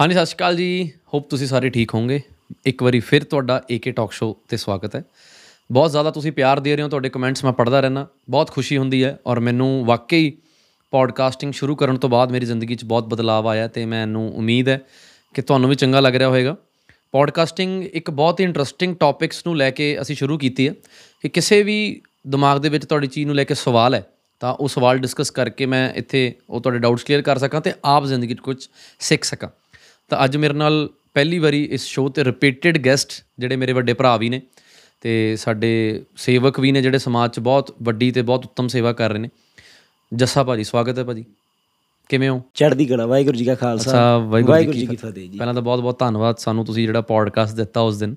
ਹਾਂਜੀ, ਸਤਿ ਸ਼੍ਰੀ ਅਕਾਲ ਜੀ। ਹੋਪ ਤੁਸੀਂ ਸਾਰੇ ਠੀਕ ਹੋਵੋਗੇ। ਇੱਕ ਵਾਰੀ ਫਿਰ ਤੁਹਾਡਾ ਏਕੇ ਟਾਕ ਸ਼ੋ ਤੇ ਸਵਾਗਤ ਹੈ। ਬਹੁਤ ਜ਼ਿਆਦਾ ਤੁਸੀਂ ਪਿਆਰ ਦੇ ਰਹੇ ਹੋ, ਤੁਹਾਡੇ ਕਮੈਂਟਸ ਮੈਂ ਪੜ੍ਹਦਾ ਰਹਿਣਾ ਬਹੁਤ ਖੁਸ਼ੀ ਹੁੰਦੀ ਹੈ ਔਰ ਮੈਨੂੰ ਵਾਕਈ ਪੋਡਕਾਸਟਿੰਗ ਸ਼ੁਰੂ ਕਰਨ ਤੋਂ ਬਾਅਦ ਮੇਰੀ ਜ਼ਿੰਦਗੀ 'ਚ ਬਹੁਤ ਬਦਲਾਅ ਆਇਆ ਤੇ ਮੈਨੂੰ ਉਮੀਦ ਹੈ ਕਿ ਤੁਹਾਨੂੰ ਵੀ ਚੰਗਾ ਲੱਗ ਰਿਹਾ ਹੋਵੇਗਾ। ਪੋਡਕਾਸਟਿੰਗ ਇੱਕ ਬਹੁਤ ਹੀ ਇੰਟਰਸਟਿੰਗ ਟੌਪਿਕਸ ਨੂੰ ਲੈ ਕੇ ਅਸੀਂ ਸ਼ੁਰੂ ਕੀਤੀ ਹੈ ਕਿ ਕਿਸੇ ਵੀ ਦਿਮਾਗ ਦੇ ਵਿੱਚ ਤੁਹਾਡੀ ਚੀਜ਼ ਨੂੰ ਲੈ ਕੇ ਸਵਾਲ ਹੈ, ਤਾਂ ਉਹ ਸਵਾਲ ਡਿਸਕਸ ਕਰਕੇ ਮੈਂ ਇੱਥੇ ਉਹ ਤੁਹਾਡੇ ਡਾਊਟਸ ਕਲੀਅਰ ਕਰ ਸਕਾਂ ਤੇ ਆਪ ਜ਼ਿੰਦਗੀ 'ਚ ਕੁਝ ਸਿੱਖ ਸਕਾਂ। ਤਾਂ ਅੱਜ ਮੇਰੇ ਨਾਲ ਪਹਿਲੀ ਵਾਰੀ ਇਸ ਸ਼ੋਅ ਤੇ ਰਿਪੀਟਡ ਗੈਸਟ ਜਿਹੜੇ ਮੇਰੇ ਵੱਡੇ ਭਰਾ ਵੀ ਨੇ ਤੇ ਸਾਡੇ ਸੇਵਕ ਵੀ ਨੇ ਜਿਹੜੇ ਸਮਾਜ 'ਚ ਬਹੁਤ ਵੱਡੀ ਤੇ ਬਹੁਤ ਉੱਤਮ ਸੇਵਾ ਕਰ ਰਹੇ ਨੇ। ਜੱਸਾ ਭਾਜੀ ਸਵਾਗਤ ਹੈ ਭਾਜੀ। ਕਿਵੇਂ ਹੋ? ਚੜ੍ਹਦੀ ਕਲਾ ਵਾਹਿਗੁਰੂ ਜੀ ਕਾ ਖਾਲਸਾ। ਵਾਹਿਗੁਰੂ ਜੀ ਕੀ ਫਤਿਹ। ਜੀ। ਪਹਿਲਾਂ ਤਾਂ ਬਹੁਤ ਬਹੁਤ ਧੰਨਵਾਦ ਸਾਨੂੰ ਤੁਸੀਂ ਜਿਹੜਾ ਪੋਡਕਾਸਟ ਦਿੱਤਾ ਉਸ ਦਿਨ।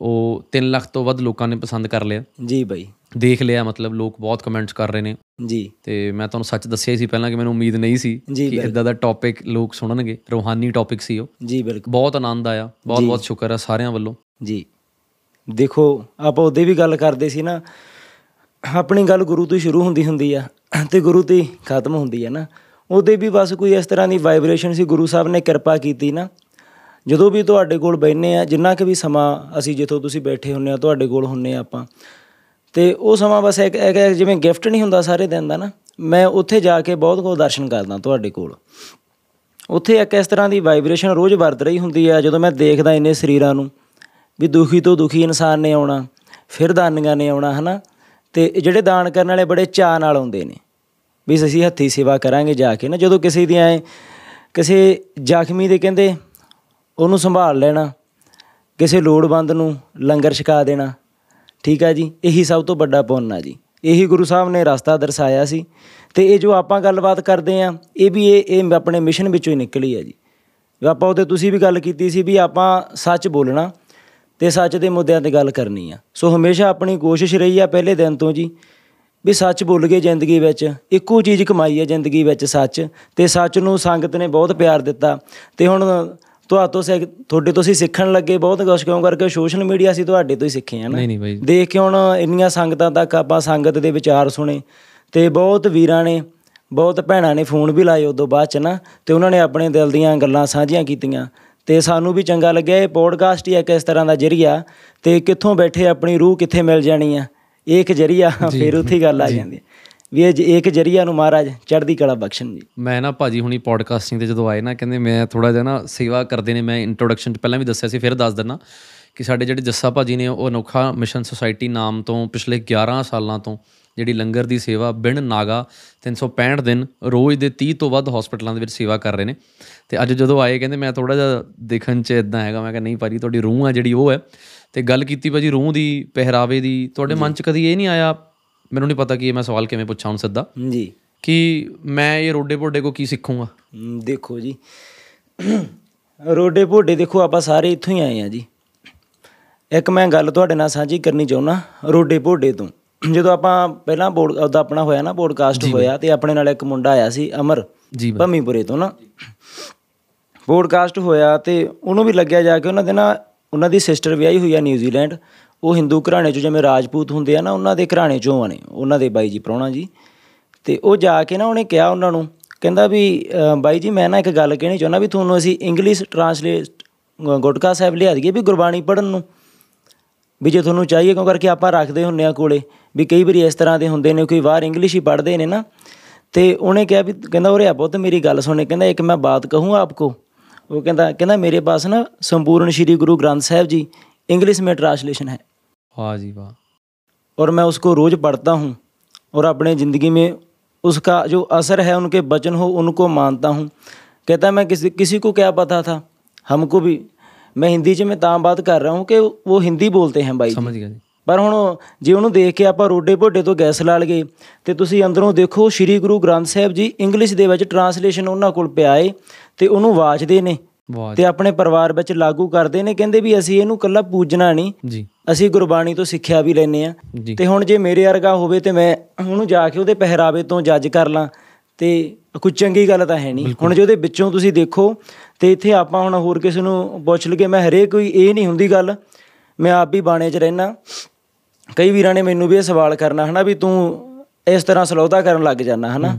ਉਹ 3 ਲੱਖ ਤੋਂ ਵੱਧ ਲੋਕਾਂ ਨੇ ਪਸੰਦ ਕਰ ਲਿਆ। ਜੀ ਬਾਈ। ਦੇਖ ਲਿਆ ਮਤਲਬ ਲੋਕ ਬਹੁਤ ਕਮੈਂਟਸ ਕਰ ਰਹੇ ਨੇ। ਜੀ। ਤੇ ਮੈਂ ਤੁਹਾਨੂੰ ਸੱਚ ਦੱਸਿਆ ਸੀ ਪਹਿਲਾਂ ਕਿ ਮੈਨੂੰ ਉਮੀਦ ਨਹੀਂ ਸੀ ਕਿ ਇਦਾਂ ਦਾ ਟੌਪਿਕ ਲੋਕ ਸੁਣਨਗੇ। ਰੂਹਾਨੀ ਟੌਪਿਕ ਸੀ ਉਹ। ਜੀ ਬਿਲਕੁਲ। ਬਹੁਤ ਆਨੰਦ ਆਇਆ। ਬਹੁਤ ਬਹੁਤ ਸ਼ੁਕਰ ਹੈ ਸਾਰਿਆਂ ਵੱਲੋਂ। ਜੀ। ਦੇਖੋ ਆਪਾਂ ਉਹਦੇ ਵੀ ਗੱਲ ਕਰਦੇ ਸੀ ਨਾ ਆਪਣੀ ਗੱਲ ਗੁਰੂ ਤੋਂ ਸ਼ੁਰੂ ਹੁੰਦੀ ਹੁੰਦੀ ਆ ਤੇ ਗੁਰੂ ਤੇ ਖਤਮ ਹੁੰਦੀ ਆ ਨਾ। ਉਹਦੇ ਵੀ ਬਸ ਕੋਈ ਇਸ ਤਰ੍ਹਾਂ ਦੀ ਵਾਈਬ੍ਰੇਸ਼ਨ ਸੀ ਗੁਰੂ ਸਾਹਿਬ ਨੇ ਕਿਰਪਾ ਕੀਤੀ ਨਾ। ਜਦੋਂ ਵੀ ਤੁਹਾਡੇ ਕੋਲ ਬੈਠਨੇ ਆ ਜਿੰਨਾ ਕਿ ਵੀ ਸਮਾਂ ਅਸੀਂ ਜਿੱਥੋਂ ਤੁਸੀਂ ਬੈਠੇ ਹੁੰਨੇ ਆ ਤੁਹਾਡੇ ਕੋਲ ਹੁੰਨੇ ਆ ਆਪਾਂ। ਤੇ ਉਹ ਸਮਾਂ ਬਸ ਇੱਕ ਇੱਕ ਜਿਵੇਂ ਗਿਫਟ ਨਹੀਂ ਹੁੰਦਾ ਸਾਰੇ ਦਿਨ ਦਾ ਨਾ, ਮੈਂ ਉੱਥੇ ਜਾ ਕੇ ਬਹੁਤ ਕੁਝ ਦਰਸ਼ਨ ਕਰਦਾ ਤੁਹਾਡੇ ਕੋਲ। ਉੱਥੇ ਇੱਕ ਇਸ ਤਰ੍ਹਾਂ ਦੀ ਵਾਈਬ੍ਰੇਸ਼ਨ ਰੋਜ਼ ਵਰਤ ਰਹੀ ਹੁੰਦੀ ਆ, ਜਦੋਂ ਮੈਂ ਦੇਖਦਾ ਇੰਨੇ ਸਰੀਰਾਂ ਨੂੰ ਵੀ ਦੁਖੀ ਤੋਂ ਦੁਖੀ ਇਨਸਾਨ ਨੇ ਆਉਣਾ, ਫਿਰ ਦਾਨੀਆਂ ਨੇ ਆਉਣਾ, ਹਨਾ? ਤੇ ਜਿਹੜੇ ਦਾਨ ਕਰਨ ਵਾਲੇ ਬੜੇ ਚਾਅ ਨਾਲ ਆਉਂਦੇ ਨੇ, ਵੀ ਅਸੀਂ ਹੱਥੀ ਸੇਵਾ ਕਰਾਂਗੇ ਜਾ ਕੇ ਨਾ, ਜਦੋਂ ਕਿਸੇ ਦੀ ਐ, ਕਿਸੇ ਜ਼ਖਮੀ ਦੇ ਕਹਿੰਦੇ ਉਹਨੂੰ ਸੰਭਾਲ ਲੈਣਾ, ਕਿਸੇ ਲੋੜਵੰਦ ਨੂੰ ਲੰਗਰ ਛਕਾ ਦੇਣਾ ਠੀਕ ਆ ਜੀ, ਇਹੀ ਸਭ ਤੋਂ ਵੱਡਾ ਪੁੰਨ ਆ ਜੀ। ਇਹੀ ਗੁਰੂ ਸਾਹਿਬ ਨੇ ਰਸਤਾ ਦਰਸਾਇਆ ਸੀ ਤੇ ਇਹ ਜੋ ਆਪਾਂ ਗੱਲਬਾਤ ਕਰਦੇ ਆ, ਇਹ ਵੀ ਇਹ ਇਹ ਆਪਣੇ ਮਿਸ਼ਨ ਵਿੱਚੋਂ ਹੀ ਨਿਕਲੀ ਆ ਜੀ। ਜੋ ਆਪਾਂ ਉਹਦੇ ਤੁਸੀਂ ਵੀ ਗੱਲ ਕੀਤੀ ਸੀ ਵੀ ਆਪਾਂ ਸੱਚ ਬੋਲਣਾ ਤੇ ਸੱਚ ਦੇ ਮੁੱਦਿਆਂ ਤੇ ਗੱਲ ਕਰਨੀ ਆ। ਸੋ ਹਮੇਸ਼ਾ ਆਪਣੀ ਕੋਸ਼ਿਸ਼ ਰਹੀ ਆ ਪਹਿਲੇ ਦਿਨ ਤੋਂ ਜੀ ਵੀ ਸੱਚ ਬੋਲ ਕੇ ਜ਼ਿੰਦਗੀ ਵਿੱਚ ਇੱਕੋ ਚੀਜ਼ ਕਮਾਈ ਹੈ ਜ਼ਿੰਦਗੀ ਵਿੱਚ ਸੱਚ ਤੇ ਸੱਚ ਨੂੰ ਸੰਗਤ ਨੇ ਬਹੁਤ ਪਿਆਰ ਦਿੱਤਾ ਤੇ ਹੁਣ ਤੁਹਾਤੋਂ ਸਿੱਖ ਤੁਹਾਡੇ ਤੋਂ ਅਸੀਂ ਸਿੱਖਣ ਲੱਗੇ ਬਹੁਤ ਕੁਝ ਕਿਉਂ? ਕਰਕੇ ਸੋਸ਼ਲ ਮੀਡੀਆ ਅਸੀਂ ਤੁਹਾਡੇ ਤੋਂ ਹੀ ਸਿੱਖੇ ਆ ਨਾ। ਨਹੀਂ ਨਹੀਂ ਬਾਈ। ਦੇਖ ਕੇ ਹੁਣ ਇੰਨੀਆਂ ਸੰਗਤਾਂ ਤੱਕ ਆਪਾਂ ਸੰਗਤ ਦੇ ਵਿਚਾਰ ਸੁਣੇ ਤੇ ਬਹੁਤ ਵੀਰਾਂ ਨੇ ਬਹੁਤ ਭੈਣਾਂ ਨੇ ਫੋਨ ਵੀ ਲਾਏ ਉਦੋਂ ਬਾਅਦ ਚ ਨਾ ਤੇ ਉਹਨਾਂ ਨੇ ਆਪਣੇ ਦਿਲ ਦੀਆਂ ਗੱਲਾਂ ਸਾਂਝੀਆਂ ਕੀਤੀਆਂ। ਤੇ ਸਾਨੂੰ ਵੀ ਚੰਗਾ ਲੱਗਿਆ ਇਹ ਪੋਡਕਾਸਟ ਹੀ ਇੱਕ ਇਸ ਤਰ੍ਹਾਂ ਦਾ ਜਰੀਆ ਤੇ ਕਿੱਥੋਂ ਬੈਠੇ ਆਪਣੀ ਰੂਹ ਕਿੱਥੇ ਮਿਲ ਜਾਣੀ ਆ ਇਹ ਇੱਕ ਜਰੀਆ ਫਿਰ ਉੱਥੇ ਗੱਲ ਆ ਜਾਂਦੀ ਵੀ ਇਹ ਇੱਕ ਜਰੀਆ ਨੂੰ ਮਹਾਰਾਜ ਚੜ੍ਹਦੀ ਕਲਾ ਬਖਸ਼ਣ ਜੀ। ਮੈਂ ਨਾ ਭਾਜੀ ਹੁਣੀ ਪੋਡਕਾਸਟਿੰਗ ਤੇ ਜਦੋਂ ਆਏ ਨਾ ਕਹਿੰਦੇ ਮੈਂ ਥੋੜਾ ਜਿਹਾ ਨਾ ਸੇਵਾ ਕਰਦੇ ਨੇ ਮੈਂ ਇੰਟਰੋਡਕਸ਼ਨ ਚ ਪਹਿਲਾਂ ਵੀ ਦੱਸਿਆ ਸੀ ਫਿਰ ਦੱਸ ਦਿੰਨਾ ਕਿ ਸਾਡੇ ਜਿਹੜੇ ਜੱਸਾ ਭਾਜੀ ਨੇ ਉਹ ਅਨੋਖਾ ਮਿਸ਼ਨ ਸੁਸਾਇਟੀ ਨਾਮ ਤੋਂ ਪਿਛਲੇ 11 ਸਾਲਾਂ ਤੋਂ ਜਿਹੜੀ ਲੰਗਰ ਦੀ ਸੇਵਾ ਬਿਨ ਨਾਗਾ 365 ਦਿਨ ਰੋਜ਼ ਦੇ 30 ਤੋਂ ਵੱਧ ਹਸਪੀਟਲਾਂ ਦੇ ਵਿੱਚ ਸੇਵਾ ਕਰ ਰਹੇ ਨੇ। ਤੇ ਅੱਜ ਜਦੋਂ ਆਏ ਕਹਿੰਦੇ ਮੈਂ ਥੋੜਾ ਜਿਹਾ ਦੇਖਣ ਚ ਇਦਾਂ ਹੈਗਾ ਮੈਂ ਕਿਹਾ ਨਹੀਂ ਭਾਜੀ ਤੁਹਾਡੀ ਰੂਹ ਹੈ ਜਿਹੜੀ ਉਹ ਹੈ। ਤੇ ਗੱਲ ਕੀਤੀ ਭਾਜੀ ਰੂਹ ਦੀ ਪਹਿਰਾਵੇ ਦੀ ਤੁਹਾਡੇ ਮਨ ਚ ਕਦੀ ਇਹ ਨਹੀਂ ਆਇਆ ਮੈਨੂੰ ਨਹੀਂ ਪਤਾ ਕਿ ਇਹ ਮੈਂ ਸਵਾਲ ਕਿਵੇਂ ਪੁੱਛਾਂ ਹੁਣ ਸਿੱਧਾ। ਜੀ। ਕਿ ਮੈਂ ਇਹ ਰੋਡੇ ਪੋਡੇ ਕੋ ਕੀ ਸਿੱਖੂੰਗਾ? ਦੇਖੋ ਜੀ। ਰੋਡੇ ਭੋਡੇ ਦੇਖੋ ਆਪਾਂ ਸਾਰੇ ਇੱਥੋਂ ਹੀ ਆਏ ਆ ਜੀ। ਇੱਕ ਮੈਂ ਗੱਲ ਤੁਹਾਡੇ ਨਾਲ ਸਾਂਝੀ ਕਰਨੀ ਚਾਹੁੰਦਾ ਰੋਡੇ ਭੋਡੇ ਤੋਂ। ਜਦੋਂ ਆਪਾਂ ਪਹਿਲਾਂ ਬੋਰਡ ਉਹਦਾ ਆਪਣਾ ਹੋਇਆ ਨਾ ਪੋਡਕਾਸਟ ਹੋਇਆ ਤੇ ਆਪਣੇ ਨਾਲ ਇੱਕ ਮੁੰਡਾ ਆਇਆ ਸੀ ਅਮਰ ਭੰਮੀਪੁਰੇ ਤੋਂ ਨਾ। ਪੋਡਕਾਸਟ ਹੋਇਆ ਤੇ ਉਹਨੂੰ ਵੀ ਲੱਗਿਆ ਜਾ ਕੇ ਉਹਨਾਂ ਦੇ ਨਾ ਉਹਨਾਂ ਦੀ ਸਿਸਟਰ ਵਿਆਹੀ ਹੋਈ ਆ ਨਿਊਜ਼ੀਲੈਂਡ। ਉਹ ਹਿੰਦੂ ਘਰਾਣੇ ਚੋਂ ਜਿਵੇਂ ਰਾਜਪੂਤ ਹੁੰਦੇ ਆ ਨਾ, ਉਹਨਾਂ ਦੇ ਘਰਾਣੇ ਚੋਂ ਨੇ ਉਹਨਾਂ ਦੇ ਬਾਈ ਜੀ ਪ੍ਰੋਣਾ ਜੀ। ਤੇ ਉਹ ਜਾ ਕੇ ਨਾ ਉਹਨੇ ਕਿਹਾ ਉਹਨਾਂ ਨੂੰ, ਕਹਿੰਦਾ ਵੀ ਬਾਈ ਜੀ ਮੈਂ ਨਾ ਇੱਕ ਗੱਲ ਕਹਿਣੀ ਚਾਹੁੰਦਾ ਵੀ ਤੁਹਾਨੂੰ ਅਸੀਂ ਇੰਗਲਿਸ਼ ਟ੍ਰਾਂਸਲੇਟ ਗੁਟਕਾ ਸਾਹਿਬ ਲਿਆ ਦਈਏ ਵੀ ਗੁਰਬਾਣੀ ਪੜਨ ਨੂੰ। ਵੀ ਜੇ ਤੁਹਾਨੂੰ ਚਾਹੀਏ ਕਿਉਂ ਕਰਕੇ ਆਪਾਂ ਰੱਖਦੇ ਹੁੰਨੇ ਆ ਕੋਲੇ, ਵੀ ਕਈ ਵਾਰੀ ਇਸ ਤਰ੍ਹਾਂ ਦੇ ਹੁੰਦੇ ਨੇ, ਕੋਈ ਵਾਰ ਇੰਗਲਿਸ਼ ਹੀ ਪੜਦੇ ਨੇ ਨਾ। ਤੇ ਉਹਨੇ ਕਿਹਾ ਵੀ, ਕਹਿੰਦਾ ਉਰੇ ਆ ਬਹੁਤ ਮੇਰੀ ਗੱਲ ਸੁਣੇ, ਕਹਿੰਦਾ ਇੱਕ ਮੈਂ ਬਾਤ ਕਹੂੰ ਆਪਕੋ ਉਹ ਕਹਿੰਦਾ ਕਹਿੰਦਾ ਮੇਰੇ ਪਾਸ ਨਾ ਸੰਪੂਰਨ ਸ਼੍ਰੀ ਗੁਰੂ ਗ੍ਰੰਥ ਸਾਹਿਬ ਜੀ ਇੰਗਲਿਸ਼ ਮੇਂ ਟ੍ਰਾਂਸਲੇਸ਼ਨ ਹੈ। ਵਾਹ ਜੀ ਵਾਹ और मैं उसको रोज़ पढ़ता हूँ और अपने ज़िंदगी में उसका जो असर है उनके वचन हो उनको मानता हूँ कहता है मैं किसी किसी को क्या पता था हमको भी मैं हिंदी च मैं तां बात कर रहा हूँ कि वो हिंदी बोलते हैं भाई ਸਮਝ ਗਿਆ ਜੀ ਪਰ ਹੁਣ ਜੇ ਉਹਨੂੰ ਦੇਖ ਕੇ ਆਪਾਂ ਰੋਡੇ ਭੋਡੇ ਤੋਂ ਗੈਸ ਲਾ ਲਈਏ ਤੇ ਤੁਸੀਂ ਅੰਦਰੋਂ ਦੇਖੋ ਸ੍ਰੀ ਗੁਰੂ ਗ੍ਰੰਥ ਸਾਹਿਬ ਜੀ ਇੰਗਲਿਸ਼ ਦੇ ਵਿੱਚ ਟਰਾਂਸਲੇਸ਼ਨ ਉਹਨਾਂ ਕੋਲ ਪਿਆ ਏ ਤੇ ਉਹਨੂੰ ਵਾਚਦੇ ਨੇ ਵਾਹ ਤੇ ਆਪਣੇ ਪਰਿਵਾਰ ਵਿੱਚ ਲਾਗੂ ਕਰਦੇ ਨੇ ਕਹਿੰਦੇ ਵੀ ਅਸੀਂ ਇਹਨੂੰ ਕੱਲਾ ਪੂਜਣਾ ਨਹੀਂ ਜੀ ਅਸੀਂ ਗੁਰਬਾਣੀ ਤੋਂ ਸਿੱਖਿਆ ਵੀ ਲੈਨੇ ਆ ਤੇ ਹੁਣ ਜੇ ਮੇਰੇ ਵਰਗਾ ਹੋਵੇ ਤੇ ਮੈਂ ਉਹਨੂੰ ਜਾ ਕੇ ਉਹਦੇ ਪਹਿਰਾਵੇ ਤੋਂ ਜੱਜ ਕਰ ਲਾਂ। ਤੇ ਕੋਈ ਚੰਗੀ ਗੱਲ ਤਾਂ ਹੈ ਨਹੀਂ। ਹੁਣ ਜੇ ਉਹਦੇ ਵਿੱਚੋਂ ਤੁਸੀਂ ਦੇਖੋ ਤੇ ਇੱਥੇ ਆਪਾਂ ਹੁਣ ਹੋਰ ਕਿਸੇ ਨੂੰ ਪੁੱਛ ਲਈਏ ਮੈਂ ਹਰੇਕ ਕੋਈ ਇਹ ਨਹੀਂ ਹੁੰਦੀ ਗੱਲ। ਮੈਂ ਆਪ ਵੀ ਬਾਣੇ 'ਚ ਰਹਿਣਾ ਕਈ ਵੀਰਾਂ ਨੇ ਮੈਨੂੰ ਵੀ ਇਹ ਸਵਾਲ ਕਰਨਾ ਹਨਾ ਵੀ ਤੂੰ ਇਸ ਤਰ੍ਹਾਂ ਸਲੌਦਾ ਕਰਨ ਲੱਗ ਜਾਣਾ ਹਨਾ?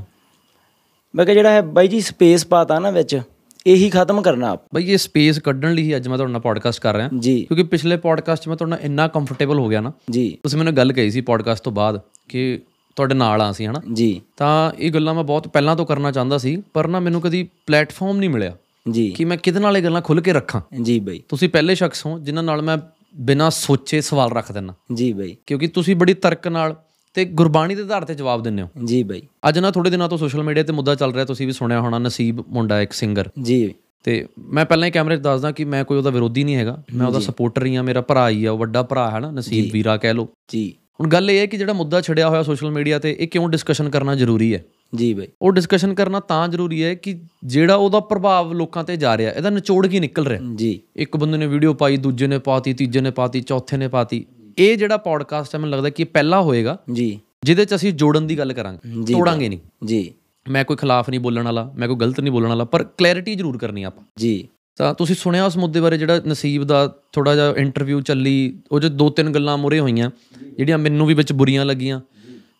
ਮੈਂ ਕਿਹਾ ਜਿਹੜਾ ਹੈ ਬਾਈ ਜੀ ਸਪੇਸ ਪਾਤਾ ਨਾ ਵਿੱਚ। ਇਹੀ ਖਤਮ ਕਰਨਾ ਆਪ। ਬਈ ਇਹ ਸਪੇਸ ਕੱਢਣ ਲਈ ਹੀ ਅੱਜ ਮੈਂ ਤੁਹਾਡੇ ਨਾਲ ਪੋਡਕਾਸਟ ਕਰ ਰਿਹਾ। ਜੀ। ਕਿਉਂਕਿ ਪਿਛਲੇ ਪੋਡਕਾਸਟ 'ਚ ਮੈਂ ਤੁਹਾਡੇ ਨਾਲ ਇੰਨਾ ਕੰਫਰਟੇਬਲ ਹੋ ਗਿਆ ਨਾ। ਜੀ। ਤੁਸੀਂ ਮੈਨੂੰ ਗੱਲ ਕਹੀ ਸੀ ਪੋਡਕਾਸਟ ਤੋਂ ਬਾਅਦ ਕਿ ਤੁਹਾਡੇ ਨਾਲ ਆ ਸੀ ਹਨਾ? ਜੀ। ਤਾਂ ਇਹ ਗੱਲਾਂ ਮੈਂ ਬਹੁਤ ਪਹਿਲਾਂ ਤੋਂ ਕਰਨਾ ਚਾਹੁੰਦਾ ਸੀ ਪਰ ਨਾ ਮੈਨੂੰ ਕਦੀ ਪਲੇਟਫਾਰਮ ਨਹੀਂ ਮਿਲਿਆ ਜੀ। ਕਿ ਮੈਂ ਕਿਹਦੇ ਨਾਲ ਇਹ ਗੱਲਾਂ ਖੁੱਲ ਕੇ ਰੱਖਾਂ। ਜੀ ਬਈ। ਤੁਸੀਂ ਪਹਿਲੇ ਸ਼ਖਸ ਹੋ ਜਿਨ੍ਹਾਂ ਨਾਲ ਮੈਂ ਬਿਨਾਂ ਸੋਚੇ ਸਵਾਲ ਰੱਖ ਦਿੰਦਾ। ਜੀ ਬਈ। ਕਿਉਂਕਿ ਤੁਸੀਂ ਬੜੀ ਤਰਕ ਨਾਲ ਤੇ ਗੁਰਬਾਣੀ ਦੇ ਆਧਾਰ ਤੇ ਜਵਾਬ ਦਿੰਦੇ ਹੋ? ਜੀ ਬਈ। ਅੱਜ ਨਾ ਥੋੜੇ ਦਿਨਾਂ ਤੋਂ ਸੋਸ਼ਲ ਮੀਡੀਆ ਤੇ ਮੁੱਦਾ ਚੱਲ ਰਿਹਾ ਤੁਸੀਂ ਵੀ ਸੁਣਿਆ ਹੋਣਾ ਨਸੀਬ ਮੁੰਡਾ ਇੱਕ ਸਿੰਗਰ ਜੀ। ਤੇ ਮੈਂ ਪਹਿਲਾਂ ਹੀ ਕੈਮਰੇ 'ਚ ਦੱਸਦਾ ਕਿ ਮੈਂ ਕੋਈ ਉਹਦਾ ਵਿਰੋਧੀ ਨਹੀਂ ਹੈਗਾ। ਮੈਂ ਉਹਦਾ ਸਪੋਰਟਰ ਹੀ ਆ ਮੇਰਾ ਭਰਾ ਹੀ ਆ ਵੱਡਾ ਭਰਾ ਹੈ ਨਾ ਨਸੀਬ ਵੀਰਾ ਕਹਿ ਲਓ। ਜੀ। ਹੁਣ ਗੱਲ ਇਹ ਹੈ ਕਿ ਜਿਹੜਾ ਮੁੱਦਾ ਛੜਿਆ ਹੋਇਆ ਸੋਸ਼ਲ ਮੀਡੀਆ ਤੇ ਇਹ ਕਿਉਂ ਡਿਸਕਸ਼ਨ ਕਰਨਾ ਜ਼ਰੂਰੀ ਹੈ? ਜੀ ਬਈ। ਉਹ ਡਿਸਕਸ਼ਨ ਕਰਨਾ ਤਾਂ ਜ਼ਰੂਰੀ ਹੈ ਕਿ ਜਿਹੜਾ ਉਹਦਾ ਪ੍ਰਭਾਵ ਲੋਕਾਂ ਤੇ ਜਾ ਰਿਹਾ ਇਹਦਾ ਨਿਚੋੜ ਕੀ ਨਿਕਲ ਰਿਹਾ? ਜੀ। ਇੱਕ ਬੰਦੇ ਨੇ ਵੀਡੀਓ ਪਾਈ ਦੂਜੇ ਨੇ ਪਾਤੀ ਤੀਜੇ ਨੇ ਪਾਤੀ ਚੌਥੇ ਨੇ ਪਾਤੀ। ਇਹ ਜਿਹੜਾ ਪੋਡਕਾਸਟ ਹੈ ਮੈਨੂੰ ਲੱਗਦਾ ਕਿ ਪਹਿਲਾ ਹੋਏਗਾ। ਜੀ। ਜਿਹਦੇ ਚ ਅਸੀਂ ਜੋੜਨ ਦੀ ਗੱਲ ਕਰਾਂਗੇ। ਜੀ ਤੋੜਾਂਗੇ ਨਹੀਂ। ਜੀ। ਮੈਂ ਕੋਈ ਖਿਲਾਫ ਨਹੀਂ ਬੋਲਣ ਵਾਲਾ ਮੈਂ ਕੋਈ ਗਲਤ ਨਹੀਂ ਬੋਲਣ ਵਾਲਾ ਪਰ ਕਲੈਰਿਟੀ ਜ਼ਰੂਰ ਕਰਨੀ ਆਪਾਂ। ਜੀ। ਤਾਂ ਤੁਸੀਂ ਸੁਣਿਆ ਉਸ ਮੁੱਦੇ ਬਾਰੇ ਜਿਹੜਾ ਨਸੀਬ ਦਾ ਥੋੜਾ ਜਿਹਾ ਇੰਟਰਵਿਊ ਚੱਲੀ ਉਹ 'ਚ ਦੋ ਤਿੰਨ ਗੱਲਾਂ ਮੁਰੇ ਹੋਈਆਂ ਜਿਹੜੀਆਂ ਮੈਨੂੰ ਵੀ ਵਿੱਚ ਬੁਰੀਆਂ ਲੱਗੀਆਂ।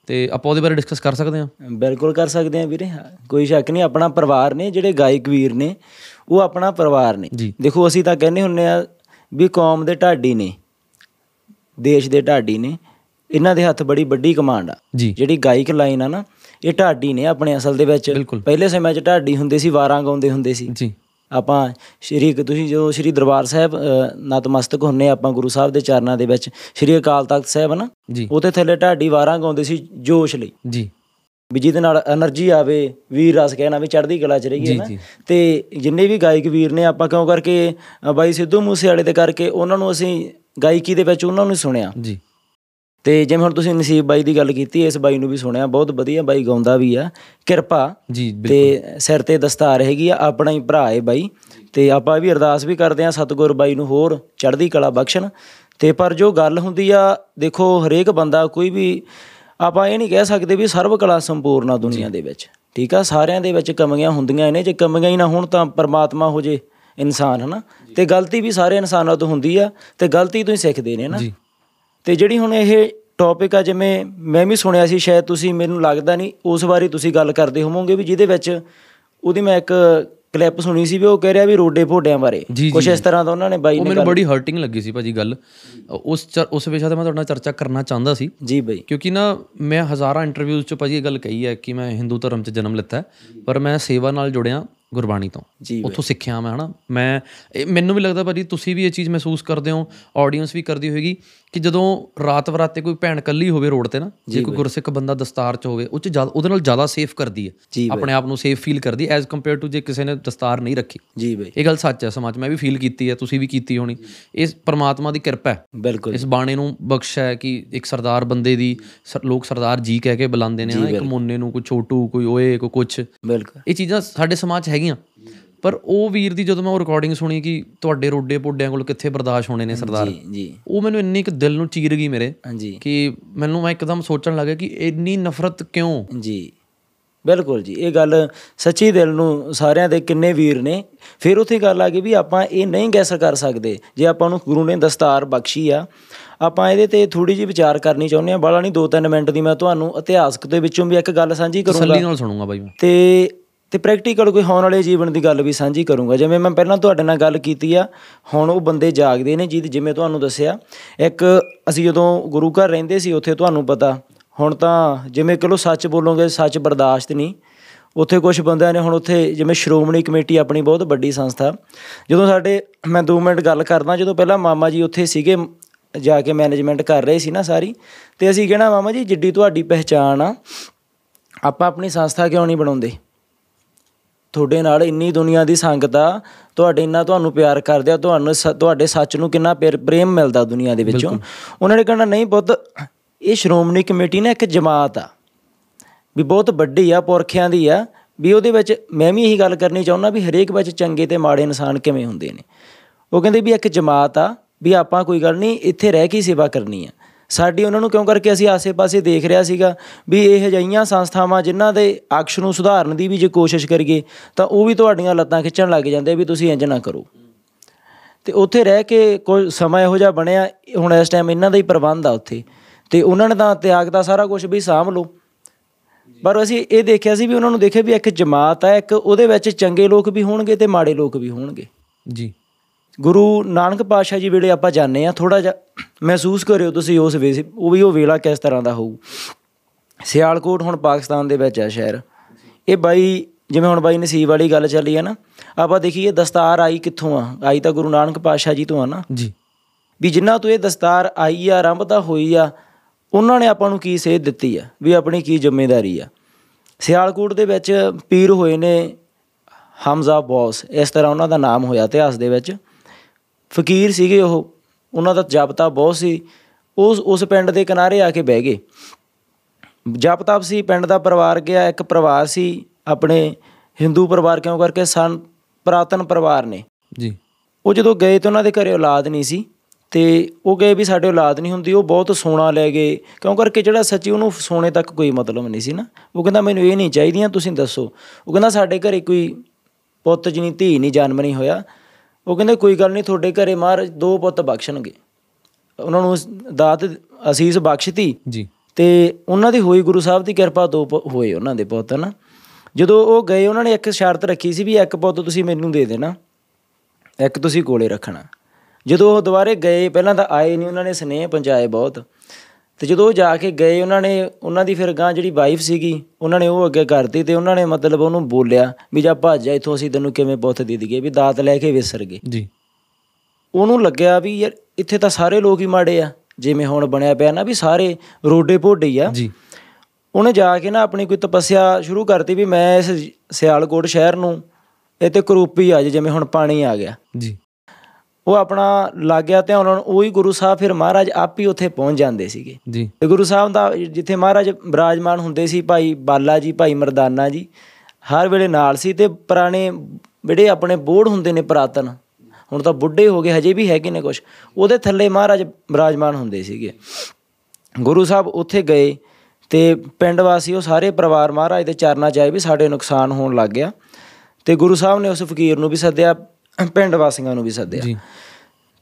ਤੇ ਆਪਾਂ ਉਹਦੇ ਬਾਰੇ ਡਿਸਕਸ ਕਰ ਸਕਦੇ ਹਾਂ? ਬਿਲਕੁਲ ਕਰ ਸਕਦੇ ਆ ਵੀਰੇ। ਹਾਂ, ਕੋਈ ਸ਼ੱਕ ਨਹੀਂ ਆਪਣਾ ਪਰਿਵਾਰ ਨੇ ਜਿਹੜੇ ਗਾਇਕ ਵੀਰ ਨੇ ਉਹ ਆਪਣਾ ਪਰਿਵਾਰ ਨੇ। ਜੀ। ਦੇਖੋ ਅਸੀਂ ਤਾਂ ਕਹਿੰਦੇ ਹੁੰਨੇ ਆ ਵੀ ਕੌਮ ਦੇ ਢਾਡੀ ਨੇ। ਦੇਸ਼ ਦੇ ਢਾਡੀ ਨੇ ਇਹਨਾਂ ਦੇ ਹੱਥ ਬੜੀ ਵੱਡੀ ਕਮਾਂਡ ਆ। ਜਿਹੜੀ ਗਾਇਕ ਲਾਈਨ ਆ ਨਾ ਇਹ ਢਾਡੀ ਨੇ ਆਪਣੇ ਅਸਲ ਦੇ ਵਿੱਚ ਪਹਿਲੇ ਸਮੇਂ 'ਚ ਢਾਡੀ ਹੁੰਦੇ ਸੀ ਵਾਰਾਂ ਗਾਉਂਦੇ ਹੁੰਦੇ ਸੀ। ਜੀ। ਆਪਾਂ ਸ਼੍ਰੀ ਤੁਸੀਂ ਜਦੋਂ ਸ਼੍ਰੀ ਦਰਬਾਰ ਸਾਹਿਬ ਨਤਮਸਤਕ ਹੁੰਨੇ ਆਪਾਂ ਗੁਰੂ ਸਾਹਿਬ ਦੇ ਚਰਨਾਂ ਦੇ ਵਿੱਚ ਸ਼੍ਰੀ ਅਕਾਲ ਤਖਤ ਸਾਹਿਬ ਨਾ ਉਹਦੇ ਥੱਲੇ ਢਾਡੀ ਵਾਰਾਂ ਗਾਉਂਦੇ ਸੀ ਜੋਸ਼ ਲਈ। ਜੀ। ਵੀ ਜਿਹਦੇ ਨਾਲ એનર્ਜੀ ਆਵੇ ਵੀਰ ਰਸ ਕਹਿਣਾ ਵੀ ਚੜ੍ਹਦੀ ਕਲਾ ਚ ਰਹੀ ਹੈ ਨਾ। ਤੇ ਜਿੰਨੇ ਵੀ ਗਾਇਕ ਵੀਰ ਨੇ ਆਪਾਂ ਕਿਉਂ ਕਰਕੇ ਬਾਈ ਸਿੱਧੂ ਮੂਸੇ ਵਾਲੇ ਦੇ ਕਰਕੇ ਉਹਨਾਂ ਨੂੰ ਅਸੀਂ ਗਾਇਕੀ ਦੇ ਵਿੱਚ ਉਹਨਾਂ ਨੂੰ ਸੁਣਿਆ। ਜੀ। ਤੇ ਜਿਵੇਂ ਹੁਣ ਤੁਸੀਂ ਨਸੀਬ ਬਾਈ ਦੀ ਗੱਲ ਕੀਤੀ ਇਸ ਬਾਈ ਨੂੰ ਵੀ ਸੁਣਿਆ ਬਹੁਤ ਵਧੀਆ ਬਾਈ ਗਾਉਂਦਾ ਵੀ ਆ। ਕਿਰਪਾ ਜੀ ਬਿਲਕੁਲ। ਤੇ ਸਿਰ ਤੇ ਦਸਤਾਰ ਹੈਗੀ ਆ ਆਪਣਾ ਹੀ ਭਰਾ ਹੈ ਬਾਈ। ਤੇ ਆਪਾਂ ਵੀ ਅਰਦਾਸ ਵੀ ਕਰਦੇ ਆ ਸਤਿਗੁਰ ਬਾਈ ਨੂੰ ਹੋਰ ਚੜ੍ਹਦੀ ਕਲਾ ਬਖਸ਼ਣ। ਤੇ ਪਰ ਜੋ ਗੱਲ ਹੁੰਦੀ ਆ ਦੇਖੋ ਹਰੇਕ ਬੰਦਾ ਕੋਈ ਵੀ ਆਪਾਂ ਇਹ ਨਹੀਂ ਕਹਿ ਸਕਦੇ ਵੀ ਸਰਵ ਕਲਾ ਸੰਪੂਰਨ ਆ ਦੁਨੀਆ ਦੇ ਵਿੱਚ। ਠੀਕ ਆ ਸਾਰਿਆਂ ਦੇ ਵਿੱਚ ਕਮੀਆਂ ਹੁੰਦੀਆਂ ਨੇ ਜੇ ਕਮੀਆਂ ਹੀ ਨਾ ਹੋਣ ਤਾਂ ਪਰਮਾਤਮਾ ਹੋ ਜੇ। ਇਨਸਾਨ ਹਨਾ? ਤੇ ਗਲਤੀ ਵੀ ਸਾਰੇ ਇਨਸਾਨਾਂ ਤੋਂ ਹੁੰਦੀ ਆ ਤੇ ਗਲਤੀ ਤੋਂ ਹੀ ਸਿੱਖਦੇ ਨੇ ਨਾ ਜੀ। ਤੇ ਜਿਹੜੀ ਹੁਣ ਇਹ ਟੌਪਿਕ ਆ ਜਿਵੇਂ ਮੈਂ ਵੀ ਸੁਣਿਆ ਸੀ ਸ਼ਾਇਦ ਤੁਸੀਂ ਮੈਨੂੰ ਲੱਗਦਾ ਨਹੀਂ ਉਸ ਬਾਰੇ ਤੁਸੀਂ ਗੱਲ ਕਰਦੇ ਹੋਵੋਗੇ ਵੀ ਜਿਹਦੇ ਵਿੱਚ ਉਹਦੀ ਮੈਂ ਇੱਕ ਕਲਿੱਪ ਸੁਣੀ ਸੀ ਵੀ ਉਹ ਕਹਿ ਰਿਹਾ ਵੀ ਰੋਡੇ ਭੋਡਿਆਂ ਬਾਰੇ। ਕੁਝ। ਇਸ ਤਰ੍ਹਾਂ ਦਾ ਉਹਨਾਂ ਨੇ ਬਾਈ ਨੇ ਮੈਨੂੰ ਬੜੀ ਹਰਟਿੰਗ ਲੱਗੀ ਸੀ ਭਾਜੀ ਗੱਲ। ਉਸ ਉਸ ਵਿਸ਼ਾ ਤੇ ਮੈਂ ਤੁਹਾਡੇ ਨਾਲ ਚਰਚਾ ਕਰਨਾ ਚਾਹੁੰਦਾ ਸੀ। ਜੀ ਬਈ। ਕਿਉਂਕਿ ਨਾ ਮੈਂ ਹਜ਼ਾਰਾਂ ਇੰਟਰਵਿਊਜ਼ 'ਚ ਭਾਜੀ ਇਹ ਗੱਲ ਕਹੀ ਹੈ ਕਿ ਮੈਂ ਹਿੰਦੂ ਧਰਮ 'ਚ ਜਨਮ ਲਿੱਤਾ ਪਰ ਮੈਂ ਸੇਵਾ ਨਾਲ ਜੁੜਿਆ। ਗੁਰਬਾਣੀ ਤੋਂ। ਉੱਥੋਂ ਸਿੱਖਿਆ ਮੈਂ ਹਨਾ। ਮੈਂ ਮੈਨੂੰ ਵੀ ਲੱਗਦਾ ਭਾਜੀ ਤੁਸੀਂ ਵੀ ਇਹ ਚੀਜ਼ ਮਹਿਸੂਸ ਕਰਦੇ ਹੋ ਆਡੀਅנס ਵੀ ਕਰਦੀ ਹੋਏਗੀ। ਕਿ ਜਦੋਂ ਰਾਤ ਬਰਾਤੇ ਕੋਈ ਭੈਣ ਕੱਲੀ ਹੋਵੇ ਰੋਡ ਤੇ ਨਾ ਜੇ ਕੋਈ ਗੁਰਸਿੱਖ ਬੰਦਾ ਦਸਤਾਰ 'ਚ ਹੋਵੇ ਉਹ 'ਚ ਉਹਦੇ ਨਾਲ ਜ਼ਿਆਦਾ ਸੇਫ ਕਰਦੀ ਹੈ। ਆਪਣੇ ਆਪ ਨੂੰ ਸੇਫ ਫੀਲ ਕਰਦੀ ਐਜ਼ ਕੰਪੇਅਰ ਟੂ ਜੇ ਕਿਸੇ ਨੇ ਦਸਤਾਰ ਨਹੀਂ ਰੱਖੀ। ਜੀ ਬਈ। ਇਹ ਗੱਲ ਸੱਚ ਹੈ ਸਮਾਜ ਮੈਂ ਵੀ ਫੀਲ ਕੀਤੀ ਹੈ ਤੁਸੀਂ ਵੀ ਕੀਤੀ ਹੋਣੀ। ਇਹ ਪਰਮਾਤਮਾ ਦੀ ਕਿਰਪਾ ਹੈ। ਬਿਲਕੁਲ। ਇਸ ਬਾਣੇ ਨੂੰ ਬਖਸ਼ ਹੈ ਕਿ ਇੱਕ ਸਰਦਾਰ ਬੰਦੇ ਦੀ ਲੋਕ ਸਰਦਾਰ ਜੀ ਕਹਿ ਕੇ ਬੁਲਾਉਂਦੇ ਨੇ ਹਨਾ ਇੱਕ ਮੋਨੇ ਨੂੰ ਕੋਈ ਛੋਟੂ ਕੋਈ ਓਏ ਕੋਈ ਕੁਛ। ਬਿਲਕੁਲ। ਇਹ ਚੀਜ਼ਾਂ ਸਾਡੇ ਸਮਾਜ ਹੈਗੀਆਂ। ਪਰ ਉਹ ਵੀਰ ਦੀ ਜਦੋਂ ਮੈਂ ਉਹ ਰਿਕਾਰਡਿੰਗ ਸੁਣੀ ਕਿ ਤੁਹਾਡੇ ਰੋਡੇ ਪੋਡਿਆਂ ਕੋਲ ਕਿੱਥੇ ਬਰਦਾਸ਼ਤ ਹੋਣੇ ਨੇ ਸਰਦਾਰ ਜੀ। ਜੀ ਉਹ ਮੈਨੂੰ ਇੰਨੀ ਕੁ ਦਿਲ ਨੂੰ ਚੀਰ ਗਈ ਮੇਰੇ ਹਾਂਜੀ। ਕਿ ਮੈਨੂੰ ਮੈਂ ਇੱਕਦਮ ਸੋਚਣ ਲੱਗਾ ਕਿ ਇੰਨੀ ਨਫ਼ਰਤ ਕਿਉਂ? ਜੀ ਬਿਲਕੁਲ ਜੀ। ਇਹ ਗੱਲ ਸੱਚੀ ਦਿਲ ਨੂੰ ਸਾਰਿਆਂ ਦੇ ਕਿੰਨੇ ਵੀਰ ਨੇ। ਫਿਰ ਉੱਥੇ ਗੱਲ ਆ ਗਈ ਵੀ ਆਪਾਂ ਇਹ ਨਹੀਂ ਗੈਸ ਕਰ ਸਕਦੇ। ਜੇ ਆਪਾਂ ਨੂੰ ਗੁਰੂ ਨੇ ਦਸਤਾਰ ਬਖਸ਼ੀ ਆ ਆਪਾਂ ਇਹਦੇ ਤੇ ਥੋੜੀ ਜਿਹੀ ਵਿਚਾਰ ਕਰਨੀ ਚਾਹੁੰਦੇ ਆ ਬਾਲਾ ਨਹੀਂ 2-3 ਮਿੰਟ ਦੀ ਮੈਂ ਤੁਹਾਨੂੰ ਇਤਿਹਾਸਕ ਦੇ ਵਿੱਚੋਂ ਵੀ ਇੱਕ ਗੱਲ ਸਾਂਝੀ ਕਰੂੰਗਾ। ਤਸੱਲੀ ਨਾਲ ਸੁਣੂੰਗਾ ਬਾਈ ਮੈਂ। ਤੇ ਤੇ ਪ੍ਰੈਕਟੀਕਲ ਕੋਈ ਹੋਣ ਵਾਲੇ ਜੀਵਨ ਦੀ ਗੱਲ ਵੀ ਸਾਂਝੀ ਕਰੂੰਗਾ। ਜਿਵੇਂ ਮੈਂ ਪਹਿਲਾਂ ਤੁਹਾਡੇ ਨਾਲ ਗੱਲ ਕੀਤੀ ਆ, ਹੁਣ ਉਹ ਬੰਦੇ ਜਾਗਦੇ ਨੇ ਜਿਹਦੀ ਜਿਵੇਂ ਤੁਹਾਨੂੰ ਦੱਸਿਆ, ਇੱਕ ਅਸੀਂ ਜਦੋਂ ਗੁਰੂ ਘਰ ਰਹਿੰਦੇ ਸੀ, ਉੱਥੇ ਤੁਹਾਨੂੰ ਪਤਾ, ਹੁਣ ਤਾਂ ਜਿਵੇਂ ਕਿਲੋ ਸੱਚ ਬੋਲੋਗੇ, ਸੱਚ ਬਰਦਾਸ਼ਤ ਨਹੀਂ। ਉੱਥੇ ਕੁਝ ਬੰਦਿਆਂ ਨੇ ਹੁਣ ਉੱਥੇ ਜਿਵੇਂ ਸ਼੍ਰੋਮਣੀ ਕਮੇਟੀ ਆਪਣੀ ਬਹੁਤ ਵੱਡੀ ਸੰਸਥਾ। ਜਦੋਂ ਸਾਡੇ, ਮੈਂ 2 ਮਿੰਟ ਗੱਲ ਕਰਦਾ, ਜਦੋਂ ਪਹਿਲਾਂ ਮਾਮਾ ਜੀ ਉੱਥੇ ਸੀਗੇ, ਜਾ ਕੇ ਮੈਨੇਜਮੈਂਟ ਕਰ ਰਹੇ ਸੀ ਨਾ ਸਾਰੀ, ਤੇ ਅਸੀਂ ਕਹਿਣਾ, ਮਾਮਾ ਜੀ, ਜਿੱਡੀ ਤੁਹਾਡੀ ਪਹਿਚਾਣ ਆ, ਆਪਾਂ ਆਪਣੀ ਸੰਸਥਾ ਕਿਉਂ ਨਹੀਂ ਬਣਾਉਂਦੇ? ਤੁਹਾਡੇ ਨਾਲ ਇੰਨੀ ਦੁਨੀਆ ਦੀ ਸੰਗਤ ਆ ਤੁਹਾਡੇ ਇੰਨਾ ਤੁਹਾਨੂੰ ਪਿਆਰ ਕਰਦੇ ਆ ਤੁਹਾਨੂੰ ਤੁਹਾਡੇ ਸੱਚ ਨੂੰ ਕਿੰਨਾ ਪ੍ਰੇਮ ਮਿਲਦਾ ਦੁਨੀਆ ਦੇ ਵਿੱਚੋਂ। ਉਹਨਾਂ ਨੇ ਕਹਿਣਾ ਨਹੀਂ ਪੁੱਤ ਇਹ ਸ਼੍ਰੋਮਣੀ ਕਮੇਟੀ ਨਾ ਇੱਕ ਜਮਾਤ ਆ। ਵੀ ਬਹੁਤ ਵੱਡੀ ਆ ਪੁਰਖਿਆਂ ਦੀ ਆ। ਵੀ ਉਹਦੇ ਵਿੱਚ ਮੈਂ ਵੀ ਇਹੀ ਗੱਲ ਕਰਨੀ ਚਾਹੁੰਦਾ ਵੀ ਹਰੇਕ ਵਿੱਚ ਚੰਗੇ ਤੇ ਮਾੜੇ ਇਨਸਾਨ ਕਿਵੇਂ ਹੁੰਦੇ ਨੇ? ਉਹ ਕਹਿੰਦੇ ਵੀ ਇੱਕ ਜਮਾਤ ਆ ਵੀ ਆਪਾਂ ਕੋਈ ਗੱਲ ਨਹੀਂ ਇੱਥੇ ਰਹਿ ਕੇ ਸੇਵਾ ਕਰਨੀ ਆ। ਸਾਡੀ ਉਹਨਾਂ ਨੂੰ ਕਿਉਂ ਕਰਕੇ ਅਸੀਂ ਆਸੇ-ਪਾਸੇ ਦੇਖ ਰਿਹਾ ਸੀਗਾ ਵੀ ਇਹ ਜਿਹੀਆਂ ਸੰਸਥਾਵਾਂ ਜਿਨ੍ਹਾਂ ਦੇ ਅਕਸ਼ ਨੂੰ ਸੁਧਾਰਨ ਦੀ ਵੀ ਜੇ ਕੋਸ਼ਿਸ਼ ਕਰੀਏ ਤਾਂ ਉਹ ਵੀ ਤੁਹਾਡੀਆਂ ਲੱਤਾਂ ਖਿੱਚਣ ਲੱਗ ਜਾਂਦੇ ਵੀ ਤੁਸੀਂ ਇੰਜ ਨਾ ਕਰੋ। ਤੇ ਉੱਥੇ ਰਹਿ ਕੇ ਕੋਈ ਸਮਾਂ ਇਹੋ ਜਿਹਾ ਬਣਿਆ, ਹੁਣ ਇਸ ਟਾਈਮ ਇਹਨਾਂ ਦਾ ਹੀ ਪ੍ਰਬੰਧ ਆ ਉੱਥੇ। ਤੇ ਉਹਨਾਂ ਨੇ ਤਾਂ ਤਿਆਗ ਦਾ ਸਾਰਾ ਕੁਝ ਵੀ ਸਾਂਭ ਲਓ। ਪਰ ਅਸੀਂ ਇਹ ਦੇਖਿਆ ਸੀ ਵੀ ਉਹਨਾਂ ਨੂੰ ਦੇਖਿਆ ਵੀ ਇੱਕ ਜਮਾਤ ਹੈ ਇੱਕ ਉਹਦੇ ਵਿੱਚ ਚੰਗੇ ਲੋਕ ਵੀ ਹੋਣਗੇ ਤੇ ਮਾੜੇ ਲੋਕ ਵੀ ਹੋਣਗੇ। ਜੀ। ਗੁਰੂ ਨਾਨਕ ਪਾਤਸ਼ਾਹ ਜੀ ਵੇਲੇ ਆਪਾਂ ਜਾਣਦੇ ਆ ਥੋੜਾ ਜਿਹਾ ਮਹਿਸੂਸ ਕਰਿਓ ਤੁਸੀਂ ਉਸ ਵੇ ਉਹ ਵੀ ਉਹ ਵੇਲਾ ਕਿਸ ਤਰ੍ਹਾਂ ਦਾ ਹੋਊ। ਸਿਆਲਕੋਟ ਹੁਣ ਪਾਕਿਸਤਾਨ ਦੇ ਵਿੱਚ ਆ ਸ਼ਹਿਰ। ਇਹ ਬਾਈ ਜਿਵੇਂ ਹੁਣ ਬਾਈ ਨਸੀਬ ਵਾਲੀ ਗੱਲ ਚੱਲੀ ਹੈ ਨਾ ਆਪਾਂ ਦੇਖੀਏ ਦਸਤਾਰ ਆਈ ਕਿੱਥੋਂ ਆ? ਆਈ ਤਾਂ ਗੁਰੂ ਨਾਨਕ ਪਾਤਸ਼ਾਹ ਜੀ ਤੋਂ ਆ ਨਾ। ਜੀ। ਵੀ ਜਿਨ੍ਹਾਂ ਤੋਂ ਇਹ ਦਸਤਾਰ ਆਈ ਆ ਆਰੰਭਤਾ ਹੋਈ ਆ ਉਹਨਾਂ ਨੇ ਆਪਾਂ ਨੂੰ ਕੀ ਸੇਧ ਦਿੱਤੀ ਆ? ਵੀ ਆਪਣੀ ਕੀ ਜ਼ਿੰਮੇਵਾਰੀ ਆ? ਸਿਆਲਕੋਟ ਦੇ ਵਿੱਚ ਪੀਰ ਹੋਏ ਨੇ ਹਮਜ਼ਾ ਬੌਸ ਇਸ ਤਰ੍ਹਾਂ ਉਹਨਾਂ ਦਾ ਨਾਮ ਹੋਇਆ ਇਤਿਹਾਸ ਦੇ ਵਿੱਚ। ਫਕੀਰ ਸੀਗੇ ਉਹ ਉਹਨਾਂ ਦਾ ਜਪਤਾ ਬਹੁਤ ਸੀ। ਉਸ ਉਸ ਪਿੰਡ ਦੇ ਕਿਨਾਰੇ ਆ ਕੇ ਬਹਿ ਗਏ। ਜਪ ਤਪ ਸੀ ਪਿੰਡ ਦਾ ਪਰਿਵਾਰ ਗਿਆ ਇੱਕ ਪਰਿਵਾਰ ਸੀ ਆਪਣੇ ਹਿੰਦੂ ਪਰਿਵਾਰ ਕਿਉਂ ਕਰਕੇ ਸਨ? ਪ੍ਰਾਤਨ ਪਰਿਵਾਰ ਨੇ। ਜੀ। ਉਹ ਜਦੋਂ ਗਏ ਤੇ ਉਹਨਾਂ ਦੇ ਘਰੇ ਔਲਾਦ ਨਹੀਂ ਸੀ ਤੇ ਉਹ ਗਏ ਵੀ ਸਾਡੇ ਔਲਾਦ ਨਹੀਂ ਹੁੰਦੀ ਉਹ ਬਹੁਤ ਸੋਨਾ ਲੈ ਗਏ। ਕਿਉਂ ਕਰਕੇ ਜਿਹੜਾ ਸੱਚੀ ਉਹਨੂੰ ਸੋਨੇ ਤੱਕ ਕੋਈ ਮਤਲਬ ਨਹੀਂ ਸੀ ਨਾ? ਉਹ ਕਹਿੰਦਾ ਮੈਨੂੰ ਇਹ ਨਹੀਂ ਚਾਹੀਦੀਆਂ ਤੁਸੀਂ ਦੱਸੋ। ਉਹ ਕਹਿੰਦਾ ਸਾਡੇ ਘਰੇ ਕੋਈ ਪੁੱਤ ਜਿਹਨੀ ਧੀ ਨਹੀਂ ਜਨਮ ਨਹੀਂ ਹੋਇਆ। ਉਹ ਕਹਿੰਦੇ ਕੋਈ ਗੱਲ ਨਹੀਂ ਤੁਹਾਡੇ ਘਰੇ ਮਹਾਰਾਜ ਦੋ ਪੁੱਤ ਬਖਸ਼ਣਗੇ। ਉਹਨਾਂ ਨੂੰ ਦਾਤ ਅਸੀਸ ਬਖਸ਼ਤੀ। ਜੀ। ਤੇ ਉਹਨਾਂ ਦੀ ਹੋਈ ਗੁਰੂ ਸਾਹਿਬ ਦੀ ਕਿਰਪਾ ਦੋ ਹੋਏ ਉਹਨਾਂ ਦੇ ਪੁੱਤ ਨਾ ਜਦੋਂ ਉਹ ਗਏ ਉਹਨਾਂ ਨੇ ਇੱਕ ਸ਼ਰਤ ਰੱਖੀ ਸੀ ਵੀ ਇੱਕ ਪੁੱਤ ਤੁਸੀਂ ਮੈਨੂੰ ਦੇ ਦੇਣਾ ਇੱਕ ਤੁਸੀਂ ਕੋਲੇ ਰੱਖਣਾ। ਜਦੋਂ ਉਹ ਦੁਬਾਰੇ ਗਏ ਪਹਿਲਾਂ ਤਾਂ ਆਏ ਨਹੀਂ ਉਹਨਾਂ ਨੇ ਸਨੇਹ ਪਹੁੰਚਾਏ ਬਹੁਤ। ਤੇ ਜਦੋਂ ਉਹ ਜਾ ਕੇ ਗਏ ਉਹਨਾਂ ਨੇ ਉਹਨਾਂ ਦੀ ਫਿਰ ਗਾਂ ਜਿਹੜੀ ਵਾਈਫ ਸੀਗੀ ਉਹਨਾਂ ਨੇ ਉਹ ਅੱਗੇ ਕਰਤੀ ਤੇ ਉਹਨਾਂ ਨੇ ਮਤਲਬ ਉਹਨੂੰ ਬੋਲਿਆ ਵੀ ਜਾ ਭੱਜ ਜਾ ਇੱਥੋਂ ਅਸੀਂ ਤੈਨੂੰ ਕਿਵੇਂ ਪੁੱਤ ਦੇ ਦਈਏ ਵੀ ਦਾਤ ਲੈ ਕੇ ਵਿਸਰ ਗਏ। ਜੀ। ਉਹਨੂੰ ਲੱਗਿਆ ਵੀ ਯਾਰ ਇੱਥੇ ਤਾਂ ਸਾਰੇ ਲੋਕ ਹੀ ਮਾੜੇ ਆ ਜਿਵੇਂ ਹੁਣ ਬਣਿਆ ਪਿਆ ਨਾ ਵੀ ਸਾਰੇ ਰੋਡੇ ਭੋਡੇ ਹੀ ਆ। ਜੀ। ਉਹਨੇ ਜਾ ਕੇ ਨਾ ਆਪਣੀ ਕੋਈ ਤਪੱਸਿਆ ਸ਼ੁਰੂ ਕਰਤੀ ਵੀ ਮੈਂ ਇਸ ਸਿਆਲਕੋਟ ਸ਼ਹਿਰ ਨੂੰ ਇਹ ਤੇ ਕਰੂਪੀ ਆ ਜਿਵੇਂ ਹੁਣ ਪਾਣੀ ਆ ਗਿਆ। ਜੀ। ਉਹ ਆਪਣਾ ਲੱਗ ਗਿਆ ਤੇ ਉਹਨਾਂ ਨੂੰ ਉਹੀ ਗੁਰੂ ਸਾਹਿਬ ਫਿਰ ਮਹਾਰਾਜ ਆਪ ਹੀ ਉੱਥੇ ਪਹੁੰਚ ਜਾਂਦੇ ਸੀਗੇ। ਜੀ। ਤੇ ਗੁਰੂ ਸਾਹਿਬ ਦਾ ਜਿੱਥੇ ਮਹਾਰਾਜ ਬਿਰਾਜਮਾਨ ਹੁੰਦੇ ਸੀ ਭਾਈ ਬਾਲਾ ਜੀ ਭਾਈ ਮਰਦਾਨਾ ਜੀ ਹਰ ਵੇਲੇ ਨਾਲ ਸੀ ਤੇ ਪੁਰਾਣੇ ਜਿਹੜੇ ਆਪਣੇ ਬੋੜ ਹੁੰਦੇ ਨੇ ਪ੍ਰਾਤਨ ਹੁਣ ਤਾਂ ਬੁੱਢੇ ਹੋ ਗਏ ਹਜੇ ਵੀ ਹੈਗੇ ਨੇ ਕੁਝ ਉਹਦੇ ਥੱਲੇ ਮਹਾਰਾਜ ਬਿਰਾਜਮਾਨ ਹੁੰਦੇ ਸੀਗੇ। ਗੁਰੂ ਸਾਹਿਬ ਉੱਥੇ ਗਏ ਤੇ ਪਿੰਡ ਵਾਸੀ ਉਹ ਸਾਰੇ ਪਰਿਵਾਰ ਮਹਾਰਾਜ ਦੇ ਚਰਨਾਂ 'ਚ ਆਏ ਵੀ ਸਾਡੇ ਨੁਕਸਾਨ ਹੋਣ ਲੱਗ ਗਿਆ। ਤੇ ਗੁਰੂ ਸਾਹਿਬ ਨੇ ਉਸ ਫਕੀਰ ਨੂੰ ਵੀ ਸੱਦਿਆ ਪਿੰਡ ਵਾਸੀਆਂ ਨੂੰ ਵੀ ਸੱਦਿਆ। ਜੀ।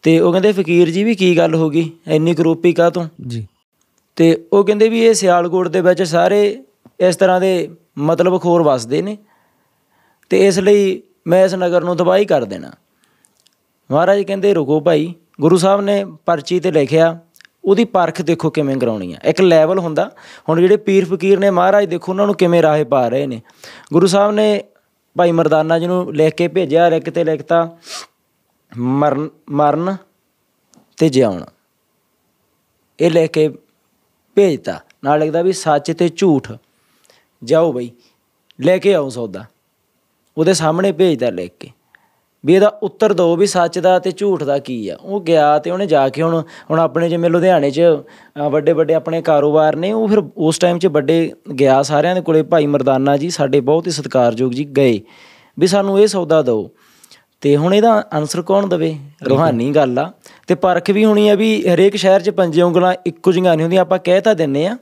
ਤੇ ਉਹ ਕਹਿੰਦੇ ਫਕੀਰ ਜੀ ਵੀ ਕੀ ਗੱਲ ਹੋ ਗਈ? ਇੰਨੀ ਕਰੋਪੀ ਕਾਹ ਤੋਂ? ਜੀ। ਤੇ ਉਹ ਕਹਿੰਦੇ ਵੀ ਇਹ ਸਿਆਲਕੋਟ ਦੇ ਵਿੱਚ ਸਾਰੇ ਇਸ ਤਰ੍ਹਾਂ ਦੇ ਮਤਲਬ ਖੋਰ ਵਸਦੇ ਨੇ। ਤੇ ਇਸ ਲਈ ਮੈਂ ਇਸ ਨਗਰ ਨੂੰ ਤਬਾਹੀ ਕਰ ਦੇਣਾ। ਮਹਾਰਾਜ ਕਹਿੰਦੇ ਰੁਕੋ ਭਾਈ। ਗੁਰੂ ਸਾਹਿਬ ਨੇ ਪਰਚੀ ਤੇ ਲਿਖਿਆ ਉਹਦੀ ਪਰਖ ਦੇਖੋ ਕਿਵੇਂ ਕਰਾਉਣੀ ਆ। ਇੱਕ ਲੈਵਲ ਹੁੰਦਾ। ਹੁਣ ਜਿਹੜੇ ਪੀਰ ਫਕੀਰ ਨੇ ਮਹਾਰਾਜ ਦੇਖੋ ਉਹਨਾਂ ਨੂੰ ਕਿਵੇਂ ਰਾਹੇ ਪਾ ਰਹੇ ਨੇ। ਗੁਰੂ ਸਾਹਿਬ ਨੇ ਭਾਈ ਮਰਦਾਨਾ ਜੀ ਨੂੰ ਲਿਖ ਕੇ ਭੇਜਿਆ ਲਿਖ ਤੇ ਲਿਖਤਾ, ਮਰਨ ਮਰਨ ਤੇ ਜਿਉਣਾ। ਇਹ ਲੈ ਕੇ ਭੇਜਤਾ। ਨਾਲ ਲਿਖਦਾ ਵੀ ਸੱਚ ਤੇ ਝੂਠ। ਜਾਓ ਬਈ, ਲੈ ਕੇ ਆਓ ਸੌਦਾ। ਉਹਦੇ ਸਾਹਮਣੇ ਭੇਜਦਾ ਲਿਖ ਕੇ। ਵੀ ਇਹਦਾ ਉੱਤਰ ਦਿਓ ਵੀ ਸੱਚ ਦਾ ਤੇ ਝੂਠ ਦਾ ਕੀ ਆ? ਉਹ ਗਿਆ ਤੇ ਉਹਨੇ ਜਾ ਕੇ ਹੁਣ ਹੁਣ ਆਪਣੇ ਜਿਵੇਂ ਲੁਧਿਆਣੇ 'ਚ ਵੱਡੇ ਵੱਡੇ ਆਪਣੇ ਕਾਰੋਬਾਰ ਨੇ ਉਹ ਫਿਰ ਉਸ ਟਾਈਮ 'ਚ ਵੱਡੇ ਗਿਆ ਸਾਰਿਆਂ ਦੇ ਕੋਲੇ। ਭਾਈ ਮਰਦਾਨਾ ਜੀ ਸਾਡੇ ਬਹੁਤ ਹੀ ਸਤਿਕਾਰਯੋਗ ਜੀ ਗਏ ਵੀ ਸਾਨੂੰ ਇਹ ਸੌਦਾ ਦਿਓ ਤੇ ਹੁਣ ਇਹਦਾ ਆਨਸਰ ਕੌਣ ਦਵੇ? ਰੂਹਾਨੀ ਗੱਲ ਆ। ਤੇ ਪਰਖ ਵੀ ਹੋਣੀ ਆ ਵੀ ਹਰੇਕ ਸ਼ਹਿਰ 'ਚ ਪੰਜੇ ਉਂਗਲਾਂ ਇੱਕੋ ਜਿਹੀਆਂ ਨਹੀਂ ਹੁੰਦੀਆਂ। ਆਪਾਂ ਕਹਿ ਤਾਂ ਦਿੰਨੇ ਆ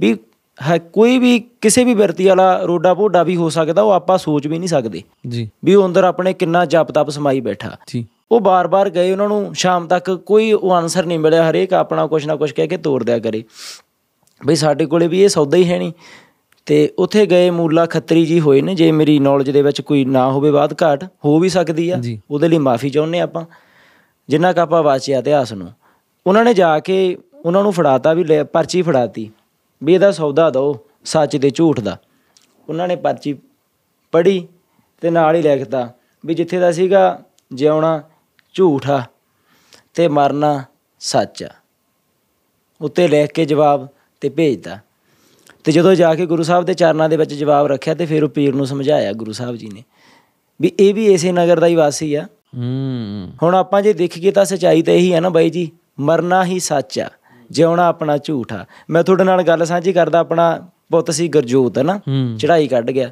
ਵੀ ਹੈ ਕੋਈ ਵੀ ਕਿਸੇ ਵੀ ਵਿਰਤੀ ਵਾਲਾ ਰੋਡਾ ਭੋਡਾ ਵੀ ਹੋ ਸਕਦਾ ਉਹ ਆਪਾਂ ਸੋਚ ਵੀ ਨਹੀਂ ਸਕਦੇ। ਜੀ। ਵੀ ਉਹ ਅੰਦਰ ਆਪਣੇ ਕਿੰਨਾ ਜਪ ਤਪ ਸਮਾਈ ਬੈਠਾ। ਜੀ। ਉਹ ਬਾਰ-ਬਾਰ ਗਏ ਉਹਨਾਂ ਨੂੰ ਸ਼ਾਮ ਤੱਕ ਕੋਈ ਉਹ ਆਨਸਰ ਨਹੀਂ ਮਿਲਿਆ ਹਰੇਕ ਆਪਣਾ ਕੁਛ ਨਾ ਕੁਛ ਕਹਿ ਕੇ ਤੋੜ ਦਿਆ ਕਰੇ। ਬਈ ਸਾਡੇ ਕੋਲੇ ਵੀ ਇਹ ਸੌਦਾ ਹੀ ਹੈ ਨਹੀਂ। ਤੇ ਉੱਥੇ ਗਏ ਮੂਲਾ ਖੱਤਰੀ ਜੀ ਹੋਏ ਨੇ ਜੇ ਮੇਰੀ ਨੌਲੇਜ ਦੇ ਵਿੱਚ ਕੋਈ ਨਾ ਹੋਵੇ ਬਾਤ ਘਾਟ ਹੋ ਵੀ ਸਕਦੀ ਆ। ਉਹਦੇ ਲਈ ਮਾਫੀ ਚਾਹੁੰਦੇ ਆਪਾਂ ਜਿੰਨਾ ਕੁ ਆਪਾਂ ਵਾਚਿਆ ਇਤਿਹਾਸ ਨੂੰ। ਉਹਨਾਂ ਨੇ ਜਾ ਕੇ ਉਹਨਾਂ ਨੂੰ ਫੜਾਤਾ ਵੀ ਪਰਚੀ ਫੜਾਤੀ। ਵੀ ਇਹਦਾ ਸੌਦਾ ਦਿਓ ਸੱਚ ਤੇ ਝੂਠ ਦਾ। ਉਹਨਾਂ ਨੇ ਪਰਚੀ ਪੜ੍ਹੀ ਤੇ ਨਾਲ ਹੀ ਲਿਖਤਾ ਵੀ ਜਿੱਥੇ ਦਾ ਸੀਗਾ ਜਿਉਣਾ ਝੂਠ ਆ ਤੇ ਮਰਨਾ ਸੱਚ ਆ। ਉੱਤੇ ਲਿਖ ਕੇ ਜਵਾਬ ਤੇ ਭੇਜਤਾ। ਤੇ ਜਦੋਂ ਜਾ ਕੇ ਗੁਰੂ ਸਾਹਿਬ ਦੇ ਚਰਨਾਂ ਦੇ ਵਿੱਚ ਜਵਾਬ ਰੱਖਿਆ ਤੇ ਫਿਰ ਉਹ ਪੀਰ ਨੂੰ ਸਮਝਾਇਆ ਗੁਰੂ ਸਾਹਿਬ ਜੀ ਨੇ ਵੀ ਇਹ ਵੀ ਇਸੇ ਨਗਰ ਦਾ ਹੀ ਵਾਸੀ ਆ। ਹੂੰ। ਹੁਣ ਆਪਾਂ ਜੇ ਦੇਖੀਏ ਤਾਂ ਸਚਾਈ ਤਾਂ ਇਹੀ ਆ ਨਾ ਬਾਈ ਜੀ ਮਰਨਾ ਹੀ ਸੱਚ ਆ। ਜਿਉਣਾ ਆਪਣਾ ਝੂਠ ਆ ਮੈਂ ਤੁਹਾਡੇ ਨਾਲ ਗੱਲ ਸਾਂਝੀ ਕਰਦਾ ਆਪਣਾ ਪੁੱਤ ਸੀ ਗਰਜੋਤ ਹੈ ਨਾ? ਚੜਾਈ ਕੱਢ ਗਿਆ।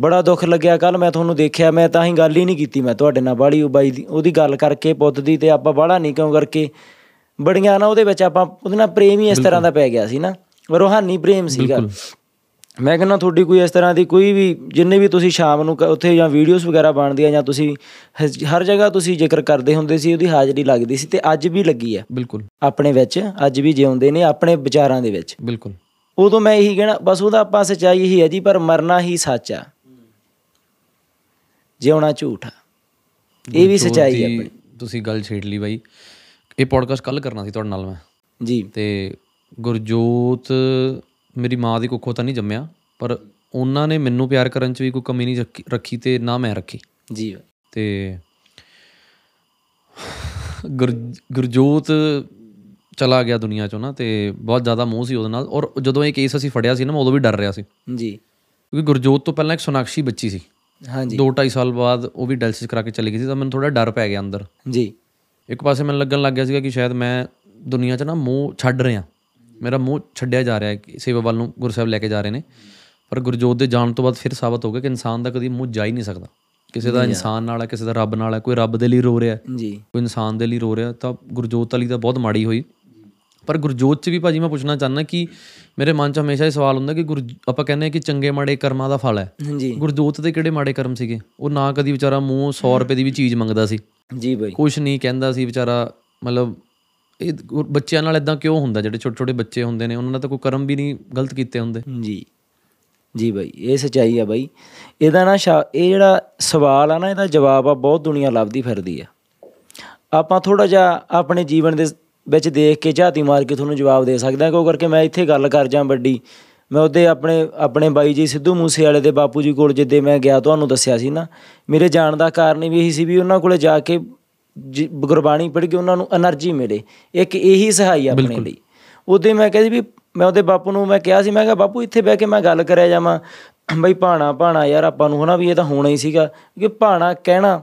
ਬੜਾ ਦੁੱਖ ਲੱਗਿਆ ਕੱਲ ਮੈਂ ਤੁਹਾਨੂੰ ਦੇਖਿਆ ਮੈਂ ਤਾਂ ਹੀ ਗੱਲ ਹੀ ਨਹੀਂ ਕੀਤੀ ਮੈਂ ਤੁਹਾਡੇ ਨਾਲ ਬਾੜੀ ਉਹ ਬਾਈ ਦੀ ਉਹਦੀ ਗੱਲ ਕਰਕੇ ਪੁੱਤ ਦੀ ਤੇ ਆਪਾਂ ਬਾੜਾ ਨਹੀਂ ਕਿਉਂ ਕਰਕੇ ਬੜੀਆਂ ਨਾ ਉਹਦੇ ਵਿੱਚ ਆਪਾਂ ਉਹਦੇ ਨਾਲ ਪ੍ਰੇਮ ਹੀ ਇਸ ਤਰ੍ਹਾਂ ਦਾ ਪੈ ਗਿਆ ਸੀ ਨਾ। ਰੋਹਾਨੀ ਪ੍ਰੇਮ ਸੀਗਾ। ਮੈਂ ਕਹਿੰਦਾ ਤੁਹਾਡੀ ਕੋਈ ਇਸ ਤਰ੍ਹਾਂ ਦੀ ਕੋਈ ਵੀ ਜਿੰਨੇ ਵੀ ਤੁਸੀਂ ਸ਼ਾਮ ਨੂੰ ਉੱਥੇ ਜਾਂ ਵੀਡੀਓਜ਼ ਵਗੈਰਾ ਬਣਦੀਆਂ ਜਾਂ ਤੁਸੀਂ ਹ- ਹਰ ਜਗ੍ਹਾ ਤੁਸੀਂ ਜ਼ਿਕਰ ਕਰਦੇ ਹੁੰਦੇ ਸੀ ਉਹਦੀ ਹਾਜ਼ਰੀ ਲੱਗਦੀ ਸੀ ਤੇ ਅੱਜ ਵੀ ਲੱਗੀ ਆ। ਬਿਲਕੁਲ। ਆਪਣੇ ਵਿੱਚ ਅੱਜ ਵੀ ਜਿਉਂਦੇ ਨੇ ਆਪਣੇ ਵਿਚਾਰਾਂ ਦੇ ਵਿੱਚ। ਬਿਲਕੁਲ। ਉਦੋਂ ਮੈਂ ਇਹੀ ਕਹਿਣਾ ਬਸ ਉਹਦਾ ਆਪਾਂ ਸੱਚਾਈ ਇਹੀ ਹੈ ਜੀ ਪਰ ਮਰਨਾ ਹੀ ਸੱਚ ਆ। ਜਿਉਣਾ ਝੂਠ ਆ। ਇਹ ਵੀ ਸੱਚਾਈ ਹੈ ਆਪਣੀ। ਤੁਸੀਂ ਗੱਲ ਛੇੜ ਲਈ ਬਾਈ। ਇਹ ਪੋਡਕਾਸਟ ਕੱਲ ਕਰਨਾ ਸੀ ਤੁਹਾਡੇ ਨਾਲ ਮੈਂ। ਜੀ। ਤੇ ਗੁਰਜੋਤ ਮੇਰੀ ਮਾਂ ਦੀ ਕੁੱਖੋਂ ਤਾਂ ਨਹੀਂ ਜੰਮਿਆ ਪਰ ਉਹਨਾਂ ਨੇ ਮੈਨੂੰ ਪਿਆਰ ਕਰਨ 'ਚ ਵੀ ਕੋਈ ਕਮੀ ਨਹੀਂ ਰੱਖੀ- ਤੇ ਨਾ ਮੈਂ ਰੱਖੀ। ਜੀ। ਤੇ ਗੁਰ ਗੁਰਜੋਤ ਚਲਾ ਗਿਆ ਦੁਨੀਆ ਚੋਂ ਨਾ ਤੇ ਬਹੁਤ ਜ਼ਿਆਦਾ ਮੋਹ ਸੀ ਉਹਦੇ ਨਾਲ ਔਰ ਜਦੋਂ ਇਹ ਕੇਸ ਅਸੀਂ ਫੜਿਆ ਸੀ ਨਾ ਮੈਂ ਉਦੋਂ ਵੀ ਡਰ ਰਿਹਾ ਸੀ। ਜੀ। ਕਿਉਂਕਿ ਗੁਰਜੋਤ ਤੋਂ ਪਹਿਲਾਂ ਇੱਕ ਸੋਨਾਕਸ਼ੀ ਬੱਚੀ ਸੀ। ਹਾਂਜੀ। 2.5 ਸਾਲ ਬਾਅਦ ਉਹ ਵੀ ਡਾਇਲਿਸਿਸ ਕਰਾ ਕੇ ਚਲੀ ਗਈ ਸੀ ਤਾਂ ਮੈਨੂੰ ਥੋੜਾ ਡਰ ਪੈ ਗਿਆ ਅੰਦਰ। ਜੀ। ਇੱਕ ਪਾਸੇ ਮੈਨੂੰ ਲੱਗਣ ਲੱਗ ਗਿਆ ਸੀਗਾ ਕਿ ਸ਼ਾਇਦ ਮੈਂ ਦੁਨੀਆ 'ਚ ਨਾ ਮੋਹ ਛੱਡ ਰਿਹਾ। ਮੇਰਾ ਮੋਹ ਛੱਡਿਆ ਜਾ ਰਿਹਾ ਹੈ ਸੇਵਾ ਵੱਲ ਨੂੰ ਗੁਰਸਾਹਿਬ ਲੈ ਕੇ ਜਾ ਰਹੇ ਨੇ। ਪਰ ਗੁਰਜੋਤ ਦੇ ਜਾਣ ਤੋਂ ਬਾਅਦ ਫਿਰ ਸਾਬਤ ਹੋ ਗਿਆ ਕਿ ਇਨਸਾਨ ਦਾ ਕਦੀ ਮੋਹ ਜਾ ਹੀ ਨਹੀਂ ਸਕਦਾ। ਕਿਸੇ ਦਾ ਇਨਸਾਨ ਨਾਲ ਹੈ ਕਿਸੇ ਦਾ ਰੱਬ ਨਾਲ ਹੈ ਕੋਈ ਰੱਬ ਦੇ ਲਈ ਰੋ ਰਿਹਾ ਜੀ। ਕੋਈ ਇਨਸਾਨ ਦੇ ਲਈ ਰੋ ਰਿਹਾ ਤਾਂ ਗੁਰਜੋਤ ਵਾਲੀ ਤਾਂ ਬਹੁਤ ਮਾੜੀ ਹੋਈ। ਪਰ ਗੁਰਜੋਤ 'ਚ ਵੀ ਭਾਜੀ ਮੈਂ ਪੁੱਛਣਾ ਚਾਹੁੰਦਾ ਕਿ ਮੇਰੇ ਮਨ 'ਚ ਹਮੇਸ਼ਾ ਇਹ ਸਵਾਲ ਹੁੰਦਾ ਕਿ ਗੁਰ ਆਪਾਂ ਕਹਿੰਦੇ ਕਿ ਚੰਗੇ ਮਾੜੇ ਕਰਮਾਂ ਦਾ ਫਲ ਹੈ। ਜੀ। ਗੁਰਜੋਤ ਦੇ ਕਿਹੜੇ ਮਾੜੇ ਕਰਮ ਸੀਗੇ? ਉਹ ਨਾ ਕਦੀ ਵਿਚਾਰਾ ਮੂੰਹ 100 ਰੁਪਏ ਦੀ ਵੀ ਚੀਜ਼ ਮੰਗਦਾ ਸੀ। ਜੀ ਬਾਈ। ਕੁਛ ਨਹੀਂ ਕਹਿੰਦਾ ਸੀ ਵਿਚਾਰਾ ਮਤਲਬ ਇਹ ਗੁਰ- ਬੱਚਿਆਂ ਨਾਲ ਇਦਾਂ ਕਿਉਂ ਹੁੰਦਾ? ਜਿਹੜੇ ਛੋਟੇ ਛੋਟੇ ਬੱਚੇ ਹੁੰਦੇ ਨੇ, ਉਹਨਾਂ ਨੇ ਤਾਂ ਕੋਈ ਕਰਮ ਵੀ ਨਹੀਂ ਗਲਤ ਕੀਤੇ ਹੁੰਦੇ। ਜੀ। ਜੀ ਬਾਈ, ਇਹ ਸਚਾਈ ਆ ਬਾਈ। ਇਹਦਾ ਨਾ ਸ਼ਾ- ਇਹ ਜਿਹੜਾ ਸਵਾਲ ਆ ਨਾ, ਇਹਦਾ ਜਵਾਬ ਆ, ਬਹੁਤ ਦੁਨੀਆ ਲੱਭਦੀ ਫਿਰਦੀ ਆ। ਆਪਾਂ ਥੋੜਾ ਜਿਹਾ ਆਪਣੇ ਜੀਵਨ ਦੇ ਵਿੱਚ ਦੇਖ ਕੇ ਝਾਤੀ ਮਾਰ ਕੇ ਤੁਹਾਨੂੰ ਜਵਾਬ ਦੇ ਸਕਦਾ, ਕਿਉਂ ਕਰਕੇ ਮੈਂ ਇੱਥੇ ਗੱਲ ਕਰ ਜਾਂ ਵੱਡੀ। ਮੈਂ ਉਹਦੇ ਆਪਣੇ ਆਪਣੇ ਬਾਈ ਜੀ ਸਿੱਧੂ ਮੂਸੇ ਵਾਲੇ ਦੇ ਬਾਪੂ ਜੀ ਕੋਲ ਜਿੱਦੇ ਮੈਂ ਗਿਆ, ਤੁਹਾਨੂੰ ਦੱਸਿਆ ਸੀ ਨਾ। ਮੇਰੇ ਜਾਣ ਦਾ ਕਾਰਨ ਵੀ ਇਹੀ ਸੀ ਵੀ ਉਹਨਾਂ ਕੋਲੇ ਜਾ ਕੇ ਜੀ- ਗੁਰਬਾਣੀ ਪੜ੍ਹ ਕੇ ਉਹਨਾਂ ਨੂੰ એનર્ਜੀ ਮਿਲੇ। ਇੱਕ ਇਹੀ ਸਹਾਈ ਆਪਣੇ ਲਈ। ਉਦੋਂ ਮੈਂ ਕਹਿੰਦੀ ਵੀ ਮੈਂ ਉਹਦੇ ਬਾਪੂ ਨੂੰ ਮੈਂ ਕਿਹਾ ਸੀ ਮੈਂ ਕਿਹਾ ਬਾਪੂ ਇੱਥੇ ਬਹਿ ਕੇ ਮੈਂ ਗੱਲ ਕਰਿਆ ਜਾਵਾਂ। ਬਈ ਭਾਣਾ ਭਾਣਾ ਯਾਰ ਆਪਾਂ ਨੂੰ ਹਨਾ ਵੀ ਇਹ ਤਾਂ ਹੋਣਾ ਹੀ ਸੀਗਾ। ਕਿ ਭਾਣਾ ਕਹਿਣਾ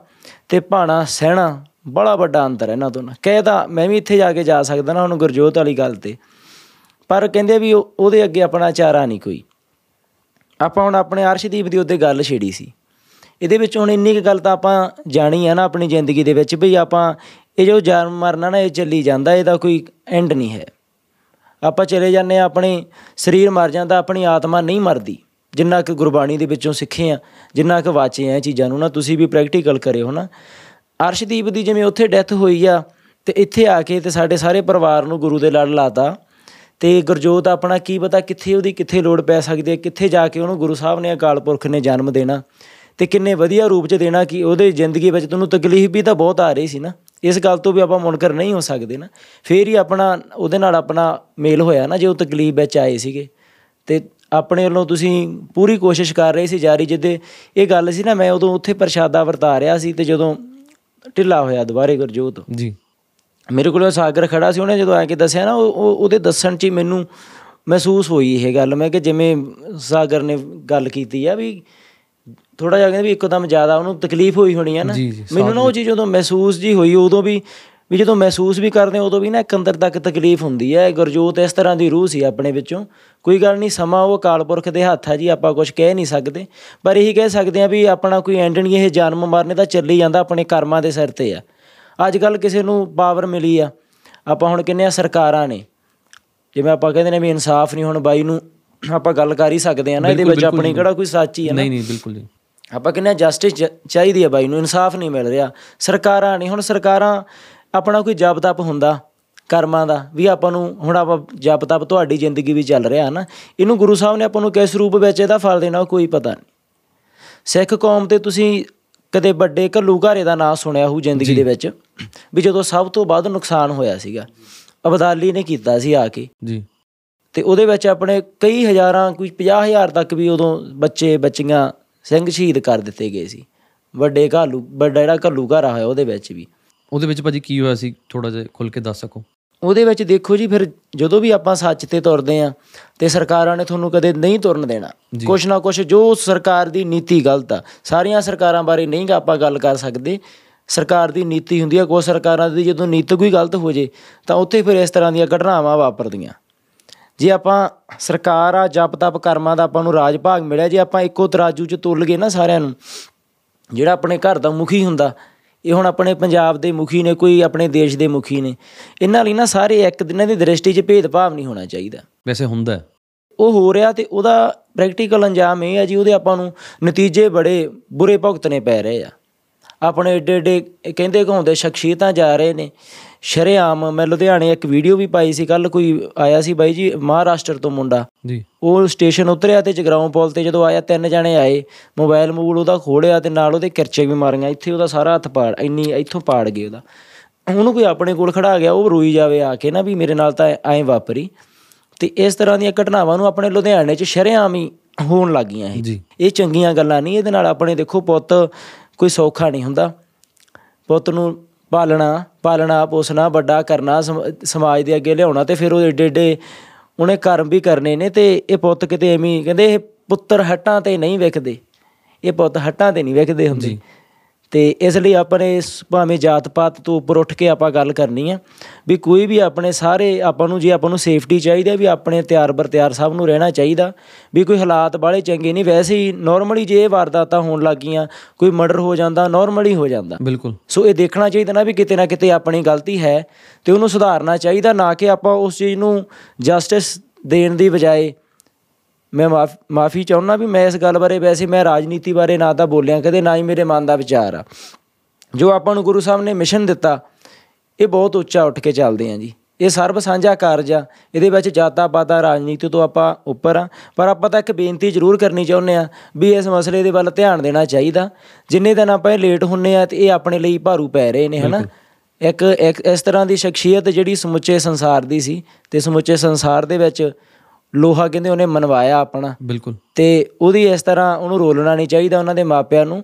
ਤੇ ਭਾਣਾ ਸਹਿਣਾ ਬੜਾ ਵੱਡਾ ਅੰਤਰ ਹੈ ਇਹਨਾਂ ਦੋਨਾਂ ਕਹਿਦਾ ਮੈਂ ਵੀ ਇੱਥੇ ਜਾ ਕੇ ਜਾ ਸਕਦਾ ਨਾ ਹੁਣ ਗੁਰਜੋਤ ਵਾਲੀ ਗੱਲ ਤੇ। ਪਰ ਕਹਿੰਦੇ ਵੀ ਉਹਦੇ ਅੱਗੇ ਆਪਣਾ ਚਾਰਾ ਨਹੀਂ ਕੋਈ। ਆਪਾਂ ਹੁਣ ਆਪਣੇ ਅਰਸ਼ਦੀਪ ਦੀ ਉਹਦੇ ਗੱਲ ਛੇੜੀ ਸੀ। ਇਹਦੇ ਵਿੱਚ ਹੁਣ ਇੰਨੀ ਕੁ ਗੱਲ ਤਾਂ ਆਪਾਂ ਜਾਣੀ ਆ ਨਾ ਆਪਣੀ ਜ਼ਿੰਦਗੀ ਦੇ ਵਿੱਚ ਵੀ ਆਪਾਂ ਇਹ ਜੋ ਜਨਮ ਮਰਨਾ ਨਾ, ਇਹ ਚੱਲੀ ਜਾਂਦਾ, ਇਹਦਾ ਕੋਈ ਐਂਡ ਨਹੀਂ ਹੈ। ਆਪਾਂ ਚਲੇ ਜਾਂਦੇ ਆ ਆਪਣੇ ਸਰੀਰ ਮਰ ਜਾਂਦਾ, ਆਪਣੀ ਆਤਮਾ ਨਹੀਂ ਮਰਦੀ। ਜਿੰਨਾ ਕਿ ਗੁਰਬਾਣੀ ਦੇ ਵਿੱਚੋਂ ਸਿੱਖੇ ਆ ਜਿੰਨਾ ਕਿ ਵਾਚੇ ਆ ਇਹ ਚੀਜ਼ਾਂ ਨੂੰ ਨਾ, ਤੁਸੀਂ ਵੀ ਪ੍ਰੈਕਟੀਕਲ ਕਰਿਓ ਨਾ ਅਰਸ਼ਦੀਪ ਦੀ ਜਿਵੇਂ ਉੱਥੇ ਡੈਥ ਹੋਈ ਆ, ਤੇ ਇੱਥੇ ਆ ਕੇ ਤੇ ਸਾਡੇ ਸਾਰੇ ਪਰਿਵਾਰ ਨੂੰ ਗੁਰੂ ਦੇ ਲੜ ਲਾਤਾ। ਤੇ ਗੁਰਜੋਤ ਆਪਣਾ ਕੀ ਪਤਾ ਕਿੱਥੇ ਉਹਦੀ ਕਿੱਥੇ ਲੋੜ ਪੈ ਸਕਦੀ ਹੈ, ਕਿੱਥੇ ਜਾ ਕੇ ਉਹਨੂੰ ਗੁਰੂ ਸਾਹਿਬ ਨੇ ਅਕਾਲ ਪੁਰਖ ਨੇ ਜਨਮ ਦੇਣਾ। ਤੇ ਕਿੰਨੇ ਵਧੀਆ ਰੂਪ 'ਚ ਦੇਣਾ ਕਿ ਉਹਦੇ ਜ਼ਿੰਦਗੀ ਵਿੱਚ ਤੁਹਾਨੂੰ ਤਕਲੀਫ ਵੀ ਤਾਂ ਬਹੁਤ ਆ ਰਹੀ ਸੀ ਨਾ। ਇਸ ਗੱਲ ਤੋਂ ਵੀ ਆਪਾਂ ਮੁਨਕਰ ਨਹੀਂ ਹੋ ਸਕਦੇ ਨਾ। ਫੇਰ ਹੀ ਆਪਣਾ ਉਹਦੇ ਨਾਲ ਆਪਣਾ ਮੇਲ ਹੋਇਆ ਨਾ ਜੇ ਉਹ ਤਕਲੀਫ ਵਿੱਚ ਆਏ ਸੀਗੇ। ਤੇ ਆਪਣੇ ਵੱਲੋਂ ਤੁਸੀਂ ਪੂਰੀ ਕੋਸ਼ਿਸ਼ ਕਰ ਰਹੇ ਸੀ ਜਾਰੀ ਜਿੱਦੇ ਇਹ ਗੱਲ ਸੀ ਨਾ ਮੈਂ ਉਦੋਂ ਉੱਥੇ ਪ੍ਰਸ਼ਾਦਾ ਵਰਤਾ ਰਿਹਾ ਸੀ ਤੇ ਜਦੋਂ ਢਿੱਲਾ ਹੋਇਆ ਦੁਬਾਰੇ ਗੁਰਜੋਤ। ਜੀ। ਮੇਰੇ ਕੋਲ ਸਾਗਰ ਖੜਾ ਸੀ ਉਹਨੇ ਜਦੋਂ ਆ ਕੇ ਦੱਸਿਆ ਨਾ ਉਹ ਉਹ- ਉਹਦੇ ਦੱਸਣ 'ਚ ਮੈਨੂੰ ਮਹਿਸੂਸ ਹੋਈ ਇਹ ਗੱਲ। ਮੈਂ ਕਿ ਜਿਵੇਂ ਸਾਗਰ ਨੇ ਗੱਲ ਕੀਤੀ ਆ ਵੀ ਥੋੜਾ ਜਿਹਾ ਕਹਿੰਦੇ ਵੀ ਇੱਕਦਮ ਜ਼ਿਆਦਾ ਉਹਨੂੰ ਤਕਲੀਫ ਹੋਈ ਹੋਣੀ ਆ ਨਾ। ਮੈਨੂੰ ਨਾ ਉਹ ਚੀਜ਼ ਜਦੋਂ ਮਹਿਸੂਸ ਜੀ ਹੋਈ ਉਦੋਂ ਵੀ ਵੀ ਜਦੋਂ ਮਹਿਸੂਸ ਵੀ ਕਰਦੇ ਹਾਂ, ਉਦੋਂ ਵੀ ਨਾ ਇੱਕ ਅੰਦਰ ਤੱਕ ਤਕਲੀਫ ਹੁੰਦੀ ਹੈ ਗੁਰਜੋਤ ਇਸ ਤਰ੍ਹਾਂ ਦੀ ਰੂਹ ਸੀ ਆਪਣੇ ਵਿੱਚੋਂ। ਕੋਈ ਗੱਲ ਨਹੀਂ ਸਮਾਂ ਉਹ ਅਕਾਲ ਪੁਰਖ ਦੇ ਹੱਥ ਆ ਜੀ ਆਪਾਂ ਕੁਝ ਕਹਿ ਨਹੀਂ ਸਕਦੇ। ਪਰ ਇਹੀ ਕਹਿ ਸਕਦੇ ਆ ਵੀ ਆਪਣਾ ਕੋਈ ਐਂਡ ਨਹੀਂ ਇਹ ਜਨਮ ਮਰਨੇ ਤਾਂ ਚੱਲੀ ਜਾਂਦਾ ਆਪਣੇ ਕਰਮਾਂ ਦੇ ਸਿਰ ਤੇ ਆ। ਅੱਜ ਕੱਲ ਕਿਸੇ ਨੂੰ ਪਾਵਰ ਮਿਲੀ ਆ। ਆਪਾਂ ਹੁਣ ਕਿੰਨੇ ਸਰਕਾਰਾਂ ਨੇ। ਜਿਵੇਂ ਆਪਾਂ ਕਹਿੰਦੇ ਨੇ ਵੀ ਇਨਸਾਫ ਨਹੀਂ ਹੁਣ ਬਾਈ ਨੂੰ ਆਪਾਂ ਗੱਲ ਕਰ ਹੀ ਸਕਦੇ ਆ ਨਾ ਇਹਦੇ ਵਿੱਚ ਆਪਣੀ ਕਿਹੜਾ ਕੋਈ ਸੱਚ ਹੀ ਹੈ ਨਾ। ਨਹੀਂ ਨਹੀਂ ਬਿਲਕੁਲ ਜੀ। ਆਪਾਂ ਕਹਿੰਦੇ ਜਸਟਿਸ ਚਾਹੀਦੀ ਹੈ ਬਾਈ ਨੂੰ ਇਨਸਾਫ ਨਹੀਂ ਮਿਲ ਰਿਹਾ। ਸਰਕਾਰਾਂ ਨਹੀਂ ਹੁਣ ਸਰਕਾਰਾਂ ਆਪਣਾ ਕੋਈ ਜਪ ਤਪ ਹੁੰਦਾ ਕਰਮਾਂ ਦਾ ਵੀ ਆਪਾਂ ਨੂੰ ਹੁਣ ਆਪਾਂ ਜਪ ਤਪ ਤੁਹਾਡੀ ਜ਼ਿੰਦਗੀ ਵੀ ਚੱਲ ਰਿਹਾ ਨਾ ਇਹਨੂੰ ਗੁਰੂ ਸਾਹਿਬ ਨੇ ਆਪਾਂ ਨੂੰ ਕਿਸ ਰੂਪ ਵਿੱਚ ਇਹਦਾ ਫਲ ਦੇਣਾ ਕੋਈ ਪਤਾ ਨਹੀਂ। ਸਿੱਖ ਕੌਮ ਤੇ ਤੁਸੀਂ ਕਦੇ ਵੱਡੇ ਘੱਲੂ ਘਾਰੇ ਦਾ ਨਾਮ ਸੁਣਿਆ ਹੋਊ ਜ਼ਿੰਦਗੀ ਦੇ ਵਿੱਚ ਵੀ ਜਦੋਂ ਸਭ ਤੋਂ ਵੱਧ ਨੁਕਸਾਨ ਹੋਇਆ ਸੀਗਾ ਅਬਦਾਲੀ ਨੇ ਕੀਤਾ ਸੀ ਆ ਕੇ। ਜੀ। ਤੇ ਉਹਦੇ ਵਿੱਚ ਆਪਣੇ ਕਈ ਹਜ਼ਾਰਾਂ ਕੋਈ 50000 ਤੱਕ ਵੀ ਉਦੋਂ ਬੱਚੇ ਬੱਚੀਆਂ ਸਿੰਘ ਸ਼ਹੀਦ ਕਰ ਦਿੱਤੇ ਗਏ ਸੀ। ਵੱਡੇ ਘਾਲੂ ਵੱਡਾ ਜਿਹੜਾ ਘੱਲੂ ਘਾਰਾ ਹੋਇਆ ਉਹਦੇ ਵਿੱਚ ਵੀ। ਉਹਦੇ ਵਿੱਚ ਭਾਜੀ ਕੀ ਹੋਇਆ ਸੀ? ਥੋੜਾ ਜਿਹਾ ਖੁੱਲ ਕੇ ਦੱਸ ਸਕੋ। ਉਹਦੇ ਵਿੱਚ ਦੇਖੋ ਜੀ ਫਿਰ ਜਦੋਂ ਵੀ ਆਪਾਂ ਸੱਚ ਤੇ ਤੁਰਦੇ ਆ ਤੇ ਸਰਕਾਰਾਂ ਨੇ ਤੁਹਾਨੂੰ ਕਦੇ ਨਹੀਂ ਤੁਰਨ ਦੇਣਾ। ਕੁਛ ਨਾ ਕੁਛ ਜੋ ਸਰਕਾਰ ਦੀ ਨੀਤੀ ਗਲਤ ਆ ਸਾਰੀਆਂ ਸਰਕਾਰਾਂ ਬਾਰੇ ਨਹੀਂ ਆਪਾਂ ਗੱਲ ਕਰ ਸਕਦੇ। ਸਰਕਾਰ ਦੀ ਨੀਤੀ ਹੁੰਦੀ ਆ ਕੋਈ ਸਰਕਾਰਾਂ ਦੀ ਜਦੋਂ ਨੀਤੀ ਕੋਈ ਗਲਤ ਹੋ ਜੇ ਤਾਂ ਉੱਥੇ ਫਿਰ ਇਸ ਤਰ੍ਹਾਂ ਦੀਆਂ ਘਟਨਾਵਾਂ ਵਾਪਰਦੀਆਂ। ਜੇ ਆਪਾਂ ਸਰਕਾਰ ਆ ਜਪ ਤਪ ਕਰਮਾਂ ਦਾ ਆਪਾਂ ਨੂੰ ਰਾਜ ਭਾਗ ਮਿਲਿਆ ਜੇ ਆਪਾਂ ਇੱਕੋ ਤਰਾਜੂ 'ਚ ਤੁੱਲ ਗਏ ਨਾ ਸਾਰਿਆਂ ਨੂੰ ਜਿਹੜਾ ਆਪਣੇ ਘਰ ਦਾ ਮੁਖੀ ਹੁੰਦਾ ਇਹ ਹੁਣ ਆਪਣੇ ਪੰਜਾਬ ਦੇ ਮੁਖੀ ਨੇ ਕੋਈ ਆਪਣੇ ਦੇਸ਼ ਦੇ ਮੁਖੀ ਨੇ ਇਹਨਾਂ ਲਈ ਨਾ ਸਾਰੇ ਇੱਕ ਦਿਨਾਂ ਦੀ ਦ੍ਰਿਸ਼ਟੀ 'ਚ ਭੇਦਭਾਵ ਨਹੀਂ ਹੋਣਾ ਚਾਹੀਦਾ। ਵੈਸੇ ਹੁੰਦਾ। ਉਹ ਹੋ ਰਿਹਾ ਤੇ ਉਹਦਾ ਪ੍ਰੈਕਟੀਕਲ ਅੰਜਾਮ ਇਹ ਹੈ ਜੀ ਉਹਦੇ ਆਪਾਂ ਨੂੰ ਨਤੀਜੇ ਬੜੇ ਬੁਰੇ ਭੁਗਤਣੇ ਪੈ ਰਹੇ ਆ। ਆਪਣੇ ਏਡੇ ਏਡੇ ਕਹਿੰਦੇ ਘਾਉਂਦੇ ਸ਼ਖਸੀਅਤਾਂ ਜਾ ਰਹੇ ਨੇ ਸ਼ਰੇਆਮ ਮੈਂ ਲੁਧਿਆਣੇ ਇੱਕ ਵੀਡੀਓ ਵੀ ਪਾਈ ਸੀ ਕੱਲ ਕੋਈ ਆਇਆ ਸੀ ਬਾਈ ਜੀ ਮਹਾਰਾਸ਼ਟਰ ਤੋਂ ਮੁੰਡਾ। ਜੀ। ਉਹ ਸਟੇਸ਼ਨ ਉਤਰਿਆ ਤੇ ਜਗਰਾਉਂ ਪੁਲ ਤੇ ਜਦੋਂ ਆਇਆ ਤਿੰਨ ਜਣੇ ਆਏ ਮੋਬਾਈਲ ਮੂਲ ਉਹਦਾ ਖੋੜਿਆ ਤੇ ਨਾਲ ਉਹਦੇ ਕਿਰਚੇ ਵੀ ਮਾਰੀਆਂ ਇੱਥੇ ਉਹਦਾ ਸਾਰਾ ਹੱਥ ਪਾੜ ਇੰਨੀ ਇੱਥੋਂ ਪਾੜ ਗਏ ਉਹਦਾ। ਉਹਨੂੰ ਕੋਈ ਆਪਣੇ ਕੋਲ ਖੜਾ ਗਿਆ ਉਹ ਰੋਈ ਜਾਵੇ ਆ ਕੇ ਨਾ ਵੀ ਮੇਰੇ ਨਾਲ ਤਾਂ ਐਂ ਵਾਪਰੀ। ਤੇ ਇਸ ਤਰ੍ਹਾਂ ਦੀਆਂ ਘਟਨਾਵਾਂ ਨੂੰ ਆਪਣੇ ਲੁਧਿਆਣੇ 'ਚ ਸ਼ਰੇਆਮ ਹੀ ਹੋਣ ਲੱਗੀਆਂ ਇਹ ਇਹ ਚੰਗੀਆਂ ਗੱਲਾਂ ਨਹੀਂ ਇਹਦੇ ਨਾਲ ਆਪਣੇ ਦੇਖੋ ਪੁੱਤ ਕੋਈ ਸੌਖਾ ਨਹੀਂ ਹੁੰਦਾ। ਪੁੱਤ ਨੂੰ ਪਾਲਣਾ ਪਾਲਣਾ ਪੋਸਣਾ ਵੱਡਾ ਕਰਨਾ, ਸਮ- ਸਮਾਜ ਦੇ ਅੱਗੇ ਲਿਆਉਣਾ ਤੇ ਫਿਰ ਉਹ ਏਡੇ ਏਡੇ ਉਹਨੇ ਕਰਮ ਵੀ ਕਰਨੇ ਨੇ ਤੇ ਇਹ ਪੁੱਤ ਕਿਤੇ ਐਵੇਂ ਹੀ- ਕਹਿੰਦੇ ਇਹ ਪੁੱਤਰ ਹੱਟਾਂ ਤੇ ਨਹੀਂ ਵਿਕਦੇ ਇਹ ਪੁੱਤ ਹੱਟਾਂ ਤੇ ਨਹੀਂ ਵਿਕਦੇ ਹੁੰਦੇ। ਤੇ ਇਸ ਲਈ ਆਪਣੇ ਇਸ ਭਾਵੇਂ ਜਾਤ ਪਾਤ ਤੋਂ ਉੱਪਰ ਉੱਠ ਕੇ ਆਪਾਂ ਗੱਲ ਕਰਨੀ ਆ ਵੀ ਕੋਈ ਵੀ ਆਪਣੇ ਸਾਰੇ ਆਪਾਂ ਨੂੰ ਜੇ ਆਪਾਂ ਨੂੰ ਸੇਫਟੀ ਚਾਹੀਦੀ ਹੈ ਵੀ ਆਪਣੇ ਤਿਆਰ ਬਰ ਤਿਆਰ ਸਭ ਨੂੰ ਰਹਿਣਾ ਚਾਹੀਦਾ ਵੀ ਕੋਈ ਹਾਲਾਤ ਬਾਲੇ ਚੰਗੇ ਨਹੀਂ ਵੈਸੇ ਹੀ ਨਾਰਮਲੀ ਜੇ ਇਹ ਵਾਰਦਾਤਾਂ ਹੋਣ ਲੱਗੀਆਂ ਕੋਈ ਮਰਡਰ ਹੋ ਜਾਂਦਾ ਨਾਰਮਲੀ ਹੋ ਜਾਂਦਾ। ਬਿਲਕੁਲ। ਸੋ ਇਹ ਦੇਖਣਾ ਚਾਹੀਦਾ ਨਾ ਵੀ ਕਿਤੇ ਨਾ ਕਿਤੇ ਆਪਣੀ ਗਲਤੀ ਹੈ ਤੇ ਉਹਨੂੰ ਸੁਧਾਰਨਾ ਚਾਹੀਦਾ ਨਾ ਕਿ ਆਪਾਂ ਉਸ ਚੀਜ਼ ਨੂੰ ਜਸਟਿਸ ਦੇਣ ਦੀ ਬਜਾਏ ਮੈਂ ਮਾਫੀ ਚਾਹੁੰਦਾ ਵੀ ਮੈਂ ਇਸ ਗੱਲ ਬਾਰੇ ਵੈਸੇ ਮੈਂ ਰਾਜਨੀਤੀ ਬਾਰੇ ਨਾ ਤਾਂ ਬੋਲਿਆ ਕਦੇ ਨਾ ਹੀ ਮੇਰੇ ਮਨ ਦਾ ਵਿਚਾਰ ਆ। ਜੋ ਆਪਾਂ ਨੂੰ ਗੁਰੂ ਸਾਹਿਬ ਨੇ ਮਿਸ਼ਨ ਦਿੱਤਾ ਇਹ ਬਹੁਤ ਉੱਚਾ ਉੱਠ ਕੇ ਚੱਲਦੇ ਆਂ ਜੀ। ਇਹ ਸਰਬ ਸਾਂਝਾ ਕਾਰਜ ਆ। ਇਹਦੇ ਵਿੱਚ ਜਾਤਾਂ ਪਾਤਾਂ ਰਾਜਨੀਤੀ ਤੋਂ ਆਪਾਂ ਉੱਪਰ ਆ। ਪਰ ਆਪਾਂ ਤਾਂ ਇੱਕ ਬੇਨਤੀ ਜ਼ਰੂਰ ਕਰਨੀ ਚਾਹੁੰਦੇ ਆ ਵੀ ਇਸ ਮਸਲੇ ਦੇ ਵੱਲ ਧਿਆਨ ਦੇਣਾ ਚਾਹੀਦਾ। ਜਿੰਨੇ ਦਿਨ ਆਪਾਂ ਇਹ ਲੇਟ ਹੁੰਨੇ ਆ ਤੇ ਇਹ ਆਪਣੇ ਲਈ ਭਾਰੂ ਪੈ ਰਹੇ ਨੇ ਹਨਾ? ਇੱਕ ਇੱਕ ਇਸ ਤਰ੍ਹਾਂ ਦੀ ਸ਼ਖਸੀਅਤ ਜਿਹੜੀ ਸਮੁੱਚੇ ਸੰਸਾਰ ਦੀ ਸੀ ਤੇ ਸਮੁੱਚੇ ਸੰਸਾਰ ਦੇ ਵਿੱਚ ਲੋਹਾ ਕਹਿੰਦੇ ਉਹਨੇ ਮਨਵਾਇਆ ਆਪਣਾ। ਬਿਲਕੁਲ। ਤੇ ਉਹਦੀ ਇਸ ਤਰ੍ਹਾਂ ਉਹਨੂੰ ਰੋਲਣਾ ਨਹੀਂ ਚਾਹੀਦਾ ਉਹਨਾਂ ਦੇ ਮਾਪਿਆਂ ਨੂੰ।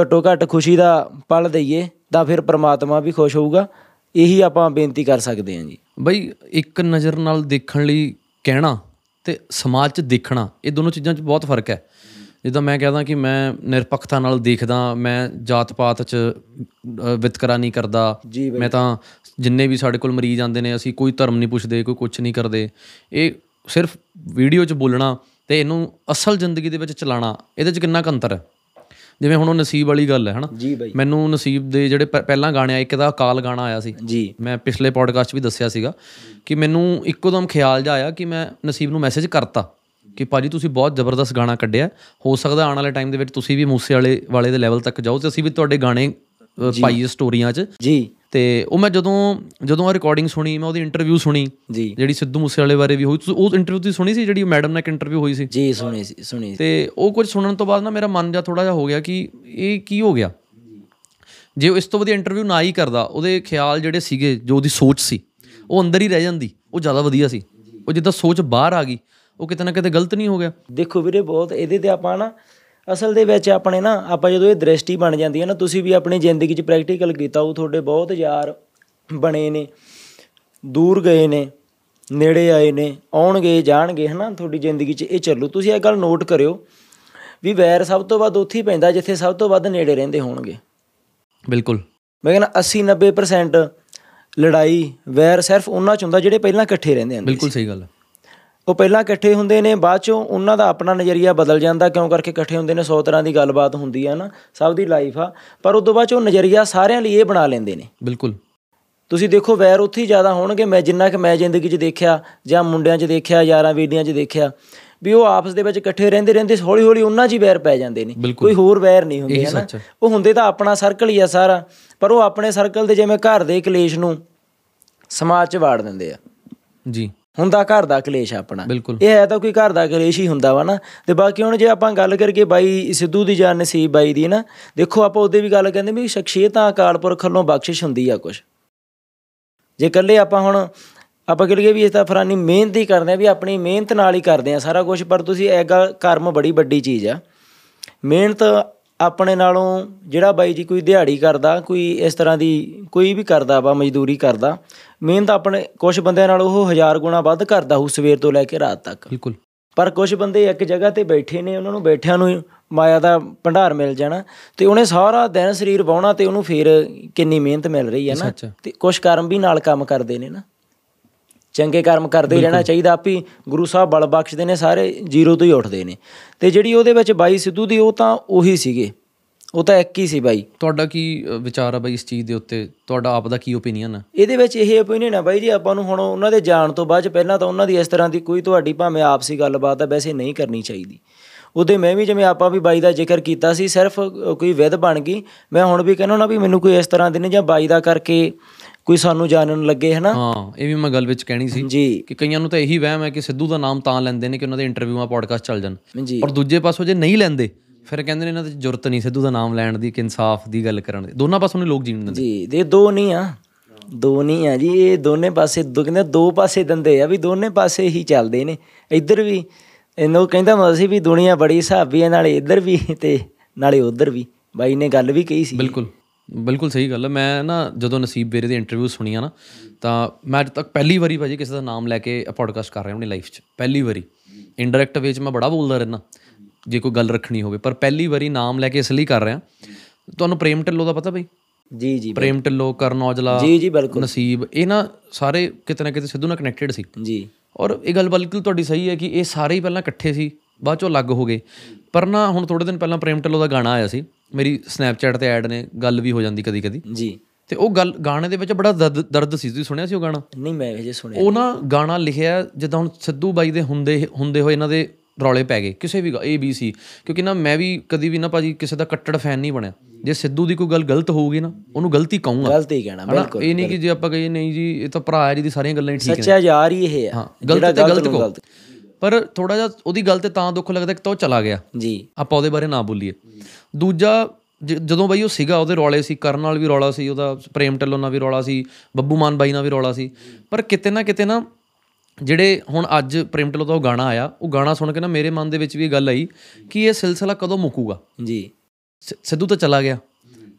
ਘੱਟੋ ਘੱਟ ਖੁਸ਼ੀ ਦਾ ਪਲ ਦਈਏ ਤਾਂ ਫਿਰ ਪ੍ਰਮਾਤਮਾ ਵੀ ਖੁਸ਼ ਹੋਊਗਾ। ਇਹੀ ਆਪਾਂ ਬੇਨਤੀ ਕਰ ਸਕਦੇ ਹਾਂ ਜੀ। ਬਈ ਇੱਕ ਨਜ਼ਰ ਨਾਲ ਦੇਖਣ ਲਈ ਕਹਿਣਾ ਤੇ ਸਮਾਜ 'ਚ ਦੇਖਣਾ ਇਹ ਦੋਨੋਂ ਚੀਜ਼ਾਂ 'ਚ ਬਹੁਤ ਫ਼ਰਕ ਹੈ। ਜਿੱਦਾਂ ਮੈਂ ਕਹਦਾ ਕਿ ਮੈਂ ਨਿਰਪੱਖਤਾ ਨਾਲ ਦੇਖਦਾ ਮੈਂ ਜਾਤ ਪਾਤ 'ਚ ਵਿਤਕਰਾ ਨਹੀਂ ਕਰਦਾ। ਮੈਂ ਤਾਂ ਜਿੰਨੇ ਵੀ ਸਾਡੇ ਕੋਲ ਮਰੀਜ਼ ਆਉਂਦੇ ਨੇ ਅਸੀਂ ਕੋਈ ਧਰਮ ਨਹੀਂ ਪੁੱਛਦੇ ਕੋਈ ਕੁਝ ਨਹੀਂ ਕਰਦੇ। ਇਹ ਸਿਰਫ ਵੀਡੀਓ 'ਚ ਬੋਲਣਾ ਤੇ ਇਹਨੂੰ ਅਸਲ ਜ਼ਿੰਦਗੀ ਦੇ ਵਿੱਚ ਚਲਾਣਾ ਇਹਦੇ 'ਚ ਕਿੰਨਾ ਕੁ ਅੰਤਰ ਹੈ? ਜਿਵੇਂ ਹੁਣ ਉਹ ਨਸੀਬ ਵਾਲੀ ਗੱਲ ਹੈ ਹਨਾ? ਜੀ ਬਾਈ। ਮੈਨੂੰ ਨਸੀਬ ਦੇ ਜਿਹੜੇ ਪਹਿਲਾਂ ਗਾਣੇ ਆ ਇੱਕ ਦਾ ਕਾਲ ਗਾਣਾ ਆਇਆ ਸੀ। ਜੀ। ਮੈਂ ਪਿਛਲੇ ਪੋਡਕਾਸਟ ਵੀ ਦੱਸਿਆ ਸੀਗਾ ਕਿ ਮੈਨੂੰ ਇੱਕੋਦਮ ਖਿਆਲ ਜਿਹਾ ਆਇਆ ਕਿ ਮੈਂ ਨਸੀਬ ਨੂੰ ਮੈਸੇਜ ਕਰਤਾ ਕਿ ਭਾਜੀ ਤੁਸੀਂ ਬਹੁਤ ਜ਼ਬਰਦਸਤ ਗਾਣਾ ਕੱਢਿਆ। ਹੋ ਸਕਦਾ ਆਉਣ ਵਾਲੇ ਟਾਈਮ ਦੇ ਵਿੱਚ ਤੁਸੀਂ ਵੀ ਮੂਸੇ ਵਾਲੇ ਵਾਲੇ ਦੇ ਲੈਵਲ ਤੱਕ ਜਾਓ ਤੇ ਅਸੀਂ ਵੀ ਤੁਹਾਡੇ ਗਾਣੇ ਅ, ਪਾਈਏ ਸਟੋਰੀਆਂ 'ਚ। ਜੀ। ਤੇ ਉਹ ਮੈਂ ਜਦੋਂ ਜਦੋਂ ਆ ਰਿਕਾਰਡਿੰਗ ਸੁਣੀ ਮੈਂ ਉਹਦੀ ਇੰਟਰਵਿਊ ਸੁਣੀ। ਜੀ। ਜਿਹੜੀ ਸਿੱਧੂ ਮੂਸੇ ਵਾਲੇ ਬਾਰੇ ਵੀ ਹੋਈ ਤੁਸੀਂ ਉਹ ਇੰਟਰਵਿਊ ਤੁਸੀਂ ਸੁਣੀ ਸੀ ਜਿਹੜੀ ਮੈਡਮ ਨਾਲ ਇੱਕ ਇੰਟਰਵਿਊ ਹੋਈ ਸੀ? ਜੀ ਸੁਣੀ ਸੀ ਸੁਣੀ ਸੀ। ਤੇ ਉਹ ਕੁਝ ਸੁਣਨ ਤੋਂ ਬਾਅਦ ਨਾ ਮੇਰਾ ਮਨ ਜਾ ਥੋੜਾ ਜਿਹਾ ਹੋ ਗਿਆ ਕਿ ਇਹ ਕੀ ਹੋ ਗਿਆ? ਜੇ ਉਹ ਇਸ ਤੋਂ ਵਧੀਆ ਇੰਟਰਵਿਊ ਨਾ ਹੀ ਕਰਦਾ ਉਹਦੇ ਖਿਆਲ ਜਿਹੜੇ ਸੀਗੇ ਜੋ ਉਹਦੀ ਸੋਚ ਸੀ ਉਹ ਅੰਦਰ ਹੀ ਰਹਿ ਜਾਂਦੀ ਉਹ ਜ਼ਿਆਦਾ ਵਧੀਆ ਸੀ। ਉਹ ਜਿੱਦਾਂ ਸੋਚ ਬਾਹਰ ਆ ਗਈ ਉਹ ਕਿਤੇ ਨਾ ਕਿਤੇ ਗਲਤ ਨਹੀਂ ਹੋ ਗਿਆ। ਦੇਖੋ ਵੀਰੇ ਬਹੁਤ ਇਹਦੇ ਤੇ ਆਪਾਂ ਨਾ ਅਸਲ ਦੇ ਵਿੱਚ ਆਪਣੇ ਨਾ ਆਪਾਂ ਜਦੋਂ ਇਹ ਦ੍ਰਿਸ਼ਟੀ ਬਣ ਜਾਂਦੀ ਹੈ ਨਾ ਤੁਸੀਂ ਵੀ ਆਪਣੀ ਜ਼ਿੰਦਗੀ 'ਚ ਪ੍ਰੈਕਟੀਕਲ ਕੀਤਾ ਉਹ ਤੁਹਾਡੇ ਬਹੁਤ ਯਾਰ ਬਣੇ ਨੇ ਦੂਰ ਗਏ ਨੇ ਨੇੜੇ ਆਏ ਨੇ ਆਉਣਗੇ ਜਾਣਗੇ ਹਨਾ ਤੁਹਾਡੀ ਜ਼ਿੰਦਗੀ 'ਚ ਇਹ ਚੱਲੂ। ਤੁਸੀਂ ਇਹ ਗੱਲ ਨੋਟ ਕਰਿਓ ਵੀ ਵੈਰ ਸਭ ਤੋਂ ਵੱਧ ਉੱਥੇ ਹੀ ਪੈਂਦਾ ਜਿੱਥੇ ਸਭ ਤੋਂ ਵੱਧ ਨੇੜੇ ਰਹਿੰਦੇ ਹੋਣਗੇ। ਬਿਲਕੁਲ। ਮੈਂ ਕਹਿੰਦਾ 80 90% ਲੜਾਈ ਵੈਰ ਸਿਰਫ ਉਹਨਾਂ 'ਚ ਹੁੰਦਾ ਜਿਹੜੇ ਪਹਿਲਾਂ ਇਕੱਠੇ ਰਹਿੰਦੇ ਹਨ ਬਿਲਕੁਲ ਸਹੀ ਗੱਲ ਹੈ। ਉਹ ਪਹਿਲਾਂ ਇਕੱਠੇ ਹੁੰਦੇ ਨੇ ਬਾਅਦ ਚੋਂ ਉਹਨਾਂ ਦਾ ਆਪਣਾ ਨਜ਼ਰੀਆ ਬਦਲ ਜਾਂਦਾ ਕਿਉਂ ਕਰਕੇ ਇਕੱਠੇ ਹੁੰਦੇ ਨੇ 100 ਤਰ੍ਹਾਂ ਦੀ ਗੱਲਬਾਤ ਹੁੰਦੀ ਹੈ ਨਾ ਸਭ ਦੀ ਲਾਈਫ ਆ। ਪਰ ਉਦੋਂ ਬਾਅਦ ਚੋਂ ਨਜ਼ਰੀਆ ਸਾਰਿਆਂ ਲਈ ਇਹ ਬਣਾ ਲੈਂਦੇ ਨੇ। ਬਿਲਕੁਲ। ਤੁਸੀਂ ਦੇਖੋ ਵੈਰ ਉੱਥੇ ਹੀ ਜ਼ਿਆਦਾ ਹੋਣਗੇ ਮੈਂ ਜਿੰਨਾ ਕਿ ਮੈਂ ਜ਼ਿੰਦਗੀ 'ਚ ਦੇਖਿਆ ਜਾਂ ਮੁੰਡਿਆਂ 'ਚ ਦੇਖਿਆ ਯਾਰਾਂ ਵੇਡੀਆਂ 'ਚ ਦੇਖਿਆ ਵੀ ਉਹ ਆਪਸ ਦੇ ਵਿੱਚ ਇਕੱਠੇ ਰਹਿੰਦੇ ਰਹਿੰਦੇ ਹੌਲੀ ਹੌਲੀ ਉਹਨਾਂ 'ਚ ਹੀ ਵੈਰ ਪੈ ਜਾਂਦੇ ਨੇ। ਕੋਈ ਹੋਰ ਵੈਰ ਨਹੀਂ ਹੁੰਦੇ ਹਨਾ। ਉਹ ਹੁੰਦੇ ਤਾਂ ਆਪਣਾ ਸਰਕਲ ਹੀ ਆ ਸਾਰਾ ਪਰ ਉਹ ਆਪਣੇ ਸਰਕਲ ਦੇ ਜਿਵੇਂ ਘਰ ਦੇ ਕਲੇਸ਼ ਨੂੰ ਸਮਾਜ 'ਚ ਵਾੜ ਦਿੰਦੇ ਆ। ਜੀ। ਹੁੰਦਾ ਘਰ ਦਾ ਕਲੇਸ਼ ਆਪਣਾ। ਇਹ ਹੈ ਤਾਂ ਕੋਈ ਘਰ ਦਾ ਕਲੇਸ਼ ਹੀ ਹੁੰਦਾ ਵਾ ਨਾ। ਤੇ ਬਾਕੀ ਹੁਣ ਜੇ ਆਪਾਂ ਗੱਲ ਕਰਕੇ ਬਾਈ ਸਿੱਧੂ ਦੀ ਜਾਨ ਨਸੀਬ ਬਾਈ ਦੀ ਨਾ ਦੇਖੋ ਆਪਾਂ ਉਹਦੇ ਵੀ ਗੱਲ ਕਹਿੰਦੇ ਵੀ ਸ਼ਖਸੀਅਤਾਂ ਅਕਾਲ ਪੁਰਖ ਵੱਲੋਂ ਬਖਸ਼ਿਸ਼ ਹੁੰਦੀ ਆ ਕੁਝ ਜੇ ਇਕੱਲੇ ਆਪਾਂ ਹੁਣ ਆਪਾਂ ਕਹੀਏ ਵੀ ਇਸ ਤਾਂ ਫਰਾਨੀ ਮਿਹਨਤ ਹੀ ਕਰਦੇ ਆ ਵੀ ਆਪਣੀ ਮਿਹਨਤ ਨਾਲ ਹੀ ਕਰਦੇ ਆ ਸਾਰਾ ਕੁਝ ਪਰ ਤੁਸੀਂ ਇਹ ਗੱਲ ਕਰਮ ਬੜੀ ਵੱਡੀ ਚੀਜ਼ ਆ। ਮਿਹਨਤ ਆਪਣੇ ਨਾਲੋਂ ਜਿਹੜਾ ਬਾਈ ਜੀ ਕੋਈ ਦਿਹਾੜੀ ਕਰਦਾ ਕੋਈ ਇਸ ਤਰ੍ਹਾਂ ਦੀ ਕੋਈ ਵੀ ਕਰਦਾ ਵਾ ਮਜ਼ਦੂਰੀ ਕਰਦਾ ਮਿਹਨਤ ਆਪਣੇ ਕੁਝ ਬੰਦਿਆਂ ਨਾਲ ਉਹ ਹਜ਼ਾਰ ਗੁਣਾ ਵੱਧ ਕਰਦਾ ਹੋਊ ਸਵੇਰ ਤੋਂ ਲੈ ਕੇ ਰਾਤ ਤੱਕ। ਬਿਲਕੁਲ। ਪਰ ਕੁਝ ਬੰਦੇ ਇੱਕ ਜਗ੍ਹਾ ਤੇ ਬੈਠੇ ਨੇ ਉਹਨਾਂ ਨੂੰ ਬੈਠਿਆਂ ਨੂੰ ਮਾਇਆ ਦਾ ਭੰਡਾਰ ਮਿਲ ਜਾਣਾ ਤੇ ਉਹਨੇ ਸਾਰਾ ਦਿਨ ਸਰੀਰ ਵਾਹੁਣਾ ਤੇ ਉਹਨੂੰ ਫਿਰ ਕਿੰਨੀ ਮਿਹਨਤ ਮਿਲ ਰਹੀ ਹੈ ਨਾ। ਤੇ ਕੁਝ ਕਰਮ ਵੀ ਨਾਲ ਕੰਮ ਕਰਦੇ ਨੇ ਨਾ। ਚੰਗੇ ਕਰਮ ਕਰਦੇ ਰਹਿਣਾ ਚਾਹੀਦਾ ਆਪੀ। ਗੁਰੂ ਸਾਹਿਬ ਬਲ ਬਖਸ਼ਦੇ ਨੇ ਸਾਰੇ ਜ਼ੀਰੋ ਤੋਂ ਹੀ ਉੱਠਦੇ ਨੇ। ਤੇ ਜਿਹੜੀ ਉਹਦੇ ਵਿੱਚ ਬਾਈ ਸਿੱਧੂ ਦੀ ਉਹ ਤਾਂ ਉਹੀ ਸੀਗੇ। ਉਹ ਤਾਂ ਇੱਕ ਹੀ ਸੀ ਬਾਈ। ਤੁਹਾਡਾ ਕੀ ਵਿਚਾਰ ਆ ਬਈ ਇਸ ਚੀਜ਼ ਦੇ ਉੱਤੇ? ਤੁਹਾਡਾ ਆਪ ਦਾ ਕੀ ਓਪੀਨੀਅਨ ਹੈ ਇਹਦੇ ਵਿੱਚ ਇਹ ਓਪੀਨੀਅਨ ਹੈ ਬਾਈ ਜੀ ਆਪਾਂ ਨੂੰ ਹੁਣ ਉਹਨਾਂ ਦੇ ਜਾਣ ਤੋਂ ਬਾਅਦ ਪਹਿਲਾਂ ਤਾਂ ਉਹਨਾਂ ਦੀ ਇਸ ਤਰ੍ਹਾਂ ਦੀ ਕੋਈ ਤੁਹਾਡੀ ਭਾਵੇਂ ਆਪਸੀ ਗੱਲਬਾਤ ਹੈ ਵੈਸੇ ਨਹੀਂ ਕਰਨੀ ਚਾਹੀਦੀ। ਉਹਦੇ ਮੈਂ ਵੀ ਜਿਵੇਂ ਆਪਾਂ ਵੀ ਬਾਈ ਦਾ ਜ਼ਿਕਰ ਕੀਤਾ ਸੀ ਸਿਰਫ ਕੋਈ ਵਿਧ ਬਣ ਗਈ। ਮੈਂ ਹੁਣ ਵੀ ਕਹਿੰਦਾ ਨਾ ਵੀ ਮੈਨੂੰ ਕੋਈ ਇਸ ਤਰ੍ਹਾਂ ਦੀ ਨਹੀਂ ਜਾਂ ਬਾਈ ਦਾ ਕਰਕੇ ਕੋਈ ਸਾਨੂੰ ਜਾਣਨ ਲੱਗੇ ਹਨਾ? ਹਾਂ ਇਹ ਵੀ ਮੈਂ ਗੱਲ ਵਿੱਚ ਕਹਿਣੀ ਸੀ ਜੀ। ਕਿ ਕਈਆਂ ਨੂੰ ਤਾਂ ਇਹੀ ਵਹਿਮ ਹੈ ਕਿ ਸਿੱਧੂ ਦਾ ਨਾਮ ਤਾਂ ਲੈਂਦੇ ਨੇ ਕਿ ਉਹਨਾਂ ਦੇ ਇੰਟਰਵਿਊਆਂ ਪੋਡਕਾਸਟ ਚੱਲ ਜਾਣ। ਜੀ। ਔਰ ਦੂਜੇ ਪਾਸੋਂ ਜੇ ਨਹੀਂ ਲੈਂਦੇ ਫਿਰ ਕਹਿੰਦੇ ਨੇ ਇਹਨਾਂ ਦੀ ਜ਼ਰੂਰਤ ਨਹੀਂ ਸਿੱਧੂ ਦਾ ਨਾਮ ਲੈਣ ਦੀ ਕਿ ਇਨਸਾਫ ਦੀ ਗੱਲ ਕਰਨ ਦੀ। ਦੋਨਾਂ ਪਾਸੋਂ ਨੇ ਲੋਕ ਜੀਣ ਦਿੰਦੇ। ਜੀ ਦੇ ਦੋ ਨਹੀਂ ਆ। ਦੋ ਨਹੀਂ ਆ ਜੀ ਇਹ ਦੋਨੇ ਪਾਸੇ ਕਹਿੰਦੇ ਦੋ ਪਾਸੇ ਦੰਦੇ ਆ ਵੀ ਦੋਨੇ ਪਾਸੇ ਹੀ ਚੱਲਦੇ ਨੇ। ਇੱਧਰ ਵੀ ਇਹਨੂੰ ਕਹਿੰਦਾ ਹੁੰਦਾ ਸੀ ਵੀ ਦੁਨੀਆ ਬੜੀ ਹਿਸਾਬੀ ਹੈ ਨਾਲੇ ਇੱਧਰ ਵੀ ਤੇ ਨਾਲੇ ਉੱਧਰ ਵੀ। ਬਾਈ ਨੇ ਗੱਲ ਵੀ ਕਹੀ ਸੀ। ਬਿਲਕੁਲ। ਬਿਲਕੁਲ ਸਹੀ ਗੱਲ ਹੈ। ਮੈਂ ਨਾ ਜਦੋਂ ਨਸੀਬ ਵੀਰੇ ਦੀ ਇੰਟਰਵਿਊ ਸੁਣੀਆਂ ਨਾ ਤਾਂ ਮੈਂ ਅੱਜ ਤੱਕ ਪਹਿਲੀ ਵਾਰੀ ਭਾਜੀ ਕਿਸੇ ਦਾ ਨਾਮ ਲੈ ਕੇ ਪੋਡਕਾਸਟ ਕਰ ਰਿਹਾ ਆਪਣੀ ਲਾਈਫ 'ਚ ਪਹਿਲੀ ਵਾਰੀ। ਇਨਡਾਇਰੈਕਟ ਵੇ 'ਚ ਮੈਂ ਬੜਾ ਬੋਲਦਾ ਰਹਿਣਾ ਜੇ ਕੋਈ ਗੱਲ ਰੱਖਣੀ ਹੋਵੇ ਪਰ ਪਹਿਲੀ ਵਾਰੀ ਨਾਮ ਲੈ ਕੇ ਇਸ ਲਈ ਕਰ ਰਿਹਾ। ਤੁਹਾਨੂੰ ਪ੍ਰੇਮ ਢਿੱਲੋਂ ਦਾ ਪਤਾ ਬਈ? ਜੀ ਜੀ ਪ੍ਰੇਮ ਢਿੱਲੋਂ ਕਰਨ ਔਜਲਾ ਜੀ ਜੀ ਬਿਲਕੁਲ। ਨਸੀਬ ਇਹ ਨਾ ਸਾਰੇ ਕਿਤੇ ਨਾ ਕਿਤੇ ਸਿੱਧੂ ਨਾਲ ਕਨੈਕਟਡ ਸੀ। ਜੀ। ਔਰ ਇਹ ਗੱਲ ਬਿਲਕੁਲ ਤੁਹਾਡੀ ਸਹੀ ਹੈ ਕਿ ਇਹ ਸਾਰੇ ਹੀ ਪਹਿਲਾਂ ਇਕੱਠੇ ਸੀ ਬਾਅਦ ਚੋਂ ਅਲੱਗ ਹੋ ਗਏ। ਪਰ ਨਾ ਹੁਣ ਥੋੜੇ ਦਿਨ ਪਹਿਲਾਂ ਪ੍ਰੇਮ ਢਿੱਲੋਂ ਦਾ ਗਾਣਾ ਆਇਆ ਸੀ। ਮੇਰੀ ਸਨੈਪਚੈਟ ਤੇ ਐਡ ਨੇ ਗੱਲ ਵੀ ਹੋ ਜਾਂਦੀ ਕਦੀ ਕਦੀ ਜੀ। ਤੇ ਉਹ ਗੱਲ ਗਾਣੇ ਦੇ ਵਿੱਚ ਬੜਾ ਦਰਦ ਸੀ। ਤੁਸੀਂ ਸੁਣਿਆ ਸੀ ਉਹ ਗਾਣਾ? ਨਹੀਂ ਮੈਂ ਹਜੇ ਸੁਣਿਆ ਉਹ ਨਾ ਗਾਣਾ ਲਿਖਿਆ ਜਿੱਦਾਂ ਹੁਣ ਸਿੱਧੂ ਬਾਈ ਦੇ ਹੁੰਦੇ ਹੁੰਦੇ ਹੋਏ ਇਹਨਾਂ ਦੇ ਰੌਲੇ ਪੈ ਗਏ। ਕਿਸੇ ਵੀ ਏ ਬੀ ਸੀ ਕਿਉਂਕਿ ਨਾ ਮੈਂ ਵੀ ਕਦੀ ਵੀ ਨਾ ਭਾਜੀ ਕਿਸੇ ਦਾ ਕੱਟੜ ਫੈਨ ਨਹੀਂ ਬਣਿਆ। ਜੇ ਸਿੱਧੂ ਦੀ ਕੋਈ ਗੱਲ ਗਲਤ ਹੋਊਗੀ ਨਾ ਉਹਨੂੰ ਗਲਤੀ ਕਹੂੰਗਾ। ਗਲਤ ਹੀ ਕਹਿਣਾ ਹਨਾ? ਇਹ ਨਹੀਂ ਕਿ ਜੇ ਆਪਾਂ ਕਹੀਏ ਨਹੀਂ ਜੀ ਇਹ ਤਾਂ ਭਰਾ ਹੈ ਜਿਹਦੀ ਸਾਰੀਆਂ ਗੱਲਾਂ ਹੀ ਠੀਕ ਨੇ। ਸੱਚਾ ਯਾਰ ਹੀ ਇਹ ਹਾਂ ਗਲਤ ਤੇ ਗਲਤ ਕਹੋ। ਪਰ ਥੋੜਾ ਜਿਹਾ ਉਹਦੀ ਗੱਲ ਤੇ ਤਾਂ ਦੁੱਖ ਲੱਗਦਾ ਕਿ ਤਾਂ ਉਹ ਚਲਾ ਗਿਆ। ਜੀ। ਆਪਾਂ ਉਹਦੇ ਬਾਰੇ ਨਾ ਬੋਲੀਏ। ਦੂਜਾ ਜਦੋਂ ਬਾਈ ਉਹ ਸੀਗਾ ਉਹਦੇ ਰੌਲੇ ਸੀ ਕਰਨ ਨਾਲ ਵੀ ਰੌਲਾ ਸੀ ਉਹਦਾ ਪ੍ਰੇਮ ਢਿੱਲੋਂ ਨਾਲ ਵੀ ਰੌਲਾ ਸੀ ਬੱਬੂ ਮਾਨ ਬਾਈ ਨਾਲ ਵੀ ਰੌਲਾ ਸੀ। ਪਰ ਕਿਤੇ ਨਾ ਕਿਤੇ ਨਾ ਜਿਹੜੇ ਹੁਣ ਅੱਜ ਪ੍ਰੇਮ ਢਿੱਲੋਂ ਦਾ ਉਹ ਗਾਣਾ ਆਇਆ ਉਹ ਗਾਣਾ ਸੁਣ ਕੇ ਨਾ ਮੇਰੇ ਮਨ ਦੇ ਵਿੱਚ ਵੀ ਇਹ ਗੱਲ ਆਈ ਕਿ ਇਹ ਸਿਲਸਿਲਾ ਕਦੋਂ ਮੁੱਕੂਗਾ? ਜੀ। ਸਿੱਧੂ ਤਾਂ ਚਲਾ ਗਿਆ।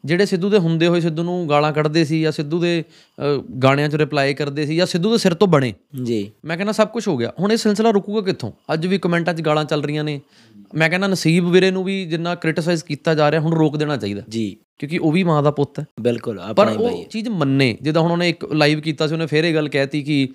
ਜਿਹੜੇ ਸਿੱਧੂ ਦੇ ਹੁੰਦੇ ਹੋਏ ਸਿੱਧੂ ਨੂੰ ਗਾਲਾਂ ਕੱਢਦੇ ਸੀ ਜਾਂ ਸਿੱਧੂ ਦੇ ਗਾਣਿਆਂ 'ਚ ਰਿਪਲਾਈ ਕਰਦੇ ਸੀ ਜਾਂ ਸਿੱਧੂ ਦੇ ਸਿਰ ਤੋਂ ਬਣੇ। ਜੀ। ਮੈਂ ਕਹਿੰਦਾ ਸਭ ਕੁਝ ਹੋ ਗਿਆ। ਹੁਣ ਇਹ ਸਿਲਸਿਲਾ ਰੁਕੂਗਾ ਕਿੱਥੋਂ? ਅੱਜ ਵੀ ਕਮੈਂਟਾਂ 'ਚ ਗਾਲਾਂ ਚੱਲ ਰਹੀਆਂ ਨੇ। ਮੈਂ ਕਹਿੰਦਾ ਨਸੀਬ ਵੀਰੇ ਨੂੰ ਵੀ ਜਿੰਨਾ ਕ੍ਰਿਟਿਸਾਈਜ਼ ਕੀਤਾ ਜਾ ਰਿਹਾ ਹੁਣ ਰੋਕ ਦੇਣਾ ਚਾਹੀਦਾ। ਜੀ। ਕਿਉਂਕਿ ਉਹ ਵੀ ਮਾਂ ਦਾ ਪੁੱਤ ਹੈ। ਬਿਲਕੁਲ ਪਰ ਆਪਣਾ ਉਹ ਚੀਜ਼ ਮੰਨੇ। ਜਿੱਦਾਂ ਹੁਣ ਉਹਨੇ ਇੱਕ ਲਾਈਵ ਕੀਤਾ ਸੀ ਉਹਨੇ ਫੇਰ ਇਹ ਗੱਲ ਕਹਿਤੀ ਕਿ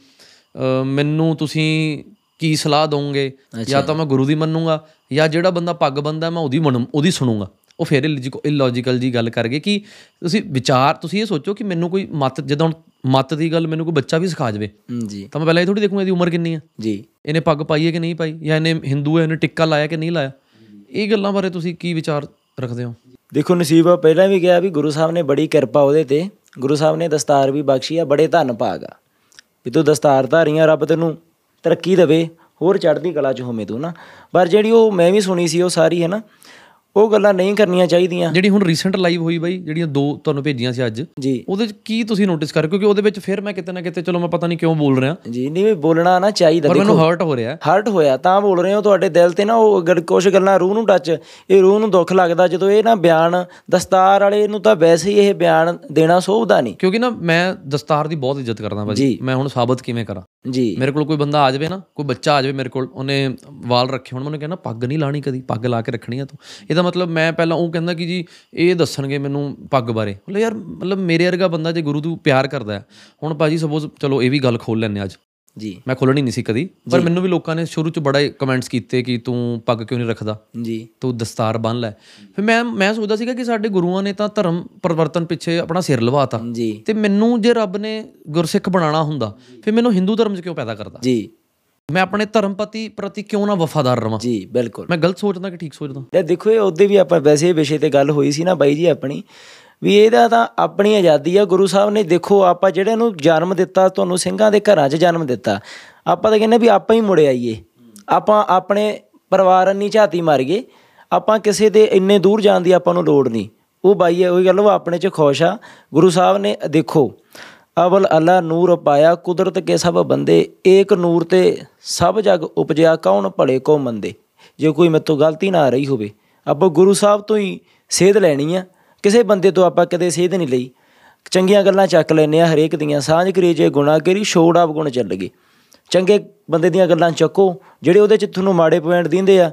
ਮੈਨੂੰ ਤੁਸੀਂ ਕੀ ਸਲਾਹ ਦੋਗੇ? ਜਾਂ ਤਾਂ ਮੈਂ ਗੁਰੂ ਦੀ ਮੰਨੂਗਾ ਜਾਂ ਜਿਹੜਾ ਬੰਦਾ ਪੱਗ ਬੰਦਾ ਮੈਂ ਉਹਦੀ ਉਹਦੀ ਸੁਣੂਗਾ। ਉਹ ਫੇਰ ਇਲੌਜੀਕਲ ਜੀ ਗੱਲ ਕਰ ਗਏ ਕਿ ਤੁਸੀਂ ਵਿਚਾਰ ਤੁਸੀਂ ਇਹ ਸੋਚੋ ਕਿ ਮੈਨੂੰ ਕੋਈ ਮਤ ਜਿੱਦਾਂ ਹੁਣ ਮਤ ਦੀ ਗੱਲ ਮੈਨੂੰ ਕੋਈ ਬੱਚਾ ਵੀ ਸਿਖਾ ਜਾਵੇ ਜੀ। ਤਾਂ ਮੈਂ ਪਹਿਲਾਂ ਇਹ ਥੋੜੀ ਦੇਖੂੰਗਾ ਇਹਦੀ ਉਮਰ ਕਿੰਨੀ ਆ। ਜੀ। ਇਹਨੇ ਪੱਗ ਪਾਈ ਹੈ ਕਿ ਨਹੀਂ ਪਾਈ? ਜਾਂ ਇਹਨੇ ਹਿੰਦੂ ਹੈ ਇਹਨੇ ਟਿੱਕਾ ਲਾਇਆ ਕਿ ਨਹੀਂ ਲਾਇਆ? ਇਹ ਗੱਲਾਂ ਬਾਰੇ ਤੁਸੀਂ ਕੀ ਵਿਚਾਰ ਰੱਖਦੇ ਹੋ? ਦੇਖੋ ਨਸੀਬ ਪਹਿਲਾਂ ਵੀ ਗਿਆ ਵੀ ਗੁਰੂ ਸਾਹਿਬ ਨੇ ਬੜੀ ਕਿਰਪਾ ਉਹਦੇ ਤੇ। ਗੁਰੂ ਸਾਹਿਬ ਨੇ ਦਸਤਾਰ ਵੀ ਬਖਸ਼ੀ ਆ ਬੜੇ ਧੰਨ ਭਾਗ ਆ। ਵੀ ਤੂੰ ਦਸਤਾਰ ਧਾਰੀਆਂ ਰੱਬ ਤੈਨੂੰ ਤਰੱਕੀ ਦੇਵੇ ਹੋਰ ਚੜ੍ਹਦੀ ਕਲਾ ਚ ਹੋਵੇਂ ਤੂੰ ਨਾ। ਪਰ ਜਿਹੜੀ ਉਹ ਮੈਂ ਵੀ ਸੁਣੀ ਸੀ ਉਹ ਸਾਰੀ ਹੈ ਨਾ ਉਹ ਗੱਲਾਂ ਨਹੀਂ ਕਰਨੀਆਂ ਚਾਹੀਦੀਆਂ। ਜਿਹੜੀ ਹੁਣ ਰੀਸੈਂਟ ਲਾਈਵ ਹੋਈ ਬਾਈ ਜਿਹੜੀਆਂ ਦੋ ਤੁਹਾਨੂੰ ਭੇਜੀਆਂ ਸੀ ਅੱਜ ਜੀ। ਉਹਦੇ ਵਿੱਚ ਕੀ ਤੁਸੀਂ ਨੋਟਿਸ ਕਰ ਕਿਉਂਕਿ ਉਹਦੇ ਵਿੱਚ ਫਿਰ ਮੈਂ ਕਿਤੇ ਨਾ ਕਿਤੇ ਚਲੋ ਮੈਂ ਪਤਾ ਨਹੀਂ ਕਿਉਂ ਬੋਲ ਰਿਹਾ। ਜੀ ਨਹੀਂ ਵੀ ਬੋਲਣਾ ਨਾ ਚਾਹੀਦਾ ਪਰ ਮੈਨੂੰ ਹਰਟ ਹੋ ਰਿਹਾ। ਹਰਟ ਹੋਇਆ ਤਾਂ ਬੋਲ ਰਹੇ ਹੋ ਤੁਹਾਡੇ ਦਿਲ ਤੇ ਨਾ ਉਹ ਕੁਝ ਗੱਲਾਂ ਰੂਹ ਨੂੰ ਟੱਚ ਇਹ ਰੂਹ ਨੂੰ ਦੁੱਖ ਲੱਗਦਾ ਜਦੋਂ ਇਹ ਨਾ ਬਿਆਨ ਦਸਤਾਰ ਵਾਲੇ ਨੂੰ ਤਾਂ ਵੈਸੇ ਹੀ ਇਹ ਬਿਆਨ ਦੇਣਾ ਸੋਭਦਾ ਨਹੀਂ। ਕਿਉਂਕਿ ਨਾ ਮੈਂ ਦਸਤਾਰ ਦੀ ਬਹੁਤ ਇੱਜ਼ਤ ਕਰਦਾ ਭਾਜੀ। ਮੈਂ ਹੁਣ ਸਾਬਤ ਕਿਵੇਂ ਕਰਾਂ? ਜੀ। ਮੇਰੇ ਕੋਲ ਕੋਈ ਬੰਦਾ ਆ ਜਾਵੇ ਨਾ ਕੋਈ ਬੱਚਾ ਆ ਜਾਵੇ ਮੇਰੇ ਕੋਲ ਉਹਨੇ ਵਾਲ ਰੱਖੇ ਹੁਣ ਮੈਨੂੰ ਕਹਿੰਦਾ ਪੱਗ ਨਹੀਂ ਲਾਣੀ ਕਦੀ ਪੱਗ ਲਾ ਕੇ ਰੱਖਣੀ ਆ ਤੂੰ। ਇਹਦਾ ਮਤਲਬ ਮੈਂ ਪਹਿਲਾਂ ਉਹ ਕਹਿੰਦਾ ਕਿ ਜੀ ਇਹ ਦੱਸਣਗੇ ਮੈਨੂੰ ਪੱਗ ਬਾਰੇ। ਮਤਲਬ ਯਾਰ ਮਤਲਬ ਮੇਰੇ ਵਰਗਾ ਬੰਦਾ ਜੇ ਗੁਰੂ ਤੋਂ ਪਿਆਰ ਕਰਦਾ ਹੈ ਹੁਣ ਭਾਜੀ ਸਪੋਜ਼ ਚਲੋ ਇਹ ਵੀ ਗੱਲ ਖੋਲ ਲੈਂਦੇ ਅੱਜ। ਜੀ। ਮੈਂ ਖੋਲਣੀ ਨਹੀਂ ਸੀ ਕਦੀ ਪਰ ਮੈਨੂੰ ਵੀ ਲੋਕਾਂ ਨੇ ਸ਼ੁਰੂ ਚ ਬੜਾ ਕਮੈਂਟਸ ਕੀਤੇ ਕਿ ਤੂੰ ਪੱਗ ਕਿਉਂ ਨਹੀਂ ਰੱਖਦਾ? ਜੀ। ਤੂੰ ਦਸਤਾਰ ਬੰਨ ਲੈ। ਫਿਰ ਮੈਂ ਮੈਂ ਸੋਚਦਾ ਸੀਗਾ ਕਿ ਸਾਡੇ ਗੁਰੂਆਂ ਨੇ ਤਾਂ ਧਰਮ ਪਰਿਵਰਤਨ ਪਿੱਛੇ ਆਪਣਾ ਸਿਰ ਲਵਾਤਾ। ਜੀ। ਤੇ ਮੈਨੂੰ ਜੇ ਰੱਬ ਨੇ ਗੁਰਸਿੱਖ ਬਣਾਉਣਾ ਹੁੰਦਾ ਫਿਰ ਮੈਨੂੰ ਹਿੰਦੂ ਧਰਮ 'ਚ ਕਿਉਂ ਪੈਦਾ ਕਰਦਾ? ਜੀ। ਮੈਂ ਆਪਣੇ ਧਰਮ ਪਤੀ ਪ੍ਰਤੀ ਕਿਉਂ ਨਾ ਵਫਾਦਾਰ ਰਵਾਂ? ਜੀ ਬਿਲਕੁਲ। ਮੈਂ ਗਲਤ ਸੋਚਦਾ ਕਿ ਠੀਕ ਸੋਚਦਾ? ਇਹ ਦੇਖੋ ਇਹ ਉਹਦੇ ਵੀ ਆਪਾਂ ਵੈਸੇ ਵਿਸ਼ੇ ਤੇ ਗੱਲ ਹੋਈ ਸੀ ਨਾ ਬਾਈ ਜੀ ਆਪਣੀ ਵੀ ਇਹਦਾ ਤਾਂ ਆਪਣੀ ਆਜ਼ਾਦੀ ਆ ਗੁਰੂ ਸਾਹਿਬ ਨੇ ਦੇਖੋ ਆਪਾਂ ਜਿਹੜੇ ਨੂੰ ਜਨਮ ਦਿੱਤਾ ਤੁਹਾਨੂੰ ਸਿੰਘਾਂ ਦੇ ਘਰਾਂ 'ਚ ਜਨਮ ਦਿੱਤਾ ਆਪਾਂ ਤਾਂ ਕਹਿੰਦੇ ਵੀ ਆਪਾਂ ਹੀ ਮੁੜ ਆਈਏ। ਆਪਾਂ ਆਪਣੇ ਪਰਿਵਾਰ ਨਹੀਂ ਝਾਤੀ ਮਾਰੀਏ ਆਪਾਂ ਕਿਸੇ ਦੇ ਇੰਨੇ ਦੂਰ ਜਾਣ ਦੀ ਆਪਾਂ ਨੂੰ ਲੋੜ ਨਹੀਂ। ਉਹ ਬਾਈ ਹੈ ਉਹੀ ਗੱਲ ਉਹ ਆਪਣੇ 'ਚ ਖੁਸ਼ ਆ। ਗੁਰੂ ਸਾਹਿਬ ਨੇ ਦੇਖੋ ਅਵਲ ਅੱਲਾ ਨੂਰ ਪਾਇਆ ਕੁਦਰਤ ਕੇ ਸਭ ਬੰਦੇ ਏਕ ਨੂਰ ਤੇ ਸਭ ਜਗ ਉਪਜਿਆ ਕੌਣ ਭਲੇ ਕੋ ਮੰਦੇ? ਜੇ ਕੋਈ ਮੇਰੇ ਤੋਂ ਗਲਤੀ ਨਾ ਆ ਰਹੀ ਹੋਵੇ ਆਪਾਂ ਗੁਰੂ ਸਾਹਿਬ ਤੋਂ ਹੀ ਸੇਧ ਲੈਣੀ ਆ। ਕਿਸੇ ਬੰਦੇ ਤੋਂ ਆਪਾਂ ਕਦੇ ਸੇਧ ਨਹੀਂ ਲਈ। ਚੰਗੀਆਂ ਗੱਲਾਂ ਚੱਕ ਲੈਨੇ ਆ ਹਰੇਕ ਦੀਆਂ ਸਾਂਝ ਕਰੀ ਜੇ ਗੁਣਾ ਕਰੀ ਛੋੜ ਆਪ ਗੁਣ ਚੱਲ ਗਏ। ਚੰਗੇ ਬੰਦੇ ਦੀਆਂ ਗੱਲਾਂ ਚੱਕੋ ਜਿਹੜੇ ਉਹਦੇ ਚ ਤੁਹਾਨੂੰ ਮਾੜੇ ਪੁਆਇੰਟ ਦਿੰਦੇ ਆ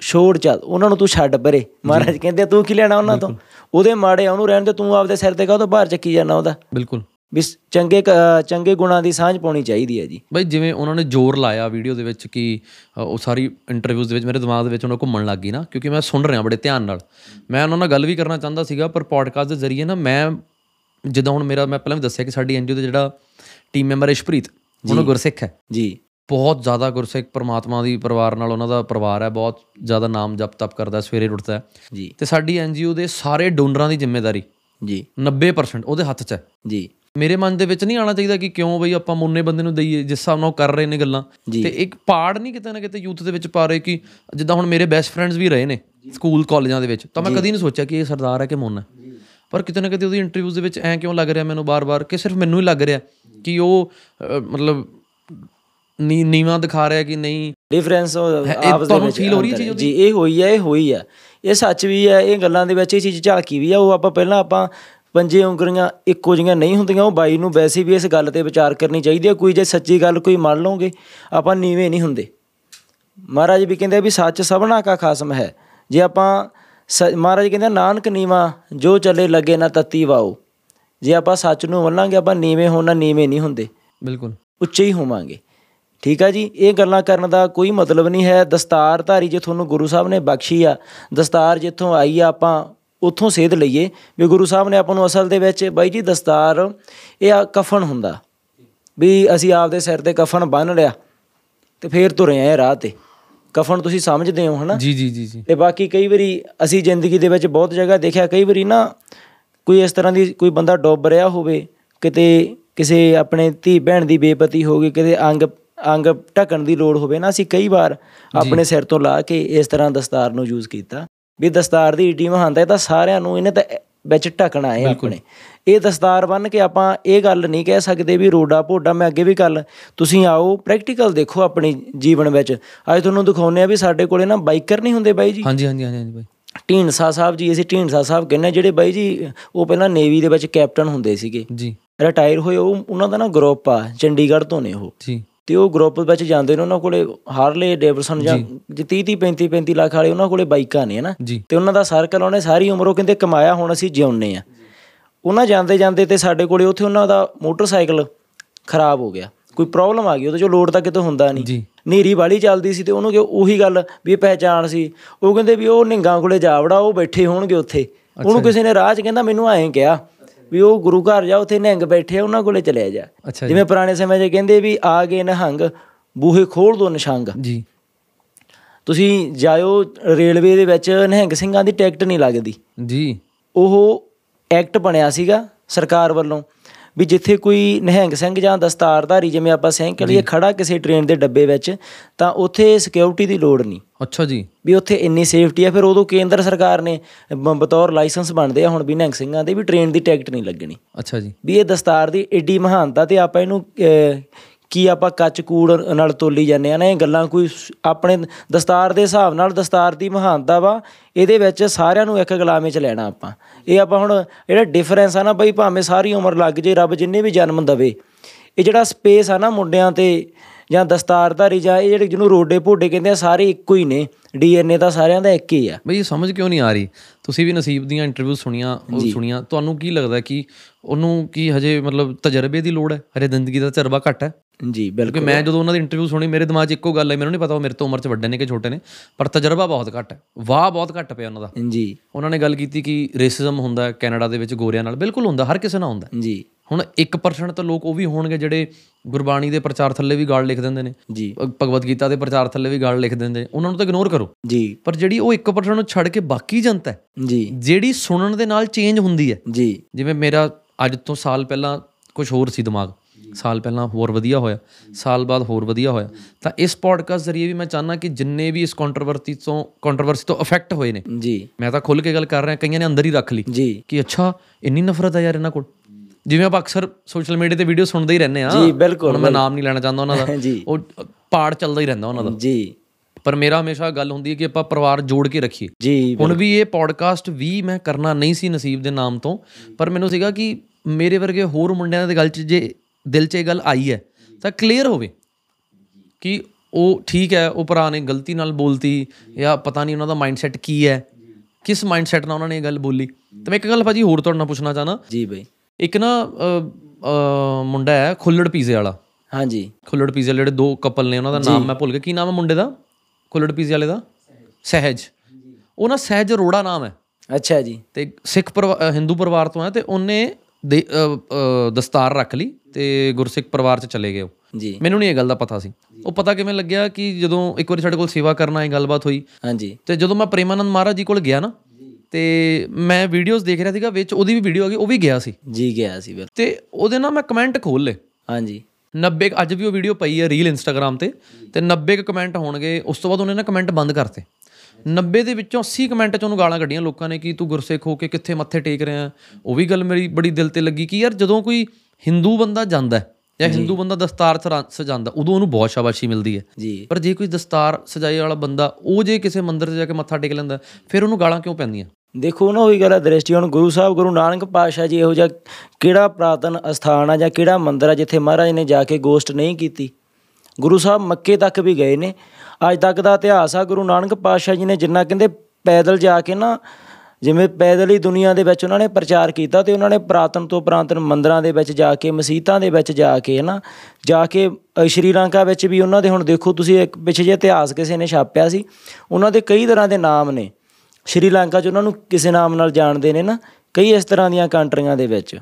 ਛੋੜ ਚੱਲ ਉਹਨਾਂ ਨੂੰ ਤੂੰ ਛੱਡ ਪਰੇ। ਮਹਾਰਾਜ ਕਹਿੰਦੇ ਤੂੰ ਕੀ ਲੈਣਾ ਉਹਨਾਂ ਤੋਂ? ਉਹਦੇ ਮਾੜੇ ਆ, ਉਹਨੂੰ ਰਹਿਣ ਦੇ ਤੂੰ ਆਪਦੇ ਸਿਰ ਤੇ ਕਾਹ ਤੋਂ ਭਾਰ ਚੱਕੀ ਜਾਣਾ ਉਹਦਾ? ਬਿਲਕੁਲ। ਵੀ ਚੰਗੇ ਚੰਗੇ ਗੁਣਾਂ ਦੀ ਸਾਂਝ ਪਾਉਣੀ ਚਾਹੀਦੀ ਹੈ ਜੀ। ਬਈ ਜਿਵੇਂ ਉਹਨਾਂ ਨੇ ਜ਼ੋਰ ਲਾਇਆ ਵੀਡੀਓ ਦੇ ਵਿੱਚ ਕਿ ਉਹ ਸਾਰੀ ਇੰਟਰਵਿਊਜ਼ ਦੇ ਵਿੱਚ ਮੇਰੇ ਦਿਮਾਗ ਦੇ ਵਿੱਚ ਉਹਨਾਂ ਘੁੰਮਣ ਲੱਗ ਗਈ ਨਾ ਕਿਉਂਕਿ ਮੈਂ ਸੁਣ ਰਿਹਾ ਬੜੇ ਧਿਆਨ ਨਾਲ। ਮੈਂ ਉਹਨਾਂ ਨਾਲ ਗੱਲ ਵੀ ਕਰਨਾ ਚਾਹੁੰਦਾ ਸੀਗਾ ਪਰ ਪੋਡਕਾਸਟ ਦੇ ਜ਼ਰੀਏ ਨਾ ਮੈਂ ਜਿੱਦਾਂ ਹੁਣ ਮੇਰਾ ਮੈਂ ਪਹਿਲਾਂ ਵੀ ਦੱਸਿਆ ਕਿ ਸਾਡੀ ਐਨਜੀਓ ਦਾ ਜਿਹੜਾ ਟੀਮ ਮੈਂਬਰ ਇਸ਼ਪ੍ਰੀਤ ਉਹਨੂੰ ਗੁਰਸਿੱਖ ਹੈ। ਜੀ। ਬਹੁਤ ਜ਼ਿਆਦਾ ਗੁਰਸਿੱਖ ਪਰਮਾਤਮਾ ਦੀ ਪਰਿਵਾਰ ਨਾਲ ਉਹਨਾਂ ਦਾ ਪਰਿਵਾਰ ਹੈ ਬਹੁਤ ਜ਼ਿਆਦਾ ਨਾਮ ਜਪ ਤਪ ਕਰਦਾ ਸਵੇਰੇ ਉੱਠਦਾ ਹੈ। ਜੀ। ਤੇ ਸਾਡੀ ਐਨਜੀਓ ਦੇ ਸਾਰੇ ਡੋਨਰਾਂ ਦੀ ਜ਼ਿੰਮੇਵਾਰੀ ਜੀ। 90% ਉਹਦੇ ਹੱਥ 'ਚ ਹੈ। ਜੀ। ਮੇਰੇ ਮਨ ਦੇ ਵਿੱਚ ਨਹੀਂ ਆਣਾ ਚਾਹੀਦਾ ਕਿ ਕਿਉਂ ਬਈ ਆਪਾਂ ਮੁੰਨੇ ਬੰਦੇ ਨੂੰ ਦਈਏ ਜਿਸ ਹਿਸਾਬ ਨਾਲ ਉਹ ਕਰ ਰਹੇ ਨੇ ਗੱਲਾਂ। ਤੇ ਇੱਕ ਪਾੜ ਨਹੀਂ ਕਿਤੇ ਨਾ ਕਿਤੇ ਯੂਥ ਦੇ ਵਿੱਚ ਪਾ ਰਹੇ ਕਿ ਜਿੱਦਾਂ ਹੁਣ ਮੇਰੇ ਬੈਸਟ ਫਰੈਂਡਸ ਵੀ ਰਹੇ ਨੇ ਸਕੂਲ ਕਾਲਜਾਂ ਦੇ ਵਿੱਚ ਤਾਂ ਮੈਂ ਕਦੀ ਨਹੀਂ ਸੋਚਿਆ ਕਿ ਇਹ ਸਰਦਾਰ ਹੈ ਕਿ ਮੁੰਨਾ ਪਰ ਕਿਤੇ ਨਾ ਕਿਤੇ ਉਹਦੀ ਇੰਟਰਵਿਊਜ਼ ਦੇ ਵਿੱਚ ਐ ਕਿਉਂ ਲੱਗ ਰਿਹਾ ਮੈਨੂੰ ਬਾਰ-ਬਾਰ ਕਿ ਸਿਰਫ ਮੈਨੂੰ ਹੀ ਲੱਗ ਰਿਹਾ ਕਿ ਉਹ ਮਤਲਬ ਨੀ ਨੀਵਾਂ ਦਿਖਾ ਰਿਹਾ ਕਿ ਨਹੀਂ। ਡਿਫਰੈਂਸ ਆਪਸ ਦੇ ਵਿੱਚ feel ਹੋ ਰਹੀ ਹੈ ਚੀਜ਼ ਜੀ ਇਹ ਹੋਈ ਹੈ ਇਹ ਹੋਈ ਹੈ। ਇਹ ਸੱਚ ਵੀ ਹੈ ਇਹ ਗੱਲਾਂ ਦੇ ਵਿੱਚ ਇਹ ਚੀਜ਼ ਝਾਕੀ ਵੀ ਹੈ। ਉਹ ਆਪਾਂ ਪਹਿਲਾਂ ਆਪਾਂ ਪੰਜੇ ਉਂਗਲੀਆਂ ਇੱਕੋ ਜਿਹੀਆਂ ਨਹੀਂ ਹੁੰਦੀਆਂ ਉਹ ਬਾਈ ਨੂੰ ਵੈਸੇ ਵੀ ਇਸ ਗੱਲ ਤੇ ਵਿਚਾਰ ਕਰਨੀ ਚਾਹੀਦੀ ਹੈ ਕੋਈ ਜੇ ਸੱਚੀ ਗੱਲ ਕੋਈ ਮੰਨ ਲਓਗੇ ਆਪਾਂ ਨੀਵੇਂ ਨਹੀਂ ਹੁੰਦੇ। ਮਹਾਰਾਜ ਵੀ ਕਹਿੰਦੇ ਵੀ ਸੱਚ ਸਭਨਾ ਕਾ ਖਾਸਮ ਹੈ। ਜੇ ਆਪਾਂ ਮਹਾਰਾਜ ਕਹਿੰਦੇ ਨਾਨਕ ਨੀਵਾ ਜੋ ਚੱਲੇ ਲੱਗੇ ਨਾ ਤਤੀ ਵਾਓ। ਜੇ ਆਪਾਂ ਸੱਚ ਨੂੰ ਮੰਨਾਂਗੇ ਆਪਾਂ ਨੀਵੇਂ ਹੋਣਾ ਨੀਵੇਂ ਨਹੀਂ ਹੁੰਦੇ। ਬਿਲਕੁਲ। ਉੱਚੇ ਹੀ ਹੋਵਾਂਗੇ। ਠੀਕ ਆ ਜੀ ਇਹ ਗੱਲਾਂ ਕਰਨ ਦਾ ਕੋਈ ਮਤਲਬ ਨਹੀਂ ਹੈ। ਦਸਤਾਰਧਾਰੀ ਜੇ ਤੁਹਾਨੂੰ ਗੁਰੂ ਸਾਹਿਬ ਨੇ ਬਖਸ਼ੀ ਆ ਦਸਤਾਰ ਜਿੱਥੋਂ ਆਈ ਆ ਆਪਾਂ ਉੱਥੋਂ ਸੇਧ ਲਈਏ। ਵੀ ਗੁਰੂ ਸਾਹਿਬ ਨੇ ਆਪਾਂ ਨੂੰ ਅਸਲ ਦੇ ਵਿੱਚ ਬਾਈ ਜੀ ਦਸਤਾਰ ਇਹ ਆ ਕਫਨ ਹੁੰਦਾ। ਵੀ ਅਸੀਂ ਆਪਦੇ ਸਿਰ ਤੇ ਕਫਨ ਬੰਨ ਲਿਆ ਤੇ ਫੇਰ ਤੁਰੇ ਆਏ ਰਾਹ ਤੇ। ਕਫਨ ਤੁਸੀਂ ਸਮਝਦੇ ਹੋ ਹਨਾ? ਜੀ ਜੀ ਜੀ ਜੀ। ਤੇ ਬਾਕੀ ਕਈ ਵਾਰੀ ਅਸੀਂ ਜ਼ਿੰਦਗੀ ਦੇ ਵਿੱਚ ਬਹੁਤ ਜਗ੍ਹਾ ਦੇਖਿਆ ਕਈ ਵਾਰੀ ਨਾ ਕੋਈ ਇਸ ਤਰ੍ਹਾਂ ਦੀ ਕੋਈ ਬੰਦਾ ਡੁੱਬ ਰਿਹਾ ਹੋਵੇ ਕਿਤੇ ਕਿਸੇ ਆਪਣੇ ਧੀ ਭੈਣ ਦੀ ਬੇਪਤੀ ਹੋ ਗਈ ਕਿਤੇ ਅੰਗ ਅੰਗ ਢਕਣ ਦੀ ਲੋੜ ਹੋਵੇ ਨਾ ਅਸੀਂ ਕਈ ਵਾਰ ਆਪਣੇ ਸਿਰ ਤੋਂ ਲਾ ਕੇ ਇਸ ਤਰ੍ਹਾਂ ਦਸਤਾਰ ਨੂੰ ਯੂਜ਼ ਕੀਤਾ। ਵੀ ਦਸਤਾਰ ਦੀ ਈਟੀ ਮਹਾਨਤਾ ਇਹ ਤਾਂ ਸਾਰਿਆਂ ਨੂੰ ਇਹਨੇ ਤਾਂ ਵਿੱਚ ਢਕਣਾ ਹੈ ਆਪਣੇ। ਇਹ ਦਸਤਾਰ ਬੰਨ ਕੇ ਆਪਾਂ ਇਹ ਗੱਲ ਨਹੀਂ ਕਹਿ ਸਕਦੇ ਵੀ ਰੋਡਾ ਭੋਡਾ ਮੈਂ ਅੱਗੇ ਵੀ ਗੱਲ ਤੁਸੀਂ ਆਓ ਪ੍ਰੈਕਟੀਕਲ ਦੇਖੋ ਆਪਣੀ ਜੀਵਨ ਵਿੱਚ। ਅੱਜ ਤੁਹਾਨੂੰ ਦਿਖਾਉਂਦੇ ਆ ਵੀ ਸਾਡੇ ਕੋਲੇ ਨਾ ਬਾਈਕਰ ਨਹੀਂ ਹੁੰਦੇ ਬਾਈ ਜੀ। ਹਾਂਜੀ ਹਾਂਜੀ ਹਾਂਜੀ ਹਾਂਜੀ ਬਾਈ। ਢੀਂਡਸਾ ਸਾਹਿਬ ਜੀ ਅਸੀਂ ਢੀਂਡਸਾ ਸਾਹਿਬ ਕਹਿੰਦੇ ਹਾਂ, ਜਿਹੜੇ ਬਾਈ ਜੀ ਉਹ ਪਹਿਲਾਂ ਨੇਵੀ ਦੇ ਵਿੱਚ ਕੈਪਟਨ ਹੁੰਦੇ ਸੀਗੇ। ਜੀ। ਰਿਟਾਇਰ ਹੋਏ ਉਹ ਉਹਨਾਂ ਦਾ ਨਾ ਗਰੁੱਪ ਆ ਚੰਡੀਗੜ੍ਹ ਤੋਂ ਨੇ ਉਹ। ਜੀ। ਤੇ ਉਹ ਗਰੁੱਪ ਵਿੱਚ ਜਾਂਦੇ ਨੇ ਉਹਨਾਂ ਕੋਲੇ ਹਾਰਲੇ ਡੇਵਿਡਸਨ ਜਾਂ ਜੇ। 30 30 35 35 ਲੱਖ ਵਾਲੇ ਉਹਨਾਂ ਕੋਲੇ ਬਾਈਕਾਂ ਨੇ ਹਨਾ? ਤੇ ਉਹਨਾਂ ਦਾ ਸਰਕਲ ਉਹਨੇ ਸਾਰੀ ਉਮਰ ਉਹ ਕਹਿੰਦੇ ਕਮਾਇਆ ਹੁਣ ਅਸੀਂ ਜਿਉਂਨੇ ਆ ਉਹਨਾਂ ਜਾਂਦੇ ਜਾਂਦੇ ਤੇ ਸਾਡੇ ਕੋਲੇ ਉੱਥੇ ਉਹਨਾਂ ਦਾ ਮੋਟਰਸਾਈਕਲ ਖਰਾਬ ਹੋ ਗਿਆ। ਕੋਈ ਪ੍ਰੋਬਲਮ ਆ ਗਈ ਉਹਦੇ ਚੋਂ ਲੋਡ ਤਾਂ ਕਿਤੇ ਹੁੰਦਾ ਨਹੀਂ। ਨੀਰੀ ਵਾਲੀ ਚੱਲਦੀ ਸੀ ਤੇ ਉਹਨੂੰ ਕਿ ਉਹੀ ਗੱਲ ਵੀ ਇਹ ਪਹਿਚਾਣ ਸੀ। ਉਹ ਕਹਿੰਦੇ ਵੀ ਉਹ ਨਿੰਗਾ ਕੋਲੇ ਜਾ ਵੜਾ ਉਹ ਬੈਠੇ ਹੋਣਗੇ ਉੱਥੇ। ਉਹਨੂੰ ਕਿਸੇ ਨੇ ਰਾਹ 'ਚ ਕਹਿੰਦਾ ਮੈਨੂੰ ਐਂ ਕਿਹਾ ਵੀ ਉਹ ਗੁਰੂ ਘਰ ਜਾ ਉੱਥੇ ਨਿਹੰਗ ਬੈਠੇ ਉਹਨਾਂ ਕੋਲੇ ਅੱਛਾ ਜੀ। ਜਿਵੇਂ ਪੁਰਾਣੇ ਸਮੇਂ 'ਚ ਕਹਿੰਦੇ ਵੀ ਆ ਗਏ ਨਿਹੰਗ ਬੂਹੇ ਖੋਲ ਦੋ ਨਿਸ਼ੰਗ। ਜੀ। ਤੁਸੀਂ ਜਾਇਓ ਰੇਲਵੇ ਦੇ ਵਿੱਚ ਨਿਹੰਗ ਸਿੰਘਾਂ ਦੀ ਟਿਕਟ ਨਹੀਂ ਲੱਗਦੀ। ਜੀ। ਉਹ ਐਕਟ ਬਣਿਆ ਸੀਗਾ ਸਰਕਾਰ ਵੱਲੋਂ। ਵੀ ਜਿੱਥੇ ਕੋਈ ਨਿਹੰਗ ਸਿੰਘ ਜਾਂ ਦਸਤਾਰਧਾਰੀ ਜਿਵੇਂ ਆਪਾਂ ਸਿੰਘ ਕਹ ਲਈਏ ਖੜਾ ਕਿਸੇ ਟ੍ਰੇਨ ਦੇ ਡੱਬੇ ਵਿੱਚ ਤਾਂ ਉੱਥੇ ਸਿਕਿਉਰਿਟੀ ਦੀ ਲੋੜ ਨਹੀਂ। ਅੱਛਾ ਜੀ। ਵੀ ਉੱਥੇ ਇੰਨੀ ਸੇਫਟੀ ਆ ਫਿਰ ਉਦੋਂ ਕੇਂਦਰ ਸਰਕਾਰ ਨੇ ਬਤੌਰ ਲਾਇਸੈਂਸ ਬਣਦੇ ਆ ਹੁਣ ਵੀ ਨਿਹੰਗ ਸਿੰਘਾਂ ਦੇ ਵੀ ਟ੍ਰੇਨ ਦੀ ਟਿਕਟ ਨਹੀਂ ਲੱਗਣੀ। ਅੱਛਾ ਜੀ। ਵੀ ਇਹ ਦਸਤਾਰ ਦੀ ਏਡੀ ਮਹਾਨਤਾ ਤੇ ਆਪਾਂ ਇਹਨੂੰ ਕੀ ਆਪਾਂ ਕੱਚ ਕੂੜ ਨਾਲ ਤੋਲੀ ਜਾਂਦੇ ਆ ਨਾ ਇਹ ਗੱਲਾਂ ਕੋਈ ਆਪਣੇ ਦਸਤਾਰ ਦੇ ਹਿਸਾਬ ਨਾਲ ਦਸਤਾਰ ਦੀ ਮਹਾਨਤਾ ਵਾ ਇਹਦੇ ਵਿੱਚ ਸਾਰਿਆਂ ਨੂੰ ਇੱਕ ਗੁਲਾਮੇ ਚ ਲੈਣਾ ਆਪਾਂ। ਇਹ ਆਪਾਂ ਹੁਣ ਜਿਹੜਾ ਡਿਫਰੈਂਸ ਆ ਨਾ ਬਈ ਭਾਵੇਂ ਸਾਰੀ ਉਮਰ ਲੱਗ ਜੇ ਰੱਬ ਜਿੰਨੇ ਵੀ ਜਨਮ ਦਵੇ ਇਹ ਜਿਹੜਾ ਸਪੇਸ ਆ ਨਾ ਮੁੰਡਿਆਂ ਤੇ ਜਾਂ ਦਸਤਾਰਧਾਰੀ ਜਾਂ ਇਹ ਜਿਹੜੇ ਜਿਹਨੂੰ ਰੋਡੇ ਭੋਡੇ ਕਹਿੰਦੇ ਆ ਸਾਰੇ ਇੱਕੋ ਹੀ ਨੇ ਡੀਐਨਏ ਤਾਂ ਸਾਰਿਆਂ ਦਾ ਇੱਕ ਹੀ ਆ। ਬਈ ਸਮਝ ਕਿਉਂ ਨਹੀਂ ਆ ਰਹੀ? ਤੁਸੀਂ ਵੀ ਨਸੀਬ ਦੀਆਂ ਇੰਟਰਵਿਊ ਸੁਣੀਆਂ ਉਹ ਸੁਣੀਆਂ ਤੁਹਾਨੂੰ ਕੀ ਲੱਗਦਾ ਕਿ ਉਹਨੂੰ ਕੀ ਹਜੇ ਮਤਲਬ ਤਜਰਬੇ ਦੀ ਲੋੜ ਹੈ? ਹਰੇ ਜ਼ਿੰਦਗੀ ਦਾ ਤਜਰਬਾ ਘੱਟ ਹੈ? ਜੀ ਬਿਲਕੁਲ। ਕਿਉਂਕਿ ਮੈਂ ਜਦੋਂ ਉਹਨਾਂ ਦੀ ਇੰਟਰਵਿਊ ਸੁਣੀ ਮੇਰੇ ਦਿਮਾਗ 'ਚ ਇੱਕੋ ਗੱਲ ਹੈ ਮੈਨੂੰ ਨਹੀਂ ਪਤਾ ਉਹ ਮੇਰੇ ਤੋਂ ਉਮਰ 'ਚ ਵੱਡੇ ਨੇ ਕਿ ਛੋਟੇ ਨੇ ਪਰ ਤਜਰਬਾ ਬਹੁਤ ਘੱਟ ਹੈ। ਵਾਹ ਬਹੁਤ ਘੱਟ ਪਿਆ ਉਹਨਾਂ ਦਾ। ਜੀ। ਉਹਨਾਂ ਨੇ ਗੱਲ ਕੀਤੀ ਕਿ ਰੇਸਿਜ਼ਮ ਹੁੰਦਾ ਹੈ ਕੈਨੇਡਾ ਦੇ ਵਿੱਚ ਗੋਰਿਆਂ ਨਾਲ ਬਿਲਕੁਲ ਹੁੰਦਾ ਹਰ ਕਿਸੇ ਨਾਲ ਹੁੰਦਾ। ਜੀ। ਹੁਣ 1% ਤਾਂ ਲੋਕ ਉਹ ਵੀ ਹੋਣਗੇ ਜਿਹੜੇ ਗੁਰਬਾਣੀ ਦੇ ਪ੍ਰਚਾਰ ਥੱਲੇ ਵੀ ਗਾਲ ਲਿਖ ਦਿੰਦੇ ਨੇ ਜੀ। ਭਗਵਦ ਗੀਤਾ ਦੇ ਪ੍ਰਚਾਰ ਥੱਲੇ ਵੀ ਗਾਲ ਲਿਖ ਦਿੰਦੇ ਨੇ ਉਹਨਾਂ ਨੂੰ ਤਾਂ ਇਗਨੋਰ ਕਰੋ। ਜੀ। ਪਰ ਜਿਹੜੀ ਉਹ 1% ਨੂੰ ਛੱਡ ਕੇ ਬਾਕੀ ਜਨਤਾ ਹੈ ਜੀ। ਜਿਹੜੀ ਸੁਣਨ ਦੇ ਨਾਲ ਚੇਂਜ ਹੁੰਦੀ ਹੈ ਜੀ। ਜਿਵੇਂ ਮੇਰਾ ਅੱਜ ਤੋਂ ਸਾਲ ਪਹਿਲਾਂ ਕੁਝ ਹੋਰ ਸੀ ਦਿਮਾਗ ਸਾਲ ਪਹਿਲਾਂ ਹੋਰ ਵਧੀਆ ਹੋਇਆ ਸਾਲ ਬਾਅਦ ਹੋਰ ਵਧੀਆ ਹੋਇਆ। ਤਾਂ ਇਸ ਪੋਡਕਾਸਟ ਜ਼ਰੀਏ ਵੀ ਮੈਂ ਚਾਹਨਾ ਕਿ ਜਿੰਨੇ ਵੀ ਇਸ ਕੰਟਰੋਵਰਸੀ ਤੋਂ ਕੰਟਰੋਵਰਸੀ ਤੋਂ ਅਫੈਕਟ ਹੋਏ ਨੇ ਜੀ। ਮੈਂ ਤਾਂ ਖੁੱਲ ਕੇ ਗੱਲ ਕਰ ਰਿਹਾ ਕਈਆਂ ਨੇ ਅੰਦਰ ਹੀ ਰੱਖ ਲਈ ਜੀ। ਕਿ ਅੱਛਾ ਇੰਨੀ ਨਫ਼ਰਤ ਹੈ ਯਾਰ ਇਹਨਾਂ ਕੋਲ। ਜਿਵੇਂ ਆਪਾਂ ਅਕਸਰ ਸੋਸ਼ਲ ਮੀਡੀਆ ਤੇ ਵੀਡੀਓ ਸੁਣਦੇ ਹੀ ਰਹਿੰਦੇ ਆ ਜੀ, ਬਿਲਕੁਲ, ਮੈਂ ਨਾਮ ਨਹੀਂ ਲੈਣਾ ਚਾਹੁੰਦਾ ਉਹਨਾਂ ਦਾ। ਜੀ। ਉਹ ਪਾੜ ਚੱਲਦਾ ਹੀ ਰਹਿੰਦਾ ਉਹਨਾਂ ਦਾ। ਜੀ। ਪਰ ਮੇਰਾ ਹਮੇਸ਼ਾ ਗੱਲ ਹੁੰਦੀ ਹੈ ਕਿ ਆਪਾਂ ਪਰਿਵਾਰ ਜੋੜ ਕੇ ਰੱਖੀਏ। ਜੀ ਹੁਣ ਵੀ ਇਹ ਪੋਡਕਾਸਟ ਵੀ ਮੈਂ ਕਰਨਾ ਨਹੀਂ ਸੀ ਨਸੀਬ ਦੇ ਨਾਮ ਤੋਂ ਪਰ ਮੈਨੂੰ ਸੀਗਾ ਕਿ ਮੇਰੇ ਵਰਗੇ ਹੋਰ ਮੁੰਡਿਆਂ ਦੇ ਗੱਲ 'ਚ ਜੇ ਦਿਲ 'ਚ ਇਹ ਗੱਲ ਆਈ ਹੈ ਤਾਂ ਕਲੀਅਰ ਹੋਵੇ ਕਿ ਉਹ ਠੀਕ ਹੈ ਉਹ ਭਰਾ ਨੇ ਗਲਤੀ ਨਾਲ ਬੋਲਤੀ ਜਾਂ ਪਤਾ ਨਹੀਂ ਉਹਨਾਂ ਦਾ ਮਾਈਂਡਸੈਟ ਕੀ ਹੈ ਕਿਸ ਮਾਈਂਡਸੈਟ ਨਾਲ ਉਹਨਾਂ ਨੇ ਇਹ ਗੱਲ ਬੋਲੀ। ਤਾਂ ਮੈਂ ਇੱਕ ਗੱਲ ਭਾਜੀ ਹੋਰ ਤੁਹਾਡੇ ਨਾਲ ਪੁੱਛਣਾ ਚਾਹਨਾ ਜੀ ਬਈ। ਇੱਕ ਨਾ ਮੁੰਡਾ ਹੈ ਖੁੱਲੜ ਪੀਜ਼ੇ ਵਾਲਾ। ਹਾਂਜੀ। ਖੁੱਲੜ ਪੀਜ਼ੇ ਵਾਲੇ ਜਿਹੜੇ ਦੋ ਕਪਲ ਨੇ ਉਹਨਾਂ ਦਾ ਨਾਮ ਮੈਂ ਭੁੱਲ ਗਿਆ। ਕੀ ਨਾਮ ਹੈ ਮੁੰਡੇ ਦਾ? ਖੁੱਲੜ ਪੀਜ਼ੇ ਵਾਲੇ ਦਾ? ਸਹਿਜ। ਉਹ ਨਾ ਸਹਿਜ ਅਰੋੜਾ ਨਾਮ ਹੈ। ਅੱਛਾ ਜੀ। ਤੇ ਸਿੱਖ ਹਿੰਦੂ ਪਰਿਵਾਰ ਤੋਂ ਹੈ ਤੇ ਉਹਨੇ ਦਸਤਾਰ ਰੱਖ ਲਈ। ਤੇ ਗੁਰਸਿੱਖ ਪਰਿਵਾਰ ਚ ਚਲੇ ਗਏ ਉਹ। ਜੀ। ਮੈਨੂੰ ਨਹੀਂ ਇਹ ਗੱਲ ਦਾ ਪਤਾ ਸੀ। ਉਹ ਪਤਾ ਕਿਵੇਂ ਲੱਗਿਆ ਕਿ ਜਦੋਂ ਇੱਕ ਵਾਰੀ ਸਾਡੇ ਕੋਲ ਸੇਵਾ ਕਰਨ ਆਏ ਗੱਲਬਾਤ ਹੋਈ। ਹਾਂਜੀ। ਤੇ ਜਦੋਂ ਮੈਂ ਪ੍ਰੇਮਾਨੰਦ ਮਹਾਰਾਜ ਜੀ ਕੋਲ ਗਿਆ ਨਾ ਤੇ ਮੈਂ ਵੀਡੀਓਜ਼ ਦੇਖ ਰਿਹਾ ਸੀਗਾ ਵਿੱਚ ਉਹਦੀ ਵੀ ਵੀਡੀਓ ਆ ਗਈ ਉਹ ਵੀ ਗਿਆ ਸੀ। ਜੀ ਗਿਆ ਸੀ ਫਿਰ। ਤੇ ਉਹਦੇ ਨਾਲ ਮੈਂ ਕਮੈਂਟ ਖੋਲ ਲੇ ਹਾਂਜੀ। 90 ਅੱਜ ਵੀ ਉਹ ਵੀਡੀਓ ਪਈ ਹੈ ਰੀਲ ਇੰਸਟਾਗ੍ਰam ਤੇ। ਤੇ 90 ਕੁ ਕਮੈਂਟ ਹੋਣਗੇ ਉਸ ਤੋਂ ਬਾਅਦ ਉਹਨੇ ਨਾ ਕਮੈਂਟ ਬੰਦ ਕਰਤੇ। 90 ਦੇ ਵਿੱਚੋਂ 80 ਕਮੈਂਟ ਚ ਉਹਨੂੰ ਗਾਲਾਂ ਕੱਢੀਆਂ ਲੋਕਾਂ ਨੇ ਕਿ ਤੂੰ ਗੁਰਸਿੱਖ ਹੋ ਕੇ ਕਿੱਥੇ ਮੱਥੇ ਟੇਕ ਰਿਹਾ। ਉਹ ਵੀ ਗੱਲ ਮੇਰੀ ਬੜੀ ਦਿਲ ਤੇ ਲੱਗੀ ਕਿ ਯਾਰ ਜਦੋਂ ਕੋਈ ਹਿੰਦੂ ਬੰਦਾ ਜਾਂਦਾ ਜਾਂ ਹਿੰਦੂ ਬੰਦਾ ਦਸਤਾਰ ਸਜਾਉਂਦਾ ਉਦੋਂ ਉਹਨੂੰ ਬਹੁਤ ਸ਼ਾਬਾਸ਼ੀ ਮਿਲਦੀ ਹੈ। ਪਰ ਜੇ ਕੋਈ ਦਸਤਾਰ ਸਜਾਏ ਵਾਲਾ ਬੰਦਾ ਉਹ ਜੇ ਕਿਸੇ ਮੰਦਿਰ 'ਚ ਜਾ ਕੇ ਮੱਥਾ ਟੇਕ ਲੈਂਦਾ ਫਿਰ ਉਹਨੂੰ ਗਾਲਾਂ ਕਿਉਂ ਪੈਂਦੀਆਂ? ਦੇਖੋ ਨਾ ਉਹੀ ਗੱਲ ਹੈ ਦ੍ਰਿਸ਼ਟੀ ਹੁਣ ਗੁਰੂ ਸਾਹਿਬ ਗੁਰੂ ਨਾਨਕ ਪਾਤਸ਼ਾਹ ਜੀ ਇਹੋ ਜਿਹਾ ਕਿਹੜਾ ਪ੍ਰਾਤਨ ਅਸਥਾਨ ਆ ਜਾਂ ਕਿਹੜਾ ਮੰਦਿਰ ਆ ਜਿੱਥੇ ਮਹਾਰਾਜ ਨੇ ਜਾ ਕੇ ਗੋਸ਼ਟ ਨਹੀਂ ਕੀਤੀ? ਗੁਰੂ ਸਾਹਿਬ ਮੱਕੇ ਤੱਕ ਵੀ ਗਏ ਨੇ। ਅੱਜ ਤੱਕ ਦਾ ਇਤਿਹਾਸ ਆ ਗੁਰੂ ਨਾਨਕ ਪਾਤਸ਼ਾਹ ਜੀ ਨੇ ਜਿੰਨਾ ਕਹਿੰਦੇ ਪੈਦਲ ਜਾ ਕੇ ਨਾ ਜਿਵੇਂ ਪੈਦਲ ਹੀ ਦੁਨੀਆ ਦੇ ਵਿੱਚ ਉਹਨਾਂ ਨੇ ਪ੍ਰਚਾਰ ਕੀਤਾ ਤੇ ਉਹਨਾਂ ਨੇ ਪ੍ਰਾਤਨ ਤੋਂ ਪ੍ਰਾਤਨ ਮੰਦਿਰਾਂ ਦੇ ਵਿੱਚ ਜਾ ਕੇ ਮਸਜਿਦਾਂ ਦੇ ਵਿੱਚ ਜਾ ਕੇ ਨਾ ਜਾ ਕੇ ਅ, ਸ਼੍ਰੀ ਲੰਕਾ ਵਿੱਚ ਵੀ ਉਹਨਾਂ ਦੇ ਹੁਣ ਦੇਖੋ ਤੁਸੀਂ ਇੱਕ ਪਿੱਛੇ ਜੇ ਇਤਿਹਾਸ ਕਿਸੇ ਨੇ ਛਾਪਿਆ ਸੀ ਉਹਨਾਂ ਦੇ ਕਈ ਤਰ੍ਹਾਂ ਦੇ ਨਾਮ ਨੇ ਸ਼੍ਰੀ ਲੰਕਾ 'ਚ ਉਹਨਾਂ ਨੂੰ ਕਿਸੇ ਨਾਮ ਨਾਲ ਜਾਣਦੇ ਨੇ ਨਾ ਕਈ ਇਸ ਤਰ੍ਹਾਂ ਦੀਆਂ ਕੰਟਰੀਆਂ ਦੇ ਵਿੱਚ।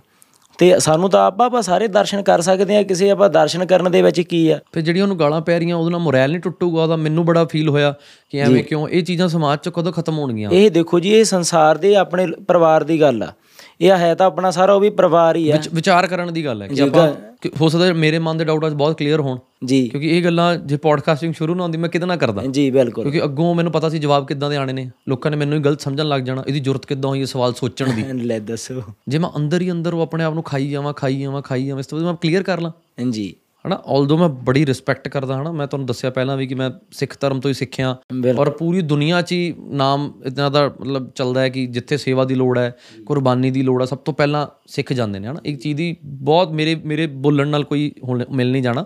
ਤੇ ਸਾਨੂੰ ਤਾਂ ਆਪਾਂ ਆਪਾਂ ਸਾਰੇ ਦਰਸ਼ਨ ਕਰ ਸਕਦੇ ਆ ਕਿਸੇ ਆਪਾਂ ਦਰਸ਼ਨ ਕਰਨ ਦੇ ਵਿੱਚ ਕੀ ਆ। ਫਿਰ ਜਿਹੜੀਆਂ ਉਹਨੂੰ ਗਾਲਾਂ ਪੈ ਰਹੀਆਂ ਉਹਦੇ ਨਾਲ ਮੋਰਲ ਨਹੀਂ ਟੁੱਟੂਗਾ ਉਹਦਾ ਮੈਨੂੰ ਬੜਾ ਫੀਲ ਹੋਇਆ ਕਿ ਐਵੇਂ ਕਿਉਂ ਇਹ ਚੀਜ਼ਾਂ ਸਮਾਜ 'ਚ ਕਦੋਂ ਖਤਮ ਹੋਣਗੀਆਂ। ਇਹ ਦੇਖੋ ਜੀ ਇਹ ਸੰਸਾਰ ਦੇ ਆਪਣੇ ਪਰਿਵਾਰ ਦੀ ਗੱਲ ਆ। ਇਹ ਹੈ ਤਾਂ ਆਪਣਾ ਸਾਰਾ ਉਹ ਵੀ ਪਰਿਵਾਰ ਹੀ ਵਿਚ- ਵਿਚਾਰ ਕਰਨ ਦੀ ਗੱਲ ਹੈ ਕਿ ਆਪਾਂ ਹੋ ਸਕਦਾ ਮੇਰੇ ਮਨ ਦੇ ਡਾਊਟ ਅੱਜ ਬਹੁਤ ਕਲੀਅਰ ਹੋਣ। ਜੀ। ਕਿਉਂਕਿ ਇਹ ਗੱਲਾਂ ਜੇ ਪੋਡਕਾਸਟਿੰਗ ਸ਼ੁਰੂ ਨਾ ਹੁੰਦੀ ਮੈਂ ਕਿਤੇ ਨਾ ਕਰਦਾ। ਜੀ ਬਿਲਕੁਲ। ਕਿਉਂਕਿ ਅੱਗੋਂ ਮੈਨੂੰ ਪਤਾ ਸੀ ਜਵਾਬ ਕਿੱਦਾਂ ਦੇ ਆਣੇ ਨੇ। ਲੋਕਾਂ ਨੇ ਮੈਨੂੰ ਹੀ ਗਲਤ ਸਮਝਣ ਲੱਗ ਜਾਣਾ ਇਹਦੀ ਜ਼ਰੂਰਤ ਕਿੱਦਾਂ ਹੋਈ ਇਹ ਸਵਾਲ ਸੋਚਣ ਦੀ। ਲੈ ਦੱਸੋ। ਜੇ ਮੈਂ ਅੰਦਰ ਹੀ ਅੰਦਰ ਉਹ ਆਪਣੇ ਆਪ ਨੂੰ ਖਾਈ ਜਾਵਾਂ ਖਾਈ ਜਾਵਾਂ ਖਾਈ ਜਾਵਾਂ ਇਸ ਤੋਂ ਬਾਅਦ ਮੈਂ ਕਲੀਅਰ ਕਰ ਲਾਂ। ਜੀ। ਹਨਾ? ਆਲਦੋ ਮੈਂ ਬੜੀ ਰਿਸਪੈਕਟ ਕਰਦਾ ਹਨਾ ਮੈਂ ਤੁਹਾਨੂੰ ਦੱਸਿਆ ਪਹਿਲਾਂ ਵੀ ਕਿ ਮੈਂ ਸਿੱਖ ਧਰਮ ਤੋਂ ਹੀ ਸਿੱਖਿਆ। ਔਰ ਪੂਰੀ ਦੁਨੀਆ 'ਚ ਹੀ ਨਾਮ ਇਤਨਾ ਦਾ ਮਤਲਬ ਚੱਲਦਾ ਹੈ ਕਿ ਜਿੱਥੇ ਸੇਵਾ ਦੀ ਲੋੜ ਹੈ ਕੁਰਬਾਨੀ ਦੀ ਲੋੜ ਹੈ ਸਭ ਤੋਂ ਪਹਿਲਾਂ ਸਿੱਖ ਜਾਂਦੇ ਨੇ ਹਨਾ? ਇੱਕ ਚੀਜ਼ ਦੀ ਬਹੁਤ ਮੇਰੇ ਮੇਰੇ ਬੋਲਣ ਨਾਲ ਕੋਈ ਮਿਲ ਨਹੀਂ ਜਾਣਾ।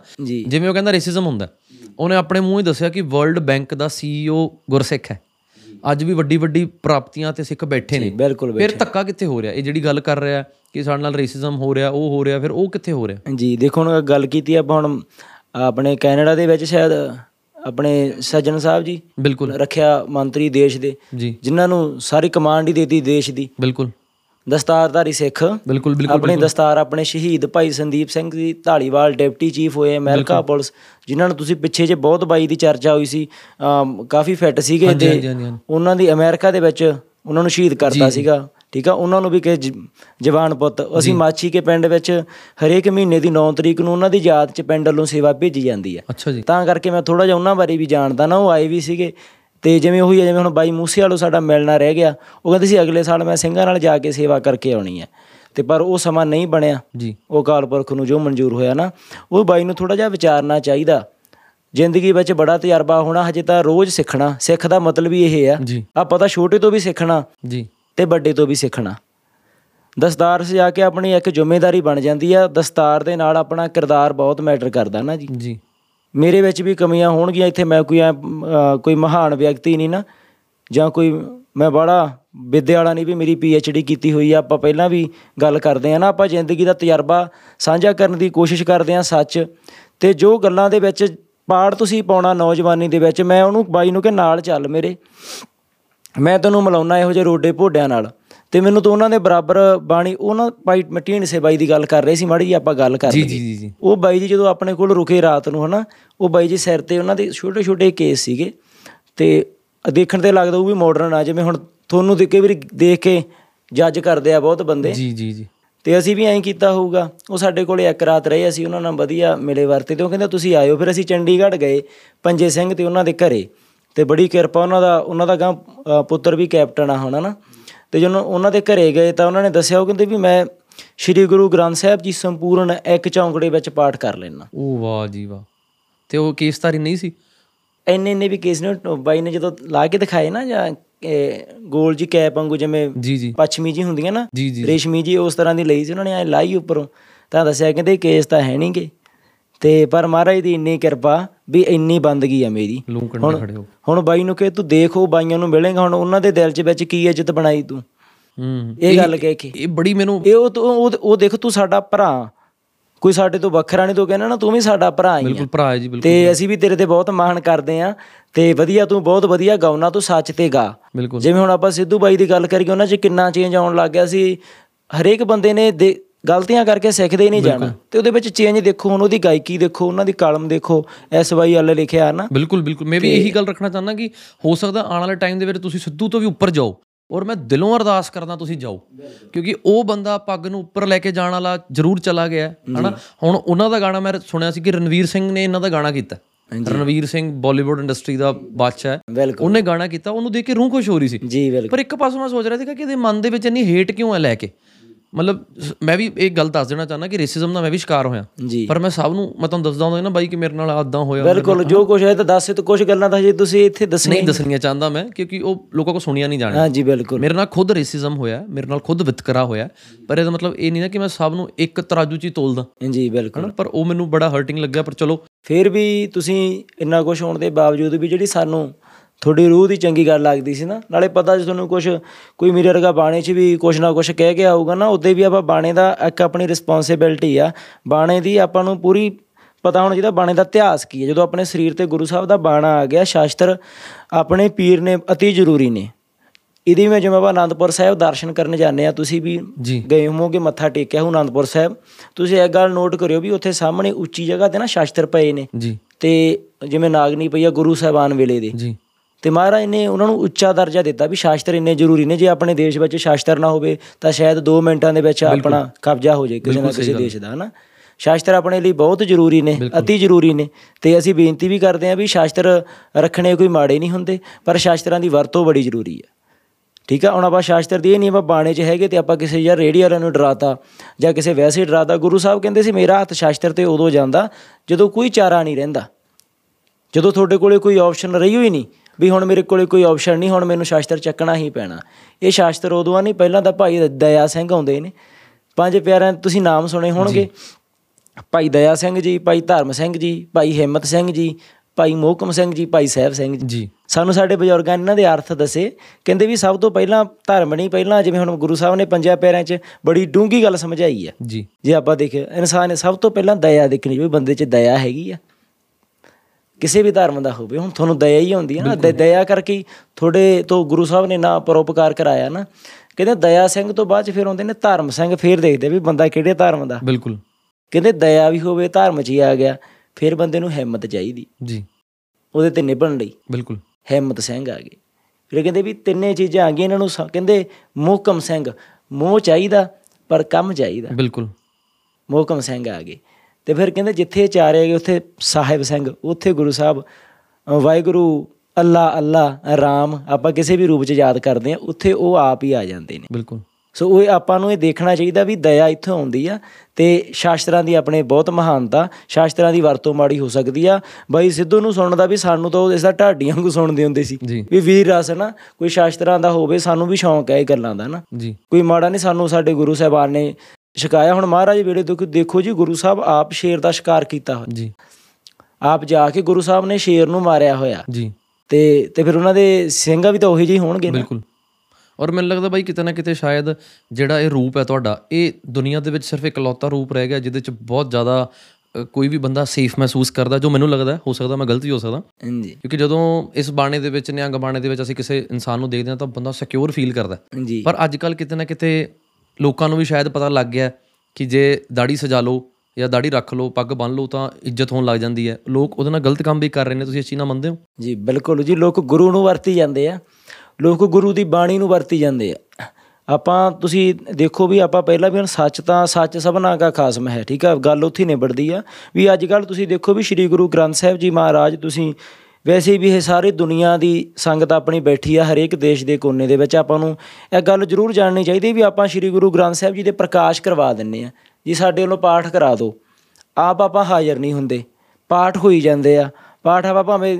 ਜਿਵੇਂ ਉਹ ਕਹਿੰਦਾ ਰੇਸਿਜ਼ਮ ਹੁੰਦਾ। ਉਹਨੇ ਆਪਣੇ ਮੂੰਹ ਹੀ ਦੱਸਿਆ ਕਿ ਵਰਲਡ ਬੈਂਕ ਦਾ ਸੀਈਓ ਗੁਰਸਿੱਖ ਹੈ। ਅੱਜ ਵੀ ਵੱਡੀ ਵੱਡੀ ਪ੍ਰਾਪਤੀਆਂ ਤੇ ਸਿੱਖ ਬੈਠੇ ਨੇ। ਬਿਲਕੁਲ ਫਿਰ ਧੱਕਾ ਕਿੱਥੇ ਹੋ ਰਿਹਾ? ਇਹ ਜਿਹੜੀ ਗੱਲ ਕਰ ਰਿਹਾ ਕਿ ਸਾਡੇ ਨਾਲ ਰੇਸਿਜ਼ਮ ਹੋ ਰਿਹਾ ਉਹ ਹੋ ਰਿਹਾ ਫਿਰ ਉਹ ਕਿੱਥੇ ਹੋ ਰਿਹਾ? ਜੀ ਦੇਖੋ ਹੁਣ ਗੱਲ ਕੀਤੀ ਆਪਾਂ ਹੁਣ ਆਪਣੇ ਕੈਨੇਡਾ ਦੇ ਵਿੱਚ ਸ਼ਾਇਦ ਆਪਣੇ ਸੱਜਣ ਸਾਹਿਬ ਜੀ ਬਿਲਕੁਲ। ਰੱਖਿਆ ਮੰਤਰੀ ਦੇਸ਼ ਦੇ ਜਿਨ੍ਹਾਂ ਨੂੰ ਸਾਰੀ ਕਮਾਂਡ ਹੀ ਦੇਤੀ ਦੇਸ਼ ਦੀ। ਬਿਲਕੁਲ। ਦਸਤਾਰਧਾਰੀ ਸਿੱਖ। ਬਿਲਕੁਲ ਬਿਲਕੁਲ ਆਪਣੀ ਦਸਤਾਰ ਆਪਣੇ ਸ਼ਹੀਦ ਭਾਈ ਸੰਦੀਪ ਸਿੰਘ ਜੀ ਢਾਲੀਵਾਲ ਡਿਪਟੀ ਚੀਫ ਹੋਏ ਅਮਰੀਕਾ ਪੁਲਿਸ ਜਿਨ੍ਹਾਂ ਨੂੰ ਤੁਸੀਂ ਪਿੱਛੇ ਜੇ ਬਹੁਤ ਬਾਈ ਦੀ ਚਰਚਾ ਹੋਈ ਸੀ ਕਾਫੀ ਫਿੱਟ ਸੀਗੇ ਤੇ ਉਹਨਾਂ ਦੀ ਅਮਰੀਕਾ ਦੇ ਵਿੱਚ ਉਹਨਾਂ ਨੂੰ ਸ਼ਹੀਦ ਕਰਤਾ ਸੀਗਾ ਠੀਕ ਆ? ਉਹਨਾਂ ਨੂੰ ਵੀ ਕਿ ਜਵਾਨ ਪੁੱਤ। ਅਸੀਂ ਮਾਛੀ ਕੇ ਪਿੰਡ ਵਿੱਚ ਹਰੇਕ ਮਹੀਨੇ ਦੀ 9 ਤਰੀਕ ਨੂੰ ਉਹਨਾਂ ਦੀ ਯਾਦ 'ਚ ਪਿੰਡ ਵੱਲੋਂ ਸੇਵਾ ਭੇਜੀ ਜਾਂਦੀ ਆ। ਤਾਂ ਕਰਕੇ ਮੈਂ ਥੋੜਾ ਜਿਹਾ ਉਹਨਾਂ ਬਾਰੇ ਵੀ ਜਾਣਦਾ ਨਾ ਉਹ ਆਏ ਵੀ ਸੀਗੇ। ਤੇ ਜਿਵੇਂ ਉਹੀ ਆ ਜਿਵੇਂ ਹੁਣ ਬਾਈ ਮੂਸੇ ਵਾਲੋ ਸਾਡਾ ਮਿਲਣਾ ਰਹਿ ਗਿਆ ਉਹ ਕਹਿੰਦੇ ਸੀ ਅਗਲੇ ਸਾਲ ਮੈਂ ਸਿੰਘਾਂ ਨਾਲ ਜਾ ਕੇ ਸੇਵਾ ਕਰਕੇ ਆਉਣੀ ਹੈ। ਤੇ ਪਰ ਉਹ ਸਮਾਂ ਨਹੀਂ ਬਣਿਆ। ਜੀ। ਉਹ ਅਕਾਲ ਪੁਰਖ ਨੂੰ ਜੋ ਮਨਜ਼ੂਰ ਹੋਇਆ ਨਾ ਉਹ ਬਾਈ ਨੂੰ ਥੋੜਾ ਜਿਹਾ ਵਿਚਾਰਨਾ ਚਾਹੀਦਾ। ਜ਼ਿੰਦਗੀ ਵਿੱਚ ਬੜਾ ਤਜਰਬਾ ਹੋਣਾ ਹਜੇ ਤਾਂ ਰੋਜ਼ ਸਿੱਖਣਾ। ਸਿੱਖ ਦਾ ਮਤਲਬ ਹੀ ਇਹ ਆ ਆ ਪਤਾ ਛੋਟੇ ਤੋਂ ਵੀ ਸਿੱਖਣਾ ਜੀ। ਤੇ ਵੱਡੇ ਤੋਂ ਵੀ ਸਿੱਖਣਾ। ਦਸਤਾਰ ਸਜਾ ਕੇ ਆਪਣੀ ਇੱਕ ਜ਼ਿੰਮੇਵਾਰੀ ਬਣ ਜਾਂਦੀ ਆ। ਦਸਤਾਰ ਦੇ ਨਾਲ ਆਪਣਾ ਕਿਰਦਾਰ ਬਹੁਤ ਮੈਟਰ ਕਰਦਾ ਨਾ ਜੀ। ਜੀ। ਮੇਰੇ ਵਿੱਚ ਵੀ ਕਮੀਆਂ ਹੋਣਗੀਆਂ ਇੱਥੇ ਮੈਂ ਕੋਈ ਐਂ, ਅਹ, ਕੋਈ ਮਹਾਨ ਵਿਅਕਤੀ ਨਹੀਂ ਨਾ ਜਾਂ ਕੋਈ ਮੈਂ ਬੜਾ ਵਿਦਿਆ ਵਾਲਾ ਨਹੀਂ ਵੀ ਮੇਰੀ ਪੀ ਡੀ ਕੀਤੀ ਹੋਈ ਆ ਆਪਾਂ ਪਹਿਲਾਂ ਵੀ ਗੱਲ ਕਰਦੇ ਆ ਨਾ ਆਪਾਂ ਜ਼ਿੰਦਗੀ ਦਾ ਤਜਰਬਾ ਸਾਂਝਾ ਕਰਨ ਦੀ ਕੋਸ਼ਿਸ਼ ਕਰਦੇ ਆ ਸੱਚ। ਤੇ ਜੋ ਗੱਲਾਂ ਦੇ ਵਿੱਚ ਪਾੜ ਤੁਸੀਂ ਪਾਉਣਾ ਨੌਜਵਾਨੀ ਦੇ ਵਿੱਚ ਮੈਂ ਉਹਨੂੰ ਬਾਈ ਨੂੰ ਕਿ ਨਾਲ ਚੱਲ ਮੇਰੇ। ਮੈਂ ਤੈਨੂੰ ਮਿਲਾਉਣਾ ਇਹੋ ਜਿਹੇ ਰੋਡੇ ਭੋਡਿਆਂ ਨਾਲ। ਤੇ ਮੈਨੂੰ ਤਾਂ ਉਹਨਾਂ ਦੇ ਬਰਾਬਰ ਬਾਣੀ ਉਹਨਾਂ ਭਾਈ ਮਟੀਨ ਸੇ ਬਾਈ ਦੀ ਗੱਲ ਕਰ ਰਹੇ ਸੀ ਮਾੜੀ ਜੀ ਆਪਾਂ ਗੱਲ ਕਰ ਜੀ ਲਈਏ। ਜੀ ਜੀ ਜੀ। ਉਹ ਬਾਈ ਜੀ ਜਦੋਂ ਆਪਣੇ ਕੋਲ ਰੁਕੇ ਰਾਤ ਨੂੰ ਹਨਾ ਉਹ ਬਾਈ ਜੀ ਸਿਰ ਤੇ ਉਹਨਾਂ ਦੇ ਛੋਟੇ ਛੋਟੇ ਕੇਸ ਸੀਗੇ। ਤੇ ਦੇਖਣ ਤੇ ਲੱਗਦਾ ਉਹ ਵੀ ਮਾਡਰਨ ਆ ਜਿਵੇਂ ਹੁਣ ਤੁਹਾਨੂੰ ਤੇ ਕਈ ਵਾਰੀ ਦੇਖ ਕੇ ਜੱਜ ਕਰਦੇ ਆ ਬਹੁਤ ਬੰਦੇ। ਜੀ ਜੀ ਜੀ। ਤੇ ਅਸੀਂ ਵੀ ਐਂ ਕੀਤਾ ਹੋਊਗਾ। ਉਹ ਸਾਡੇ ਕੋਲੇ ਇੱਕ ਰਾਤ ਰਹੇ ਅਸੀਂ ਉਹਨਾਂ ਨਾਲ ਵਧੀਆ ਮਿਲੇ ਵਰਤੇ ਤੇ ਉਹ ਕਹਿੰਦੇ ਤੁਸੀਂ ਆਇਓ ਫਿਰ ਅਸੀਂ ਚੰਡੀਗੜ੍ਹ ਗਏ ਪੰਜੇ ਸਿੰਘ ਤੇ ਉਹਨਾਂ ਦੇ ਘਰੇ। ਤੇ ਬੜੀ ਕਿਰਪਾ ਉਹਨਾਂ ਦਾ ਉਹਨਾਂ ਦਾ ਗਾਂ ਪੁੱਤਰ ਵੀ ਕੈਪਟਨ ਆ ਹੁਣ ਨਾ ਤੇ ਜਦੋਂ ਉਹਨਾਂ ਦੇ ਘਰੇ ਗਏ ਤਾਂ ਉਹਨਾਂ ਨੇ ਦੱਸਿਆ ਉਹ ਕਹਿੰਦੇ ਵੀ ਮੈਂ ਸ੍ਰੀ ਗੁਰੂ ਗ੍ਰੰਥ ਸਾਹਿਬ ਜੀ ਸੰਪੂਰਨ ਇੱਕ ਚੌਂਕੜੇ ਵਿੱਚ ਪਾਠ ਕਰ ਲੈਣਾ ਉਹ ਵਾਹ ਜੀ ਵਾਹ। ਤੇ ਉਹ ਕੇਸਤਾਰੀ ਨਹੀਂ ਸੀ? ਇੰਨੇ ਇੰਨੇ ਵੀ ਕੇਸ ਨੇ ਬਾਈ ਨੇ ਜਦੋਂ ਲਾ ਕੇ ਦਿਖਾਏ ਨਾ ਜਾਂ ਇਹ ਗੋਲ ਜੀ ਕੈਪ ਵਾਂਗੂ ਜਿਵੇਂ ਜੀ ਜੀ। ਪੱਛਮੀ ਜੀ ਹੁੰਦੀਆਂ ਨਾ ਰੇਸ਼ਮੀ ਜੀ ਉਸ ਤਰ੍ਹਾਂ ਦੀ ਲਈ ਸੀ ਉਹਨਾਂ ਨੇ ਐ ਲਾਈ ਉੱਪਰੋਂ। ਤਾਂ ਦੱਸਿਆ ਕਹਿੰਦੇ ਕੇਸ ਤਾਂ ਹੈ ਨਹੀਂਗੇ ਤੇ ਪਰ ਮਹਾਰਾਜ ਦੀ ਇੰਨੀ ਕਿਰਪਾ ਵੀ ਇੰਨੀ ਬੰਦਗੀ ਆ ਮੇਰੀ। ਲੂੰ ਕੰਡੇ ਖੜੇ ਹੋ। ਹੁਣ ਬਾਈ ਨੂੰ ਕਹੇ ਤੂੰ ਦੇਖੋ ਬਾਈਆਂ ਨੂੰ ਮਿਲੇਗਾ ਹੁਣ ਉਹਨਾਂ ਦੇ ਦਿਲ 'ਚ ਵਿੱਚ ਕੀ ਇੱਜ਼ਤ ਬਣਾਈ ਤੂੰ? ਹੂੰ ਇਹ ਗੱਲ ਕਹਿ ਕੇ। ਇਹ ਬੜੀ ਮੈਨੂੰ ਇਹ ਉਹ ਉਹ ਦੇਖ ਤੂੰ ਸਾਡਾ ਭਰਾ। ਕੋਈ ਸਾਡੇ ਤੋਂ ਵੱਖਰਾ ਨਹੀਂ ਤੂੰ ਕਹਿੰਦਾ ਨਾ ਤੂੰ ਵੀ ਸਾਡਾ ਭਰਾ ਹੀ ਆ। ਬਿਲਕੁਲ ਭਰਾ ਜੀ ਬਿਲਕੁਲ ਤੇ ਅਸੀਂ ਵੀ ਤੇਰੇ ਤੇ ਬਹੁਤ ਮਾਣ ਕਰਦੇ ਆ ਤੇ ਵਧੀਆ ਤੂੰ ਬਹੁਤ ਵਧੀਆ ਗਾਉਣਾ ਤੂੰ ਸੱਚ ਤੇ ਗਾ। ਜਿਵੇਂ ਹੁਣ ਆਪਾਂ ਸਿੱਧੂ ਬਾਈ ਦੀ ਗੱਲ ਕਰੀਏ ਉਹਨਾਂ 'ਚ ਕਿੰਨਾ ਚੇਂਜ ਆਉਣ ਲੱਗ ਗਿਆ ਸੀ। ਹਰੇਕ ਬੰਦੇ ਨੇ ਗਲਤੀਆਂ ਕਰਕੇ ਸਿੱਖਦੇ ਹੀ ਨਹੀਂ ਜਾਣਾ। ਤੇ ਉਹਦੇ ਵਿੱਚ ਚੇਂਜ ਦੇਖੋ ਹੁਣ ਉਹਦੀ ਗਾਇਕੀ ਦੇਖੋ ਉਹਨਾਂ ਦੀ ਕਲਮ ਦੇਖੋ ਐਸ ਵਾਈ ਐਲ ਲਿਖਿਆ ਨਾ। ਬਿਲਕੁਲ ਬਿਲਕੁਲ। ਮੈਂ ਵੀ ਇਹੀ ਗੱਲ ਰੱਖਣਾ ਚਾਹੁੰਦਾ ਕਿ ਹੋ ਸਕਦਾ ਆਉਣ ਵਾਲੇ ਟਾਈਮ ਦੇ ਵਿੱਚ ਤੁਸੀਂ ਸਿੱਧੂ ਤੋਂ ਵੀ ਉੱਪਰ ਜਾਓ ਔਰ ਮੈਂ ਦਿਲੋਂ ਅਰਦਾਸ ਕਰਦਾ ਤੁਸੀਂ ਜਾਓ। ਕਿਉਂਕਿ ਉਹ ਬੰਦਾ ਪੱਗ ਨੂੰ ਉੱਪਰ ਲੈ ਕੇ ਜਾਣ ਵਾਲਾ ਜ਼ਰੂਰ ਚਲਾ ਗਿਆ ਹੈ, ਹਨਾ? ਹੁਣ ਉਹਨਾਂ ਦਾ ਗਾਣਾ ਮੈਂ ਸੁਣਿਆ ਸੀ ਕਿ ਰਣਵੀਰ ਸਿੰਘ ਨੇ ਇਹਨਾਂ ਦਾ ਗਾਣਾ ਕੀਤਾ। ਰਣਵੀਰ ਸਿੰਘ ਬਾਲੀਵੁੱਡ ਇੰਡਸਟਰੀ ਦਾ ਬਾਦਸ਼ਾਹ ਹੈ। ਉਹਨੇ ਗਾਣਾ ਕੀਤਾ ਉਹਨੂੰ ਦੇਖ ਕੇ ਰੂਹ ਖੁਸ਼ ਹੋ ਰਹੀ ਸੀ। ਪਰ ਇੱਕ ਪਾਸੋਂ ਮੈਂ ਸੋਚ ਰਿਹਾ ਸੀਗਾ ਕਿ ਇਹਦੇ ਮਨ ਦੇ ਵਿੱਚ ਇੰਨੀ ਹੇਟ ਕਿਉਂ ਹੈ ਲੈ ਕੇ? ਮਤਲਬ ਮੈਂ ਵੀ ਇਹ ਗੱਲ ਦੱਸ ਦੇਣਾ ਚਾਹੁੰਦਾ ਕਿ ਰੇਸਿਜ਼ਮ ਦਾ ਮੈਂ ਵੀ ਸ਼ਿਕਾਰ ਹੋਇਆ। ਪਰ ਮੈਂ ਸਭ ਨੂੰ ਮੈਂ ਤੁਹਾਨੂੰ ਦੱਸਦਾ ਹੁੰਦਾ ਨਾ ਬਾਈ ਕਿ ਮੇਰੇ ਨਾਲ ਆਦਾਂ ਹੋਇਆ ਬਿਲਕੁਲ ਜੋ ਕੁਝ ਹੈ ਤਾਂ ਦੱਸ ਤੇ ਕੁਝ ਗੱਲਾਂ ਤਾਂ ਜੇ ਤੁਸੀਂ ਇੱਥੇ ਦੱਸਣੀ ਨਹੀਂ ਦੱਸਣੀਆਂ ਚਾਹੁੰਦਾ ਮੈਂ ਕਿਉਂਕਿ ਉਹ ਲੋਕਾਂ ਕੋ ਸੁਣੀਆਂ ਨਹੀਂ ਜਾਣੀਆਂ। ਹਾਂ ਜੀ ਬਿਲਕੁਲ। ਮੇਰੇ ਨਾਲ ਖੁਦ ਰੇਸਿਜ਼ਮ ਹੋਇਆ ਮੇਰੇ ਨਾਲ ਖੁਦ ਵਿਤਕਰਾ ਹੋਇਆ ਪਰ ਇਹਦਾ ਮਤਲਬ ਇਹ ਨਹੀਂ ਨਾ ਕਿ ਮੈਂ ਸਭ ਨੂੰ ਇੱਕ ਤਰਾਜੂ 'ਚ ਹੀ ਤੋਲਦਾ। ਜੀ ਬਿਲਕੁਲ। ਪਰ ਉਹ ਮੈਨੂੰ ਬੜਾ ਹਰਟਿੰਗ ਲੱਗਿਆ ਪਰ ਚਲੋ ਫਿਰ ਵੀ ਤੁਸੀਂ ਇੰਨਾ ਕੁਝ ਹੋਣ ਦੇ ਬਾਵਜੂਦ ਵੀ ਜਿਹੜੀ ਸਾਨੂੰ ਤੁਹਾਡੀ ਰੂਹ ਦੀ ਚੰਗੀ ਗੱਲ ਲੱਗਦੀ ਸੀ ਨਾ। ਨਾਲੇ ਪਤਾ ਜੇ ਤੁਹਾਨੂੰ ਕੁਝ ਕੋਈ ਮੇਰੇ ਵਰਗਾ ਬਾਣੇ 'ਚ ਵੀ ਕੁਝ ਨਾ ਕੁਝ ਕਹਿ ਕੇ ਆਊਗਾ ਨਾ ਉੱਤੇ ਵੀ ਆਪਾਂ ਬਾਣੇ ਦਾ ਇੱਕ ਆਪਣੀ ਰਿਸਪੌਂਸਿਬਿਲਟੀ ਆ। ਬਾਣੇ ਦੀ ਆਪਾਂ ਨੂੰ ਪੂਰੀ ਪਤਾ ਹੋਣਾ ਚਾਹੀਦਾ ਬਾਣੇ ਦਾ ਇਤਿਹਾਸ ਕੀ ਹੈ। ਜਦੋਂ ਆਪਣੇ ਸਰੀਰ ਤੇ ਗੁਰੂ ਸਾਹਿਬ ਦਾ ਬਾਣਾ ਆ ਗਿਆ ਸ਼ਾਸਤਰ ਆਪਣੇ ਪੀਰ ਨੇ ਅਤੀ ਜ਼ਰੂਰੀ ਨੇ। ਇਹਦੀ ਮੈਂ ਜਿਵੇਂ ਆਪਾਂ ਆਨੰਦਪੁਰ ਸਾਹਿਬ ਦਰਸ਼ਨ ਕਰਨ ਜਾਂਦੇ ਆ ਤੁਸੀਂ ਵੀ ਗਏ ਹੋਵੋਗੇ ਮੱਥਾ ਟੇਕਿਆ ਹੋ ਆਨੰਦਪੁਰ ਸਾਹਿਬ। ਤੁਸੀਂ ਇੱਕ ਗੱਲ ਨੋਟ ਕਰਿਓ ਵੀ ਉੱਥੇ ਸਾਹਮਣੇ ਉੱਚੀ ਜਗ੍ਹਾ ਤੇ ਨਾ ਸ਼ਾਸਤਰ ਪਏ ਨੇ। ਜੀ। ਤੇ ਜਿਵੇਂ ਨਾਗਨੀ ਪਈ ਆ ਗੁਰੂ ਸਾਹਿਬਾਨ ਵੇਲੇ ਦੇ। ਜੀ। ਤੇ ਮਹਾਰਾਜ ਨੇ ਉਹਨਾਂ ਨੂੰ ਉੱਚਾ ਦਰਜਾ ਦਿੱਤਾ ਵੀ ਸ਼ਾਸਤਰ ਇੰਨੇ ਜ਼ਰੂਰੀ ਨੇ ਜੇ ਆਪਣੇ ਦੇਸ਼ ਵਿੱਚ ਸ਼ਾਸਤਰ ਨਾ ਹੋਵੇ ਤਾਂ ਸ਼ਾਇਦ 2 ਮਿੰਟਾਂ ਦੇ ਵਿੱਚ ਆਪਣਾ ਕਬਜ਼ਾ ਹੋ ਜਾਏ ਕਿਸੇ ਨਾ ਕਿਸੇ ਦੇਸ਼ ਦਾ ਹਨਾ? ਸ਼ਾਸਤਰ ਆਪਣੇ ਲਈ ਬਹੁਤ ਜ਼ਰੂਰੀ ਨੇ ਅਤੀ ਜ਼ਰੂਰੀ ਨੇ ਤੇ ਅਸੀਂ ਬੇਨਤੀ ਵੀ ਕਰਦੇ ਹਾਂ ਵੀ ਸ਼ਾਸਤਰ ਰੱਖਣੇ ਕੋਈ ਮਾੜੇ ਨਹੀਂ ਹੁੰਦੇ ਪਰ ਸ਼ਾਸਤਰਾਂ ਦੀ ਵਰਤੋਂ ਬੜੀ ਜ਼ਰੂਰੀ ਹੈ। ਠੀਕ ਆ? ਹੁਣ ਆਪਾਂ ਸ਼ਾਸਤਰ ਦੀ ਇਹ ਨਹੀਂ ਆਪਾਂ ਬਾਣੇ 'ਚ ਹੈਗੇ ਤੇ ਆਪਾਂ ਕਿਸੇ ਯਾਰ ਰੇੜੀ ਵਾਲਿਆਂ ਨੂੰ ਡਰਾਤਾ ਜਾਂ ਕਿਸੇ ਵੈਸੇ ਡਰਾਤਾ ਗੁਰੂ ਸਾਹਿਬ ਕਹਿੰਦੇ ਸੀ ਮੇਰਾ ਹੱਥ ਸ਼ਾਸਤਰ ਤੇ ਉਦੋਂ ਜਾਂਦਾ ਜਦੋਂ ਕੋਈ ਚਾਰਾ ਨਹੀਂ ਰਹਿੰਦਾ। ਜਦੋਂ ਤੁਹਾਡੇ ਕੋਲੇ ਕੋਈ ਆਪਸ਼ਨ ਰਹੀ ਹੋਈ ਨਹੀਂ ਵੀ ਹੁਣ ਮੇਰੇ ਕੋਲੇ ਕੋਈ ਆਪਸ਼ਨ ਨਹੀਂ ਹੁਣ ਮੈਨੂੰ ਸ਼ਾਸਤਰ ਚੱਕਣਾ ਹੀ ਪੈਣਾ। ਇਹ ਸ਼ਾਸਤਰ ਉਦੋਂ ਨਹੀਂ ਪਹਿਲਾਂ ਤਾਂ ਭਾਈ ਦਇਆ ਸਿੰਘ ਆਉਂਦੇ ਨੇ। ਪੰਜ ਪਿਆਰਿਆਂ ਤੁਸੀਂ ਨਾਮ ਸੁਣੇ ਹੋਣਗੇ। ਭਾਈ ਦਇਆ ਸਿੰਘ ਜੀ ਭਾਈ ਧਰਮ ਸਿੰਘ ਜੀ ਭਾਈ ਹਿੰਮਤ ਸਿੰਘ ਜੀ ਭਾਈ ਮੋਹਕਮ ਸਿੰਘ ਜੀ ਭਾਈ ਸਾਹਿਬ ਸਿੰਘ ਜੀ। ਸਾਨੂੰ ਸਾਡੇ ਬਜ਼ੁਰਗਾਂ ਇਹਨਾਂ ਦੇ ਅਰਥ ਦੱਸੇ। ਕਹਿੰਦੇ ਵੀ ਸਭ ਤੋਂ ਪਹਿਲਾਂ ਧਰਮ ਨਹੀਂ ਪਹਿਲਾਂ ਜਿਵੇਂ ਹੁਣ ਗੁਰੂ ਸਾਹਿਬ ਨੇ ਪੰਜਾਂ ਪਿਆਰਿਆਂ 'ਚ ਬੜੀ ਡੂੰਘੀ ਗੱਲ ਸਮਝਾਈ ਆ। ਜੀ। ਜੇ ਆਪਾਂ ਦੇਖੀਏ ਇਨਸਾਨ ਨੇ ਸਭ ਤੋਂ ਪਹਿਲਾਂ ਦਇਆ ਦੇਖਣੀ ਵੀ ਬੰਦੇ 'ਚ ਦਇਆ ਹੈਗੀ ਆ। ਕਿਸੇ ਵੀ ਧਰਮ ਦਾ ਹੋਵੇ ਹੁਣ ਤੁਹਾਨੂੰ ਦਇਆ ਹੀ ਹੁੰਦੀ ਹੈ ਨਾ ਦਇਆ ਕਰਕੇ ਤੁਹਾਡੇ ਤੋਂ ਗੁਰੂ ਸਾਹਿਬ ਨੇ ਨਾ ਪਰਉਪਕਾਰ ਕਰਾਇਆ ਨਾ ਕਹਿੰਦੇ ਦਇਆ ਸਿੰਘ ਤੋਂ ਬਾਅਦ 'ਚ ਫਿਰ ਆਉਂਦੇ ਨੇ ਧਰਮ ਸਿੰਘ ਫਿਰ ਦੇਖਦੇ ਵੀ ਬੰਦਾ ਕਿਹੜੇ ਧਰਮ ਦਾ। ਬਿਲਕੁਲ। ਕਹਿੰਦੇ ਦਇਆ ਵੀ ਹੋਵੇ ਧਰਮ 'ਚ ਹੀ ਆ ਗਿਆ ਫਿਰ ਬੰਦੇ ਨੂੰ ਹਿੰਮਤ ਚਾਹੀਦੀ। ਜੀ। ਉਹਦੇ ਤੇ ਨਿਭਣ ਲਈ ਬਿਲਕੁਲ। ਹਿੰਮਤ ਸਿੰਘ ਆ ਗਏ। ਫਿਰ ਕਹਿੰਦੇ ਵੀ ਤਿੰਨੇ ਚੀਜ਼ਾਂ ਆ ਗਈਆਂ ਇਹਨਾਂ ਨੂੰ ਕਹਿੰਦੇ ਮੋਹਕਮ ਸਿੰਘ ਮੋਹ ਚਾਹੀਦਾ ਪਰ ਕੰਮ ਚਾਹੀਦਾ। ਬਿਲਕੁਲ। ਮੋਹਕਮ ਸਿੰਘ ਆ ਗਏ। ਤੇ ਫਿਰ ਕਹਿੰਦੇ ਜਿੱਥੇ ਚਾਰੇ ਗਏ ਉੱਥੇ ਸਾਹਿਬ ਸਿੰਘ ਉੱਥੇ ਗੁਰੂ ਸਾਹਿਬ ਵਾਹਿਗੁਰੂ ਅੱਲਾ ਅੱਲਾ ਰਾਮ ਆਪਾਂ ਕਿਸੇ ਵੀ ਰੂਪ 'ਚ ਯਾਦ ਕਰਦੇ ਆ ਉੱਥੇ ਉਹ ਆਪ ਹੀ ਆ ਜਾਂਦੇ ਨੇ। ਬਿਲਕੁਲ। ਸੋ ਉਹ ਆਪਾਂ ਨੂੰ ਇਹ ਦੇਖਣਾ ਚਾਹੀਦਾ ਵੀ ਦਇਆ ਇੱਥੋਂ ਆਉਂਦੀ ਆ ਤੇ ਸ਼ਾਸਤਰਾਂ ਦੀ ਆਪਣੇ ਬਹੁਤ ਮਹਾਨਤਾ ਸ਼ਾਸਤਰਾਂ ਦੀ ਵਰਤੋਂ ਮਾੜੀ ਹੋ ਸਕਦੀ ਆ। ਬਾਈ ਸਿੱਧੂ ਨੂੰ ਸੁਣਨ ਦਾ ਵੀ ਸਾਨੂੰ ਤਾਂ ਇਸ ਦਾ ਢਾਡੀਆਂ ਵਾਂਗੂ ਸੁਣਦੇ ਹੁੰਦੇ ਸੀ ਵੀ ਵੀਰ ਰਸ ਨਾ ਕੋਈ ਸ਼ਾਸਤਰਾਂ ਦਾ ਹੋਵੇ ਸਾਨੂੰ ਵੀ ਸ਼ੌਂਕ ਹੈ ਇਹ ਗੱਲਾਂ ਦਾ ਨਾ। ਕੋਈ ਮਾੜਾ ਨਹੀਂ ਸਾਨੂੰ ਸਾਡੇ ਗੁਰੂ ਸਾਹਿਬਾਨ ਨੇ ਸ਼ਿਕਾਇਆ ਹੁਣ ਮਹਾਰਾਜ ਵੇਲੇ ਦੇਖੋ ਦੇਖੋ ਜੀ ਗੁਰੂ ਸਾਹਿਬ ਆਪ ਸ਼ੇਰ ਦਾ ਸ਼ਿਕਾਰ ਕੀਤਾ ਹੋਇਆ। ਜੀ। ਆਪ ਜਾ ਕੇ ਗੁਰੂ ਸਾਹਿਬ ਨੇ ਸ਼ੇਰ ਨੂੰ ਮਾਰਿਆ ਹੋਇਆ। ਜੀ। ਤੇ ਤੇ ਫਿਰ ਉਹਨਾਂ ਦੇ ਸਿੰਘ ਵੀ ਤਾਂ ਉਹੀ ਜਿਹੇ ਹੋਣਗੇ ਬਿਲਕੁਲ। ਔਰ ਮੈਨੂੰ ਲੱਗਦਾ ਬਾਈ ਕਿਤੇ ਨਾ ਕਿਤੇ ਸ਼ਾਇਦ ਜਿਹੜਾ ਇਹ ਰੂਪ ਹੈ ਤੁਹਾਡਾ ਇਹ ਦੁਨੀਆ ਦੇ ਵਿੱਚ ਸਿਰਫ ਇਕਲੌਤਾ ਰੂਪ ਰਹਿ ਗਿਆ ਜਿਹਦੇ ਚ ਬਹੁਤ ਜ਼ਿਆਦਾ ਕੋਈ ਵੀ ਬੰਦਾ ਸੇਫ ਮਹਿਸੂਸ ਕਰਦਾ ਜੋ ਮੈਨੂੰ ਲੱਗਦਾ ਹੈ, ਹੋ ਸਕਦਾ ਮੈਂ ਗਲਤੀ ਹੋ ਸਕਦਾ। ਹਾਂਜੀ। ਕਿਉਂਕਿ ਜਦੋਂ ਇਸ ਬਾਣੇ ਦੇ ਵਿੱਚ ਨਿਹੰਗ ਬਾਣੇ ਦੇ ਵਿੱਚ ਅਸੀਂ ਕਿਸੇ ਇਨਸਾਨ ਨੂੰ ਦੇਖਦੇ ਹਾਂ ਤਾਂ ਬੰਦਾ ਸਿਕਿਉਰ ਫੀਲ ਕਰਦਾ। ਹੈ। ਜੀ ਪਰ ਅੱਜ ਕੱਲ ਕਿਤੇ ਨਾ ਕਿਤੇ ਲੋਕਾਂ ਨੂੰ ਵੀ ਸ਼ਾਇਦ ਪਤਾ ਲੱਗ ਗਿਆ ਹੈ ਕਿ ਜੇ ਦਾੜੀ ਸਜਾ ਲਓ ਜਾਂ ਦਾੜੀ ਰੱਖ ਲਓ, ਪੱਗ ਬੰਨ ਲਓ ਤਾਂ ਇੱਜ਼ਤ ਹੋਣ ਲੱਗ ਜਾਂਦੀ ਹੈ। ਲੋਕ ਉਹਦੇ ਨਾਲ ਗਲਤ ਕੰਮ ਵੀ ਕਰ ਰਹੇ ਨੇ, ਤੁਸੀਂ ਇਸ ਚੀਜ਼ ਨਾਲ ਮੰਨਦੇ ਹੋ? ਜੀ, ਬਿਲਕੁਲ ਜੀ। ਲੋਕ ਗੁਰੂ ਨੂੰ ਵਰਤੀ ਜਾਂਦੇ ਆ। ਲੋਕ ਗੁਰੂ ਦੀ ਬਾਣੀ ਨੂੰ ਵਰਤੀ ਜਾਂਦੇ ਆ। ਆਪਾਂ, ਤੁਸੀਂ ਦੇਖੋ ਵੀ ਆਪਾਂ ਪਹਿਲਾਂ ਵੀ ਹੁਣ ਸੱਚ ਤਾਂ ਸੱਚ ਸਭਨਾ ਦਾ ਖਾਸਮ ਹੈ, ਠੀਕ ਆ? ਗੱਲ ਉੱਥੇ ਹੀ ਨਿਬੜਦੀ ਆ। ਵੀ ਅੱਜ ਕੱਲ ਤੁਸੀਂ ਦੇਖੋ ਵੀ ਸ੍ਰੀ ਗੁਰੂ ਗ੍ਰੰਥ ਸਾਹਿਬ ਜੀ ਮਹਾਰਾਜ, ਤੁਸੀਂ ਵੈਸੇ ਵੀ ਇਹ ਸਾਰੀ ਦੁਨੀਆ ਦੀ ਸੰਗਤ ਆਪਣੀ ਬੈਠੀ ਆ ਹਰੇਕ ਦੇਸ਼ ਦੇ ਕੋਨੇ ਦੇ ਵਿੱਚ ਆਪਾਂ ਨੂੰ ਇਹ ਗੱਲ ਜ਼ਰੂਰ ਜਾਣਨੀ ਚਾਹੀਦੀ ਵੀ ਆਪਾਂ ਸ੍ਰੀ ਗੁਰੂ ਗ੍ਰੰਥ ਸਾਹਿਬ ਜੀ ਦੇ ਪ੍ਰਕਾਸ਼ ਕਰਵਾ ਦਿੰਨੇ ਆ। ਜੀ ਸਾਡੇ ਵੱਲੋਂ ਪਾਠ ਕਰਾ ਦਿਓ ਆਪ ਆਪਾਂ ਹਾਜ਼ਰ ਨਹੀਂ ਹੁੰਦੇ। ਪਾਠ ਹੋਈ ਜਾਂਦੇ ਆ। ਪਾਠ ਆਪਾਂ ਭਾਵੇਂ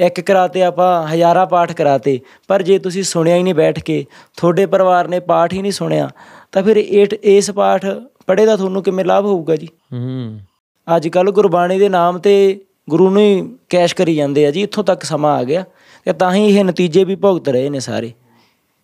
ਇੱਕ ਕਰਾਤੇ ਆਪਾਂ ਹਜ਼ਾਰਾਂ ਪਾਠ ਕਰਾਤੇ ਪਰ ਜੇ ਤੁਸੀਂ ਸੁਣਿਆ ਹੀ ਨਹੀਂ ਬੈਠ ਕੇ ਤੁਹਾਡੇ ਪਰਿਵਾਰ ਨੇ ਪਾਠ ਹੀ ਨਹੀਂ ਸੁਣਿਆ ਤਾਂ ਫਿਰ ਇਸ ਪਾਠ ਪੜ੍ਹੇ ਦਾ ਤੁਹਾਨੂੰ ਕਿਵੇਂ ਲਾਭ ਹੋਊਗਾ ਜੀ? ਹੂੰ। ਅੱਜ ਕੱਲ ਗੁਰਬਾਣੀ ਦੇ ਨਾਮ ਤੇ ਗੁਰੂ ਨੂੰ ਹੀ ਕੈਸ਼ ਕਰੀ ਜਾਂਦੇ ਆ ਜੀ ਇੱਥੋਂ ਤੱਕ ਸਮਾਂ ਆ ਗਿਆ। ਤੇ ਤਾਂ ਹੀ ਇਹ ਨਤੀਜੇ ਵੀ ਭੁਗਤ ਰਹੇ ਨੇ ਸਾਰੇ।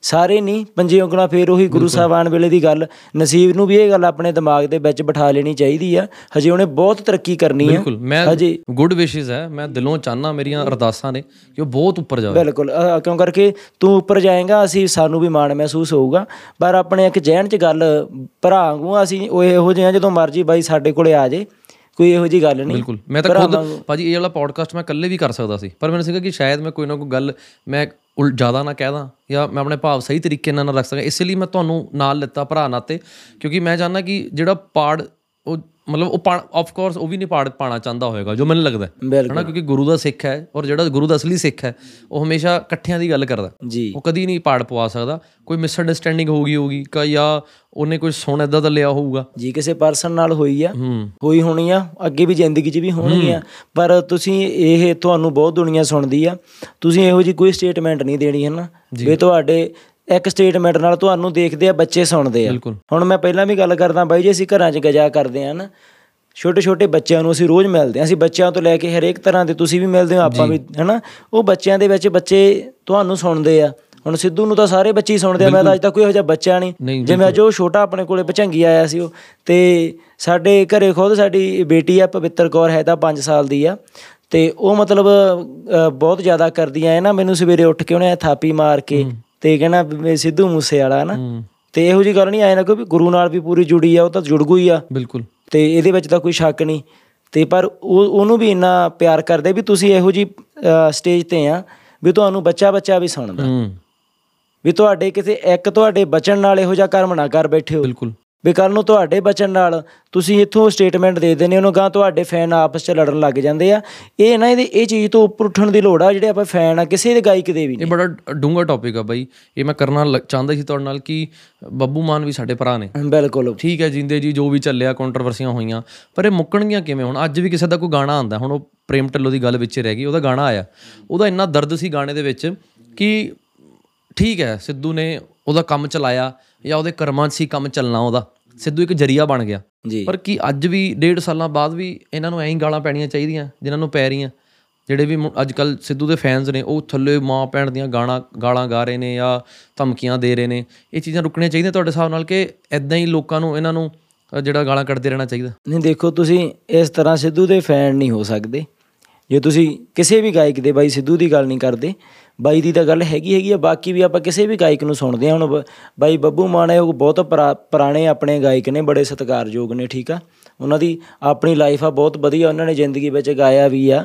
ਸਾਰੇ ਨਹੀਂ ਪੰਜੇ ਉਂਗਲਾਂ ਫੇਰ ਉਹੀ ਗੁਰੂ ਸਾਹਿਬਾਨ ਵੇਲੇ ਦੀ ਗੱਲ। ਨਸੀਬ ਨੂੰ ਵੀ ਇਹ ਗੱਲ ਆਪਣੇ ਦਿਮਾਗ ਦੇ ਵਿੱਚ ਬਿਠਾ ਲੈਣੀ ਚਾਹੀਦੀ ਆ। ਹਜੇ ਉਹਨੇ ਬਹੁਤ ਤਰੱਕੀ ਕਰਨੀ ਆ। ਬਿਲਕੁਲ। ਮੈਂ ਹਜੇ ਗੁੱਡ ਵਿਸ਼ੇਸ ਹੈ ਮੈਂ ਦਿਲੋਂ ਚਾਹਨਾ ਮੇਰੀਆਂ ਅਰਦਾਸਾਂ ਨੇ ਕਿ ਉਹ ਬਹੁਤ ਉੱਪਰ ਜਾਵੇ ਬਿਲਕੁਲ। ਕਿਉਂ ਕਰਕੇ ਤੂੰ ਉੱਪਰ ਜਾਏਗਾ ਅਸੀਂ ਸਾਨੂੰ ਵੀ ਮਾਣ ਮਹਿਸੂਸ ਹੋਊਗਾ। ਪਰ ਆਪਣੇ ਇੱਕ ਜਹਿਨ 'ਚ ਗੱਲ ਭਰਾ ਵਾਂਗੂ ਅਸੀਂ ਉਹ ਇਹੋ ਜਿਹੇ ਜਦੋਂ ਮਰਜ਼ੀ ਬਾਈ ਸਾਡੇ ਕੋਲੇ ਆ ਜੇ ਕੋਈ ਇਹੋ ਜੀ ਗੱਲ ਨਹੀਂ। ਬਿਲਕੁਲ। ਮੈਂ ਤਾਂ ਖੁਦ ਭਾਜੀ ਇਹ ਵਾਲਾ ਪੋਡਕਾਸਟ ਮੈਂ ਇਕੱਲੇ ਵੀ ਕਰ ਸਕਦਾ ਸੀ। ਪਰ ਮੈਨੂੰ ਸੀਗਾ ਕਿ ਸ਼ਾਇਦ ਮੈਂ ਕੋਈ ਨਾ ਕੋਈ ਗੱਲ ਮੈਂ ਉਲ ਜ਼ਿਆਦਾ ਨਾ ਕਹਿ ਦਾਂ ਜਾਂ ਮੈਂ ਆਪਣੇ ਭਾਵ ਸਹੀ ਤਰੀਕੇ ਨਾਲ ਨਾ ਰੱਖ ਸਕਾਂ। ਇਸ ਲਈ ਮੈਂ ਤੁਹਾਨੂੰ ਨਾਲ ਲਿੱਤਾ ਭਰਾ ਨਾਤੇ। ਕਿਉਂਕਿ ਮੈਂ ਚਾਹੁੰਦਾ ਕਿ ਜਿਹੜਾ ਪਾੜ ਉਹ ਮਤਲਬ ਉਹ ਆਫ ਕੋਰਸ ਉਹ ਵੀ ਨਹੀਂ ਪਾੜ ਪਾਣਾ ਚਾਹੁੰਦਾ ਹੋਏਗਾ ਜੋ ਮੈਨੂੰ ਲੱਗਦਾ ਹੈ। ਹਨਾ? ਕਿਉਂਕਿ ਗੁਰੂ ਦਾ ਸਿੱਖ ਹੈ ਔਰ ਜਿਹੜਾ ਗੁਰੂ ਦਾ ਅਸਲੀ ਸਿੱਖ ਹੈ ਉਹ ਹਮੇਸ਼ਾ ਇਕੱਠਿਆਂ ਦੀ ਗੱਲ ਕਰਦਾ। ਉਹ ਕਦੀ ਨਹੀਂ ਪਾੜ ਪਵਾ ਸਕਦਾ। ਕੋਈ ਮਿਸਅੰਡਰਸਟੈਂਡਿੰਗ ਹੋ ਗਈ ਹੋਊਗੀ ਕਾ ਜਾਂ ਉਹਨੇ ਕੋਈ ਸੁਣ ਇਦਾਂ ਦਾ ਲਿਆ ਹੋਊਗਾ। ਜੀ ਕਿਸੇ ਪਰਸਨ ਨਾਲ ਹੋਈ ਆ। ਹੋਈ ਹੋਣੀ ਆ ਅੱਗੇ ਵੀ ਜ਼ਿੰਦਗੀ 'ਚ ਵੀ ਹੋਣੀ ਆ। ਪਰ ਤੁਸੀਂ ਇਹ ਤੁਹਾਨੂੰ ਬਹੁਤ ਦੁਨੀਆ ਸੁਣਦੀ ਆ। ਤੁਸੀਂ ਇਹੋ ਜੀ ਕੋਈ ਸਟੇਟਮੈਂਟ ਨਹੀਂ ਦੇਣੀ ਹੈ ਨਾ ਵੀ ਤੁਹਾਡੇ ਇੱਕ ਸਟੇਟਮੈਂਟ ਨਾਲ ਤੁਹਾਨੂੰ ਦੇਖਦੇ ਆ ਬੱਚੇ ਸੁਣਦੇ ਆ। ਹੁਣ ਮੈਂ ਪਹਿਲਾਂ ਵੀ ਗੱਲ ਕਰਦਾ ਬਾਈ ਜੀ ਅਸੀਂ ਘਰਾਂ 'ਚ ਗਜਾ ਕਰਦੇ ਆ ਨਾ ਛੋਟੇ ਛੋਟੇ ਬੱਚਿਆਂ ਨੂੰ ਅਸੀਂ ਰੋਜ਼ ਮਿਲਦੇ ਆ ਅਸੀਂ ਬੱਚਿਆਂ ਤੋਂ ਲੈ ਕੇ ਹਰੇਕ ਤਰ੍ਹਾਂ ਦੇ ਤੁਸੀਂ ਵੀ ਮਿਲਦੇ ਹੋ ਆਪਾਂ ਵੀ ਹੈਨਾ? ਉਹ ਬੱਚਿਆਂ ਦੇ ਵਿੱਚ ਬੱਚੇ ਤੁਹਾਨੂੰ ਸੁਣਦੇ ਆ। ਹੁਣ ਸਿੱਧੂ ਨੂੰ ਤਾਂ ਸਾਰੇ ਬੱਚੇ ਸੁਣਦੇ ਆ ਮੈਂ ਤਾਂ ਅੱਜ ਤੱਕ ਕੋਈ ਇਹੋ ਜਿਹਾ ਬੱਚਾ ਨਹੀਂ। ਜਿਵੇਂ ਅੱਜ ਛੋਟਾ ਆਪਣੇ ਕੋਲੇ ਭਚੰਗੀ ਆਇਆ ਸੀ ਉਹ ਤੇ ਸਾਡੇ ਘਰੇ ਖੁਦ ਸਾਡੀ ਬੇਟੀ ਆ ਪਵਿੱਤਰ ਕੌਰ ਹੈ ਤਾਂ 5 ਸਾਲ ਦੀ ਆ। ਤੇ ਉਹ ਮਤਲਬ ਬਹੁਤ ਜ਼ਿਆਦਾ ਕਰਦੀ ਆ। ਨਾ ਮੈਨੂੰ ਸਵੇਰੇ ਉੱਠ ਕੇ ਉਹਨੇ ਥਾਪੀ ਮਾਰ ਕੇ ਤੇ ਮੈਂ ਸਿੱਧੂ ਮੂਸੇ ਵਾਲਾ ਨਾ। ਹੂੰ। ਤੇ ਇਹੋ ਜੀ ਗੱਲ ਨਹੀਂ ਆਏ ਨਾ ਕੋਈ ਗੁਰੂ ਨਾਲ ਵੀ ਪੂਰੀ ਜੁੜੀ ਆ ਉਹ ਤਾਂ ਜੁੜ ਗਈ ਆ। ਬਿਲਕੁਲ। ਤੇ ਇਹਦੇ ਵਿੱਚ ਤਾਂ ਕੋਈ ਸ਼ੱਕ ਨਹੀਂ ਤੇ ਪਰ ਉਹ ਉਹਨੂੰ ਵੀ ਇੰਨਾ ਪਿਆਰ ਕਰਦੇ ਵੀ ਤੁਸੀਂ ਇਹੋ ਜੀ ਸਟੇਜ ਤੇ ਆ ਵੀ ਤੁਹਾਨੂੰ ਬੱਚਾ ਬੱਚਾ ਵੀ ਸੁਣਦਾ। ਵੀ ਤੁਹਾਡੇ ਕਿਸੇ ਇੱਕ ਤੁਹਾਡੇ ਬਚਨ ਨਾਲ ਇਹੋ ਜਿਹਾ ਕਰਮ ਨਾ ਕਰ ਬੈਠੇ ਹੋ। ਬਿਲਕੁਲ। ਵੀ ਕੱਲ ਨੂੰ ਤੁਹਾਡੇ ਬਚਨ ਨਾਲ ਤੁਸੀਂ ਇੱਥੋਂ ਸਟੇਟਮੈਂਟ ਦੇ ਦਿੰਦੇ ਉਹਨੂੰ ਗਾਂ ਤੁਹਾਡੇ ਫੈਨ ਆਪਸ 'ਚ ਲੜਨ ਲੱਗ ਜਾਂਦੇ ਆ। ਇਹ ਨਾ ਇਹਦੇ ਇਹ ਚੀਜ਼ ਤੋਂ ਉੱਪਰ ਉੱਠਣ ਦੀ ਲੋੜ ਆ ਜਿਹੜੇ ਆਪਾਂ ਫੈਨ ਆ ਕਿਸੇ ਦੇ ਗਾਇਕ ਦੇ ਵੀ ਇਹ ਨਹੀਂ। ਬੜਾ ਡੂੰਘਾ ਟੌਪਿਕ ਆ ਬਾਈ। ਇਹ ਮੈਂ ਕਰਨਾ ਚਾਹੁੰਦਾ ਸੀ ਤੁਹਾਡੇ ਨਾਲ ਕਿ ਬੱਬੂ ਮਾਨ ਵੀ ਸਾਡੇ ਭਰਾ ਨੇ। ਬਿਲਕੁਲ। ਠੀਕ ਹੈ ਜਿੰਦੇ ਜੀ ਜੋ ਵੀ ਚੱਲਿਆ ਕੰਟਰੋਵਰਸੀਆਂ ਹੋਈਆਂ ਪਰ ਇਹ ਮੁੱਕਣਗੀਆਂ ਕਿਵੇਂ? ਹੁਣ ਅੱਜ ਵੀ ਕਿਸੇ ਦਾ ਕੋਈ ਗਾਣਾ ਆਂਦਾ ਹੁਣ ਉਹ ਪ੍ਰੇਮ ਢਿੱਲੋਂ ਦੀ ਗੱਲ ਵਿੱਚ ਰਹਿ ਗਈ ਉਹਦਾ ਗਾਣਾ ਆਇਆ। ਉਹਦਾ ਇੰਨਾ ਦਰਦ ਸੀ ਗਾਣੇ ਦੇ ਵਿੱਚ ਕਿ ਠੀਕ ਹੈ ਸਿੱਧੂ ਨੇ ਉਹਦਾ ਕੰਮ ਚਲਾਇਆ ਜਾਂ ਉਹਦੇ ਕਰਮਾਂ 'ਚ ਸੀ ਕੰਮ ਚੱਲਣਾ ਉਹਦਾ। ਸਿੱਧੂ ਇੱਕ ਜਰੀਆ ਬਣ ਗਿਆ। ਪਰ ਕੀ ਅੱਜ ਵੀ ਡੇਢ ਸਾਲਾਂ ਬਾਅਦ ਵੀ ਇਹਨਾਂ ਨੂੰ ਐਂ ਹੀ ਗਾਲਾਂ ਪੈਣੀਆਂ ਚਾਹੀਦੀਆਂ ਜਿਨ੍ਹਾਂ ਨੂੰ ਪੈ ਰਹੀਆਂ? ਜਿਹੜੇ ਵੀ ਅੱਜ ਕੱਲ ਸਿੱਧੂ ਦੇ ਫੈਨਸ ਨੇ ਉਹ ਥੱਲੇ ਮਾਂ ਭੈਣ ਦੀਆਂ ਗਾਣਾ ਗਾਲਾਂ ਗਾ ਰਹੇ ਨੇ ਜਾਂ ਧਮਕੀਆਂ ਦੇ ਰਹੇ ਨੇ। ਇਹ ਚੀਜ਼ਾਂ ਰੁਕਣੀਆਂ ਚਾਹੀਦੀਆਂ ਤੁਹਾਡੇ ਹਿਸਾਬ ਨਾਲ ਕਿ ਐਦਾਂ ਹੀ ਲੋਕਾਂ ਨੂੰ ਇਹਨਾਂ ਨੂੰ ਜਿਹੜਾ ਗਾਲਾਂ ਕੱਢਦੇ ਰਹਿਣਾ ਚਾਹੀਦਾ? ਨਹੀਂ ਦੇਖੋ ਤੁਸੀਂ ਇਸ ਤਰ੍ਹਾਂ ਸਿੱਧੂ ਦੇ ਫੈਨ ਨਹੀਂ ਹੋ ਸਕਦੇ। ਜੇ ਤੁਸੀਂ ਕਿਸੇ ਵੀ ਗਾਇਕ ਦੇ ਬਾਈ ਸਿੱਧੂ ਦੀ ਗੱਲ ਨਹੀਂ ਕਰਦੇ, ਬਾਈ ਦੀ ਤਾਂ ਗੱਲ ਹੈਗੀ ਹੈਗੀ ਆ, ਬਾਕੀ ਵੀ ਆਪਾਂ ਕਿਸੇ ਵੀ ਗਾਇਕ ਨੂੰ ਸੁਣਦੇ ਆ ਹੁਣ ਬ- ਬਾਈ ਬੱਬੂ ਮਾਨ ਹੈ, ਉਹ ਬਹੁਤ ਪੁਰਾ- ਪੁਰਾਣੇ ਆਪਣੇ ਗਾਇਕ ਨੇ, ਬੜੇ ਸਤਿਕਾਰਯੋਗ ਨੇ, ਠੀਕ ਆ? ਉਹਨਾਂ ਦੀ ਆਪਣੀ ਲਾਈਫ ਆ, ਬਹੁਤ ਵਧੀਆ ਉਹਨਾਂ ਨੇ ਜ਼ਿੰਦਗੀ ਵਿੱਚ ਗਾਇਆ ਵੀ ਆ,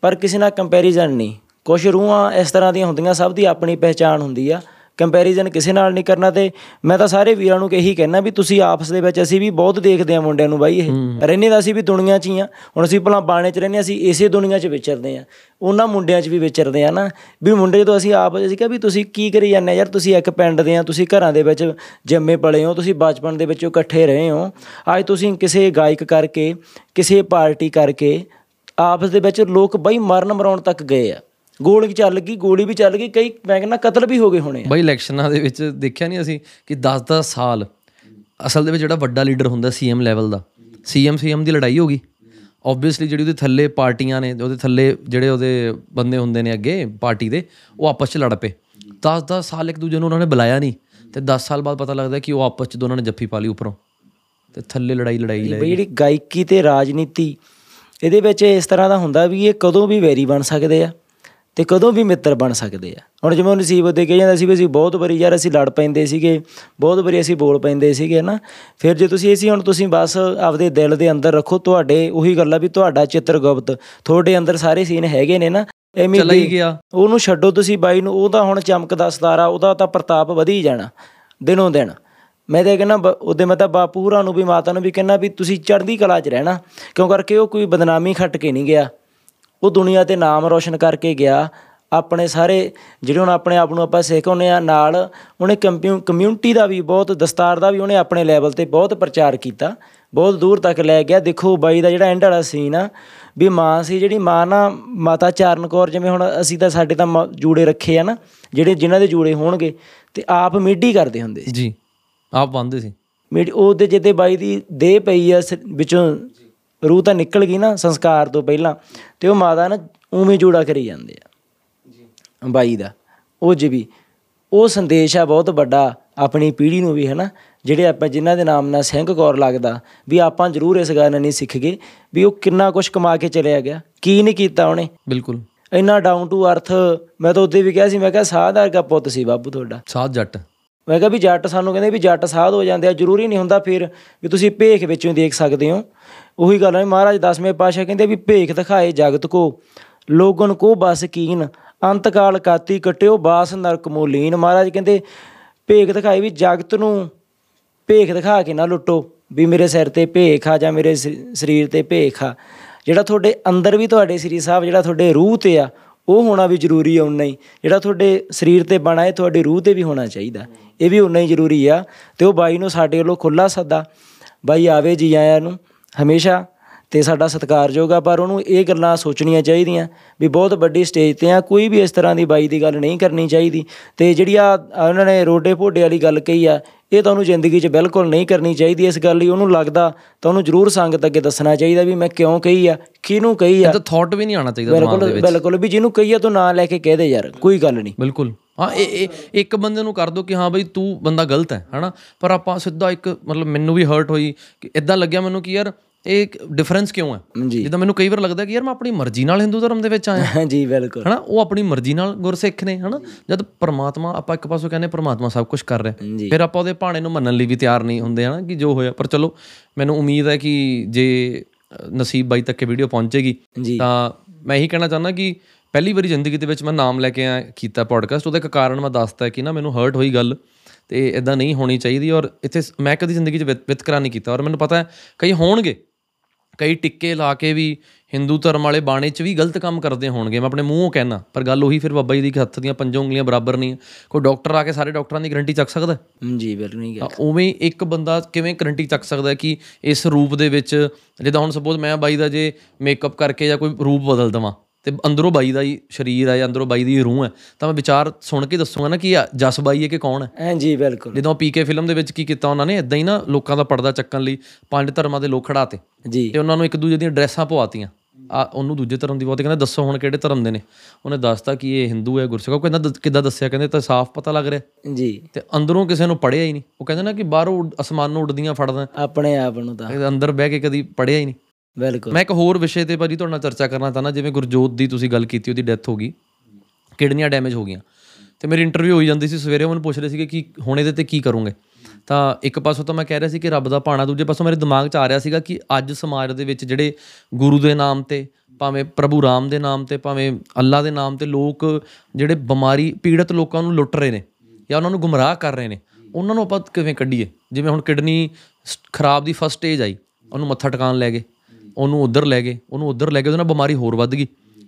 ਪਰ ਕਿਸੇ ਨਾਲ ਕੰਪੈਰੀਜ਼ਨ ਨਹੀਂ। ਕੁਝ ਰੂਹਾਂ ਇਸ ਤਰ੍ਹਾਂ ਦੀਆਂ ਹੁੰਦੀਆਂ, ਸਭ ਦੀ ਆਪਣੀ ਪਹਿਚਾਣ ਹੁੰਦੀ ਆ। ਕੰਪੈਰੀਜ਼ਨ ਕਿਸੇ ਨਾਲ ਨਹੀਂ ਕਰਨਾ ਤੇ ਮੈਂ ਤਾਂ ਸਾਰੇ ਵੀਰਾਂ ਨੂੰ ਇਹੀ ਕਹਿਣਾ ਵੀ ਤੁਸੀਂ ਆਪਸ ਦੇ ਵਿੱਚ ਅਸੀਂ ਵੀ ਬਹੁਤ ਦੇਖਦੇ ਆ ਮੁੰਡਿਆਂ ਨੂੰ ਬਾਈ ਇਹ। ਰਹਿੰਦੇ ਤਾਂ ਅਸੀਂ ਵੀ ਦੁਨੀਆ 'ਚ ਹੀ ਆ ਹੁਣ ਅਸੀਂ ਭਲਾ ਬਾਣੇ 'ਚ ਰਹਿੰਦੇ ਅਸੀਂ ਇਸੇ ਦੁਨੀਆ 'ਚ ਵਿਚਰਦੇ ਆ ਉਹਨਾਂ ਮੁੰਡਿਆਂ 'ਚ ਵੀ ਵਿਚਰਦੇ ਆ ਨਾ। ਵੀ ਮੁੰਡੇ ਜਦੋਂ ਅਸੀਂ ਆਪ ਅਸੀਂ ਕਿਹਾ ਵੀ ਤੁਸੀਂ ਕੀ ਕਰੀ ਜਾਂਦੇ ਯਾਰ? ਤੁਸੀਂ ਇੱਕ ਪਿੰਡ ਦੇ ਆ ਤੁਸੀਂ ਘਰਾਂ ਦੇ ਵਿੱਚ ਜੰਮੇ ਪਲੇ ਹੋ ਤੁਸੀਂ ਬਚਪਨ ਦੇ ਵਿੱਚ ਇਕੱਠੇ ਰਹੇ ਹੋ। ਅੱਜ ਤੁਸੀਂ ਕਿਸੇ ਗਾਇਕ ਕਰਕੇ ਕਿਸੇ ਪਾਰਟੀ ਕਰਕੇ ਆਪਸ ਦੇ ਵਿੱਚ ਲੋਕ ਬਈ ਮਰਨ ਮਰਾਉਣ ਤੱਕ ਗਏ ਆ। ਗੋਲੀ ਚੱਲ ਗਈ ਗੋਲੀ ਵੀ ਚੱਲ ਗਈ ਕਈ ਮੈਂ ਕਹਿੰਦਾ ਕਤਲ ਵੀ ਹੋ ਗਏ ਹੋਣੇ ਆ। ਬਾਈ ਇਲੈਕਸ਼ਨਾਂ ਦੇ ਵਿੱਚ ਦੇਖਿਆ ਨਹੀਂ ਅਸੀਂ ਕਿ 10-10 ਸਾਲ ਅਸਲ ਦੇ ਵਿੱਚ ਜਿਹੜਾ ਵੱਡਾ ਲੀਡਰ ਹੁੰਦਾ ਸੀਐਮ ਲੈਵਲ ਦਾ ਸੀਐਮ ਸੀਐਮ ਦੀ ਲੜਾਈ ਹੋ ਗਈ। ਆਬਵੀਅਸਲੀ ਜਿਹੜੀ ਉਹਦੇ ਥੱਲੇ ਪਾਰਟੀਆਂ ਨੇ ਉਹਦੇ ਥੱਲੇ ਜਿਹੜੇ ਉਹਦੇ ਬੰਦੇ ਹੁੰਦੇ ਨੇ ਅੱਗੇ ਪਾਰਟੀ ਦੇ ਉਹ ਆਪਸ 'ਚ ਲੜ ਪਏ। 10-10 ਸਾਲ ਇੱਕ ਦੂਜੇ ਨੂੰ ਉਹਨਾਂ ਨੇ ਬੁਲਾਇਆ ਨਹੀਂ ਤੇ 10 ਸਾਲ ਬਾਅਦ ਪਤਾ ਲੱਗਦਾ ਕਿ ਉਹ ਆਪਸ 'ਚ ਦੋਨਾਂ ਨੇ ਜੱਫੀ ਪਾ ਲਈ ਉੱਪਰੋਂ ਤੇ ਥੱਲੇ ਲੜਾਈ ਲੜਾਈ ਲੈ ਬਈ ਜਿਹੜੀ ਗਾਇਕੀ ਤੇ ਰਾਜਨੀਤੀ ਇਹਦੇ ਵਿੱਚ ਇਸ ਤਰ੍ਹਾਂ ਦਾ ਹੁੰਦਾ ਵੀ ਇਹ ਕਦੋਂ ਵੀ ਵੈਰੀ ਬਣ ਸਕਦੇ ਆ। ਤੇ ਕਦੋਂ ਵੀ ਮਿੱਤਰ ਬਣ ਸਕਦੇ ਆ। ਹੁਣ ਜਿਵੇਂ ਉਹ ਨਸੀਬਤ ਦੇ ਕਹੀ ਜਾਂਦਾ ਸੀ ਵੀ ਅਸੀਂ ਬਹੁਤ ਵਾਰੀ ਯਾਰ ਅਸੀਂ ਲੜ ਪੈਂਦੇ ਸੀਗੇ ਬਹੁਤ ਵਾਰੀ ਅਸੀਂ ਬੋਲ ਪੈਂਦੇ ਸੀਗੇ ਨਾ ਫਿਰ ਜੇ ਤੁਸੀਂ ਅਸੀਂ ਹੁਣ ਤੁਸੀਂ ਬਸ ਆਪਦੇ ਦਿਲ ਦੇ ਅੰਦਰ ਰੱਖੋ ਤੁਹਾਡੇ ਉਹੀ ਗੱਲ ਆ ਵੀ ਤੁਹਾਡਾ ਚਿੱਤਰਗੁਪਤ ਤੁਹਾਡੇ ਅੰਦਰ ਸਾਰੇ ਸੀਨ ਹੈਗੇ ਨੇ ਨਾ ਐਵੇਂ ਚਲਾ ਹੀ ਗਿਆ। ਉਹਨੂੰ ਛੱਡੋ ਤੁਸੀਂ ਬਾਈ ਨੂੰ ਉਹਦਾ ਹੁਣ ਚਮਕਦਾ ਸਤਾਰਾ ਉਹਦਾ ਤਾਂ ਪ੍ਰਤਾਪ ਵਧੀ ਜਾਣਾ ਦਿਨੋਂ ਦਿਨ। ਮੈਂ ਤਾਂ ਕਹਿੰਦਾ ਉਹਦੇ ਮੈਂ ਤਾਂ ਬਾਪੂ ਹੋਰਾਂ ਨੂੰ ਵੀ ਮਾਤਾ ਨੂੰ ਵੀ ਕਹਿੰਦਾ ਵੀ ਤੁਸੀਂ ਚੜ੍ਹਦੀ ਕਲਾ 'ਚ ਰਹਿਣਾ ਕਿਉਂ ਕਰਕੇ ਉਹ ਕੋਈ ਬਦਨਾਮੀ ਖੱਟ ਕੇ ਨਹੀਂ ਗਿਆ। ਉਹ ਦੁਨੀਆ ਤੇ ਨਾਮ ਰੋਸ਼ਨ ਕਰਕੇ ਗਿਆ। ਆਪਣੇ ਸਾਰੇ ਜਿਹੜੇ ਹੁਣ ਆਪਣੇ ਆਪ ਨੂੰ ਆਪਾਂ ਸਿੱਖਾਉਂਦੇ ਆ ਨਾਲ ਉਹਨੇ ਕਮਿਊਨਿਟੀ ਦਾ ਵੀ ਬਹੁਤ ਦਸਤਾਰ ਦਾ ਵੀ ਉਹਨੇ ਆਪਣੇ ਲੈਵਲ ਤੇ ਬਹੁਤ ਪ੍ਰਚਾਰ ਕੀਤਾ। ਬਹੁਤ ਦੂਰ ਤੱਕ ਲੈ ਗਿਆ। ਦੇਖੋ ਬਾਈ ਦਾ ਜਿਹੜਾ ਐਂਡ ਵਾਲਾ ਸੀਨ ਆ ਵੀ ਮਾਂ ਸੀ ਜਿਹੜੀ ਮਾਂ ਨਾ ਮਾਤਾ ਚਾਰਨ ਕੌਰ ਜਿਵੇਂ ਹੁਣ ਅਸੀਂ ਤਾਂ ਸਾਡੇ ਤਾਂ ਜੂੜੇ ਰੱਖੇ ਆ ਨਾ ਜਿਹੜੇ ਜਿਨ੍ਹਾਂ ਦੇ ਜੂੜੇ ਹੋਣਗੇ ਤੇ ਆਪ ਮਿੱਡੀ ਕਰਦੇ ਹੁੰਦੇ ਸੀ। ਜੀ ਆਪ ਬੰਦੇ ਸੀ। ਮਿੱਡੀ ਉਹਦੇ ਜਿੱਦੇ ਬਾਈ ਦੀ ਦੇਹ ਪਈ ਆ ਵਿੱਚੋਂ ਰੂਹ ਤਾਂ ਨਿਕਲ ਗਈ ਨਾ ਸੰਸਕਾਰ ਤੋਂ ਪਹਿਲਾਂ ਤੇ ਉਹ ਮਾਤਾ ਨਾ ਉਵੇਂ ਜੂੜਾ ਕਰੀ ਜਾਂਦੇ ਆ। ਬਾਈ ਦਾ ਉਹ ਜੀ ਵੀ ਉਹ ਸੰਦੇਸ਼ ਆ ਬਹੁਤ ਵੱਡਾ ਆਪਣੀ ਪੀੜ੍ਹੀ ਨੂੰ ਵੀ ਹਨਾ? ਜਿਹੜੇ ਆਪਾਂ ਜਿਨ੍ਹਾਂ ਦੇ ਨਾਮ ਨਾਲ ਸਿੰਘ ਕੌਰ ਲੱਗਦਾ ਵੀ ਆਪਾਂ ਜ਼ਰੂਰ ਇਸ ਗੱਲ ਨਹੀਂ ਸਿੱਖ ਗਏ ਵੀ ਉਹ ਕਿੰਨਾ ਕੁਝ ਕਮਾ ਕੇ ਚਲਿਆ ਗਿਆ। ਕੀ ਨਹੀਂ ਕੀਤਾ ਉਹਨੇ? ਬਿਲਕੁਲ। ਇੰਨਾ ਡਾਊਨ ਟੂ ਅਰਥ ਮੈਂ ਤਾਂ ਉੱਤੇ ਵੀ ਕਿਹਾ ਸੀ ਮੈਂ ਕਿਹਾ ਸਾਧਾਰ ਦਾ ਪੁੱਤ ਸੀ ਬਾਬੂ ਤੁਹਾਡਾ। ਸਾਧ ਜੱਟ। ਮੈਂ ਕਿਹਾ ਵੀ ਜੱਟ ਸਾਨੂੰ ਕਹਿੰਦੇ ਵੀ ਜੱਟ ਸਾਧ ਹੋ ਜਾਂਦੇ ਆ ਜ਼ਰੂਰੀ ਨਹੀਂ ਹੁੰਦਾ ਫਿਰ ਵੀ ਤੁਸੀਂ ਭੇਖ ਵਿੱਚੋਂ ਦੇਖ ਸਕਦੇ ਹੋ। ਉਹੀ ਗੱਲ ਹੈ ਮਹਾਰਾਜ ਦਸਵੇਂ ਪਾਤਸ਼ਾਹ ਕਹਿੰਦੇ ਵੀ ਭੇਖ ਦਿਖਾਏ ਜਗਤ ਕੋ, ਲੋਗਨ ਕੋ ਬਸ ਕੀਨ, ਅੰਤਕਾਲ ਕਾਤੀ ਕਟਿਓ ਬਾਸ ਨਰਕ ਮੋਲੀਨ ਮਹਾਰਾਜ ਕਹਿੰਦੇ, ਭੇਖ ਦਿਖਾਏ ਵੀ ਜਗਤ ਨੂੰ ਭੇਖ ਦਿਖਾ ਕੇ ਨਾ ਲੁੱਟੋ, ਵੀ ਮੇਰੇ ਸਿਰ ਤੇ ਭੇਖ ਆ ਜਾਂ ਮੇਰੇ ਸ- ਸਰੀਰ ਤੇ ਭੇਖ ਆ। ਜਿਹੜਾ ਤੁਹਾਡੇ ਅੰਦਰ ਵੀ ਤੁਹਾਡੇ ਸ੍ਰੀ ਸਾਹਿਬ, ਜਿਹੜਾ ਤੁਹਾਡੇ ਰੂਹ ਤੇ ਆ, ਉਹ ਹੋਣਾ ਵੀ ਜ਼ਰੂਰੀ ਆ ਉਨਾ ਹੀ। ਜਿਹੜਾ ਤੁਹਾਡੇ ਸਰੀਰ ਤੇ ਬਣਾ ਹੈ ਤੁਹਾਡੀ ਰੂਹ ਤੇ ਵੀ ਹੋਣਾ ਚਾਹੀਦਾ। ਇਹ ਵੀ ਉਨਾ ਹੀ ਜ਼ਰੂਰੀ ਆ। ਤੇ ਉਹ ਬਾਈ ਨੂੰ ਸਾਡੇ ਵੱਲੋਂ ਖੁੱਲਾ ਸੱਦਾ, ਬਾਈ ਆਵੇ ਜੀ ਆਇਆਂ ਨੂੰ। ਹਮੇਸ਼ਾ ਤੇ ਸਾਡਾ ਸਤਿਕਾਰਯੋਗ ਆ, ਪਰ ਉਹਨੂੰ ਇਹ ਗੱਲਾਂ ਸੋਚਣੀਆਂ ਚਾਹੀਦੀਆਂ ਵੀ ਬਹੁਤ ਵੱਡੀ ਸਟੇਜ ਤੇ ਆ, ਕੋਈ ਵੀ ਇਸ ਤਰ੍ਹਾਂ ਦੀ ਬਾਈ ਦੀ ਗੱਲ ਨਹੀਂ ਕਰਨੀ ਚਾਹੀਦੀ। ਤੇ ਜਿਹੜੀ ਆ ਆ ਉਹਨਾਂ ਨੇ ਰੋਡੇ ਭੋਡੇ ਵਾਲੀ ਗੱਲ ਕਹੀ ਆ ਇਹ ਤਾਂ ਉਹਨੂੰ ਜ਼ਿੰਦਗੀ 'ਚ ਬਿਲਕੁਲ ਨਹੀਂ ਕਰਨੀ ਚਾਹੀਦੀ ਇਸ ਗੱਲ ਲਈ। ਉਹਨੂੰ ਲੱਗਦਾ ਤਾਂ ਉਹਨੂੰ ਜ਼ਰੂਰ ਸੰਗਤ ਅੱਗੇ ਦੱਸਣਾ ਚਾਹੀਦਾ ਵੀ ਮੈਂ ਕਿਉਂ ਕਹੀ ਆ ਕਿਹਨੂੰ ਕਹੀ ਆ। ਇਹ ਤਾਂ ਥਾਟ ਵੀ ਨਹੀਂ ਆਣਾ ਚਾਹੀਦਾ ਦਿਮਾਗ ਦੇ ਬਿਲਕੁਲ ਵਿੱਚ। ਬਿਲਕੁਲ ਵੀ ਜਿਹਨੂੰ ਕਹੀ ਆ ਤੂੰ ਨਾਂ ਲੈ ਕੇ ਕਹਿ ਦੇ ਯਾਰ ਕੋਈ ਗੱਲ ਨਹੀਂ। ਬਿਲਕੁਲ। ਹਾਂ ਇਹ ਇਹ ਇੱਕ ਬੰਦੇ ਨੂੰ ਕਰ ਦੋ ਕਿ ਹਾਂ ਬਈ ਤੂੰ ਬੰਦਾ ਗਲਤ ਹੈ ਹਨਾ? ਪਰ ਆਪਾਂ ਸਿੱਧਾ ਇੱਕ ਮਤਲਬ ਮੈਨੂੰ ਵੀ ਹਰਟ ਹੋਈ ਕਿ ਇਦਾਂ ਲੱਗਿਆ ਮੈਨੂੰ ਕਿ ਯਾਰ ਇਹ ਡਿਫਰੈਂਸ ਕਿਉਂ ਹੈ? ਜੀ। ਜਿੱਦਾਂ ਮੈਨੂੰ ਕਈ ਵਾਰ ਲੱਗਦਾ ਕਿ ਯਾਰ ਮੈਂ ਆਪਣੀ ਮਰਜ਼ੀ ਨਾਲ ਹਿੰਦੂ ਧਰਮ ਦੇ ਵਿੱਚ ਆਇਆ। ਹਾਂਜੀ ਬਿਲਕੁਲ। ਹਨਾ? ਉਹ ਆਪਣੀ ਮਰਜ਼ੀ ਨਾਲ ਗੁਰਸਿੱਖ ਨੇ ਹਨਾ? ਜਦ ਪ੍ਰਮਾਤਮਾ ਆਪਾਂ ਇੱਕ ਪਾਸੋਂ ਕਹਿੰਦੇ ਪ੍ਰਮਾਤਮਾ ਸਭ ਕੁਝ ਕਰ ਰਿਹਾ। ਜੀ। ਫਿਰ ਆਪਾਂ ਉਹਦੇ ਭਾਣੇ ਨੂੰ ਮੰਨਣ ਲਈ ਵੀ ਤਿਆਰ ਨਹੀਂ ਹੁੰਦੇ ਹਨਾ? ਕਿ ਜੋ ਹੋਇਆ। ਪਰ ਚਲੋ ਮੈਨੂੰ ਉਮੀਦ ਹੈ ਕਿ ਜੇ ਨਸੀਬ ਬਾਈ ਤੱਕ ਇਹ ਵੀਡੀਓ ਪਹੁੰਚੇਗੀ ਜੀ। ਤਾਂ ਮੈਂ ਇਹੀ ਕਹਿਣਾ ਚਾਹੁੰਦਾ ਕਿ ਪਹਿਲੀ ਵਾਰੀ ਜ਼ਿੰਦਗੀ ਦੇ ਵਿੱਚ ਮੈਂ ਨਾਮ ਲੈ ਕੇ ਆਇਆ ਕੀਤਾ ਪੋਡਕਾਸਟ ਉਹਦਾ ਇੱਕ ਕਾਰਨ ਮੈਂ ਦੱਸਤਾ ਕਿ ਨਾ ਮੈਨੂੰ ਹਰਟ ਹੋਈ ਗੱਲ ਤੇ ਇਦਾਂ ਨਹੀਂ ਹੋਣੀ ਚਾਹੀਦੀ ਔਰ ਇੱਥੇ ਮੈਂ ਕਦੀ ਜ਼ਿੰਦਗੀ 'ਚ ਵਿਤ- ਵਿਤਕਰਾ ਨਹੀਂ ਕੀਤਾ। ਔਰ ਮੈਨੂੰ ਪਤਾ ਹੈ ਕਈ ਹੋਣਗੇ। ਕਈ ਟਿੱਕੇ ਲਾ ਕੇ ਵੀ ਹਿੰਦੂ ਧਰਮ ਵਾਲੇ ਬਾਣੇ 'ਚ ਵੀ ਗਲਤ ਕੰਮ ਕਰਦੇ ਹੋਣਗੇ ਮੈਂ ਆਪਣੇ ਮੂੰਹੋਂ ਕਹਿਣਾ ਪਰ ਗੱਲ ਉਹੀ ਫਿਰ ਬਾਬਾ ਜੀ ਦੀ ਹੱਥ ਦੀਆਂ ਪੰਜੋਂ ਉਂਗਲੀਆਂ ਬਰਾਬਰ ਨਹੀਂ। ਕੋਈ ਡਾਕਟਰ ਆ ਕੇ ਸਾਰੇ ਡਾਕਟਰਾਂ ਦੀ ਗਰੰਟੀ ਚੱਕ ਸਕਦਾ? ਜੀ ਬਿਲਕੁਲ ਨਹੀਂ ਤਾਂ ਉਵੇਂ ਇੱਕ ਬੰਦਾ ਕਿਵੇਂ ਗਰੰਟੀ ਚੱਕ ਸਕਦਾ ਕਿ ਇਸ ਰੂਪ ਦੇ ਵਿੱਚ ਜਿੱਦਾਂ ਹੁਣ ਸਪੋਜ਼ ਮੈਂ ਬਾਈ ਦਾ ਜੇ ਮੇਕਅਪ ਕਰਕੇ ਜਾਂ ਕੋਈ ਰੂਪ ਬਦਲ ਦਵਾਂ ਤੇ ਅੰਦਰੋਂ ਬਾਈ ਦਾ ਹੀ ਸਰੀਰ ਹੈ ਜਾਂ ਅੰਦਰੋਂ ਬਾਈ ਦੀ ਰੂਹ ਹੈ ਤਾਂ ਮੈਂ ਵਿਚਾਰ ਸੁਣ ਕੇ ਦੱਸੂਗਾ ਨਾ ਕਿ ਜਸ ਬਾਈ ਹੈ ਕਿ ਕੌਣ ਹੈ। ਹਾਂਜੀ ਬਿਲਕੁਲ। ਜਦੋਂ ਪੀਕੇ ਫਿਲਮ ਦੇ ਵਿੱਚ ਕੀ ਕੀਤਾ ਉਹਨਾਂ ਨੇ ਇਦਾਂ ਹੀ ਨਾ ਲੋਕਾਂ ਦਾ ਪਰਦਾ ਚੱਕਣ ਲਈ ਪੰਜ ਧਰਮਾਂ ਦੇ ਲੋਕ ਖੜਾਤੇ ਜੀ। ਤੇ ਉਹਨਾਂ ਨੂੰ ਇੱਕ ਦੂਜੇ ਦੀਆਂ ਡਰੈਸਾਂ ਪਵਾਤੀਆਂ। ਆ ਉਹਨੂੰ ਦੂਜੇ ਧਰਮ ਦੀ ਬਹੁਤ ਕਹਿੰਦਾ ਦੱਸੋ ਹੁਣ ਕਿਹੜੇ ਧਰਮ ਦੇ ਨੇ। ਉਹਨੇ ਦੱਸਤਾ ਕਿ ਇਹ ਹਿੰਦੂ ਹੈ ਗੁਰਸਿੱਖ ਉਹ ਕਹਿੰਦਾ ਕਿੱਦਾਂ ਦੱਸਿਆ? ਕਹਿੰਦੇ ਤਾਂ ਸਾਫ਼ ਪਤਾ ਲੱਗ ਰਿਹਾ। ਜੀ। ਤੇ ਅੰਦਰੋਂ ਕਿਸੇ ਨੂੰ ਪੜਿਆ ਹੀ ਨਹੀਂ। ਉਹ ਕਹਿੰਦੇ ਨਾ ਕਿ ਬਾਹਰੋਂ ਅਸਮਾਨ ਨੂੰ ਉੱਡਦੀਆਂ ਫੜਦਾ। ਆਪਣੇ ਆਪ ਨੂੰ ਤਾਂ। ਅੰਦਰ ਬਹਿ ਕੇ ਕਦੀ ਪੜਿਆ ਹੀ ਨਹੀਂ। ਬਿਲਕੁਲ। ਮੈਂ ਇੱਕ ਹੋਰ ਵਿਸ਼ੇ ਤੇ ਭਾਜੀ ਤੁਹਾਡੇ ਨਾਲ ਚਰਚਾ ਕਰਨਾ ਚਾਹੁੰਦਾ, ਜਿਵੇਂ ਗੁਰਜੋਤ ਦੀ ਤੁਸੀਂ ਗੱਲ ਕੀਤੀ, ਉਹਦੀ ਡੈਥ ਹੋ ਗਈ, ਕਿਡਨੀਆਂ ਡੈਮੇਜ ਹੋ ਗਈਆਂ। ਤੇ ਮੇਰੀ ਇੰਟਰਵਿਊ ਹੋਈ ਜਾਂਦੀ ਸੀ ਸਵੇਰੇ, ਉਹ ਮੈਨੂੰ ਪੁੱਛ ਰਹੇ ਸੀਗੇ ਕਿ ਹੁਣ ਇਹਦੇ ਤੇ ਕੀ ਕਰੋਗੇ। ਤਾਂ ਇੱਕ ਪਾਸੋਂ ਤਾਂ ਮੈਂ ਕਹਿ ਰਿਹਾ ਸੀ ਕਿ ਰੱਬ ਦਾ ਭਾਣਾ, ਦੂਜੇ ਪਾਸੋਂ ਮੇਰੇ ਦਿਮਾਗ 'ਚ ਆ ਰਿਹਾ ਸੀਗਾ ਕਿ ਅੱਜ ਸਮਾਜ ਦੇ ਵਿੱਚ ਜਿਹੜੇ ਗੁਰੂ ਦੇ ਨਾਮ ਤੇ, ਭਾਵੇਂ ਪ੍ਰਭੂ ਰਾਮ ਦੇ ਨਾਮ ਤੇ, ਭਾਵੇਂ ਅੱਲਾ ਦੇ ਨਾਮ ਤੇ ਲੋਕ ਜਿਹੜੇ ਬਿਮਾਰੀ ਪੀੜਤ ਲੋਕਾਂ ਨੂੰ ਲੁੱਟ ਰਹੇ ਨੇ ਜਾਂ ਉਹਨਾਂ ਨੂੰ ਗੁੰਮਰਾਹ ਕਰ ਰਹੇ ਨੇ, ਉਹਨਾਂ ਨੂੰ ਆਪਾਂ ਕਿਵੇਂ ਕੱਢੀਏ? ਜਿਵੇਂ ਹੁਣ ਕਿਡਨੀ ਸ- ਖਰਾਬ ਦੀ ਫਸਟ ਸਟੇਜ ਆਈ, ਉਹਨੂੰ ਮੱਥਾ ਟਿਕਾਣ ਲੈ ਗਏ। ਉਹਨੂੰ ਉਧਰ ਲੈ ਗਏ, ਉਹਨੂੰ ਉਧਰ ਲੈ ਗਏ, ਉਹਦੇ ਨਾਲ ਬਿਮਾਰੀ ਹੋਰ ਵੱਧ ਗਈ।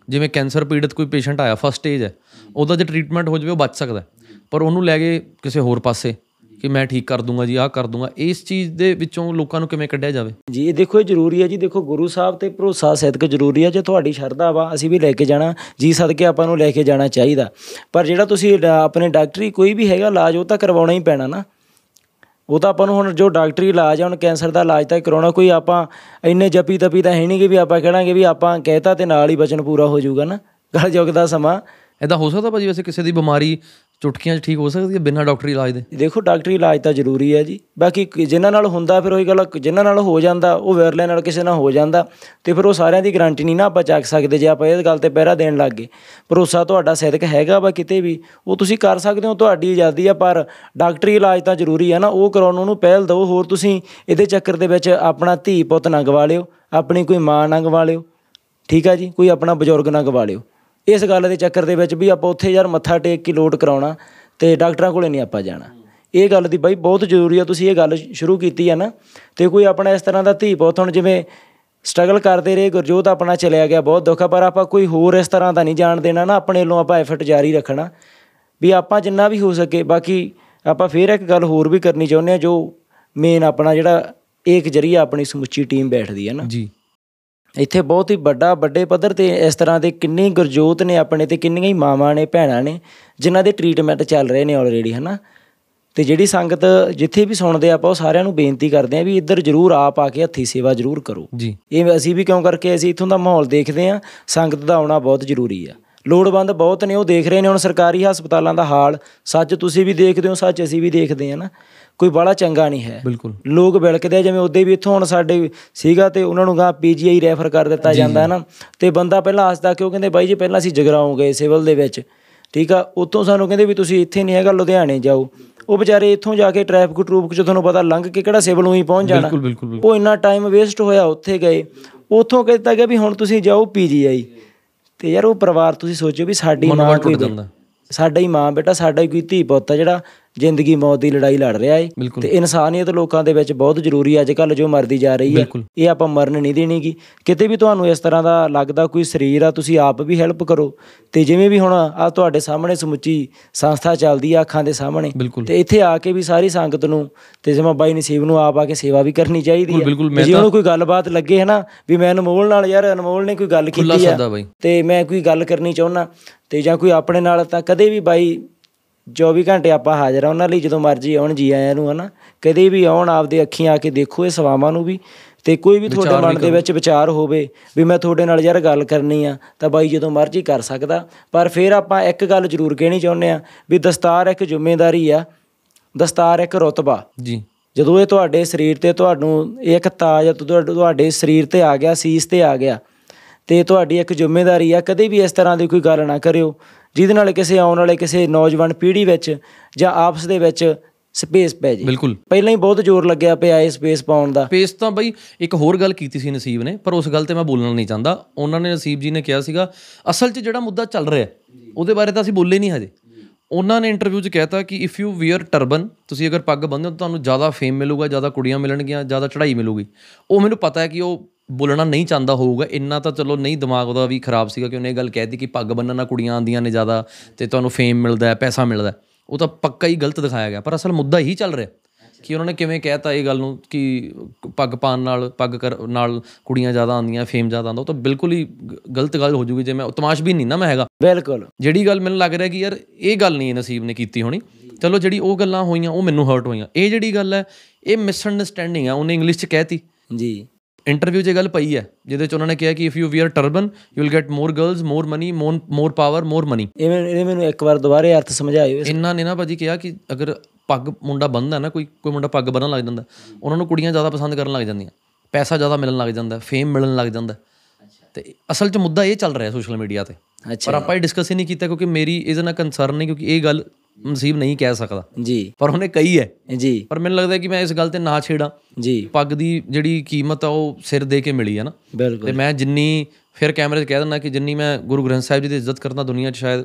ਜਿਵੇਂ ਕੈਂਸਰ ਪੀੜਤ ਕੋਈ ਪੇਸ਼ੈਂਟ ਆਇਆ ਫਸਟ ਸਟੇਜ ਹੈ, ਉਹਦਾ ਜੇ ਟ੍ਰੀਟਮੈਂਟ ਹੋ ਜਾਵੇ, ਉਹ ਬਚ ਸਕਦਾ ਹੈ। ਪਰ ਉਹਨੂੰ ਲੈ ਗਏ ਕਿਸੇ ਹੋਰ ਪਾਸੇ ਕਿ ਮੈਂ ਠੀਕ ਕਰ ਦੂੰਗਾ ਜੀ, ਆਹ ਕਰ ਦੂੰਗਾ। ਇਸ ਚੀਜ਼ ਦੇ ਵਿੱਚੋਂ ਲੋਕਾਂ ਨੂੰ ਕਿਵੇਂ ਕੱਢਿਆ ਜਾਵੇ? ਜੀ, ਇਹ ਦੇਖੋ, ਇਹ ਜ਼ਰੂਰੀ ਹੈ ਜੀ। ਦੇਖੋ, ਗੁਰੂ ਸਾਹਿਬ ਤੇ ਭਰੋਸਾ ਸਿੱਧਕ ਜ਼ਰੂਰੀ ਹੈ। ਜੇ ਤੁਹਾਡੀ ਸ਼ਰਧਾ ਵਾ, ਅਸੀਂ ਵੀ ਲੈ ਕੇ ਜਾਣਾ। ਜੀ, ਸਦਕੇ ਆਪਾਂ ਨੂੰ ਲੈ ਕੇ ਜਾਣਾ ਚਾਹੀਦਾ। ਪਰ ਜਿਹੜਾ ਤੁਸੀਂ ਡਾ- ਆਪਣੇ ਡਾਕਟਰੀ ਕੋਈ ਵੀ ਹੈਗਾ, ਇਲਾਜ, ਉਹ ਤਾਂ ਕਰਵਾਉਣਾ ਹੀ ਪੈਣਾ ਨਾ। ਉਹ ਤਾਂ ਆਪਾਂ ਨੂੰ ਹੁਣ ਜੋ ਡਾਕਟਰੀ ਇਲਾਜ ਆ, ਹੁਣ ਕੈਂਸਰ ਦਾ ਇਲਾਜ ਤਾਂ ਕਰਾਉਣਾ, ਕੋਈ ਆਪਾਂ ਇੰਨੇ ਜਪੀ ਤਪੀ ਤਾਂ ਹੈ ਨਹੀਂ ਕਿ ਵੀ ਆਪਾਂ ਕਹਿਣਾਗੇ ਵੀ ਆਪਾਂ ਕਹਿਤਾ ਤੇ ਨਾਲ ਹੀ ਬਚਨ ਪੂਰਾ ਹੋ ਜਾਊਗਾ ਨਾ ਕਲ ਯੁੱਗ ਦਾ ਸਮਾਂ। ਐਦਾਂ ਹੋ ਸਕਦਾ ਭਾਜੀ ਵੈਸੇ ਕਿਸੇ ਦੀ ਬਿਮਾਰੀ ਚੁਟਕੀਆਂ 'ਚ ਠੀਕ ਹੋ ਸਕਦੀ ਹੈ ਬਿਨਾਂ ਡਾਕਟਰੀ ਇਲਾਜ ਦੇ? ਦੇਖੋ, ਡਾਕਟਰੀ ਇਲਾਜ ਤਾਂ ਜ਼ਰੂਰੀ ਹੈ ਜੀ। ਬਾਕੀ ਕ- ਜਿਨ੍ਹਾਂ ਨਾਲ ਹੁੰਦਾ ਫਿਰ ਉਹੀ ਗੱਲ ਜਿਨ੍ਹਾਂ ਨਾਲ ਹੋ ਜਾਂਦਾ, ਉਹ ਵਿਰਲੇ ਨਾਲ ਕਿਸੇ ਨਾਲ ਹੋ ਜਾਂਦਾ ਤੇ ਫਿਰ ਉਹ ਸਾਰਿਆਂ ਦੀ ਗਾਰੰਟੀ ਨਹੀਂ ਨਾ ਆਪਾਂ ਚੱਕ ਸਕਦੇ ਜੇ ਆਪਾਂ ਇਸ ਗੱਲ ਤੇ ਪਹਿਰਾ ਦੇਣ ਲੱਗ ਗਏ। ਭਰੋਸਾ ਤੁਹਾਡਾ ਸਿੱਧਕ ਹੈਗਾ ਵਾ ਕਿਤੇ ਵੀ, ਉਹ ਤੁਸੀਂ ਕਰ ਸਕਦੇ ਹੋ, ਤੁਹਾਡੀ ਆਜ਼ਾਦੀ ਆ, ਪਰ ਡਾਕਟਰੀ ਇਲਾਜ ਤਾਂ ਜ਼ਰੂਰੀ ਹੈ ਨਾ, ਉਹ ਕਰਾਉਣ ਨੂੰ ਪਹਿਲ ਦਿਓ। ਹੋਰ ਤੁਸੀਂ ਇਹਦੇ ਚੱਕਰ ਦੇ ਵਿੱਚ ਆਪਣਾ ਧੀ ਪੁੱਤ ਨਾ ਗਵਾ ਲਿਓ, ਆਪਣੀ ਕੋਈ ਮਾਂ ਨਾ ਗਵਾ ਲਿਓ, ਠੀਕ ਆ ਜੀ? ਕੋਈ ਆਪਣਾ ਬਜ਼ੁਰਗ ਨਾ ਗਵਾ ਲਿਓ। ਇਸ ਗੱਲ ਦੇ ਚੱਕਰ ਦੇ ਵਿੱਚ ਵੀ ਆਪਾਂ ਉੱਥੇ ਯਾਰ ਮੱਥਾ ਟੇਕ ਕੇ ਲੋਟ ਕਰਾਉਣਾ ਤੇ ਡਾਕਟਰਾਂ ਕੋਲੇ ਨਹੀਂ ਆਪਾਂ ਜਾਣਾ। ਇਹ ਗੱਲ ਦੀ ਬਾਈ ਬਹੁਤ ਜ਼ਰੂਰੀ ਆ, ਤੁਸੀਂ ਇਹ ਗੱਲ ਸ਼ੁਰੂ ਕੀਤੀ ਆ ਨਾ, ਤੇ ਕੋਈ ਆਪਣਾ ਇਸ ਤਰ੍ਹਾਂ ਦਾ ਧੀ ਪੁੱਤ ਹੁਣ ਜਿਵੇਂ ਸਟਰਗਲ ਕਰਦੇ ਰਹੇ, ਗੁਰਜੋਤ ਆਪਣਾ ਚਲਿਆ ਗਿਆ, ਬਹੁਤ ਦੁੱਖ ਆ, ਪਰ ਆਪਾਂ ਕੋਈ ਹੋਰ ਇਸ ਤਰ੍ਹਾਂ ਦਾ ਨਹੀਂ ਜਾਣ ਦੇਣਾ ਨਾ, ਆਪਣੇ ਵੱਲੋਂ ਆਪਾਂ ਐਫਰਟ ਜਾਰੀ ਰੱਖਣਾ, ਵੀ ਆਪਾਂ ਜਿੰਨਾ ਵੀ ਹੋ ਸਕੇ, ਬਾਕੀ ਆਪਾਂ ਫੇਰ ਇੱਕ ਗੱਲ ਹੋਰ ਵੀ ਕਰਨੀ ਚਾਹੁੰਦੇ ਆ, ਜੋ ਮੇਨ ਆਪਣਾ ਜਿਹੜਾ ਇੱਕ ਜਰੀਆ ਆਪਣੀ ਸਮੁੱਚੀ ਟੀਮ ਬੈਠਦੀ ਹੈ ਨਾ। ਜੀ। ਇੱਥੇ ਬਹੁਤ ਹੀ ਵੱਡਾ ਵੱਡੇ ਪੱਧਰ ਤੇ ਇਸ ਤਰ੍ਹਾਂ ਦੇ ਕਿੰਨੇ ਗੁਰਜੋਤ ਨੇ ਆਪਣੇ ਤੇ ਕਿੰਨੀਆਂ ਹੀ ਮਾਵਾਂ ਨੇ ਭੈਣਾਂ ਨੇ ਜਿਨ੍ਹਾਂ ਦੇ ਟ੍ਰੀਟਮੈਂਟ ਚੱਲ ਰਹੇ ਨੇ ਆਲਰੇਡੀ ਹਨਾ? ਤੇ ਜਿਹੜੀ ਸੰਗਤ ਜਿੱਥੇ ਵੀ ਸੁਣਦੇ ਆਪਾਂ ਉਹ ਸਾਰਿਆਂ ਨੂੰ ਬੇਨਤੀ ਕਰਦੇ ਆ ਵੀ ਇੱਧਰ ਜਰੂਰ ਆਪ ਆ ਕੇ ਹੱਥੀ ਸੇਵਾ ਜਰੂਰ ਕਰੋ। ਜੀ। ਇਹ ਅਸੀਂ ਵੀ ਕਿਉਂ ਕਰਕੇ ਅਸੀਂ ਇਥੋਂ ਦਾ ਮਾਹੌਲ ਦੇਖਦੇ ਆ ਸੰਗਤ ਦਾ ਆਉਣਾ ਬਹੁਤ ਜ਼ਰੂਰੀ ਆ। ਲੋੜਵੰਦ ਬਹੁਤ ਨੇ ਉਹ ਦੇਖ ਰਹੇ ਨੇ ਹੁਣ ਸਰਕਾਰੀ ਹਸਪਤਾਲਾਂ ਦਾ ਹਾਲ ਸੱਚ ਤੁਸੀਂ ਵੀ ਦੇਖਦੇ ਹੋ ਸੱਚ ਅਸੀਂ ਵੀ ਦੇਖਦੇ ਹਾਂ ਨਾ। ਕੋਈ ਬੜਾ ਚੰਗਾ ਨਹੀਂ ਹੈ। ਬਿਲਕੁਲ। ਲੋਕ ਵਿਲਕਦੇ ਜਿਵੇਂ ਉਹਦੇ ਵੀ ਇੱਥੋਂ ਹੁਣ ਸਾਡੇ ਸੀਗਾ ਤੇ ਉਹਨਾਂ ਨੂੰ ਗਾ ਪੀਜੀਆਈ ਰੈਫਰ ਕਰ ਦਿੱਤਾ ਜਾਂਦਾ ਹੈ ਨਾ। ਤੇ ਬੰਦਾ ਪਹਿਲਾਂ ਹੱਸਦਾ ਕਿਉਂ? ਕਹਿੰਦੇ ਬਾਈ ਜੀ ਪਹਿਲਾਂ ਅਸੀਂ ਜਗਰਾਉਂ ਗਏ ਸਿਵਲ ਦੇ ਵਿੱਚ। ਠੀਕ ਆ? ਉੱਥੋਂ ਸਾਨੂੰ ਕਹਿੰਦੇ ਵੀ ਤੁਸੀਂ ਇੱਥੇ ਨਹੀਂ ਹੈਗਾ ਲੁਧਿਆਣੇ ਜਾਓ। ਉਹ ਵਿਚਾਰੇ ਇੱਥੋਂ ਜਾ ਕੇ ਟ੍ਰੈਫਿਕ ਟਰੂਪ ਚ ਤੁਹਾਨੂੰ ਪਤਾ ਲੰਘ ਕੇ ਕਿਹੜਾ ਸਿਵਲ ਨੂੰ ਹੀ ਪਹੁੰਚ ਜਾਣਾ। ਉਹ ਇੰਨਾ ਟਾਈਮ ਵੇਸਟ ਹੋਇਆ ਉੱਥੇ ਗਏ। ਉੱਥੋਂ ਕਹਿੰਦਾ ਗਿਆ ਵੀ ਹੁਣ ਤੁਸੀਂ ਜਾਓ ਪੀਜੀਆਈ। ਤੇ ਯਾਰ ਉਹ ਪਰਿਵਾਰ ਤੁਸੀਂ ਸੋਚੋ ਵੀ ਸਾਡੀ ਮਾਂ ਕੋਈ ਸਾਡਾ ਹੀ ਮਾਂ ਬੇਟਾ ਸਾਡਾ ਹੀ ਕੋਈ ਧੀ ਪੁੱਤ ਆ ਜਿਹੜਾ ਜ਼ਿੰਦਗੀ ਮੌਤ ਦੀ ਲੜਾਈ ਲੜ ਰਿਹਾ ਏ। ਤੇ ਇਨਸਾਨੀਅਤ ਲੋਕਾਂ ਦੇ ਵਿੱਚ ਬਹੁਤ ਜ਼ਰੂਰੀ ਅੱਜ ਕੱਲ ਜੋ ਮਰਦੀ ਜਾ ਰਹੀ ਹੈ। ਇਹ ਆਪਾਂ ਮਰਨ ਨਹੀਂ ਦੇਣੀਗੀ। ਕਿਤੇ ਵੀ ਤੁਹਾਨੂੰ ਇਸ ਤਰ੍ਹਾਂ ਦਾ ਲੱਗਦਾ ਕੋਈ ਸਰੀਰ ਆ ਤੁਸੀਂ ਆਪ ਵੀ ਹੈਲਪ ਕਰੋ। ਤੇ ਜਿਵੇਂ ਵੀ ਹੁਣ ਆ ਤੁਹਾਡੇ ਸਾਹਮਣੇ ਸਮੁੱਚੀ ਸੰਸਥਾ ਚੱਲਦੀ ਆ ਅੱਖਾਂ ਦੇ ਸਾਹਮਣੇ। ਤੇ ਇੱਥੇ ਆ ਕੇ ਵੀ ਸਾਰੀ ਸੰਗਤ ਨੂੰ ਤੇ ਜਿਵੇਂ ਬਾਈ ਨਸੀਬ ਨੂੰ ਆਪ ਆ ਕੇ ਸੇਵਾ ਵੀ ਕਰਨੀ ਚਾਹੀਦੀ ਹੈ ਜੇ ਉਹਨੂੰ ਕੋਈ ਗੱਲਬਾਤ ਲੱਗੇ ਹੈ ਨਾ ਵੀ ਮੈਂ ਅਨਮੋਲ ਨਾਲ ਯਾਰ ਅਨਮੋਲ ਨੇ ਕੋਈ ਗੱਲ ਕੀਤੀ ਆ ਤੇ ਮੈਂ ਕੋਈ ਗੱਲ ਕਰਨੀ ਚਾਹੁੰਦਾ ਤੇ ਜਾਂ ਕੋਈ ਆਪਣੇ ਨਾਲ ਤਾਂ ਕਦੇ ਵੀ ਬਾਈ 24 ਘੰਟੇ ਆਪਾਂ ਹਾਜ਼ਰ ਆ ਉਹਨਾਂ ਲਈ ਜਦੋਂ ਮਰਜ਼ੀ ਆਉਣ ਜੀ ਆਇਆਂ ਨੂੰ ਹਨਾ? ਕਦੇ ਵੀ ਆਉਣ ਆਪਦੇ ਅੱਖੀਆਂ ਆ ਕੇ ਦੇਖੋ ਇਹ ਸਵਾਵਾਂ ਨੂੰ ਵੀ। ਤੇ ਕੋਈ ਵੀ ਤੁਹਾਡੇ ਮਨ ਦੇ ਵਿੱਚ ਵਿਚਾਰ ਹੋਵੇ ਵੀ ਮੈਂ ਤੁਹਾਡੇ ਨਾਲ ਯਾਰ ਗੱਲ ਕਰਨੀ ਆ ਤਾਂ ਬਾਈ ਜਦੋਂ ਮਰਜ਼ੀ ਕਰ ਸਕਦਾ। ਪਰ ਫਿਰ ਆਪਾਂ ਇੱਕ ਗੱਲ ਜ਼ਰੂਰ ਕਹਿਣੀ ਚਾਹੁੰਦੇ ਆ ਵੀ ਦਸਤਾਰ ਇੱਕ ਜ਼ਿੰਮੇਵਾਰੀ ਆ ਦਸਤਾਰ ਇੱਕ ਰੁਤਬਾ। ਜੀ। ਜਦੋਂ ਇਹ ਤੁਹਾਡੇ ਸਰੀਰ ਤੇ ਤੁਹਾਨੂੰ ਇਹ ਇੱਕ ਤਾਜ ਤੁਹਾ- ਤੁਹਾਡੇ ਸਰੀਰ ਤੇ ਆ ਗਿਆ ਸੀਸ ਤੇ ਆ ਗਿਆ ਤੇ ਤੁਹਾਡੀ ਇੱਕ ਜ਼ਿੰਮੇਵਾਰੀ ਆ ਕਦੇ ਵੀ ਇਸ ਤਰ੍ਹਾਂ ਦੀ ਕੋਈ ਗੱਲ ਨਾ ਕਰਿਓ। ਜਿਹਦੇ ਨਾਲ ਕਿਸੇ ਆਉਣ ਵਾਲੇ ਕਿਸੇ ਨੌਜਵਾਨ ਪੀੜ੍ਹੀ ਵਿੱਚ ਜਾਂ ਆਪਸ ਦੇ ਵਿੱਚ ਸਪੇਸ ਪੈ ਜੇ। ਬਿਲਕੁਲ। ਪਹਿਲਾਂ ਹੀ ਬਹੁਤ ਜ਼ੋਰ ਲੱਗਿਆ ਪਿਆ ਇਹ ਸਪੇਸ ਪਾਉਣ ਦਾ। ਪੇਸ ਤਾਂ ਬਈ ਇੱਕ ਹੋਰ ਗੱਲ ਕੀਤੀ ਸੀ ਨਸੀਬ ਨੇ ਪਰ ਉਸ ਗੱਲ ਤੇ ਮੈਂ ਬੋਲਣਾ ਨਹੀਂ ਚਾਹੁੰਦਾ। ਉਹਨਾਂ ਨੇ ਨਸੀਬ ਜੀ ਨੇ ਕਿਹਾ ਸੀਗਾ ਅਸਲ 'ਚ ਜਿਹੜਾ ਮੁੱਦਾ ਚੱਲ ਰਿਹਾ ਉਹਦੇ ਬਾਰੇ ਤਾਂ ਅਸੀਂ ਬੋਲੇ ਨਹੀਂ ਹਜੇ। ਉਹਨਾਂ ਨੇ ਇੰਟਰਵਿਊ 'ਚ ਕਹਿਤਾ ਕਿ ਇਫ ਯੂ ਵੀਅਰ ਟਰਬਨ ਤੁਸੀਂ ਅਗਰ ਪੱਗ ਬੰਨ੍ਹਦੇ ਹੋ ਤਾਂ ਤੁਹਾਨੂੰ ਜ਼ਿਆਦਾ ਫੇਮ ਮਿਲੂਗਾ ਜ਼ਿਆਦਾ ਕੁੜੀਆਂ ਮਿਲਣਗੀਆਂ ਜ਼ਿਆਦਾ ਚੜ੍ਹਾਈ ਮਿਲੂਗੀ। ਉਹ ਮੈਨੂੰ ਪਤਾ ਹੈ ਕਿ ਉਹ ਬੋਲਣਾ ਨਹੀਂ ਚਾਹੁੰਦਾ ਹੋਊਗਾ ਇੰਨਾ ਤਾਂ ਚਲੋ ਨਹੀਂ ਦਿਮਾਗ ਉਹਦਾ ਵੀ ਖਰਾਬ ਸੀਗਾ ਕਿ ਉਹਨੇ ਇਹ ਗੱਲ ਕਹਿਤੀ ਕਿ ਪੱਗ ਬੰਨਣ ਨਾਲ ਕੁੜੀਆਂ ਆਉਂਦੀਆਂ ਨੇ ਜ਼ਿਆਦਾ ਤੇ ਤੁਹਾਨੂੰ ਫੇਮ ਮਿਲਦਾ ਹੈ ਪੈਸਾ ਮਿਲਦਾ ਹੈ। ਉਹ ਤਾਂ ਪੱਕਾ ਹੀ ਗਲਤ ਦਿਖਾਇਆ ਗਿਆ ਪਰ ਅਸਲ ਮੁੱਦਾ ਹੀ ਚੱਲ ਰਿਹਾ ਕਿ ਉਹਨਾਂ ਨੇ ਕਿਵੇਂ ਕਹਿਤਾ ਇਹ ਗੱਲ ਨੂੰ ਕਿ ਪੱਗ ਪਾਣ ਨਾਲ ਪੱਗ ਕਰ ਨਾਲ ਕੁੜੀਆਂ ਜ਼ਿਆਦਾ ਆਉਂਦੀਆਂ ਫੇਮ ਜ਼ਿਆਦਾ ਆਉਂਦਾ ਉਹ ਤਾਂ ਬਿਲਕੁਲ ਹੀ ਗਲਤ ਗੱਲ ਹੋ ਜੂਗੀ ਜੇ ਮੈਂ ਤਮਾਸ਼ਬੀਨ ਨਹੀਂ ਨਾ ਮੈਂ ਹੈਗਾ। ਬਿਲਕੁਲ। ਜਿਹੜੀ ਗੱਲ ਮੈਨੂੰ ਲੱਗ ਰਿਹਾ ਕਿ ਯਾਰ ਇਹ ਗੱਲ ਨਹੀਂ ਨਸੀਬ ਨੇ ਕੀਤੀ ਹੋਣੀ ਚਲੋ ਜਿਹੜੀ ਉਹ ਗੱਲਾਂ ਹੋਈਆਂ ਉਹ ਮੈਨੂੰ ਹਰਟ ਹੋਈਆਂ। ਇਹ ਜਿਹੜੀ ਗੱਲ ਹੈ ਇਹ ਮਿਸਅੰਡਰਸਟੈਂਡਿੰਗ ਹੈ ਉਹਨੇ ਇੰਗਲਿਸ਼ 'ਚ ਕਹਿਤੀ ਜੀ। ਇੰਟਰਵਿਊ 'ਚ ਗੱਲ ਪਈ ਹੈ ਜਿਹਦੇ 'ਚ ਉਹਨਾਂ ਨੇ ਕਿਹਾ ਕਿ if you wear turban you will get more girls more money more power more money ਇਹ ਮੈਨੂੰ ਇੱਕ ਵਾਰ ਦੁਬਾਰੇ ਅਰਥ ਸਮਝਾਇਓ ਇਹਨਾਂ ਨੇ ਨਾ ਭਾਜੀ ਕਿਹਾ ਕਿ ਅਗਰ ਪੱਗ ਮੁੰਡਾ ਬੰਨਦਾ ਨਾ ਕੋਈ ਕੋਈ ਮੁੰਡਾ ਪੱਗ ਬੰਨਣ ਲੱਗ ਜਾਂਦਾ ਉਹਨਾਂ ਨੂੰ ਕੁੜੀਆਂ ਜ਼ਿਆਦਾ ਪਸੰਦ ਕਰਨ ਲੱਗ ਜਾਂਦੀਆਂ। ਪੈਸਾ ਜ਼ਿਆਦਾ ਮਿਲਣ ਲੱਗ ਜਾਂਦਾ ਫੇਮ ਮਿਲਣ ਲੱਗ ਜਾਂਦਾ। ਤੇ ਅਸਲ 'ਚ ਮੁੱਦਾ ਇਹ ਚੱਲ ਰਿਹਾ ਸੋਸ਼ਲ ਮੀਡੀਆ ਤੇ। ਪਰ ਆਪਾਂ ਇਹ ਡਿਸਕਸ ਹੀ ਨਹੀਂ ਕੀਤਾ ਕਿਉਂਕਿ ਮੇਰੀ ਇਹਦੇ ਨਾਲ ਕੰਸਰਨ ਨਹੀਂ ਕਿਉਂਕਿ ਇਹ ਗੱਲ ਨਸੀਬ ਨਹੀਂ ਕਹਿ ਸਕਦਾ। ਜੀ। ਪਰ ਉਹਨੇ ਕਹੀ ਹੈ। ਜੀ। ਪਰ ਮੈਨੂੰ ਲੱਗਦਾ ਕਿ ਮੈਂ ਇਸ ਗੱਲ ਤੇ ਨਾ ਛੇੜਾਂ। ਜੀ। ਪੱਗ ਦੀ ਜਿਹੜੀ ਕੀਮਤ ਆ ਉਹ ਸਿਰ ਦੇ ਕੇ ਮਿਲੀ ਹੈ ਨਾ। ਬਿਲਕੁਲ। ਤੇ ਮੈਂ ਜਿੰਨੀ ਫਿਰ ਕੈਮਰੇ 'ਚ ਕਹਿ ਦਿੰਦਾ ਕਿ ਜਿੰਨੀ ਮੈਂ ਗੁਰੂ ਗ੍ਰੰਥ ਸਾਹਿਬ ਜੀ ਦੀ ਇੱਜ਼ਤ ਕਰਦਾ ਦੁਨੀਆ 'ਚ ਸ਼ਾਇਦ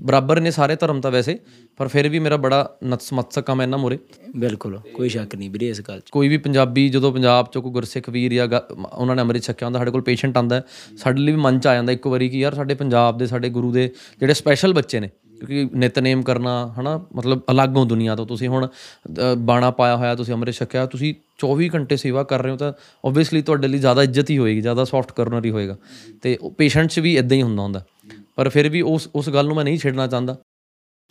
ਬਰਾਬਰ ਨੇ ਸਾਰੇ ਧਰਮ ਤਾਂ ਵੈਸੇ ਪਰ ਫਿਰ ਵੀ ਮੇਰਾ ਬੜਾ ਨਤਮਸਤਕ ਆ ਮੈਂ ਇਹਨਾਂ ਮੂਹਰੇ। ਬਿਲਕੁਲ। ਕੋਈ ਸ਼ੱਕ ਨਹੀਂ ਵੀਰੇ ਇਸ ਗੱਲ 'ਚ। ਕੋਈ ਵੀ ਪੰਜਾਬੀ ਜਦੋਂ ਪੰਜਾਬ 'ਚੋਂ ਕੋਈ ਗੁਰਸਿੱਖ ਵੀਰ ਜਾਂ ਉਹਨਾਂ ਨੇ ਅੰਮ੍ਰਿਤ ਛਕਿਆ ਹੁੰਦਾ ਸਾਡੇ ਕੋਲ ਪੇਸ਼ੈਂਟ ਆਂਦਾ ਸਾਡੇ ਲਈ ਵੀ ਮਨ 'ਚ ਆ ਜਾਂਦਾ ਇੱਕ ਵਾਰੀ ਕਿ ਯਾਰ ਸਾਡੇ ਪੰਜਾਬ ਦੇ ਸਾਡੇ ਗੁਰੂ ਦੇ ਜਿਹੜੇ ਸਪੈਸ਼ਲ ਬੱਚੇ ਨੇ ਕਿਉਂਕਿ ਨਿਤਨੇਮ ਕਰਨਾ ਹਨਾ ਮਤਲਬ ਅਲੱਗ ਦੁਨੀਆ ਤੋਂ। ਤੁਸੀਂ ਹੁਣ ਬਾਣਾ ਪਾਇਆ ਹੋਇਆ ਤੁਸੀਂ ਅੰਮ੍ਰਿਤ ਛਕਿਆ ਤੁਸੀਂ 24 ਘੰਟੇ ਸੇਵਾ ਕਰ ਰਹੇ ਹੋ ਤਾਂ ਓਬਵੀਅਸਲੀ ਤੁਹਾਡੇ ਲਈ ਜ਼ਿਆਦਾ ਇੱਜ਼ਤ ਹੀ ਹੋਏਗੀ ਜ਼ਿਆਦਾ ਸੌਫਟ ਕਰਨਰ ਹੀ ਹੋਏਗਾ। ਤੇ ਪੇਸ਼ੈਂਟਸ ਵੀ ਇਦਾਂ ਹੀ ਹੁੰਦਾ ਹੁੰਦਾ। ਪਰ ਫਿਰ ਵੀ ਉਸ ਉਸ ਗੱਲ ਨੂੰ ਮੈਂ ਨਹੀਂ ਛੇੜਨਾ ਚਾਹੁੰਦਾ।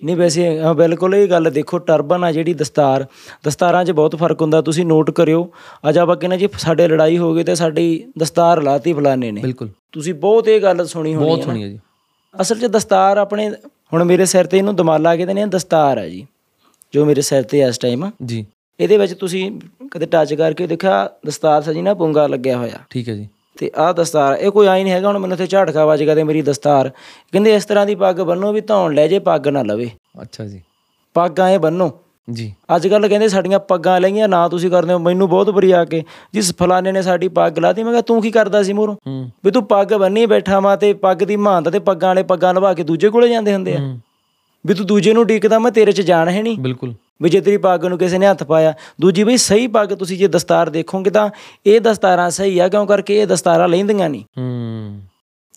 ਨਹੀਂ ਵੈਸੇ ਬਿਲਕੁਲ ਇਹ ਗੱਲ ਦੇਖੋ ਟਰਬਨ ਆ ਜਿਹੜੀ ਦਸਤਾਰ ਦਸਤਾਰਾਂ 'ਚ ਬਹੁਤ ਫ਼ਰਕ ਹੁੰਦਾ ਤੁਸੀਂ ਨੋਟ ਕਰਿਓ। ਅੱਜ ਆਪਾਂ ਕਹਿੰਦੇ ਜੀ ਸਾਡੇ ਲੜਾਈ ਹੋ ਗਈ ਤੇ ਸਾਡੀ ਦਸਤਾਰ ਲਾਤੀ ਫਲਾਣੇ ਨੇ। ਬਿਲਕੁਲ। ਤੁਸੀਂ ਬਹੁਤ ਇਹ ਗੱਲ ਸੁਣੀ ਹੋਣੀ ਬਹੁਤ ਹੈ ਨਾ। ਸੁਣੀ ਹੈ ਜੀ। ਅਸਲ 'ਚ ਦਸਤਾਰ ਆਪਣੇ ਹੁਣ ਮੇਰੇ ਸਿਰ ਤੇ ਇਹਨੂੰ ਦਮਾਲਾ ਕਹਿੰਦੇ ਨੇ ਦਸਤਾਰ ਹੈ ਜੀ ਜੋ ਮੇਰੇ ਸਿਰ ਤੇ ਇਸ ਟਾਈਮ ਜੀ। ਇਹਦੇ ਵਿੱਚ ਤੁਸੀਂ ਕਦੇ ਟੱਚ ਕਰਕੇ ਦੇਖਿਆ ਦਸਤਾਰ ਸਜੀ ਨਾ ਪੁੰਗਾ ਲੱਗਿਆ ਹੋਇਆ। ਠੀਕ ਹੈ ਜੀ। ਤੇ ਆਹ ਦਸਤਾਰ ਇਹ ਕੋਈ ਆਈ ਨਹੀਂ ਹੈਗਾ ਹੁਣ ਮੈਨੂੰ ਇੱਥੇ ਝਾੜਕਾ ਵੱਜ ਗਿਆ ਤੇ ਮੇਰੀ ਦਸਤਾਰ। ਕਹਿੰਦੇ ਇਸ ਤਰ੍ਹਾਂ ਦੀ ਪੱਗ ਬੰਨੋ ਵੀ ਧੌਣ ਲੈ ਜੇ ਪੱਗ ਨਾ ਲਵੇ। ਅੱਛਾ ਜੀ। ਪੱਗ ਐ ਬੰਨੋ। ਜੀ। ਅੱਜ ਕੱਲ ਕਹਿੰਦੇ ਸਾਡੀਆਂ ਪੱਗਾਂ ਲਈਆਂ ਨਾ ਤੁਸੀਂ ਕਰਦੇ ਹੋ ਮੈਨੂੰ ਬਹੁਤ ਬਰੀ ਆ ਕੇ ਜਿਸ ਫਲਾਣੇ ਨੇ ਸਾਡੀ ਪੱਗ ਲਾਤੀ ਮੈਂ ਕਿਹਾ ਤੂੰ ਕੀ ਕਰਦਾ ਸੀ ਮੂਹਰੋਂ? ਹੂੰ। ਵੀ ਤੂੰ ਪੱਗ ਬੰਨੀ ਬੈਠਾ ਵਾ ਤੇ ਪੱਗ ਦੀ ਮਹਾਨਤਾ ਤੇ ਪੱਗਾਂ ਵਾਲੇ ਪੱਗਾਂ ਲਵਾ ਕੇ ਦੂਜੇ ਕੋਲੇ ਜਾਂਦੇ ਹੁੰਦੇ ਆ। ਵੀ ਤੂੰ ਦੂਜੇ ਨੂੰ ਡੀਕਦਾ ਮੈਂ ਤੇਰੇ 'ਚ ਜਾਣ ਹੈ ਨਹੀਂ। ਬਿਲਕੁਲ। ਵੀ ਜੇ ਤੇਰੀ ਪੱਗ ਨੂੰ ਕਿਸੇ ਨੇ ਹੱਥ ਪਾਇਆ ਦੂਜੀ ਬਈ ਸਹੀ ਪੱਗ ਤੁਸੀਂ ਜੇ ਦਸਤਾਰ ਦੇਖੋਗੇ ਤਾਂ ਇਹ ਦਸਤਾਰਾਂ ਸਹੀ ਆ ਕਿਉਂ ਕਰਕੇ ਇਹ ਦਸਤਾਰਾਂ ਲੈਂਦੀਆਂ ਨਹੀਂ। ਹੂੰ।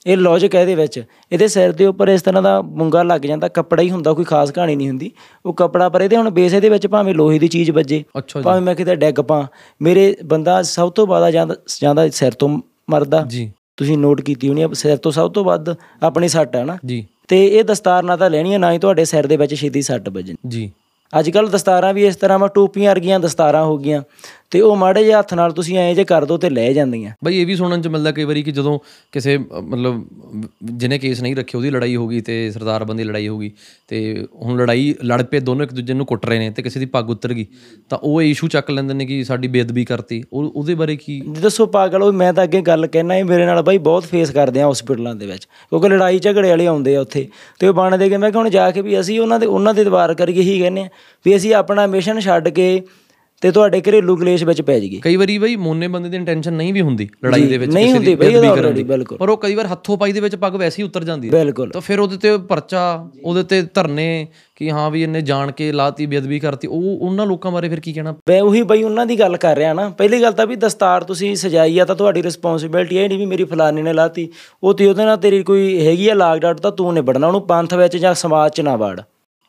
ਇਹ ਲੌਜੀਕ ਹੈ ਇਹਦੇ ਵਿੱਚ। ਇਹਦੇ ਸਿਰ ਦੇ ਉੱਪਰ ਇਸ ਤਰ੍ਹਾਂ ਦਾ ਮੁੰਗਾ ਲੱਗ ਜਾਂਦਾ ਕੱਪੜਾ ਹੀ ਹੁੰਦਾ ਕੋਈ ਖਾਸ ਕਹਾਣੀ ਨਹੀਂ ਹੁੰਦੀ। ਉਹ ਕੱਪੜਾ ਪਰ ਇਹਦੇ ਹੁਣ ਬੇਸ ਇਹਦੇ ਵਿੱਚ ਭਾਵੇਂ ਲੋਹੇ ਦੀ ਚੀਜ਼ ਵੱਜੇ ਭਾਵੇਂ ਮੈਂ ਕਿਤੇ ਡੈਗ ਪਾਂ ਮੇਰੇ ਬੰਦਾ ਸਭ ਤੋਂ ਜ਼ਿਆਦਾ ਜਾਂਦਾ ਜਾਂਦਾ ਸਿਰ ਤੋਂ ਮਰਦਾ। ਜੀ। ਤੁਸੀਂ ਨੋਟ ਕੀਤੀ ਹੋਣੀ ਆ, ਸਿਰ ਤੋਂ ਸਭ ਤੋਂ ਵੱਧ ਆਪਣੀ ਸੱਟ ਹੈ ਨਾ। ਜੀ। ਤੇ ਇਹ ਦਸਤਾਰ ਨਾ ਤਾਂ ਲੈਣੀ ਹੈ ਨਾ ਹੀ ਤੁਹਾਡੇ ਸਿਰ ਦੇ ਵਿੱਚ ਛੇਤੀ ਸੱਟ ਵੱਜਣੀ। ਜੀ। ਅੱਜ ਕੱਲ ਦਸਤਾਰਾਂ ਵੀ ਇਸ ਤਰ੍ਹਾਂ ਵਾ ਟੋਪੀਆਂ ਵਰਗੀਆਂ ਦਸਤਾਰਾਂ ਹੋ ਗਈਆਂ। ਤੇ ਉਹ ਮਾੜੇ ਜਿਹੇ ਹੱਥ ਨਾਲ ਤੁਸੀਂ ਐਂ ਜੇ ਕਰ ਦੋ ਤੇ ਲੈ ਜਾਂਦੀਆਂ। ਬਈ ਇਹ ਵੀ ਸੁਣਨ ਚ ਮਿਲਦਾ ਕਈ ਵਾਰੀ ਕਿ ਜਦੋਂ ਕਿਸੇ ਮਤਲਬ ਜਿਹਨੇ ਕੇਸ ਨਹੀਂ ਰੱਖੇ ਉਹਦੀ ਲੜਾਈ ਹੋ ਗਈ ਤੇ ਸਰਦਾਰ ਬੰਦੀ ਲੜਾਈ ਹੋ ਗਈ ਤੇ ਹੁਣ ਲੜਾਈ ਲੜ ਪਏ ਦੋਨੋਂ ਇੱਕ ਦੂਜੇ ਨੂੰ ਕੁੱਟ ਰਹੇ ਨੇ ਤੇ ਕਿਸੇ ਦੀ ਪੱਗ ਉਤਰ ਗਈ ਤਾਂ ਉਹ ਇਸ਼ੂ ਚੱਕ ਲੈਂਦੇ ਨੇ ਕਿ ਸਾਡੀ ਬੇਅਦਬੀ ਕਰਤੀ। ਉਹ ਉਹਦੇ ਬਾਰੇ ਕੀ? ਦੱਸੋ ਪਾਗਲ ਉਹ ਮੈਂ ਤਾਂ ਅੱਗੇ ਗੱਲ ਕਹਿਣਾ ਹੀ ਮੇਰੇ ਨਾਲ ਬਾਈ ਬਹੁਤ ਫੇਸ ਕਰਦੇ ਆ ਹਸਪੀਟਲਾਂ ਦੇ ਵਿੱਚ ਕਿਉਂਕਿ ਲੜਾਈ ਝਗੜੇ ਵਾਲੇ ਆਉਂਦੇ ਆ ਉੱਥੇ। ਤੇ ਉਹ ਬਣ ਦੇ ਕੇ ਮੈਂ ਕਿਹਾ ਹੁਣ ਜਾ ਕੇ ਵੀ ਅਸੀਂ ਉਹਨਾਂ ਦੇ ਉਹਨਾਂ ਦੇ ਦਵਾਰ ਕਰਕੇ ਹੀ ਕਹਿੰਦੇ ਆ ਵੀ ਅਸੀਂ ਆਪਣਾ ਮਿਸ਼ਨ ਛੱਡ ਕੇ ਤੇ ਤੁਹਾਡੇ ਘਰੇਲੂ ਕਲੇਸ਼ ਵਿੱਚ ਪੈ ਜਾਈਏ। ਕਈ ਵਾਰੀ ਬਈ ਮੋਨੇ ਬੰਦੇ ਦੀ ਇੰਟੈਂਸ਼ਨ ਨਹੀਂ ਵੀ ਹੁੰਦੀ ਲੜਾਈ ਦੇ ਵਿੱਚ ਨਹੀਂ ਹੁੰਦੀ ਬਈ ਦੀ। ਬਿਲਕੁਲ। ਪਰ ਉਹ ਕਈ ਵਾਰ ਹੱਥੋਂ ਪਾਈ ਦੇ ਵਿੱਚ ਪੱਗ ਵੈਸੇ ਹੀ ਉਤਰ ਜਾਂਦੀ ਹੈ। ਬਿਲਕੁਲ। ਤਾਂ ਫਿਰ ਉਹਦੇ ਤੇ ਪਰਚਾ ਉਹਦੇ ਤੇ ਧਰਨੇ ਕਿ ਹਾਂ ਵੀ ਇਹਨੇ ਜਾਣ ਕੇ ਲਾਤੀ ਬੇਅਦਬੀ ਕਰਤੀ ਉਹ ਉਹਨਾਂ ਲੋਕਾਂ ਬਾਰੇ ਫਿਰ ਕੀ ਕਹਿਣਾ? ਮੈਂ ਉਹੀ ਬਈ ਉਹਨਾਂ ਦੀ ਗੱਲ ਕਰ ਰਿਹਾ ਨਾ। ਪਹਿਲੀ ਗੱਲ ਤਾਂ ਵੀ ਦਸਤਾਰ ਤੁਸੀਂ ਸਜਾਈ ਆ ਤਾਂ ਤੁਹਾਡੀ ਰਿਸਪੌਂਸਿਬਿਲਟੀ ਹੈ ਨਹੀਂ ਵੀ ਮੇਰੀ ਫਲਾਣੇ ਨੇ ਲਾਤੀ। ਉਹ ਤੇ ਉਹਦੇ ਨਾਲ ਤੇਰੀ ਕੋਈ ਹੈਗੀ ਆ ਲਾਗ ਡਾਟ ਤਾਂ ਤੂੰ ਨਿਬੜਨਾ ਉਹਨੂੰ ਪੰਥ ਵਿੱਚ ਜਾਂ ਸਮਾਜ 'ਚ ਨਾ ਵੜ।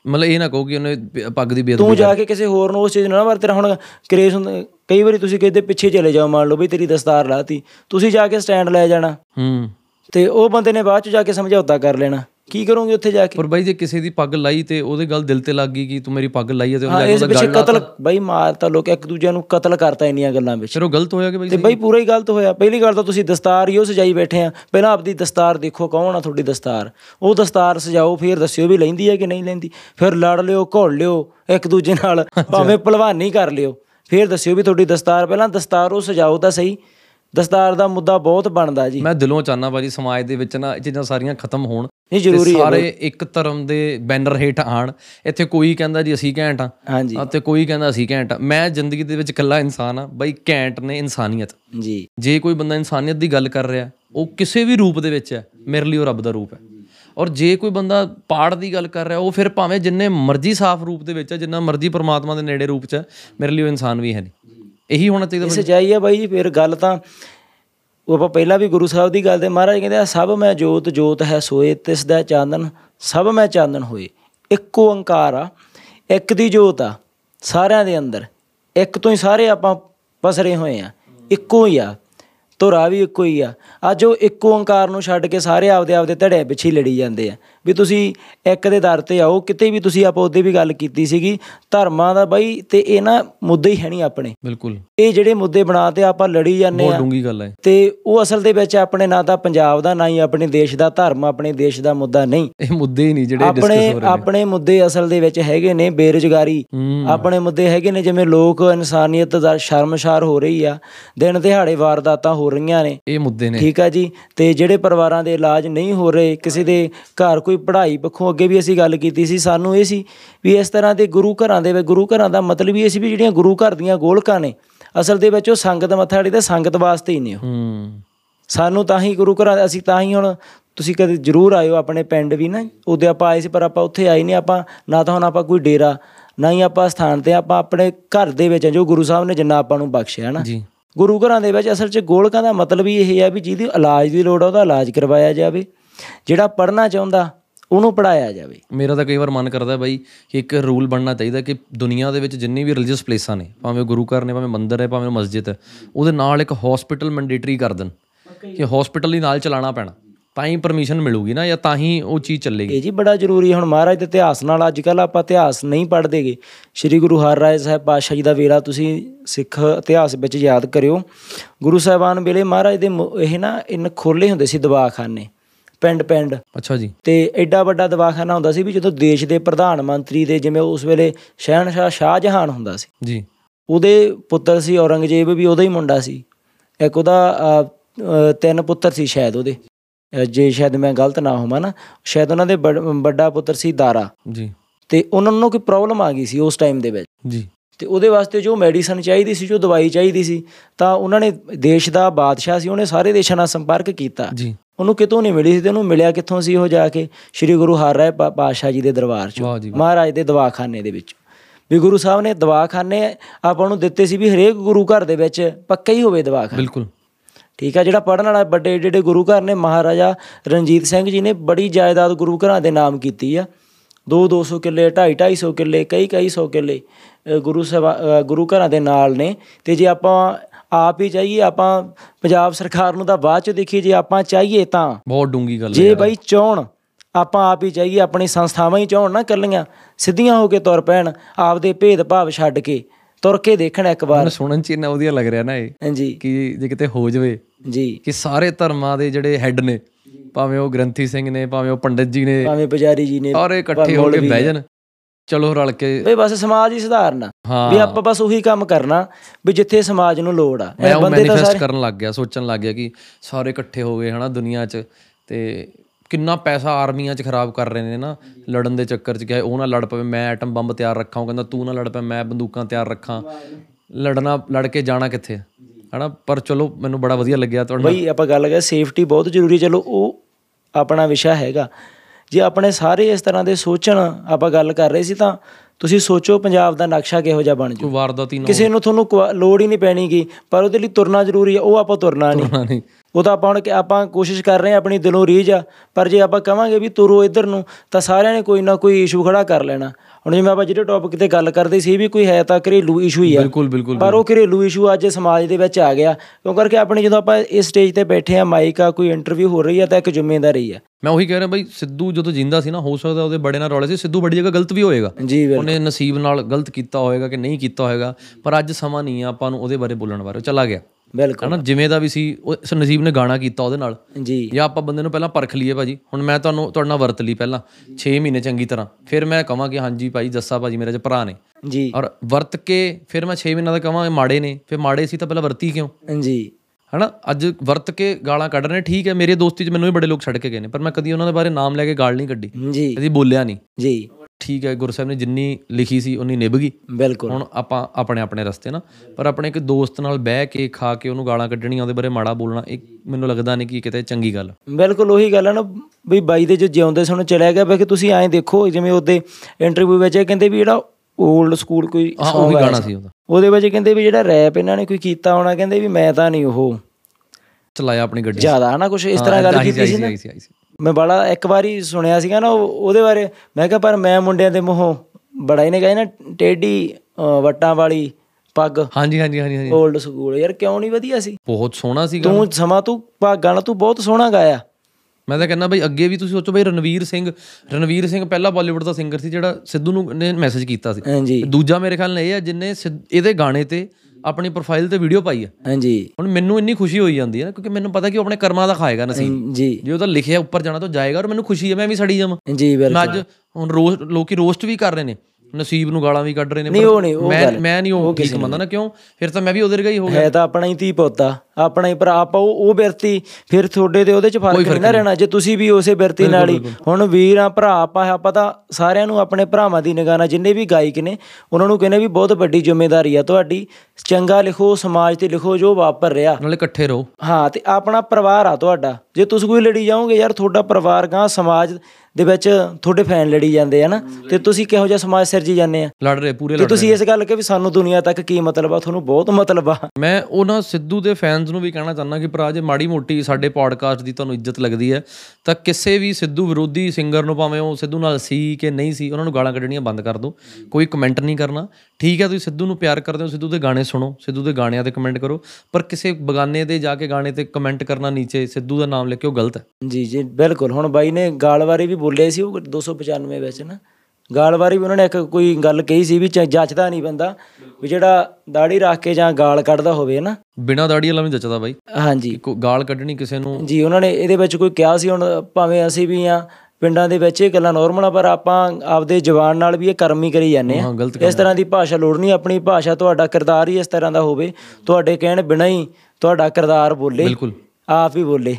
ਮਤਲਬ ਇਹ ਨਾ ਕਹੋ ਕਿ ਉਹਨੇ ਪੱਗ ਦੀ ਬੇਅਦਬੀ ਤੂੰ ਜਾ ਕੇ ਕਿਸੇ ਹੋਰ ਨੂੰ ਉਸ ਚੀਜ਼ ਨੂੰ ਨਾ ਵਰ ਤੇਰਾ ਹੁਣ ਕ੍ਰੇਜ਼ ਹੁੰਦਾ ਕਈ ਵਾਰੀ ਤੁਸੀਂ ਕਿਤੇ ਪਿੱਛੇ ਚਲੇ ਜਾਓ ਮੰਨ ਲਓ ਬਈ ਤੇਰੀ ਦਸਤਾਰ ਲਾਤੀ ਤੁਸੀਂ ਜਾ ਕੇ ਸਟੈਂਡ ਲੈ ਜਾਣਾ। ਹੂੰ। ਤੇ ਉਹ ਬੰਦੇ ਨੇ ਬਾਅਦ ਚ ਜਾ ਕੇ ਸਮਝੌਤਾ ਕਰ ਲੈਣਾ। ਕੀ ਕਰੋਗੇ ਉੱਥੇ ਜਾ ਕੇ? ਪਰ ਬਾਈ ਜੇ ਕਿਸੇ ਦੀ ਪੱਗ ਲਾਈ ਤੇ ਉਹਦੇ ਗੱਲ ਦਿਲ ਤੇ ਲੱਗ ਗਈ ਕਿ ਤੂੰ ਮੇਰੀ ਪੱਗ ਲਾਈ ਹੈ ਤੇ ਉਹਨੇ ਉਹਦਾ ਗੱਲ ਕਤਲ ਬਈ ਮਾਰਤਾ ਲੋਕ ਇੱਕ ਦੂਜੇ ਨੂੰ ਕਤਲ ਕਰਤਾ ਇੰਨੀਆਂ ਗੱਲਾਂ ਵਿੱਚ। ਫਿਰ ਉਹ ਗਲਤ ਹੋਇਆ ਕਿ ਬਾਈ ਤੇ ਬਈ ਪੂਰਾ ਹੀ ਗਲਤ ਹੋਇਆ। ਪਹਿਲੀ ਗੱਲ ਤਾਂ ਤੁਸੀਂ ਦਸਤਾਰ ਹੀ ਉਹ ਸਜਾਈ ਬੈਠੇ ਆ। ਪਹਿਲਾਂ ਆਪਦੀ ਦਸਤਾਰ ਦੇਖੋ ਕੌਣ ਆ ਤੁਹਾਡੀ ਦਸਤਾਰ? ਉਹ ਦਸਤਾਰ ਸਜਾਓ ਫਿਰ ਦੱਸਿਓ ਵੀ ਲੈਂਦੀ ਹੈ ਕਿ ਨਹੀਂ ਲੈਂਦੀ। ਫਿਰ ਲੜ ਲਿਓ ਘੋਲ ਲਿਓ ਇੱਕ ਦੂਜੇ ਨਾਲ ਭਾਵੇਂ ਭਲਵਾਨੀ ਕਰ ਲਿਓ। ਫਿਰ ਦੱਸਿਓ ਵੀ ਤੁਹਾਡੀ ਦਸਤਾਰ ਪਹਿਲਾਂ ਦਸਤਾਰ ਉਹ ਸਜਾਓ ਤਾਂ ਸਹੀ। ਦਸਤਾਰ ਦਾ ਮੁੱਦਾ ਬਹੁਤ ਬਣਦਾ ਜੀ। ਮੈਂ ਦਿਲੋਂ ਚਾਹਨਾ ਬਾਜੀ ਸਮਾਜ ਦੇ ਵਿੱਚ ਨਾ ਇਹ ਚੀਜ਼ਾਂ ਸਾਰੀਆਂ ਖਤਮ ਹੋਣ ਇਹ ਜ਼ਰੂਰੀ ਹੈ ਸਾਰੇ ਇੱਕ ਧਰਮ ਦੇ ਬੈਨਰ ਹੇਠ ਆਣ। ਇੱਥੇ ਕੋਈ ਕਹਿੰਦਾ ਜੀ ਅਸੀਂ ਘੈਂਟ ਆ। ਤੇ ਕੋਈ ਕਹਿੰਦਾ ਅਸੀਂ ਘੈਂਟ ਆ। ਮੈਂ ਜ਼ਿੰਦਗੀ ਦੇ ਵਿੱਚ ਇਕੱਲਾ ਇਨਸਾਨ ਆ। ਬਾਈ ਘੈਂਟ ਨੇ ਇਨਸਾਨੀਅਤ। ਜੀ। ਜੇ ਕੋਈ ਬੰਦਾ ਇਨਸਾਨੀਅਤ ਦੀ ਗੱਲ ਕਰ ਰਿਹਾ ਉਹ ਕਿਸੇ ਵੀ ਰੂਪ ਦੇ ਵਿੱਚ ਹੈ ਮੇਰੇ ਲਈ ਉਹ ਰੱਬ ਦਾ ਰੂਪ ਹੈ। ਔਰ ਜੇ ਕੋਈ ਬੰਦਾ ਪਾੜ ਦੀ ਗੱਲ ਕਰ ਰਿਹਾ ਉਹ ਫਿਰ ਭਾਵੇਂ ਜਿੰਨੇ ਮਰਜ਼ੀ ਸਾਫ਼ ਰੂਪ ਦੇ ਵਿੱਚ ਹੈ ਜਿੰਨਾ ਮਰਜ਼ੀ ਪਰਮਾਤਮਾ ਦੇ ਨੇੜੇ ਰੂਪ 'ਚ ਮੇਰੇ ਲਈ ਉਹ ਇਨਸਾਨ ਵੀ ਹੈ ਨਹੀਂ। ਇਹੀ ਹੋਣਾ ਚਾਹੀਦਾ ਸਚਾਈ ਆ ਬਾਈ ਜੀ ਫਿਰ ਗੱਲ ਤਾਂ ਉਹ ਆਪਾਂ ਪਹਿਲਾਂ ਵੀ ਗੁਰੂ ਸਾਹਿਬ ਦੀ ਗੱਲ ਤੇ ਮਹਾਰਾਜ ਕਹਿੰਦੇ ਆ ਸਭ ਮੈਂ ਜੋਤ ਜੋਤ ਹੈ ਸੋਏ ਤਿਸ ਦਾ ਚਾਨਣ ਸਭ ਮੈਂ ਚਾਨਣ ਹੋਏ। ਇੱਕ ਓੰਕਾਰ ਆ ਇੱਕ ਦੀ ਜੋਤ ਆ ਸਾਰਿਆਂ ਦੇ ਅੰਦਰ। ਇੱਕ ਤੋਂ ਹੀ ਸਾਰੇ ਆਪਾਂ ਪਸਰੇ ਹੋਏ ਆ ਇੱਕੋ ਹੀ ਆ ਧੁਰਾ ਵੀ ਇੱਕੋ ਹੀ ਆ। ਅੱਜ ਉਹ ਇੱਕ ਓੰਕਾਰ ਨੂੰ ਛੱਡ ਕੇ ਸਾਰੇ ਆਪਦੇ ਆਪਦੇ ਧੜੇ ਪਿੱਛੇ ਲੜੀ ਜਾਂਦੇ ਆ। ਵੀ ਤੁਸੀਂ ਇੱਕ ਦੇ ਦਰ ਤੇ ਆਓ ਕਿਤੇ ਵੀ ਤੁਸੀਂ ਆਪਾਂ ਉਹਦੇ ਵੀ ਗੱਲ ਕੀਤੀ ਸੀਗੀ ਧਰਮਾਂ ਦਾ ਬਾਈ ਤੇ ਇਹ ਨਾ ਮੁੱਦੇ ਹੀ ਹੈ ਨਹੀਂ ਆਪਣੇ। ਬਿਲਕੁਲ। ਇਹ ਜਿਹੜੇ ਮੁੱਦੇ ਬਣਾ ਤੇ ਆਪਾਂ ਲੜੀ ਜਾਂਦੇ ਆ ਡੂੰਗੀ ਗੱਲ ਹੈ ਤੇ ਉਹ ਅਸਲ ਦੇ ਵਿੱਚ ਆਪਣੇ ਨਾ ਤਾਂ ਪੰਜਾਬ ਦਾ ਨਾ ਹੀ ਆਪਣੇ ਦੇਸ਼ ਦਾ ਧਰਮ ਆਪਣੇ ਦੇਸ਼ ਦਾ ਮੁੱਦਾ ਨਹੀਂ। ਇਹ ਮੁੱਦੇ ਹੀ ਨਹੀਂ ਜਿਹੜੇ ਡਿਸਕਸ ਆਪਣੇ ਹੋ ਰਹੇ ਨੇ। ਆਪਣੇ ਮੁੱਦੇ ਅਸਲ ਦੇ ਵਿੱਚ ਹੈਗੇ ਨੇ ਬੇਰੁਜ਼ਗਾਰੀ। ਆਪਣੇ ਮੁੱਦੇ ਹੈਗੇ ਨੇ ਜਿਵੇਂ ਲੋਕ ਇਨਸਾਨੀਅਤ ਦਾ ਸ਼ਰਮਸ਼ਾਰ ਹੋ ਰਹੀ ਆ ਦਿਨ ਦਿਹਾੜੇ ਵਾਰਦਾਤਾਂ ਹੋ ਰਹੀਆਂ ਨੇ। ਇਹ ਮੁੱਦੇ ਨੇ। ਠੀਕ ਆ ਜੀ ਤੇ ਜਿਹੜੇ ਪਰਿਵਾਰਾਂ ਦੇ ਇਲਾਜ ਨਹੀਂ ਹੋ ਰਹੇ ਕਿਸੇ ਦੇ ਘਰ ਕੋਈ ਪੜ੍ਹਾਈ ਪੱਖੋਂ ਅੱਗੇ ਵੀ ਅਸੀਂ ਗੱਲ ਕੀਤੀ ਸੀ ਸਾਨੂੰ ਇਹ ਸੀ ਵੀ ਇਸ ਤਰ੍ਹਾਂ ਦੇ ਗੁਰੂ ਘਰਾਂ ਦੇ ਵਿੱਚ ਗੁਰੂ ਘਰਾਂ ਦਾ ਮਤਲਬ ਇਹ ਸੀ ਵੀ ਜਿਹੜੀਆਂ ਗੁਰੂ ਘਰ ਦੀਆਂ ਗੋਲਕਾਂ ਨੇ ਅਸਲ ਦੇ ਵਿੱਚ ਉਹ ਸੰਗਤ ਮੱਥਾ ਟੇਕਦੇ ਸੰਗਤ ਵਾਸਤੇ ਹੀ ਨੇ ਉਹ। ਹੂੰ। ਸਾਨੂੰ ਤਾਂ ਹੀ ਗੁਰੂ ਘਰਾਂ ਅਸੀਂ ਤਾਂ ਹੀ ਹੁਣ ਤੁਸੀਂ ਕਦੇ ਜ਼ਰੂਰ ਆਇਓ ਆਪਣੇ ਪਿੰਡ ਵੀ ਨਾ ਉਹਦੇ ਆਪਾਂ ਆਏ ਸੀ ਪਰ ਆਪਾਂ ਉੱਥੇ ਆਏ ਨਹੀਂ ਆਪਾਂ ਨਾ ਤਾਂ ਹੁਣ ਆਪਾਂ ਕੋਈ ਡੇਰਾ ਨਾ ਹੀ ਆਪਾਂ ਸਥਾਨ ਤੇ ਆਪਾਂ ਆਪਣੇ ਘਰ ਦੇ ਵਿੱਚ ਹਾਂ, ਜੋ ਗੁਰੂ ਸਾਹਿਬ ਨੇ ਜਿੰਨਾ ਆਪਾਂ ਨੂੰ ਬਖਸ਼ਿਆ ਨਾ ਜੀ। ਗੁਰੂ ਘਰਾਂ ਦੇ ਵਿੱਚ ਅਸਲ 'ਚ ਗੋਲਕਾਂ ਦਾ ਮਤਲਬ ਹੀ ਇਹ ਹੈ ਵੀ ਜਿਹਦੀ ਇਲਾਜ ਦੀ ਲੋੜ ਆ ਉਹਦਾ ਇਲਾਜ ਕਰਵਾਇਆ ਜਾਵੇ। ਜਿਹੜਾ ਪੜ੍ਹਨਾ ਚਾਹੁੰਦਾ ਉਹਨੂੰ ਪੜਾਇਆ ਜਾਵੇ। ਮੇਰਾ ਤਾਂ ਕਈ ਵਾਰ ਮਨ ਕਰਦਾ ਬਾਈ ਕਿ ਇੱਕ ਰੂਲ ਬਣਨਾ ਚਾਹੀਦਾ ਕਿ ਦੁਨੀਆ ਦੇ ਵਿੱਚ ਜਿੰਨੀ ਵੀ ਰਿਲੀਜੀਅਸ ਪਲੇਸਾਂ ਨੇ ਭਾਵੇਂ ਗੁਰੂ ਘਰ ਨੇ ਭਾਵੇਂ ਮੰਦਿਰ ਹੈ ਭਾਵੇਂ ਮਸਜਿਦ ਹੈ ਉਹਦੇ ਨਾਲ ਇੱਕ ਹਸਪੀਟਲ ਮੈਂਡੇਟਰੀ ਕਰ ਦੇਣ ਕਿ ਹਸਪੀਟਲ ਹੀ ਨਾਲ ਚਲਾਉਣਾ ਪੈਣਾ ਤਾਂ ਹੀ ਪਰਮਿਸ਼ਨ ਮਿਲੂਗੀ ਨਾ ਜਾਂ ਤਾਂ ਹੀ ਉਹ ਚੀਜ਼ ਚੱਲੇਗੀ। ਇਹ ਜੀ ਬੜਾ ਜ਼ਰੂਰੀ ਹੁਣ ਮਹਾਰਾਜ ਦੇ ਇਤਿਹਾਸ ਨਾਲ ਅੱਜ ਕੱਲ ਆਪਾਂ ਇਤਿਹਾਸ ਨਹੀਂ ਪੜ੍ਹਦੇਗੇ। ਸ੍ਰੀ ਗੁਰੂ ਹਰਿਰਾਏ ਸਾਹਿਬ ਪਾਤਸ਼ਾਹ ਜੀ ਦਾ ਵੇਲਾ ਤੁਸੀਂ ਸਿੱਖ ਇਤਿਹਾਸ ਵਿੱਚ ਯਾਦ ਕਰਿਓ। ਗੁਰੂ ਸਾਹਿਬਾਨ ਵੇਲੇ ਮਹਾਰਾਜ ਦੇ ਇਹ ਨਾ ਇਨ ਖੋਲੇ ਹੁੰਦੇ ਸੀ ਦਵਾਖਾਨੇ। ਪਿੰਡ ਪਿੰਡ। ਅੱਛਾ ਜੀ। ਤੇ ਐਡਾ ਵੱਡਾ ਦਵਾਖਾਨਾ ਹੁੰਦਾ ਸੀ ਵੀ ਜਦੋਂ ਦੇਸ਼ ਦੇ ਪ੍ਰਧਾਨ ਮੰਤਰੀ ਦੇ ਜਿਵੇਂ ਉਸ ਵੇਲੇ ਸ਼ਹਿਨਸ਼ਾਹ ਸ਼ਾਹਜਹਾਨ ਹੁੰਦਾ ਸੀ। ਜੀ। ਉਹਦੇ ਪੁੱਤਰ ਸੀ ਔਰੰਗਜ਼ੇਬ ਵੀ ਉਹਦਾ ਹੀ ਮੁੰਡਾ ਸੀ। ਇੱਕ ਉਹਦਾ ਤਿੰਨ ਪੁੱਤਰ ਸੀ ਸ਼ਾਇਦ ਉਹਦੇ। ਜੇ ਸ਼ਾਇਦ ਮੈਂ ਗਲਤ ਨਾ ਹੋਵਾਂ ਨਾ ਸ਼ਾਇਦ ਉਹਨਾਂ ਦੇ ਵੱਡਾ ਪੁੱਤਰ ਸੀ ਦਾਰਾ। ਜੀ। ਤੇ ਉਹਨਾਂ ਨੂੰ ਕੋਈ ਪ੍ਰੋਬਲਮ ਆ ਗਈ ਸੀ ਉਸ ਟਾਈਮ ਦੇ ਵਿੱਚ। ਜੀ। ਤੇ ਉਹਦੇ ਵਾਸਤੇ ਜੋ ਮੈਡੀਸਨ ਚਾਹੀਦੀ ਸੀ ਜੋ ਦਵਾਈ ਚਾਹੀਦੀ ਸੀ ਤਾਂ ਉਹਨਾਂ ਨੇ ਦੇਸ਼ ਦਾ ਬਾਦਸ਼ਾਹ ਸੀ ਉਹਨੇ ਸਾਰੇ ਦੇਸ਼ਾਂ ਨਾਲ ਸੰਪਰਕ ਕੀਤਾ। ਜੀ। ਉਹਨੂੰ ਕਿਤੋਂ ਨਹੀਂ ਮਿਲੀ ਸੀ ਤੇ ਉਹਨੂੰ ਮਿਲਿਆ ਕਿੱਥੋਂ ਸੀ ਉਹ ਜਾ ਕੇ? ਸ੍ਰੀ ਗੁਰੂ ਹਰਿਰਾਏ ਪਾ- ਪਾਤਸ਼ਾਹ ਜੀ ਦੇ ਦਰਬਾਰ 'ਚ। ਮਹਾਰਾਜ ਦੇ ਦਵਾਖਾਨੇ ਦੇ ਵਿੱਚ। ਵੀ ਗੁਰੂ ਸਾਹਿਬ ਨੇ ਦਵਾਖਾਨੇ ਆਪਾਂ ਨੂੰ ਦਿੱਤੇ ਸੀ ਵੀ ਹਰੇਕ ਗੁਰੂ ਘਰ ਦੇ ਵਿੱਚ ਪੱਕਾ ਹੀ ਹੋਵੇ ਦਵਾਖਾਨਾ। ਬਿਲਕੁਲ। ਠੀਕ ਆ ਜਿਹੜਾ ਪੜਨ ਵਾਲਾ ਵੱਡੇ ਏਡੇ ਗੁਰੂ ਘਰ ਨੇ ਮਹਾਰਾਜਾ ਰਣਜੀਤ ਸਿੰਘ ਜੀ ਨੇ ਬੜੀ ਜਾਇਦਾਦ ਗੁਰੂ ਘਰਾਂ ਦੇ ਨਾਮ ਕੀਤੀ ਆ। 2 200 ਕਿੱਲੇ 2.5 250 ਕਿੱਲੇ ਕਈ ਕਈ ਸੌ ਕਿੱਲੇ ਅ, ਗੁਰੂ ਸਭਾ ਗੁਰੂ ਘਰਾਂ ਦੇ ਨਾਲ ਨੇ। ਤੇ ਜੇ ਆਪਾਂ ਆਪ ਹੀ ਚਾਹੀਏ ਆਪਾਂ ਪੰਜਾਬ ਸਰਕਾਰ ਨੂੰ ਤਾਂ ਬਾਅਦ ਚ ਦੇਖੀਏ ਜੇ ਆਪਾਂ ਚਾਹੀਏ ਤਾਂ। ਬਹੁਤ ਡੂੰਗੀ ਗੱਲ ਹੈ ਜੇ ਬਾਈ ਚਾਹਣ ਆਪਾਂ ਆਪ ਹੀ ਚਾਹੀਏ ਆਪਣੀ ਸੰਸਥਾਵਾਂ ਹੀ ਚਾਹਣ ਨਾ ਕੱਲੀਆਂ ਸਿੱਧੀਆਂ ਹੋ ਕੇ ਤੁਰ ਪੈਣ ਆਪਦੇ ਭੇਦ ਭਾਵ ਛੱਡ ਕੇ ਤੁਰ ਕੇ ਦੇਖਣ ਇੱਕ ਵਾਰ। ਸੁਣਨ ਚ ਇੰਨਾ ਵਧੀਆ ਲੱਗ ਰਿਹਾ ਨਾ ਇਹ ਹਾਂਜੀ। ਕਿ ਜੇ ਕਿਤੇ ਹੋ ਜਵੇ ਜੀ। ਕਿ ਸਾਰੇ ਧਰਮਾਂ ਦੇ ਜਿਹੜੇ ਹੈੱਡ ਨੇ ਭਾਵੇਂ ਉਹ ਗ੍ਰੰਥੀ ਸਿੰਘ ਨੇ ਭਾਵੇਂ ਉਹ ਪੰਡਿਤ ਜੀ ਨੇ ਭਾਵੇਂ ਪੁਜਾਰੀ ਜੀ ਨੇ ਸਾਰੇ ਇਕੱਠੇ ਹੋ ਕੇ ਬਹਿ ਜਾਣ। ਚਲੋ ਰਲ ਕੇ ਬਈ ਬਸ ਸਮਾਜ ਹੀ ਸੁਧਾਰਨਾ। ਵੀ ਆਪਾਂ ਬਸ ਉਹੀ ਕੰਮ ਕਰਨਾ ਵੀ ਜਿੱਥੇ ਸਮਾਜ ਨੂੰ ਲੋੜ ਆ। ਮੈਂ ਉਹ ਮੈਨੀਫੈਸਟ ਕਰਨ ਲੱਗ ਗਿਆ ਸੋਚਣ ਲੱਗ ਗਿਆ ਕਿ ਸਾਰੇ ਇਕੱਠੇ ਹੋ ਗਏ ਹਨਾ ਦੁਨੀਆ 'ਚ ਤੇ ਕਿੰਨਾ ਪੈਸਾ ਆਰਮੀਆਂ 'ਚ ਖਰਾਬ ਕਰ ਰਹੇ ਨੇ ਨਾ ਲੜਨ ਦੇ ਚੱਕਰ 'ਚ ਕਿ ਉਹ ਨਾ ਲੜ ਪਵੇ ਮੈਂ ਐਟਮ ਬੰਬ ਤਿਆਰ ਰੱਖਾਂ ਉਹ ਕਹਿੰਦਾ ਤੂੰ ਨਾ ਲੜ ਪਵੇ ਮੈਂ ਬੰਦੂਕਾਂ ਤਿਆਰ ਰੱਖਾਂ। ਲੜਨਾ ਲੜ ਕੇ ਜਾਣਾ ਕਿੱਥੇ? ਹਨਾ ਪਰ ਚਲੋ ਮੈਨੂੰ ਬੜਾ ਵਧੀਆ ਲੱਗਿਆ ਤੁਹਾਡੇ ਬਈ ਆਪਾਂ ਗੱਲ ਕਰ ਸੇਫਟੀ ਬਹੁਤ ਜ਼ਰੂਰੀ ਚਲੋ ਉਹ ਆਪਣਾ ਵਿਸ਼ਾ ਹੈਗਾ। ਜੇ ਆਪਣੇ ਸਾਰੇ ਇਸ ਤਰ੍ਹਾਂ ਦੇ ਸੋਚਣ ਆਪਾਂ ਗੱਲ ਕਰ ਰਹੇ ਸੀ ਤਾਂ ਤੁਸੀਂ ਸੋਚੋ ਪੰਜਾਬ ਦਾ ਨਕਸ਼ਾ ਕਿਹੋ ਜਿਹਾ ਬਣ ਜੂ ਵਾਰਦਾਤੀ ਨਾ ਕਿਸੇ ਨੂੰ ਤੁਹਾਨੂੰ ਲੋੜ ਹੀ ਨਹੀਂ ਪੈਣੀਗੀ ਪਰ ਉਹਦੇ ਲਈ ਤੁਰਨਾ ਜ਼ਰੂਰੀ ਹੈ ਉਹ ਆਪਾਂ ਤੁਰਨਾ ਨਹੀਂ। ਉਹ ਤਾਂ ਆਪਾਂ ਹੁਣ ਕਿ- ਆਪਾਂ ਕੋਸ਼ਿਸ਼ ਕਰ ਰਹੇ ਹਾਂ ਆਪਣੀ ਦਿਲੋਂ ਰੀਝ ਆ ਪਰ ਜੇ ਆਪਾਂ ਕਵਾਂਗੇ ਵੀ ਤੁਰੋ ਇੱਧਰ ਨੂੰ ਤਾਂ ਸਾਰਿਆਂ ਨੇ ਕੋਈ ਨਾ ਕੋਈ ਇਸ਼ੂ ਖੜਾ ਕਰ ਲੈਣਾ। ਹੁਣ ਜਿਵੇਂ ਆਪਾਂ ਜਿਹੜੇ ਟੌਪਿਕ ਤੇ ਗੱਲ ਕਰਦੇ ਸੀ ਵੀ ਕੋਈ ਹੈ ਤਾਂ ਘਰੇਲੂ ਇਸ਼ੂ ਹੀ ਆ। ਬਿਲਕੁਲ ਬਿਲਕੁਲ ਪਰ ਉਹ ਘਰੇਲੂ ਇਸ਼ੂ ਅੱਜ ਸਮਾਜ ਦੇ ਵਿੱਚ ਆ ਗਿਆ। ਕਿਉਂ ਕਰਕੇ ਆਪਣੇ ਜਦੋਂ ਆਪਾਂ ਇਸ ਸਟੇਜ ਤੇ ਬੈਠੇ ਆ ਮਾਈਕ ਆ ਕੋਈ ਇੰਟਰਵਿਊ ਹੋ ਰਹੀ ਆ ਤਾਂ ਇੱਕ ਜ਼ਿੰਮੇਵਾਰੀ ਆ। ਮੈਂ ਉਹੀ ਕਹਿ ਰਿਹਾ ਬਈ ਸਿੱਧੂ ਜਦੋਂ ਜਿੰਦਾ ਸੀ ਨਾ ਹੋ ਸਕਦਾ ਉਹਦੇ ਬੜੇ ਨਾਲ ਰੌਲੇ ਸੀ। ਸਿੱਧੂ ਬੜੀ ਜਗ੍ਹਾ ਗਲਤ ਵੀ ਹੋਏਗਾ। ਉਹਨੇ ਨਸੀਬ ਨਾਲ ਗਲਤ ਕੀਤਾ ਹੋਏਗਾ ਕਿ ਨਹੀਂ ਕੀਤਾ ਹੋਏਗਾ। ਪਰ ਅੱਜ ਸਮਾਂ ਨਹੀਂ ਆ ਆਪਾਂ ਨੂੰ ਉਹਦੇ ਬਾਰੇ ਬੋਲਣ ਬਾਰੇ। ਚਲਾ ਗਿਆ। ਬਿਲਕੁਲ। ਹਨਾ ਜਿਵੇਂ ਦਾ ਵੀ ਸੀ ਉਹ ਨਸੀਬ ਨੇ ਗਾਣਾ ਕੀਤਾ ਉਹਦੇ ਨਾਲ। ਜੀ। ਜਾਂ ਆਪਾਂ ਬੰਦੇ ਨੂੰ ਪਹਿਲਾਂ ਪਰਖ ਲਈਏ ਭਾਜੀ। ਹੁਣ ਮੈਂ ਤੁਹਾਨੂੰ ਤੁਹਾਡੇ ਨਾਲ ਵਰਤ ਲਈ ਪਹਿਲਾਂ। 6 ਮਹੀਨੇ ਚੰਗੀ ਤਰ੍ਹਾਂ। ਫਿਰ ਮੈਂ ਕਹਾਂ ਕਿ ਹਾਂਜੀ ਭਾਈ ਜੱਸਾ ਭਾਜੀ ਮੇਰੇ ਚ ਭਰਾ ਨੇ। ਜੀ। ਔਰ ਵਰਤ ਕੇ ਫਿਰ ਮੈਂ 6 ਮਹੀਨਾ ਦਾ ਕਹਾਂ ਇਹ ਮਾੜੇ ਨੇ। ਫਿਰ ਮਾੜੇ ਸੀ ਤਾਂ ਪਹਿਲਾਂ ਵਰਤੀ ਕਿਉਂ? ਜੀ। ਹਨਾ ਅੱਜ ਵਰਤ ਕੇ ਗਾਲਾਂ ਕੱਢ ਰਹੇ ਠੀਕ ਹੈ ਮੇਰੇ ਦੋਸਤੀ 'ਚ ਮੈਨੂੰ ਵੀ ਬੜੇ ਲੋਕ ਛੱਡ ਕੇ ਗਏ ਨੇ। ਪਰ ਮੈਂ ਕਦੀ ਉਹਨਾਂ ਦੇ ਬਾਰੇ ਨਾਮ ਲੈ ਕੇ ਗਾਲ ਨਹੀਂ ਕੱਢੀ। ਜੀ। ਕਦੀ ਬੋਲਿਆ ਨਹੀਂ। ਜੀ। ਠੀਕ ਹੈ ਗੁਰੂ ਸਾਹਿਬ ਨੇ ਜਿੰਨੀ ਲਿਖੀ ਸੀ ਉਨੀ ਨਿਭ ਗਈ। ਬਿਲਕੁਲ। ਹੁਣ ਆਪਾਂ ਆਪਣੇ ਆਪਣੇ ਰਸਤੇ ਨਾ। ਪਰ ਆਪਣੇ ਇੱਕ ਦੋਸਤ ਨਾਲ ਬਹਿ ਕੇ ਖਾ ਕੇ ਉਹਨੂੰ ਗਾਲਾਂ ਕੱਢਣੀਆਂ ਉਹਦੇ ਬਾਰੇ ਮਾੜਾ ਬੋਲਣਾ ਇਹ ਮੈਨੂੰ ਲੱਗਦਾ ਨਹੀਂ ਕਿ ਕਿਤੇ ਚੰਗੀ ਗੱਲ। ਬਿਲਕੁਲ ਉਹੀ ਗੱਲ ਹੈ ਨਾ ਵੀ ਬਾਈ ਦੇ ਜੋ ਜਿਉਂਦੇ ਸੁਣ ਚਲਿਆ ਗਿਆ। ਕਿ ਤੁਸੀਂ ਐਂ ਦੇਖੋ ਜਿਵੇਂ ਉਹਦੇ ਇੰਟਰਵਿਊ ਵਿੱਚ ਇਹ ਕਹਿੰਦੇ ਵੀ ਜਿਹੜਾ 올ਡ ਸਕੂਲ ਕੋਈ ਆਇਆ ਗਾਣਾ ਸੀ। ਉਹਦਾ। ਉਹਦੇ ਵਿੱਚ ਕਹਿੰਦੇ ਵੀ ਜਿਹੜਾ ਰੈਪ ਇਹਨਾਂ ਨੇ ਕੋਈ ਕੀਤਾ ਹੋਣਾ ਕਹਿੰਦੇ ਵੀ ਮੈਂ ਤਾਂ ਨਹੀਂ ਉਹ। ਚਲਾਇਆ ਆਪਣੀ ਗੱਡੀ। ਜ਼ਿਆਦਾ ਹਨਾ ਕੁਝ ਇਸ ਤਰ੍ਹਾਂ ਗੱਲ ਕੀਤੀ ਸੀ ਨਾ। ਮੈਂ ਬੜਾ ਇੱਕ ਵਾਰੀ ਸੁਣਿਆ ਸੀਗਾ ਨਾ ਉਹ- ਉਹਦੇ ਬਾਰੇ। ਮੈਂ ਕਿਹਾ ਪਰ ਮੈਂ ਮੁੰਡਿਆਂ ਦੇ ਮੂੰਹੋਂ ਬੜਾ ਹੀ ਨੇ ਕਹੇ ਨਾ ਟੇਢੀ ਵੱਟਾਂ ਵਾਲੀ ਪੱਗ। ਹਾਂਜੀ ਹਾਂਜੀ ਹਾਂਜੀ ਹਾਂਜੀ। 올ਡ ਸਕੂਲ ਯਾਰ ਕਿਉਂ ਨਹੀਂ ਵਧੀਆ ਸੀ? ਬਹੁਤ ਸੋਹਣਾ ਸੀਗਾ। ਤੂੰ ਸਮਾਂ ਤੂੰ ਗਾਣਾ ਤੂੰ ਬਹੁਤ ਸੋਹਣਾ ਗਾਇਆ। ਮੈਂ ਤਾਂ ਕਹਿੰਦਾ ਬਈ ਅੱਗੇ ਵੀ ਤੁਸੀਂ ਸੋਚੋ ਬਈ ਰਣਵੀਰ ਸਿੰਘ ਰਣਵੀਰ ਸਿੰਘ ਪਹਿਲਾ ਬਾਲੀਵੁੱਡ ਦਾ ਸਿੰਗਰ ਸੀ ਜਿਹੜਾ ਸਿੱਧੂ ਨੂੰ ਨੇ ਮੈਸੇਜ ਕੀਤਾ ਸੀ। ਹਾਂਜੀ। ਦੂਜਾ ਮੇਰੇ ਖਿਆਲ ਨਾਲ ਇਹ ਹੈ ਜਿਨੇ ਇਹਦੇ ਗਾਣੇ ਤੇ ਆਪਣੀ ਪ੍ਰੋਫਾਈਲ ਤੇ ਵੀਡੀਓ ਪਾਈ ਹੈ ਹਾਂਜੀ। ਹੁਣ ਮੈਨੂੰ ਇੰਨੀ ਖੁਸ਼ੀ ਹੋਈ ਜਾਂਦੀ ਹੈ ਨਾ ਕਿਉਂਕਿ ਮੈਨੂੰ ਪਤਾ ਕਿ ਉਹ ਆਪਣੇ ਕਰਮਾਂ ਦਾ ਖਾਏਗਾ ਨਸੀਬ ਜੀ। ਜੇ ਉਹਦਾ ਲਿਖਿਆ ਉੱਪਰ ਜਾਣਾ ਤਾਂ ਜਾਏਗਾ ਔਰ ਮੈਨੂੰ ਖੁਸ਼ੀ ਹੈ ਮੈਂ ਵੀ ਸੜੀ ਜਾਵਾਂ। ਜੀ ਬਿਲਕੁਲ। ਅੱਜ ਹੁਣ ਰੋਸਟ ਲੋਕੀ ਰੋਸਟ ਵੀ ਕਰ ਰਹੇ ਨੇ। ਨਸੀਬ ਨੂੰ ਗਾਲਾਂ ਵੀ ਕੱਢ ਰਹੇ ਨੇ ਨਹੀਂ, ਉਹ ਨਹੀਂ, ਮੈਂ ਮੈਂ ਨਹੀਂ ਉਹ ਠੀਕ ਮੰਨਦਾ ਨਾ ਕਿਉਂ? ਫਿਰ ਤਾਂ ਮੈਂ ਵੀ ਉਹਦੇ ਵਰਗਾ ਹੀ ਹੋ ਗਿਆ। ਹੈ ਤਾਂ ਆਪਣਾ ਹੀ ਧੀ ਪੁੱਤਾ ਆਪਣਾ ਹੀ ਭਰਾ ਆਪਾਂ ਉਹ ਉਹ ਬਿਰਤੀ ਫਿਰ ਤੁਹਾਡੇ ਤੇ ਉਹਦੇ ਚ ਫ਼ਰਕ ਨਹੀਂ ਨਾ ਰਹਿਣਾ ਜੇ ਤੁਸੀਂ ਵੀ ਉਸੇ ਬਿਰਤੀ ਨਾਲ ਹੀ। ਹੁਣ ਵੀਰ ਆ ਭਰਾ ਆਪਾਂ ਆਪਾਂ ਤਾਂ ਸਾਰਿਆਂ ਨੂੰ ਆਪਣੇ ਭਰਾਵਾਂ ਦੀ ਨਿਗਾਹ ਨਾਲ ਜਿੰਨੇ ਵੀ ਗਾਇਕ ਨੇ ਉਹਨਾਂ ਨੂੰ ਕਹਿੰਦੇ ਵੀ ਬਹੁਤ ਵੱਡੀ ਜ਼ਿੰਮੇਵਾਰੀ ਆ ਤੁਹਾਡੀ। ਚੰਗਾ ਲਿਖੋ ਸਮਾਜ ਤੇ ਲਿਖੋ ਜੋ ਵਾਪਰ ਰਿਹਾ। ਨਾਲੇ ਇਕੱਠੇ ਰਹੋ। ਹਾਂ ਤੇ ਆਪਣਾ ਪਰਿਵਾਰ ਆ ਤੁਹਾਡਾ। ਜੇ ਤੁਸੀਂ ਕੋਈ ਲੜੀ ਜਾਓਗੇ ਯਾਰ ਤੁਹਾਡਾ ਪਰਿਵਾਰ ਗਾਂ ਸਮਾਜ ਦੇ ਵਿੱਚ ਤੁਹਾਡੇ ਫੈਨ ਲੜੀ ਜਾਂਦੇ ਆ ਨਾ ਤੇ ਤੁਸੀਂ ਕਿਹੋ ਜਿਹਾ ਸਮਾਜ ਸਿਰਜੀ ਜਾਂਦੇ ਆ? ਲੜ ਰਹੇ ਪੂਰੇ ਤੇ ਲੜ ਤੁਸੀਂ ਇਸ ਗੱਲ ਕਿ ਵੀ ਸਾਨੂੰ ਦੁਨੀਆ ਤੱਕ ਕੀ ਮਤਲਬ ਆ? ਤੁਹਾਨੂੰ ਬਹੁਤ ਮਤਲਬ ਆ। ਮੈਂ ਉਹਨਾਂ ਸਿੱਧੂ ਦੇ ਫੈਨਸ ਨੂੰ ਵੀ ਕਹਿਣਾ ਚਾਹੁੰਦਾ ਕਿ ਭਰਾ ਜੇ ਮਾੜੀ ਮੋਟੀ ਸਾਡੇ ਪੋਡਕਾਸਟ ਦੀ ਤੁਹਾਨੂੰ ਇੱਜ਼ਤ ਲੱਗਦੀ ਹੈ ਤਾਂ ਕਿਸੇ ਵੀ ਸਿੱਧੂ ਵਿਰੋਧੀ ਸਿੰਗਰ ਨੂੰ ਭਾਵੇਂ ਉਹ ਸਿੱਧੂ ਨਾਲ ਸੀ ਕਿ ਨਹੀਂ ਸੀ ਉਹਨਾਂ ਨੂੰ ਗਾਲਾਂ ਕੱਢਣੀਆਂ ਬੰਦ ਕਰ ਦਿਓ ਕੋਈ ਕਮੈਂਟ ਨਹੀਂ ਕਰਨਾ। ਠੀਕ ਹੈ ਤੁਸੀਂ ਸਿੱਧੂ ਨੂੰ ਪਿਆਰ ਕਰਦੇ ਹੋ ਸਿੱਧੂ ਦੇ ਗਾਣੇ ਸੁਣੋ ਸਿੱਧੂ ਦੇ ਗਾਣਿਆਂ ਤੇ ਕਮੈਂਟ ਕਰੋ ਪਰ ਕਿਸੇ ਬਗਾਨੇ ਦੇ ਜਾ ਕੇ ਗਾਣੇ ਤੇ ਕਮੈਂਟ ਕਰਨਾ ਨੀਚੇ ਸਿੱਧੂ ਦਾ ਨਾਮ ਲੈ ਕੇ ਉਹ ਗਲਤ ਹੈ। ਜੀ ਜੀ ਬਿਲਕੁਲ। ਹੁਣ ਬਾਈ ਨੇ ਗਾਲ ਬਾਰੇ ਵੀ ਬੋਲੇ ਸੀ ਉਹ 295 ਵਿੱਚ ਨਾ। ਗਾਲ ਬਾਰੇ ਵੀ ਉਹਨਾਂ ਨੇ ਇੱਕ ਕੋਈ ਗੱਲ ਕਹੀ ਸੀ ਵੀ ਜੱਚਦਾ ਨਹੀਂ ਬੰਦਾ ਵੀ ਜਿਹੜਾ ਦਾੜੀ ਰੱਖ ਕੇ ਜਾਂ ਗਾਲ ਕੱਢਦਾ ਹੋਵੇ ਨਾ। ਬਿਨਾਂ ਦਾੜੀ ਵਾਲਾ ਵੀ ਨੀ ਜੱਚਦਾ ਬਾਈ। ਹਾਂਜੀ। ਗਾਲ ਕੱਢਣੀ ਕਿਸੇ ਨੂੰ ਜੀ ਉਹਨਾਂ ਨੇ ਇਹਦੇ ਵਿੱਚ ਕੋਈ ਕਿਹਾ ਸੀ ਹੁਣ ਭਾਵੇਂ ਅਸੀਂ ਵੀ ਆ ਪਿੰਡਾਂ ਦੇ ਵਿੱਚ ਇਹ ਗੱਲਾਂ ਨਾਰਮਲ ਆ ਪਰ ਆਪਾਂ ਆਪਦੇ ਜਵਾਨ ਨਾਲ ਵੀ ਇਹ ਕਰਮ ਹੀ ਕਰੀ ਜਾਂਦੇ ਆ ਇਸ ਤਰ੍ਹਾਂ ਦੀ ਭਾਸ਼ਾ ਲੋੜ ਨਹੀਂ ਆਪਣੀ ਭਾਸ਼ਾ ਤੁਹਾਡਾ ਕਿਰਦਾਰ ਹੀ ਇਸ ਤਰ੍ਹਾਂ ਦਾ ਹੋਵੇ। ਤੁਹਾਡੇ ਕਹਿਣ ਬਿਨਾਂ ਹੀ ਤੁਹਾਡਾ ਕਿਰਦਾਰ ਬੋਲੇ। ਬਿਲਕੁਲ। ਆਪ ਹੀ ਬੋਲੇ।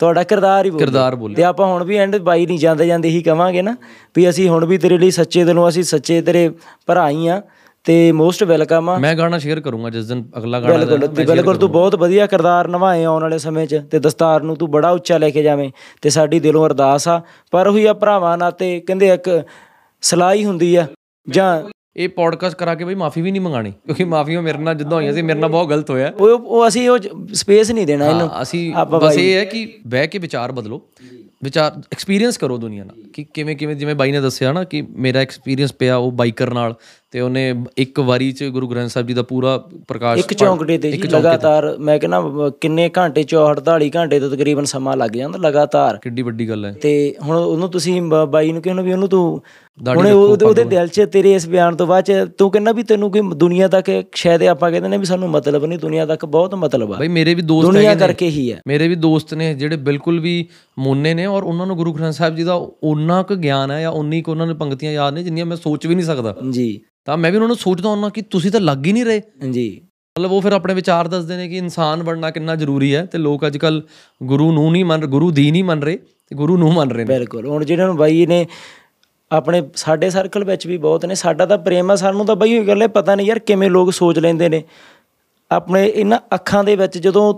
ਤੁਹਾਡਾ ਕਿਰਦਾਰ ਹੀ ਬੋਲੇ ਕਿਰਦਾਰ ਬੋਲੇ ਤੇ ਆਪਾਂ ਹੁਣ ਵੀ ਐਂਡ ਬਾਈ ਨਹੀਂ ਜਾਂਦੇ ਜਾਂਦੇ ਹੀ ਕਵਾਂਗੇ ਨਾ ਵੀ ਅਸੀਂ ਹੁਣ ਵੀ ਤੇਰੇ ਲਈ ਸੱਚੇ ਦਿਲੋਂ ਅਸੀਂ ਸੱਚੇ ਤੇਰੇ ਭਰਾ ਹੀ ਆ ਤੇ ਮੋਸਟ ਵੈਲਕਮ ਆ। ਮੈਂ ਗਾਣਾ ਸ਼ੇਅਰ ਕਰੂੰਗਾ ਜਿਸ ਦਿਨ ਅਗਲਾ ਗਾਣਾ ਬਿਲਕੁਲ ਬਿਲਕੁਲ ਤੂੰ ਬਹੁਤ ਵਧੀਆ ਕਿਰਦਾਰ ਨਿਭਾਏ ਆਉਣ ਵਾਲੇ ਸਮੇਂ 'ਚ ਤੇ ਦਸਤਾਰ ਨੂੰ ਤੂੰ ਬੜਾ ਉੱਚਾ ਲੈ ਕੇ ਜਾਵੇਂ ਤੇ ਸਾਡੀ ਦਿਲੋਂ ਅਰਦਾਸ ਆ। ਪਰ ਉਹੀ ਆ ਭਰਾਵਾਂ ਨਾਤੇ ਕਹਿੰਦੇ ਇੱਕ ਸਲਾਈ ਹੁੰਦੀ ਆ ਜਾਂ ਇਹ ਪੋਡਕਾਸਟ ਕਰਾ ਕੇ ਬਈ ਮਾਫੀ ਵੀ ਨਹੀਂ ਮੰਗਾਣੀ ਕਿਉਂਕਿ ਮਾਫੀਆਂ ਮੇਰੇ ਨਾਲ ਜਿੱਦਾਂ ਹੋਈਆਂ ਸੀ ਮੇਰੇ ਨਾਲ ਬਹੁਤ ਗਲਤ ਹੋਇਆ। ਉਹ ਉਹ ਅਸੀਂ ਉਹ ਸਪੇਸ ਨਹੀਂ ਦੇਣਾ ਇਹਨੂੰ। ਅਸੀਂ ਬਸ ਇਹ ਹੈ ਕਿ ਬਹਿ ਕੇ ਵਿਚਾਰ ਬਦਲੋ। ਵਿਚਾਰ ਐਕਸਪੀਰੀਅੰਸ ਕਰੋ ਦੁਨੀਆ ਨਾਲ ਕਿ ਕਿਵੇਂ ਕਿਵੇਂ ਜਿਵੇਂ ਬਾਈ ਨੇ ਦੱਸਿਆ ਨਾ ਕਿ ਮੇਰਾ ਐਕਸਪੀਰੀਅੰਸ ਪਿਆ ਉਹ ਬਾਈਕਰ ਨਾਲ ਤੇ ਉਹਨੇ ਇੱਕ ਵਾਰੀ ਚ ਗੁਰੂ ਗ੍ਰੰਥ ਸਾਹਿਬ ਜੀ ਦਾ ਪੂਰਾ ਪ੍ਰਕਾਸ਼ ਇੱਕ ਚੌਂਕੜੇ ਤੇ ਜੀ ਲਗਾਤਾਰ ਮੈਂ ਕਹਿੰਦਾ ਕਿੰਨੇ ਘੰਟੇ 48 ਘੰਟੇ ਤੋਂ ਤਕਰੀਬਨ ਸਮਾਂ ਲੱਗ ਜਾਂਦਾ ਲਗਾਤਾਰ। ਕਿੱਡੀ ਵੱਡੀ ਗੱਲ ਹੈ। ਤੇ ਹੁਣ ਉਹਨੂੰ ਤੁਸੀਂ ਬਾਈ ਨੂੰ ਕਹਿੰਦੇ ਵੀ ਉਹਨੂੰ ਤੂੰ ਹੁਣ ਉਹਦੇ ਦਿਲ 'ਚ ਤੇਰੇ ਇਸ ਬਿਆਨ ਤੋਂ ਬਾਅਦ 'ਚ ਤੂੰ ਕਹਿੰਦਾ ਵੀ ਤੈਨੂੰ ਕੋਈ ਦੁਨੀਆ ਤੱਕ ਸ਼ਾਇਦ ਆਪਾਂ ਕਹਿੰਦੇ ਨੇ ਵੀ ਸਾਨੂੰ ਮਤਲਬ ਨਹੀਂ ਦੁਨੀਆ ਤੱਕ ਬਹੁਤ ਮਤਲਬ ਆ। ਬਈ ਮੇਰੇ ਵੀ ਦੋਸਤ ਦੁਨੀਆ ਕਰਕੇ ਹੀ ਆ ਮੇਰੇ ਵੀ ਦੋਸਤ ਨੇ ਜਿਹੜੇ ਬਿਲਕੁਲ ਵੀ ਮੋਨੇ ਨੇ ਔਰ ਉਹਨਾਂ ਨੂੰ ਗੁਰੂ ਗ੍ਰੰਥ ਸਾਹਿਬ ਜੀ ਦਾ ਓਨਾ ਕੁ ਗਿਆਨ ਹੈ ਜਾਂ ਉਨੀ ਕੁ ਉਹਨਾਂ ਨੂੰ ਪੰਕਤੀਆਂ ਯਾਦ ਨੇ ਜਿੰਨੀਆਂ ਮੈਂ ਸੋਚ ਵੀ ਨਹੀਂ ਸਕਦਾ। ਜੀ। ਤਾਂ ਮੈਂ ਵੀ ਉਹਨਾਂ ਨੂੰ ਸੋਚਦਾ ਹੁੰਦਾ ਕਿ ਤੁਸੀਂ ਤਾਂ ਲੱਗ ਹੀ ਨਹੀਂ ਰਹੇ। ਜੀ। ਮਤਲਬ ਉਹ ਫਿਰ ਆਪਣੇ ਵਿਚਾਰ ਦੱਸਦੇ ਨੇ ਕਿ ਇਨਸਾਨ ਬਣਨਾ ਕਿੰਨਾ ਜ਼ਰੂਰੀ ਹੈ ਤੇ ਲੋਕ ਅੱਜ ਕੱਲ ਗੁਰੂ ਨੂੰ ਨਹੀਂ ਮੰਨ ਗੁਰੂ ਦੀ ਨਹੀਂ ਮੰਨ ਰਹੇ ਤੇ ਗੁਰੂ ਨੂੰ ਮੰਨ ਰਹੇ ਨੇ। ਬਿਲਕੁਲ। ਹੁਣ ਜਿਹਨਾਂ ਨੂੰ ਬਾਈ ਨੇ ਆਪਣੇ ਸਾਡੇ ਸਰਕਲ ਵਿੱਚ ਵੀ ਬਹੁਤ ਨੇ। ਸਾਡਾ ਤਾਂ ਪ੍ਰੇਮ ਆ ਸਾਨੂੰ ਤਾਂ ਬਈ ਉਹ ਗੱਲ ਹੈ ਪਤਾ ਨਹੀਂ ਯਾਰ ਕਿਵੇਂ ਲੋਕ ਸੋਚ ਲੈਂਦੇ ਨੇ। ਆਪਣੇ ਇਹਨਾਂ ਅੱਖਾਂ ਦੇ ਵਿੱਚ ਜਦੋਂ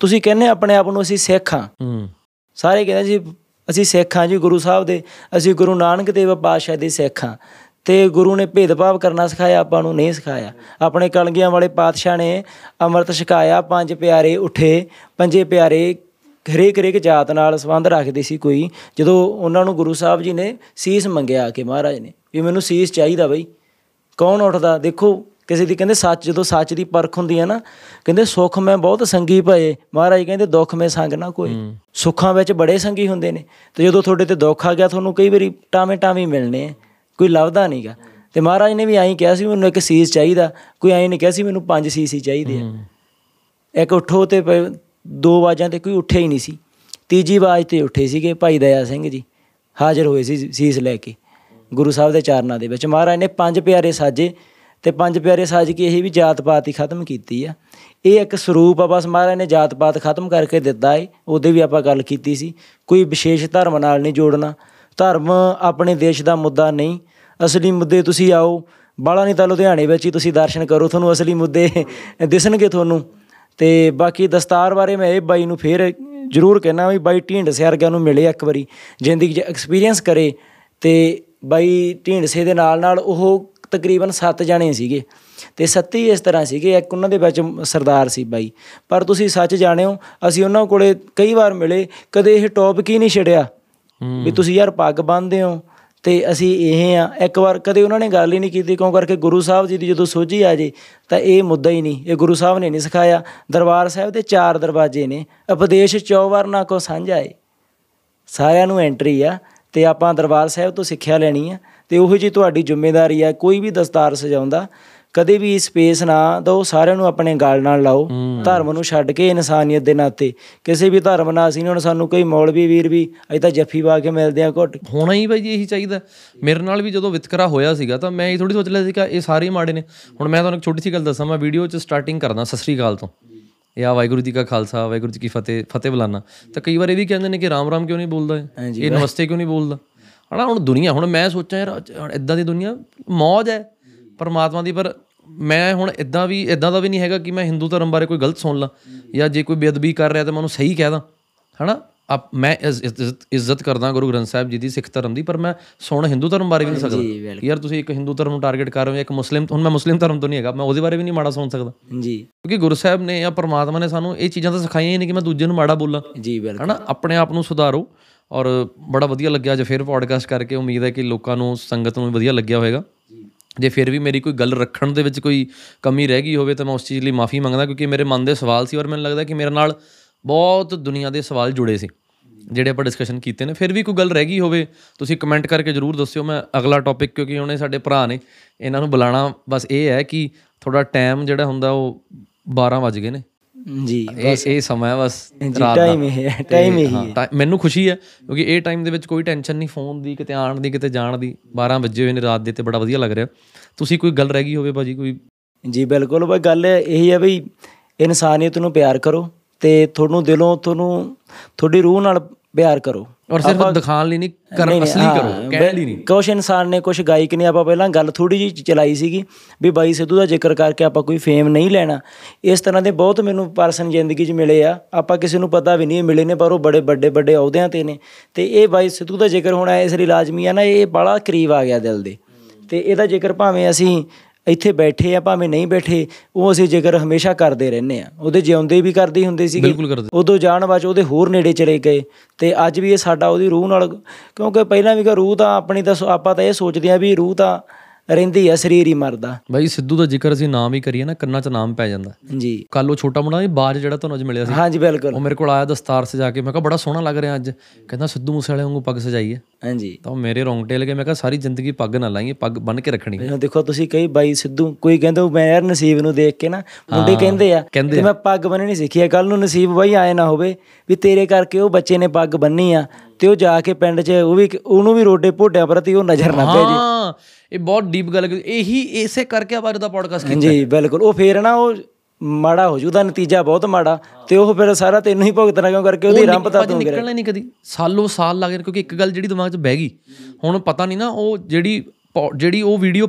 ਤੁਸੀਂ ਕਹਿੰਦੇ ਆਪਣੇ ਆਪ ਨੂੰ ਅਸੀਂ ਸਿੱਖ ਹੂੰ। ਸਾਰੇ ਕਹਿੰਦੇ ਜੀ ਅਸੀਂ ਸਿੱਖ ਹਾਂ ਜੀ ਗੁਰੂ ਸਾਹਿਬ ਦੇ। ਅਸੀਂ ਗੁਰੂ ਨਾਨਕ ਦੇਵ ਪਾਤਸ਼ਾਹ ਦੇ ਸਿੱਖ ਹਾਂ। ਤੇ ਗੁਰੂ ਨੇ ਭੇਦਭਾਵ ਕਰਨਾ ਸਿਖਾਇਆ ਆਪਾਂ ਨੂੰ ਨਹੀਂ ਸਿਖਾਇਆ। ਆਪਣੇ ਕਲਗੀਆਂ ਵਾਲੇ ਪਾਤਸ਼ਾਹ ਨੇ ਅੰਮ੍ਰਿਤ ਛਕਾਇਆ ਪੰਜ ਪਿਆਰੇ ਉਠੇ ਪੰਜੇ ਪਿਆਰੇ ਹਰੇਕ ਹਰੇਕ ਜਾਤ ਨਾਲ ਸੰਬੰਧ ਰੱਖਦੇ ਸੀ ਕੋਈ ਜਦੋਂ ਉਹਨਾਂ ਨੂੰ ਗੁਰੂ ਸਾਹਿਬ ਜੀ ਨੇ ਸੀਸ ਮੰਗਿਆ ਕਿ ਮਹਾਰਾਜ ਨੇ ਵੀ ਮੈਨੂੰ ਸੀਸ ਚਾਹੀਦਾ ਬਈ। ਕੌਣ ਉੱਠਦਾ? ਦੇਖੋ ਕਿਸੇ ਦੀ ਕਹਿੰਦੇ ਸੱਚ ਜਦੋਂ ਸੱਚ ਦੀ ਪਰਖ ਹੁੰਦੀ ਹੈ ਨਾ ਕਹਿੰਦੇ ਸੁੱਖ ਮੈਂ ਬਹੁਤ ਸੰਗੀ ਭਏ ਮਹਾਰਾਜ ਕਹਿੰਦੇ ਦੁੱਖ ਮੈਂ ਸੰਗ ਨਾ ਕੋਈ। ਸੁੱਖਾਂ ਵਿੱਚ ਬੜੇ ਸੰਗੀ ਹੁੰਦੇ ਨੇ। ਤੇ ਜਦੋਂ ਤੁਹਾਡੇ ਤੇ ਦੁੱਖ ਆ ਗਿਆ ਤੁਹਾਨੂੰ ਕਈ ਵਾਰੀ ਟਾਵੇਂ ਟਾਵੇਂ ਮਿਲਣੇ ਕੋਈ ਲੱਭਦਾ ਨਹੀਂਗਾ ਤੇ ਮਹਾਰਾਜ ਨੇ ਵੀ ਐਂ ਕਿਹਾ ਸੀ ਮੈਨੂੰ ਇੱਕ ਸੀਸ ਚਾਹੀਦਾ ਕੋਈ ਐਂ ਨਹੀਂ ਕਿਹਾ ਸੀ ਮੈਨੂੰ ਪੰਜ ਸੀਸ ਹੀ ਚਾਹੀਦੇ ਆ। ਇੱਕ ਉੱਠੋ ਤੇ ਦੋ ਆਵਾਜ਼ਾਂ ਤੇ ਕੋਈ ਉੱਠਿਆ ਹੀ ਨਹੀਂ ਸੀ। ਤੀਜੀ ਆਵਾਜ਼ ਤੇ ਉੱਠੇ ਸੀਗੇ ਭਾਈ ਦਇਆ ਸਿੰਘ ਜੀ, ਹਾਜ਼ਰ ਹੋਏ ਸੀ ਸੀਸ ਲੈ ਕੇ। ਗੁਰੂ ਸਾਹਿਬ ਦੇ ਚਰਨਾਂ ਦੇ ਵਿੱਚ। ਮਹਾਰਾਜ ਨੇ ਪੰਜ ਪਿਆਰੇ ਸਾਜੇ ਤੇ ਪੰਜ ਪਿਆਰੇ ਸਾਜ ਕੇ ਇਹ ਵੀ ਜਾਤ ਪਾਤ ਹੀ ਖਤਮ ਕੀਤੀ ਆ। ਇਹ ਇੱਕ ਸਰੂਪ ਆ, ਬਸ ਮਹਾਰਾਜ ਨੇ ਜਾਤ ਪਾਤ ਖਤਮ ਕਰਕੇ ਦਿੱਤਾ ਏ। ਉਹਦੇ ਵੀ ਆਪਾਂ ਗੱਲ ਕੀਤੀ ਸੀ। ਕੋਈ ਵਿਸ਼ੇਸ਼ ਧਰਮ ਨਾਲ ਨਹੀਂ ਜੋੜਨਾ। ਧਰਮ ਆਪਣੇ ਦੇਸ਼ ਦਾ ਮੁੱਦਾ ਨਹੀਂ। ਅਸਲੀ ਮੁੱਦੇ ਤੁਸੀਂ ਆਓ। ਬਾਲਾ ਨਹੀਂ ਤਾਂ ਲੁਧਿਆਣੇ ਵਿੱਚ ਹੀ ਤੁਸੀਂ ਦਰਸ਼ਨ ਕਰੋ। ਤੁਹਾਨੂੰ ਅਸਲੀ ਮੁੱਦੇ ਦਿਸਣਗੇ ਤੁਹਾਨੂੰ। ਤੇ ਬਾਕੀ ਦਸਤਾਰ ਬਾਰੇ ਮੈਂ ਇਹ ਬਾਈ ਨੂੰ ਫੇਰ ਜ਼ਰੂਰ ਕਹਿਣਾ ਵੀ ਬਾਈ ਢੀਂਡਸੇ ਵਰਗਿਆਂ ਨੂੰ ਮਿਲੇ ਇੱਕ ਵਾਰੀ ਜ਼ਿੰਦਗੀ 'ਚ ਐਕਸਪੀਰੀਅੰਸ ਕਰੇ ਤੇ ਬਾਈ ਢੀਂਡਸੇ ਦੇ ਨਾਲ ਨਾਲ ਉਹ ਤਕਰੀਬਨ 7 ਜਣੇ ਸੀਗੇ ਤੇ ਸੱਤੀ ਇਸ ਤਰ੍ਹਾਂ ਸੀਗੇ ਇੱਕ ਉਹਨਾਂ ਦੇ ਵਿੱਚ ਸਰਦਾਰ ਸੀ ਬਾਈ। ਪਰ ਤੁਸੀਂ ਸੱਚ ਜਾਣਿਓ ਅਸੀਂ ਉਹਨਾਂ ਕੋਲੇ ਕਈ ਵਾਰ ਮਿਲੇ ਕਦੇ ਇਹ ਟੌਪਿਕ ਹੀ ਨਹੀਂ ਛਿੜਿਆ ਵੀ ਤੁਸੀਂ ਯਾਰ ਪੱਗ ਬੰਨਦੇ ਹੋ ਤੇ ਅਸੀਂ ਇਹ ਆ ਇੱਕ ਵਾਰ ਕਦੇ ਉਹਨਾਂ ਨੇ ਗੱਲ ਹੀ ਨਹੀਂ ਕੀਤੀ, ਕਿਉਂ ਕਰਕੇ ਗੁਰੂ ਸਾਹਿਬ ਜੀ ਦੀ ਜਦੋਂ ਸੋਝੀ ਆ ਜੇ, ਤਾਂ ਇਹ ਮੁੱਦਾ ਹੀ ਨਹੀਂ, ਇਹ ਗੁਰੂ ਸਾਹਿਬ ਨੇ ਨਹੀਂ ਸਿਖਾਇਆ। ਦਰਬਾਰ ਸਾਹਿਬ ਦੇ ਚਾਰ ਦਰਵਾਜ਼ੇ ਨੇ, ਉਪਦੇਸ਼ ਚੌਵਰ ਨਾ ਕੋ ਸਾਂਝਾ ਏ ਸਾਰਿਆਂ ਨੂੰ ਐਂਟਰੀ ਆ, ਤੇ ਆਪਾਂ ਦਰਬਾਰ ਸਾਹਿਬ ਤੋਂ ਸਿੱਖਿਆ ਲੈਣੀ ਆ, ਤੇ ਉਹੋ ਜੀ ਤੁਹਾਡੀ ਜ਼ਿੰਮੇਵਾਰੀ ਆ, ਕੋਈ ਵੀ ਦਸਤਾਰ ਸਜਾਉਂਦਾ ਕਦੇ ਵੀ ਸਪੇਸ ਨਾ ਦਿਓ ਸਾਰਿਆਂ ਨੂੰ ਆਪਣੇ ਗਲ ਨਾਲ ਲਾਓ। ਧਰਮ ਨੂੰ ਛੱਡ ਕੇ ਇਨਸਾਨੀਅਤ ਦੇ ਨਾਤੇ। ਕਿਸੇ ਵੀ ਧਰਮ ਨਾਲ ਅਸੀਂ ਹੁਣ ਸਾਨੂੰ ਕੋਈ ਮੌਲਵੀ ਵੀਰ ਵੀ ਅਜੇ ਤਾਂ ਜੱਫੀ ਪਾ ਕੇ ਮਿਲਦੇ ਆ ਘੁੱਟ। ਹੋਣਾ ਹੀ ਬਾਈ ਜੀ ਇਹੀ ਚਾਹੀਦਾ। ਮੇਰੇ ਨਾਲ ਵੀ ਜਦੋਂ ਵਿਤਕਰਾ ਹੋਇਆ ਸੀਗਾ ਤਾਂ ਮੈਂ ਇਹ ਥੋੜੀ ਸੋਚ ਲਿਆ ਸੀ ਕਿ ਇਹ ਸਾਰੇ ਮਾੜੇ ਨੇ। ਹੁਣ ਮੈਂ ਤੁਹਾਨੂੰ ਇੱਕ ਛੋਟੀ ਜਿਹੀ ਗੱਲ ਦੱਸਾਂ ਮੈਂ ਵੀਡੀਓ 'ਚ ਸਟਾਰਟਿੰਗ ਕਰਦਾ ਸਤਿ ਸ੍ਰੀ ਅਕਾਲ ਤੋਂ। ਇਹ ਆ ਵਾਹਿਗੁਰੂ ਜੀ ਕਾ ਖਾਲਸਾ ਵਾਹਿਗੁਰੂ ਜੀ ਕੀ ਫਤਿਹ ਫਤਿਹ ਬੁਲਾਣਾ ਤਾਂ ਕਈ ਵਾਰ ਇਹ ਵੀ ਕਹਿੰਦੇ ਨੇ ਕਿ ਰਾਮ ਰਾਮ ਕਿਉਂ ਨਹੀਂ ਬੋਲਦਾ ਇਹ? ਨਮਸਤੇ ਕਿਉਂ ਨਹੀਂ ਬੋਲਦਾ? ਹਨਾ ਹੁਣ ਦੁਨੀਆ ਹੁਣ ਮੈਂ ਸੋਚਾਂ ਯਾਰ ਇਦਾਂ ਦੀ ਦੁਨੀਆ ਮੌਜ ਹੈ। ਪਰਮਾਤਮਾ ਦੀ ਪਰ ਮੈਂ ਹੁਣ ਇਦਾਂ ਵੀ ਇਦਾਂ ਦਾ ਵੀ ਨਹੀਂ ਹੈਗਾ ਕਿ ਮੈਂ ਹਿੰਦੂ ਧਰਮ ਬਾਰੇ ਕੋਈ ਗਲਤ ਸੁਣ ਲਾਂ ਜਾਂ ਜੇ ਕੋਈ ਬੇਅਦਬੀ ਕਰ ਰਿਹਾ ਤਾਂ ਮੈਂ ਉਹਨੂੰ ਸਹੀ ਕਹਿ ਦਾਂ ਹਨਾ? ਅਬ ਮੈਂ ਇੱਜ਼- ਇੱਜ਼ਤ ਕਰਦਾ ਗੁਰੂ ਗ੍ਰੰਥ ਸਾਹਿਬ ਜੀ ਦੀ ਸਿੱਖ ਧਰਮ ਦੀ ਪਰ ਮੈਂ ਸੁਣ ਹਿੰਦੂ ਧਰਮ ਬਾਰੇ ਵੀ ਨਹੀਂ ਸਕਦਾ। ਯਾਰ ਤੁਸੀਂ ਇੱਕ ਹਿੰਦੂ ਧਰਮ ਨੂੰ ਟਾਰਗੇਟ ਕਰ ਰਹੇ ਹੋ ਇੱਕ ਮੁਸਲਿਮ ਹੁਣ ਮੈਂ ਮੁਸਲਿਮ ਧਰਮ ਤੋਂ ਨਹੀਂ ਹੈਗਾ ਮੈਂ ਉਹਦੇ ਬਾਰੇ ਵੀ ਨਹੀਂ ਮਾੜਾ ਸੁਣ ਸਕਦਾ। ਜੀ ਕਿਉਂਕਿ ਗੁਰੂ ਸਾਹਿਬ ਨੇ ਜਾਂ ਪਰਮਾਤਮਾ ਨੇ ਸਾਨੂੰ ਇਹ ਚੀਜ਼ਾਂ ਤਾਂ ਸਿਖਾਈਆਂ ਹੀ ਨਹੀਂ ਕਿ ਮੈਂ ਦੂਜੇ ਨੂੰ ਮਾੜਾ ਬੋਲਾਂ। ਜੀ ਬਿਲਕੁਲ। ਹਨਾ? ਆਪਣੇ ਆਪ ਨੂੰ ਸੁਧਾਰੋ ਔਰ ਬੜਾ ਵਧੀਆ ਲੱਗਿਆ ਅੱਜ ਫਿਰ ਪੋਡਕਾਸਟ ਕਰਕੇ ਉਮੀਦ ਹੈ ਕਿ ਲੋਕਾਂ ਨੂੰ ਸੰਗਤ ਨੂੰ ਵਧੀਆ ਲੱਗਿਆ ਹੋਵੇਗਾ। ਜੇ ਫਿਰ ਵੀ ਮੇਰੀ ਕੋਈ ਗੱਲ ਰੱਖਣ ਦੇ ਵਿੱਚ ਕੋਈ ਕਮੀ ਰਹਿ ਗਈ ਹੋਵੇ ਤਾਂ ਮੈਂ ਉਸ ਚੀਜ਼ ਲਈ ਮਾਫੀ ਮੰਗਦਾ ਕਿਉਂਕਿ ਮੇਰੇ ਮਨ ਦੇ ਸਵਾਲ ਸੀ ਔਰ ਮੈਨੂੰ ਲੱਗਦਾ ਕਿ ਮੇਰੇ ਨਾਲ ਬਹੁਤ ਦੁਨੀਆ ਦੇ ਸਵਾਲ ਜੁੜੇ ਸੀ, ਜਿਹੜੇ ਆਪਾਂ ਡਿਸਕਸ਼ਨ ਕੀਤੇ ਨੇ। ਫਿਰ ਵੀ ਕੋਈ ਗੱਲ ਰਹਿ ਗਈ ਹੋਵੇ, ਤੁਸੀਂ ਕਮੈਂਟ ਕਰਕੇ ਜਰੂਰ ਦੱਸਿਓ। ਮੈਂ ਅਗਲਾ ਟੌਪਿਕ ਕਿਉਂਕਿ ਉਹਨੇ ਸਾਡੇ ਭਰਾ ਨੇ, ਇਹਨਾਂ ਨੂੰ ਬੁਲਾਣਾ ਬਸ ਇਹ ਹੈ ਕਿ ਥੋੜਾ ਟਾਈਮ ਜਿਹੜਾ ਹੁੰਦਾ ਉਹ 12 ਵਜ ਗਏ ਨੇ। ਜੀ ਇਹ ਇਹ ਸਮਾਂ ਹੈ ਬਸ ਰਾਤ ਦਾ। ਟਾਈਮ ਇਹ ਹੈ ਟਾਈਮ ਹਾਂ, ਤਾਂ ਮੈਨੂੰ ਖੁਸ਼ੀ ਹੈ ਕਿਉਂਕਿ ਇਹ ਟਾਈਮ ਦੇ ਵਿੱਚ ਕੋਈ ਟੈਨਸ਼ਨ ਨਹੀਂ ਫੋਨ ਦੀ ਕਿਤੇ ਆਣ ਦੀ ਕਿਤੇ ਜਾਣ ਦੀ। 12 ਵਜੇ ਹੋਏ ਨੇ ਰਾਤ ਦੇ ਤੇ ਬੜਾ ਵਧੀਆ ਲੱਗ ਰਿਹਾ। ਤੁਸੀਂ ਕੋਈ ਗੱਲ ਰਹਿ ਗਈ ਹੋਵੇ ਭਾਜੀ ਕੋਈ ਜੀ ਬਿਲਕੁਲ। ਬਈ ਗੱਲ ਇਹੀ ਹੈ ਵੀ ਇਨਸਾਨੀਅਤ ਨੂੰ ਪਿਆਰ ਕਰੋ ਤੇ ਤੁਹਾਨੂੰ ਦਿਲੋਂ ਤੁਹਾਨੂੰ ਤੁਹਾਡੀ ਰੂਹ ਨਾਲ ਪਿਆਰ ਕਰੋ। ਔਰ ਸਿਰਫ ਦਿਖਾਣ ਲਈ ਨਹੀਂ ਕਰ ਅਸਲੀ ਕਰੋ ਕਹਿਣ ਲਈ ਨਹੀਂ। ਕੁਛ ਇਨਸਾਨ ਨੇ ਕੁਛ ਗਾਇਕ ਨੇ ਆਪਾਂ ਪਹਿਲਾਂ ਗੱਲ ਥੋੜੀ ਜਿਹੀ ਚਲਾਈ ਸੀਗੀ ਵੀ ਬਾਈ ਸਿੱਧੂ ਦਾ ਜ਼ਿਕਰ ਕਰਕੇ ਆਪਾਂ ਕੋਈ ਫੇਮ ਨਹੀਂ ਲੈਣਾ। ਇਸ ਤਰ੍ਹਾਂ ਦੇ ਬਹੁਤ ਮੈਨੂੰ ਪਰਸਨ ਜ਼ਿੰਦਗੀ 'ਚ ਮਿਲੇ ਆ। ਆਪਾਂ ਕਿਸੇ ਨੂੰ ਪਤਾ ਵੀ ਨਹੀਂ ਮਿਲੇ ਨੇ ਪਰ ਉਹ ਬੜੇ ਵੱਡੇ ਵੱਡੇ ਅਹੁਦਿਆਂ ਤੇ ਨੇ। ਤੇ ਇਹ ਬਾਈ ਸਿੱਧੂ ਦਾ ਜ਼ਿਕਰ ਹੋਣਾ ਇਸ ਲਈ ਲਾਜ਼ਮੀ ਆ ਨਾ ਇਹ ਬੜਾ ਕਰੀਬ ਆ ਗਿਆ ਦਿਲ ਦੇ। ਤੇ ਇਹਦਾ ਜ਼ਿਕਰ ਭਾਵੇਂ ਅਸੀਂ ਇੱਥੇ ਬੈਠੇ ਆ ਭਾਵੇਂ ਨਹੀਂ ਬੈਠੇ ਉਹ ਅਸੀਂ ਜ਼ਿਕਰ ਹਮੇਸ਼ਾ ਕਰਦੇ ਰਹਿੰਦੇ ਆ। ਉਹਦੇ ਜਿਉਂਦੇ ਵੀ ਕਰਦੇ ਹੁੰਦੇ ਸੀਗੇ। ਉਦੋਂ ਜਾਣ ਬਾਅਦ ਉਹਦੇ ਹੋਰ ਨੇੜੇ ਚਲੇ ਗਏ। ਤੇ ਅੱਜ ਵੀ ਇਹ ਸਾਡਾ ਉਹਦੀ ਰੂਹ ਨਾਲ ਕਿਉਂਕਿ ਪਹਿਲਾਂ ਵੀ ਕਿ ਰੂਹ ਤਾਂ ਆਪਣੀ ਤਾਂ ਆਪਾਂ ਤਾਂ ਇਹ ਸੋਚਦੇ ਆ ਵੀ ਰੂਹ ਤਾਂ ਰਹਿੰਦੀ ਆ ਸਰੀਰ ਹੀ ਮਰਦਾ। ਬਾਈ ਸਿੱਧੂ ਦਾ ਜ਼ਿਕਰ ਅਸੀਂ ਨਾਮ ਹੀ ਕਰੀਏ ਨਾ ਕੰਨਾਂ 'ਚ ਨਾਮ ਪੈ ਜਾਂਦਾ। ਜੀ। ਕੱਲ ਉਹ ਛੋਟਾ ਮੁੰਡਾ ਇਹ ਬਾਜ ਜਿਹੜਾ ਤੁਹਾਨੂੰ ਅੱਜ ਮਿਲਿਆ ਸੀ। ਹਾਂਜੀ ਬਿਲਕੁਲ। ਉਹ ਮੇਰੇ ਕੋਲ ਆਇਆ ਦਸਤਾਰ ਸਜਾ ਕੇ ਮੈਂ ਕਿਹਾ ਬੜਾ ਸੋਹਣਾ ਲੱਗ ਰਿਹਾ ਅੱਜ। ਕਹਿੰਦਾ ਸਿੱਧੂ ਮੂਸੇਵਾਲੇ ਵਾਂਗੂ ਪੱਗ ਸਜਾਈ ਹੈ ਹਾਂਜੀ। ਤਾਂ ਉਹ ਮੇਰੇ ਰੌਂਗਟੇ ਲਗੇ ਮੈਂ ਕਿਹਾ ਸਾਰੀ ਜ਼ਿੰਦਗੀ ਪੱਗ ਨਾ ਲਾਈਏ ਪੱਗ ਬੰਨ ਕੇ ਰੱਖਣੀ। ਹੈ। ਦੇਖੋ ਤੁਸੀਂ ਕਈ ਬਾਈ ਸਿੱਧੂ ਕੋਈ ਕਹਿੰਦਾ ਮੈਂ ਯਾਰ ਨਸੀਬ ਨੂੰ ਦੇਖ ਕੇ ਨਾ ਮੁੰਡੇ ਕਹਿੰਦੇ ਆ ਤੇ ਮੈਂ ਪੱਗ ਬੰਨਣੀ ਸਿੱਖੀ ਆ ਕੱਲ ਨੂੰ ਨਸੀਬ ਬਾਈ ਆਏ ਨਾ ਹੋਵੇ ਵੀ ਤੇਰੇ ਕਰਕੇ ਉਹ ਬੱਚੇ ਨੇ ਪੱਗ ਬੰਨੀ ਆ ਤੇ ਉਹ ਜਾ ਕੇ ਪਿੰਡ 'ਚ ਉਹ ਵੀ ਉਹਨੂੰ ਵੀ ਰੋਡੇ ਭੋਟਿਆਂ ਪ੍ਰਤੀ ਉਹ ਨਜ਼ਰ ਨਾ ਪੈ ਜੇ। ਹਾਂ ਇਹ ਬਹੁਤ ਡੀਪ ਗੱਲ ਕੀਤੀ ਇਹੀ ਇਸੇ ਕਰਕੇ ਆਪਾਂ ਦਾ ਪੋਡਕਾਸਟ ਕੀਤਾ ਜੀ ਬਿਲਕੁਲ। ਉਹ ਫੇਰ ਨਾ ਉਹ ਮਾੜਾ ਹੋ ਜੂ ਉਹਦਾ ਨਤੀਜਾ ਬਹੁਤ ਮਾੜਾ ਤੇ ਉਹ ਫਿਰ ਸਾਰਾ ਤੈਨੂੰ ਹੀ ਭੁਗਤਣਾ ਕਿਉਂ ਕਰਕੇ ਉਹਦੀ ਰੰਪ ਤਾਂ ਭਾਜੀ ਨਿਕਲਣਾ ਨਹੀਂ ਕਦੀ। ਸਾਲੋ ਸਾਲ ਲੱਗ ਜਾਣ ਕਿਉਂਕਿ ਇੱਕ ਗੱਲ ਜਿਹੜੀ ਦਿਮਾਗ 'ਚ ਬਹਿ ਗਈ ਹੁਣ ਪਤਾ ਨਹੀਂ ਨਾ ਉਹ ਜਿਹੜੀ ਜਿਹੜੀ ਉਹ ਵੀਡੀਓ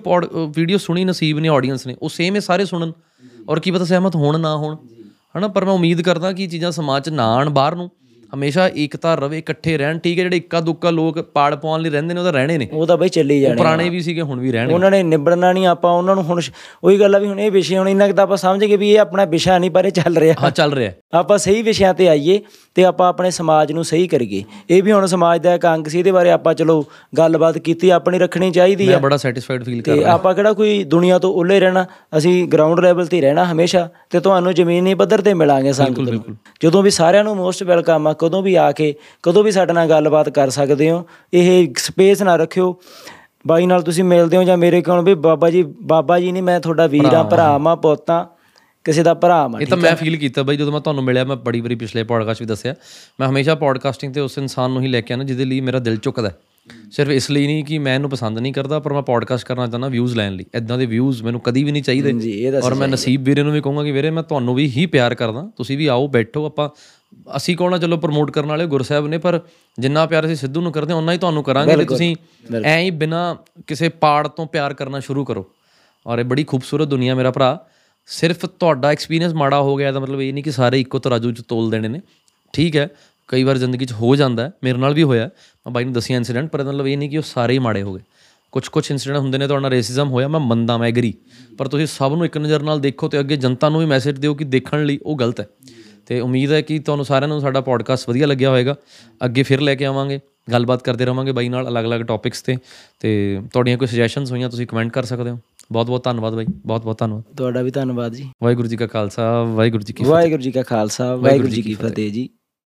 ਵੀਡੀਓ ਸੁਣੀ ਨਸੀਬ ਨੇ ਆਡੀਅנס ਨੇ ਉਹ ਸੇਮ ਇਹ ਸਾਰੇ ਸੁਣਨ। ਔਰ ਕੀ ਪਤਾ ਸਹਿਮਤ ਹੋਣ ਨਾ ਹੋਣ। ਹਨਾ ਪਰ ਮੈਂ ਉਮੀਦ ਕਰਦਾ ਕਿ ਚੀਜ਼ਾਂ ਸਮਾਜ 'ਚ ਨਾ ਆਣ ਬਾਹਰ ਨੂੰ। ਹਮੇਸ਼ਾ ਏਕਤਾ ਰਵੇ ਇਕੱਠੇ ਰਹਿਣ। ਠੀਕ ਹੈ ਜਿਹੜੇ ਇੱਕਾ ਦੁੱਕਾ ਲੋਕ ਪਾੜ ਪਾਉਣ ਲਈ ਰਹਿੰਦੇ ਨੇ ਉਹ ਤਾਂ ਰਹਿਣੇ ਨੇ। ਉਹ ਤਾਂ ਬਈ ਚੱਲੀ ਜਾਣੇ ਪੁਰਾਣੇ ਵੀ ਸੀਗੇ ਹੁਣ ਵੀ ਰਹਿਣਗੇ ਉਹਨਾਂ ਨੇ ਨਿਬੜਨਾ ਨਹੀਂ ਆਪਾਂ ਉਹਨਾਂ ਨੂੰ ਹੁਣ ਉਹੀ ਗੱਲ ਆ ਵੀ ਹੁਣ ਇਹ ਵਿਸ਼ੇ ਹੁਣ ਇੰਨਾ ਕੁ ਤਾਂ ਆਪਾਂ ਸਮਝ ਗਏ ਵੀ ਇਹ ਆਪਣਾ ਵਿਸ਼ਾ ਨਹੀਂ ਪਰ ਇਹ ਚੱਲ ਰਿਹਾ। ਹਾਂ ਚੱਲ ਰਿਹਾ। ਆਪਾਂ ਸਹੀ ਵਿਸ਼ਿਆਂ ਤੇ ਆਈਏ। ਤੇ ਆਪਾਂ ਆਪਣੇ ਸਮਾਜ ਨੂੰ ਸਹੀ ਕਰੀਏ। ਇਹ ਵੀ ਹੁਣ ਸਮਾਜ ਦਾ ਇੱਕ ਅੰਗ ਸੀ ਇਹਦੇ ਬਾਰੇ ਆਪਾਂ ਚਲੋ ਗੱਲਬਾਤ ਕੀਤੀ ਆਪਣੀ ਰੱਖਣੀ ਚਾਹੀਦੀ ਮੈਂ ਆ। ਬੜਾ ਸੈਟੀਸਫਾਈਡ ਫੀਲ ਕਰ ਤੇ ਆਪਾਂ ਕਿਹੜਾ ਕੋਈ ਦੁਨੀਆ ਤੋਂ ਉੱਲੇ ਰਹਿਣਾ ਅਸੀਂ ਗਰਾਊਂਡ ਲੈਵਲ ਤੇ ਰਹਿਣਾ ਹਮੇਸ਼ਾ ਤੇ ਤੁਹਾਨੂੰ ਜ਼ਮੀਨੀ ਪੱਧਰ ਤੇ ਮਿਲਾਂਗੇ ਸੰਗਤ ਨੂੰ। ਜਦੋਂ ਵੀ ਸਾਰਿਆਂ ਨੂੰ ਮੋਸਟ ਵੈਲਕਮ ਆ ਕਦੋਂ ਵੀ ਆ ਕੇ ਕਦੋਂ ਵੀ ਸਾਡੇ ਨਾਲ ਗੱਲਬਾਤ ਕਰ ਸਕਦੇ ਹੋ ਇਹ ਸਪੇਸ ਨਾ ਰੱਖਿਓ। ਬਾਈ ਨਾਲ ਤੁਸੀਂ ਮਿਲਦੇ ਹੋ ਜਾਂ ਮੇਰੇ ਕੋਲ ਵੀ ਬਾਬਾ ਜੀ ਬਾਬਾ ਜੀ ਨਹੀਂ ਮੈਂ ਤੁਹਾਡਾ ਵੀਰ ਆ ਭਰਾ। ਮਾ ਪੁੱਤਾਂ ਕਿਸੇ ਦਾ ਭਰਾ ਮਾ ਇਹ ਤਾਂ ਮੈਂ ਫੀਲ ਕੀਤਾ ਬਾਈ ਜਦੋਂ ਮੈਂ ਤੁਹਾਨੂੰ ਮਿਲਿਆ ਮੈਂ ਬੜੀ ਵਾਰੀ ਪਿਛਲੇ ਪੋਡਕਾਸਟ ਵੀ ਦੱਸਿਆ। ਮੈਂ ਹਮੇਸ਼ਾ ਪੋਡਕਾਸਟਿੰਗ ਤੇ ਉਸ ਇਨਸਾਨ ਨੂੰ ਹੀ ਲੈ ਕੇ ਆਣਾ ਜਿਹਦੇ ਲਈ ਮੇਰਾ ਦਿਲ ਝੁਕਦਾ। ਸਿਰਫ ਇਸ ਲਈ ਨਹੀਂ ਕਿ ਮੈਂ ਇਹਨੂੰ ਪਸੰਦ ਨਹੀਂ ਕਰਦਾ ਪਰ ਮੈਂ ਪੋਡਕਾਸਟ ਕਰਨਾ ਚਾਹੁੰਦਾ ਵਿਊਜ਼ ਲੈਣ ਲਈ। ਇਦਾਂ ਦੇ ਵਿਊਜ਼ ਮੈਨੂੰ ਕਦੀ ਵੀ ਨਹੀਂ ਚਾਹੀਦੇ। ਔਰ ਮੈਂ ਨਸੀਬ ਵੀਰੇ ਨੂੰ ਵੀ ਕਹੂੰਗਾ ਕਿ ਵੀਰੇ ਮੈਂ ਤੁਹਾਨੂੰ ਵੀ ਹੀ ਪਿਆਰ ਕਰਦਾ ਤੁਸੀਂ ਵੀ ਆਓ ਬੈਠੋ ਆਪਾਂ ਅਸੀਂ ਕੌਣ ਚਲੋ ਪ੍ਰਮੋਟ ਕਰਨ ਵਾਲੇ ਗੁਰਸਾਹਿਬ ਨੇ ਪਰ ਜਿੰਨਾ ਪਿਆਰ ਅਸੀਂ ਸਿੱਧੂ ਨੂੰ ਕਰਦੇ ਹਾਂ ਉਨਾ ਹੀ ਤੁਹਾਨੂੰ ਕਰਾਂਗੇ। ਤੇ ਤੁਸੀਂ ਐਂ ਹੀ ਬਿਨਾ ਕਿਸੇ ਪਾੜ ਤੋਂ ਪਿਆਰ ਕਰਨਾ ਸ਼ੁਰੂ ਕਰੋ। ਔਰ ਇਹ ਬੜੀ ਖੂਬਸੂਰਤ ਦੁਨੀਆ ਮੇਰਾ ਭਰਾ। ਸਿਰਫ ਤੁਹਾਡਾ ਐਕਸਪੀਰੀਅੰਸ ਮਾੜਾ ਹੋ ਗਿਆ ਤਾਂ ਮਤਲਬ ਇਹ ਨਹੀਂ ਕਿ ਸਾਰੇ ਇੱਕੋ ਤਰਾਜੂ 'ਚ ਤੋਲ ਦੇਣੇ ਨੇ। ਠੀਕ ਹੈ, ਕਈ ਵਾਰ ਜ਼ਿੰਦਗੀ 'ਚ ਹੋ ਜਾਂਦਾ ਹੈ, ਮੇਰੇ ਨਾਲ ਵੀ ਹੋਇਆ ਮੈਂ ਬਾਈ ਨੂੰ ਦੱਸਿਆ ਇਨਸੀਡੈਂਟ ਪਰ ਇਹਦਾ ਮਤਲਬ ਇਹ ਨਹੀਂ ਕਿ ਉਹ ਸਾਰੇ ਹੀ ਮਾੜੇ ਹੋ ਗਏ। ਕੁਝ ਕੁਝ ਇਨਸੀਡੈਂਟ ਹੁੰਦੇ ਨੇ, ਤੁਹਾਡੇ ਨਾਲ ਰੇਸਿਜ਼ਮ ਹੋਇਆ, ਮੈਂ ਮੰਨਦਾ, ਮੈਂ ਐਗਰੀ ਪਰ ਤੁਸੀਂ ਸਭ ਨੂੰ ਇੱਕ ਨਜ਼ਰ ਨਾਲ ਦੇਖੋ ਤੇ ਅੱਗੇ ਜਨਤਾ ਨੂੰ ਵੀ ਮੈਸੇਜ ਦਿਓ ਕਿ ਦੇਖਣ ਲਈ ਉਹ ਗਲਤ ਹੈ। ਤੇ ਉਮੀਦ ਹੈ ਕਿ ਤੁਹਾਨੂੰ ਸਾਰਿਆਂ ਨੂੰ ਸਾਡਾ ਪੋਡਕਾਸਟ ਵਧੀਆ ਲੱਗਿਆ ਹੋਵੇਗਾ। ਅੱਗੇ ਫਿਰ ਲੈ ਕੇ ਆਵਾਂਗੇ, ਗੱਲਬਾਤ ਕਰਦੇ ਰਵਾਂਗੇ ਬਾਈ ਨਾਲ ਅਲੱਗ-ਅਲੱਗ ਟੌਪਿਕਸ ਤੇ। ਤੇ ਤੁਹਾਡੀਆਂ ਕੋਈ ਸੁਜੈਸ਼ਨਸ ਹੋਈਆਂ, ਤੁਸੀਂ ਕਮੈਂਟ ਕਰ ਸਕਦੇ ਹੋ। ਬਹੁਤ-ਬਹੁਤ ਧੰਨਵਾਦ ਬਾਈ ਬਹੁਤ-ਬਹੁਤ ਧੰਨਵਾਦ। ਤੁਹਾਡਾ ਵੀ ਧੰਨਵਾਦ ਜੀ। ਵਾਹਿਗੁਰੂ ਜੀ ਕਾ ਖਾਲਸਾ ਵਾਹਿਗੁਰੂ ਜੀ ਕੀ ਵਾਹਿਗੁਰੂ ਜੀ ਕਾ ਖਾਲਸਾ ਵਾਹਿਗੁਰੂ ਜੀ ਕੀ ਫਤਿਹ ਜੀ।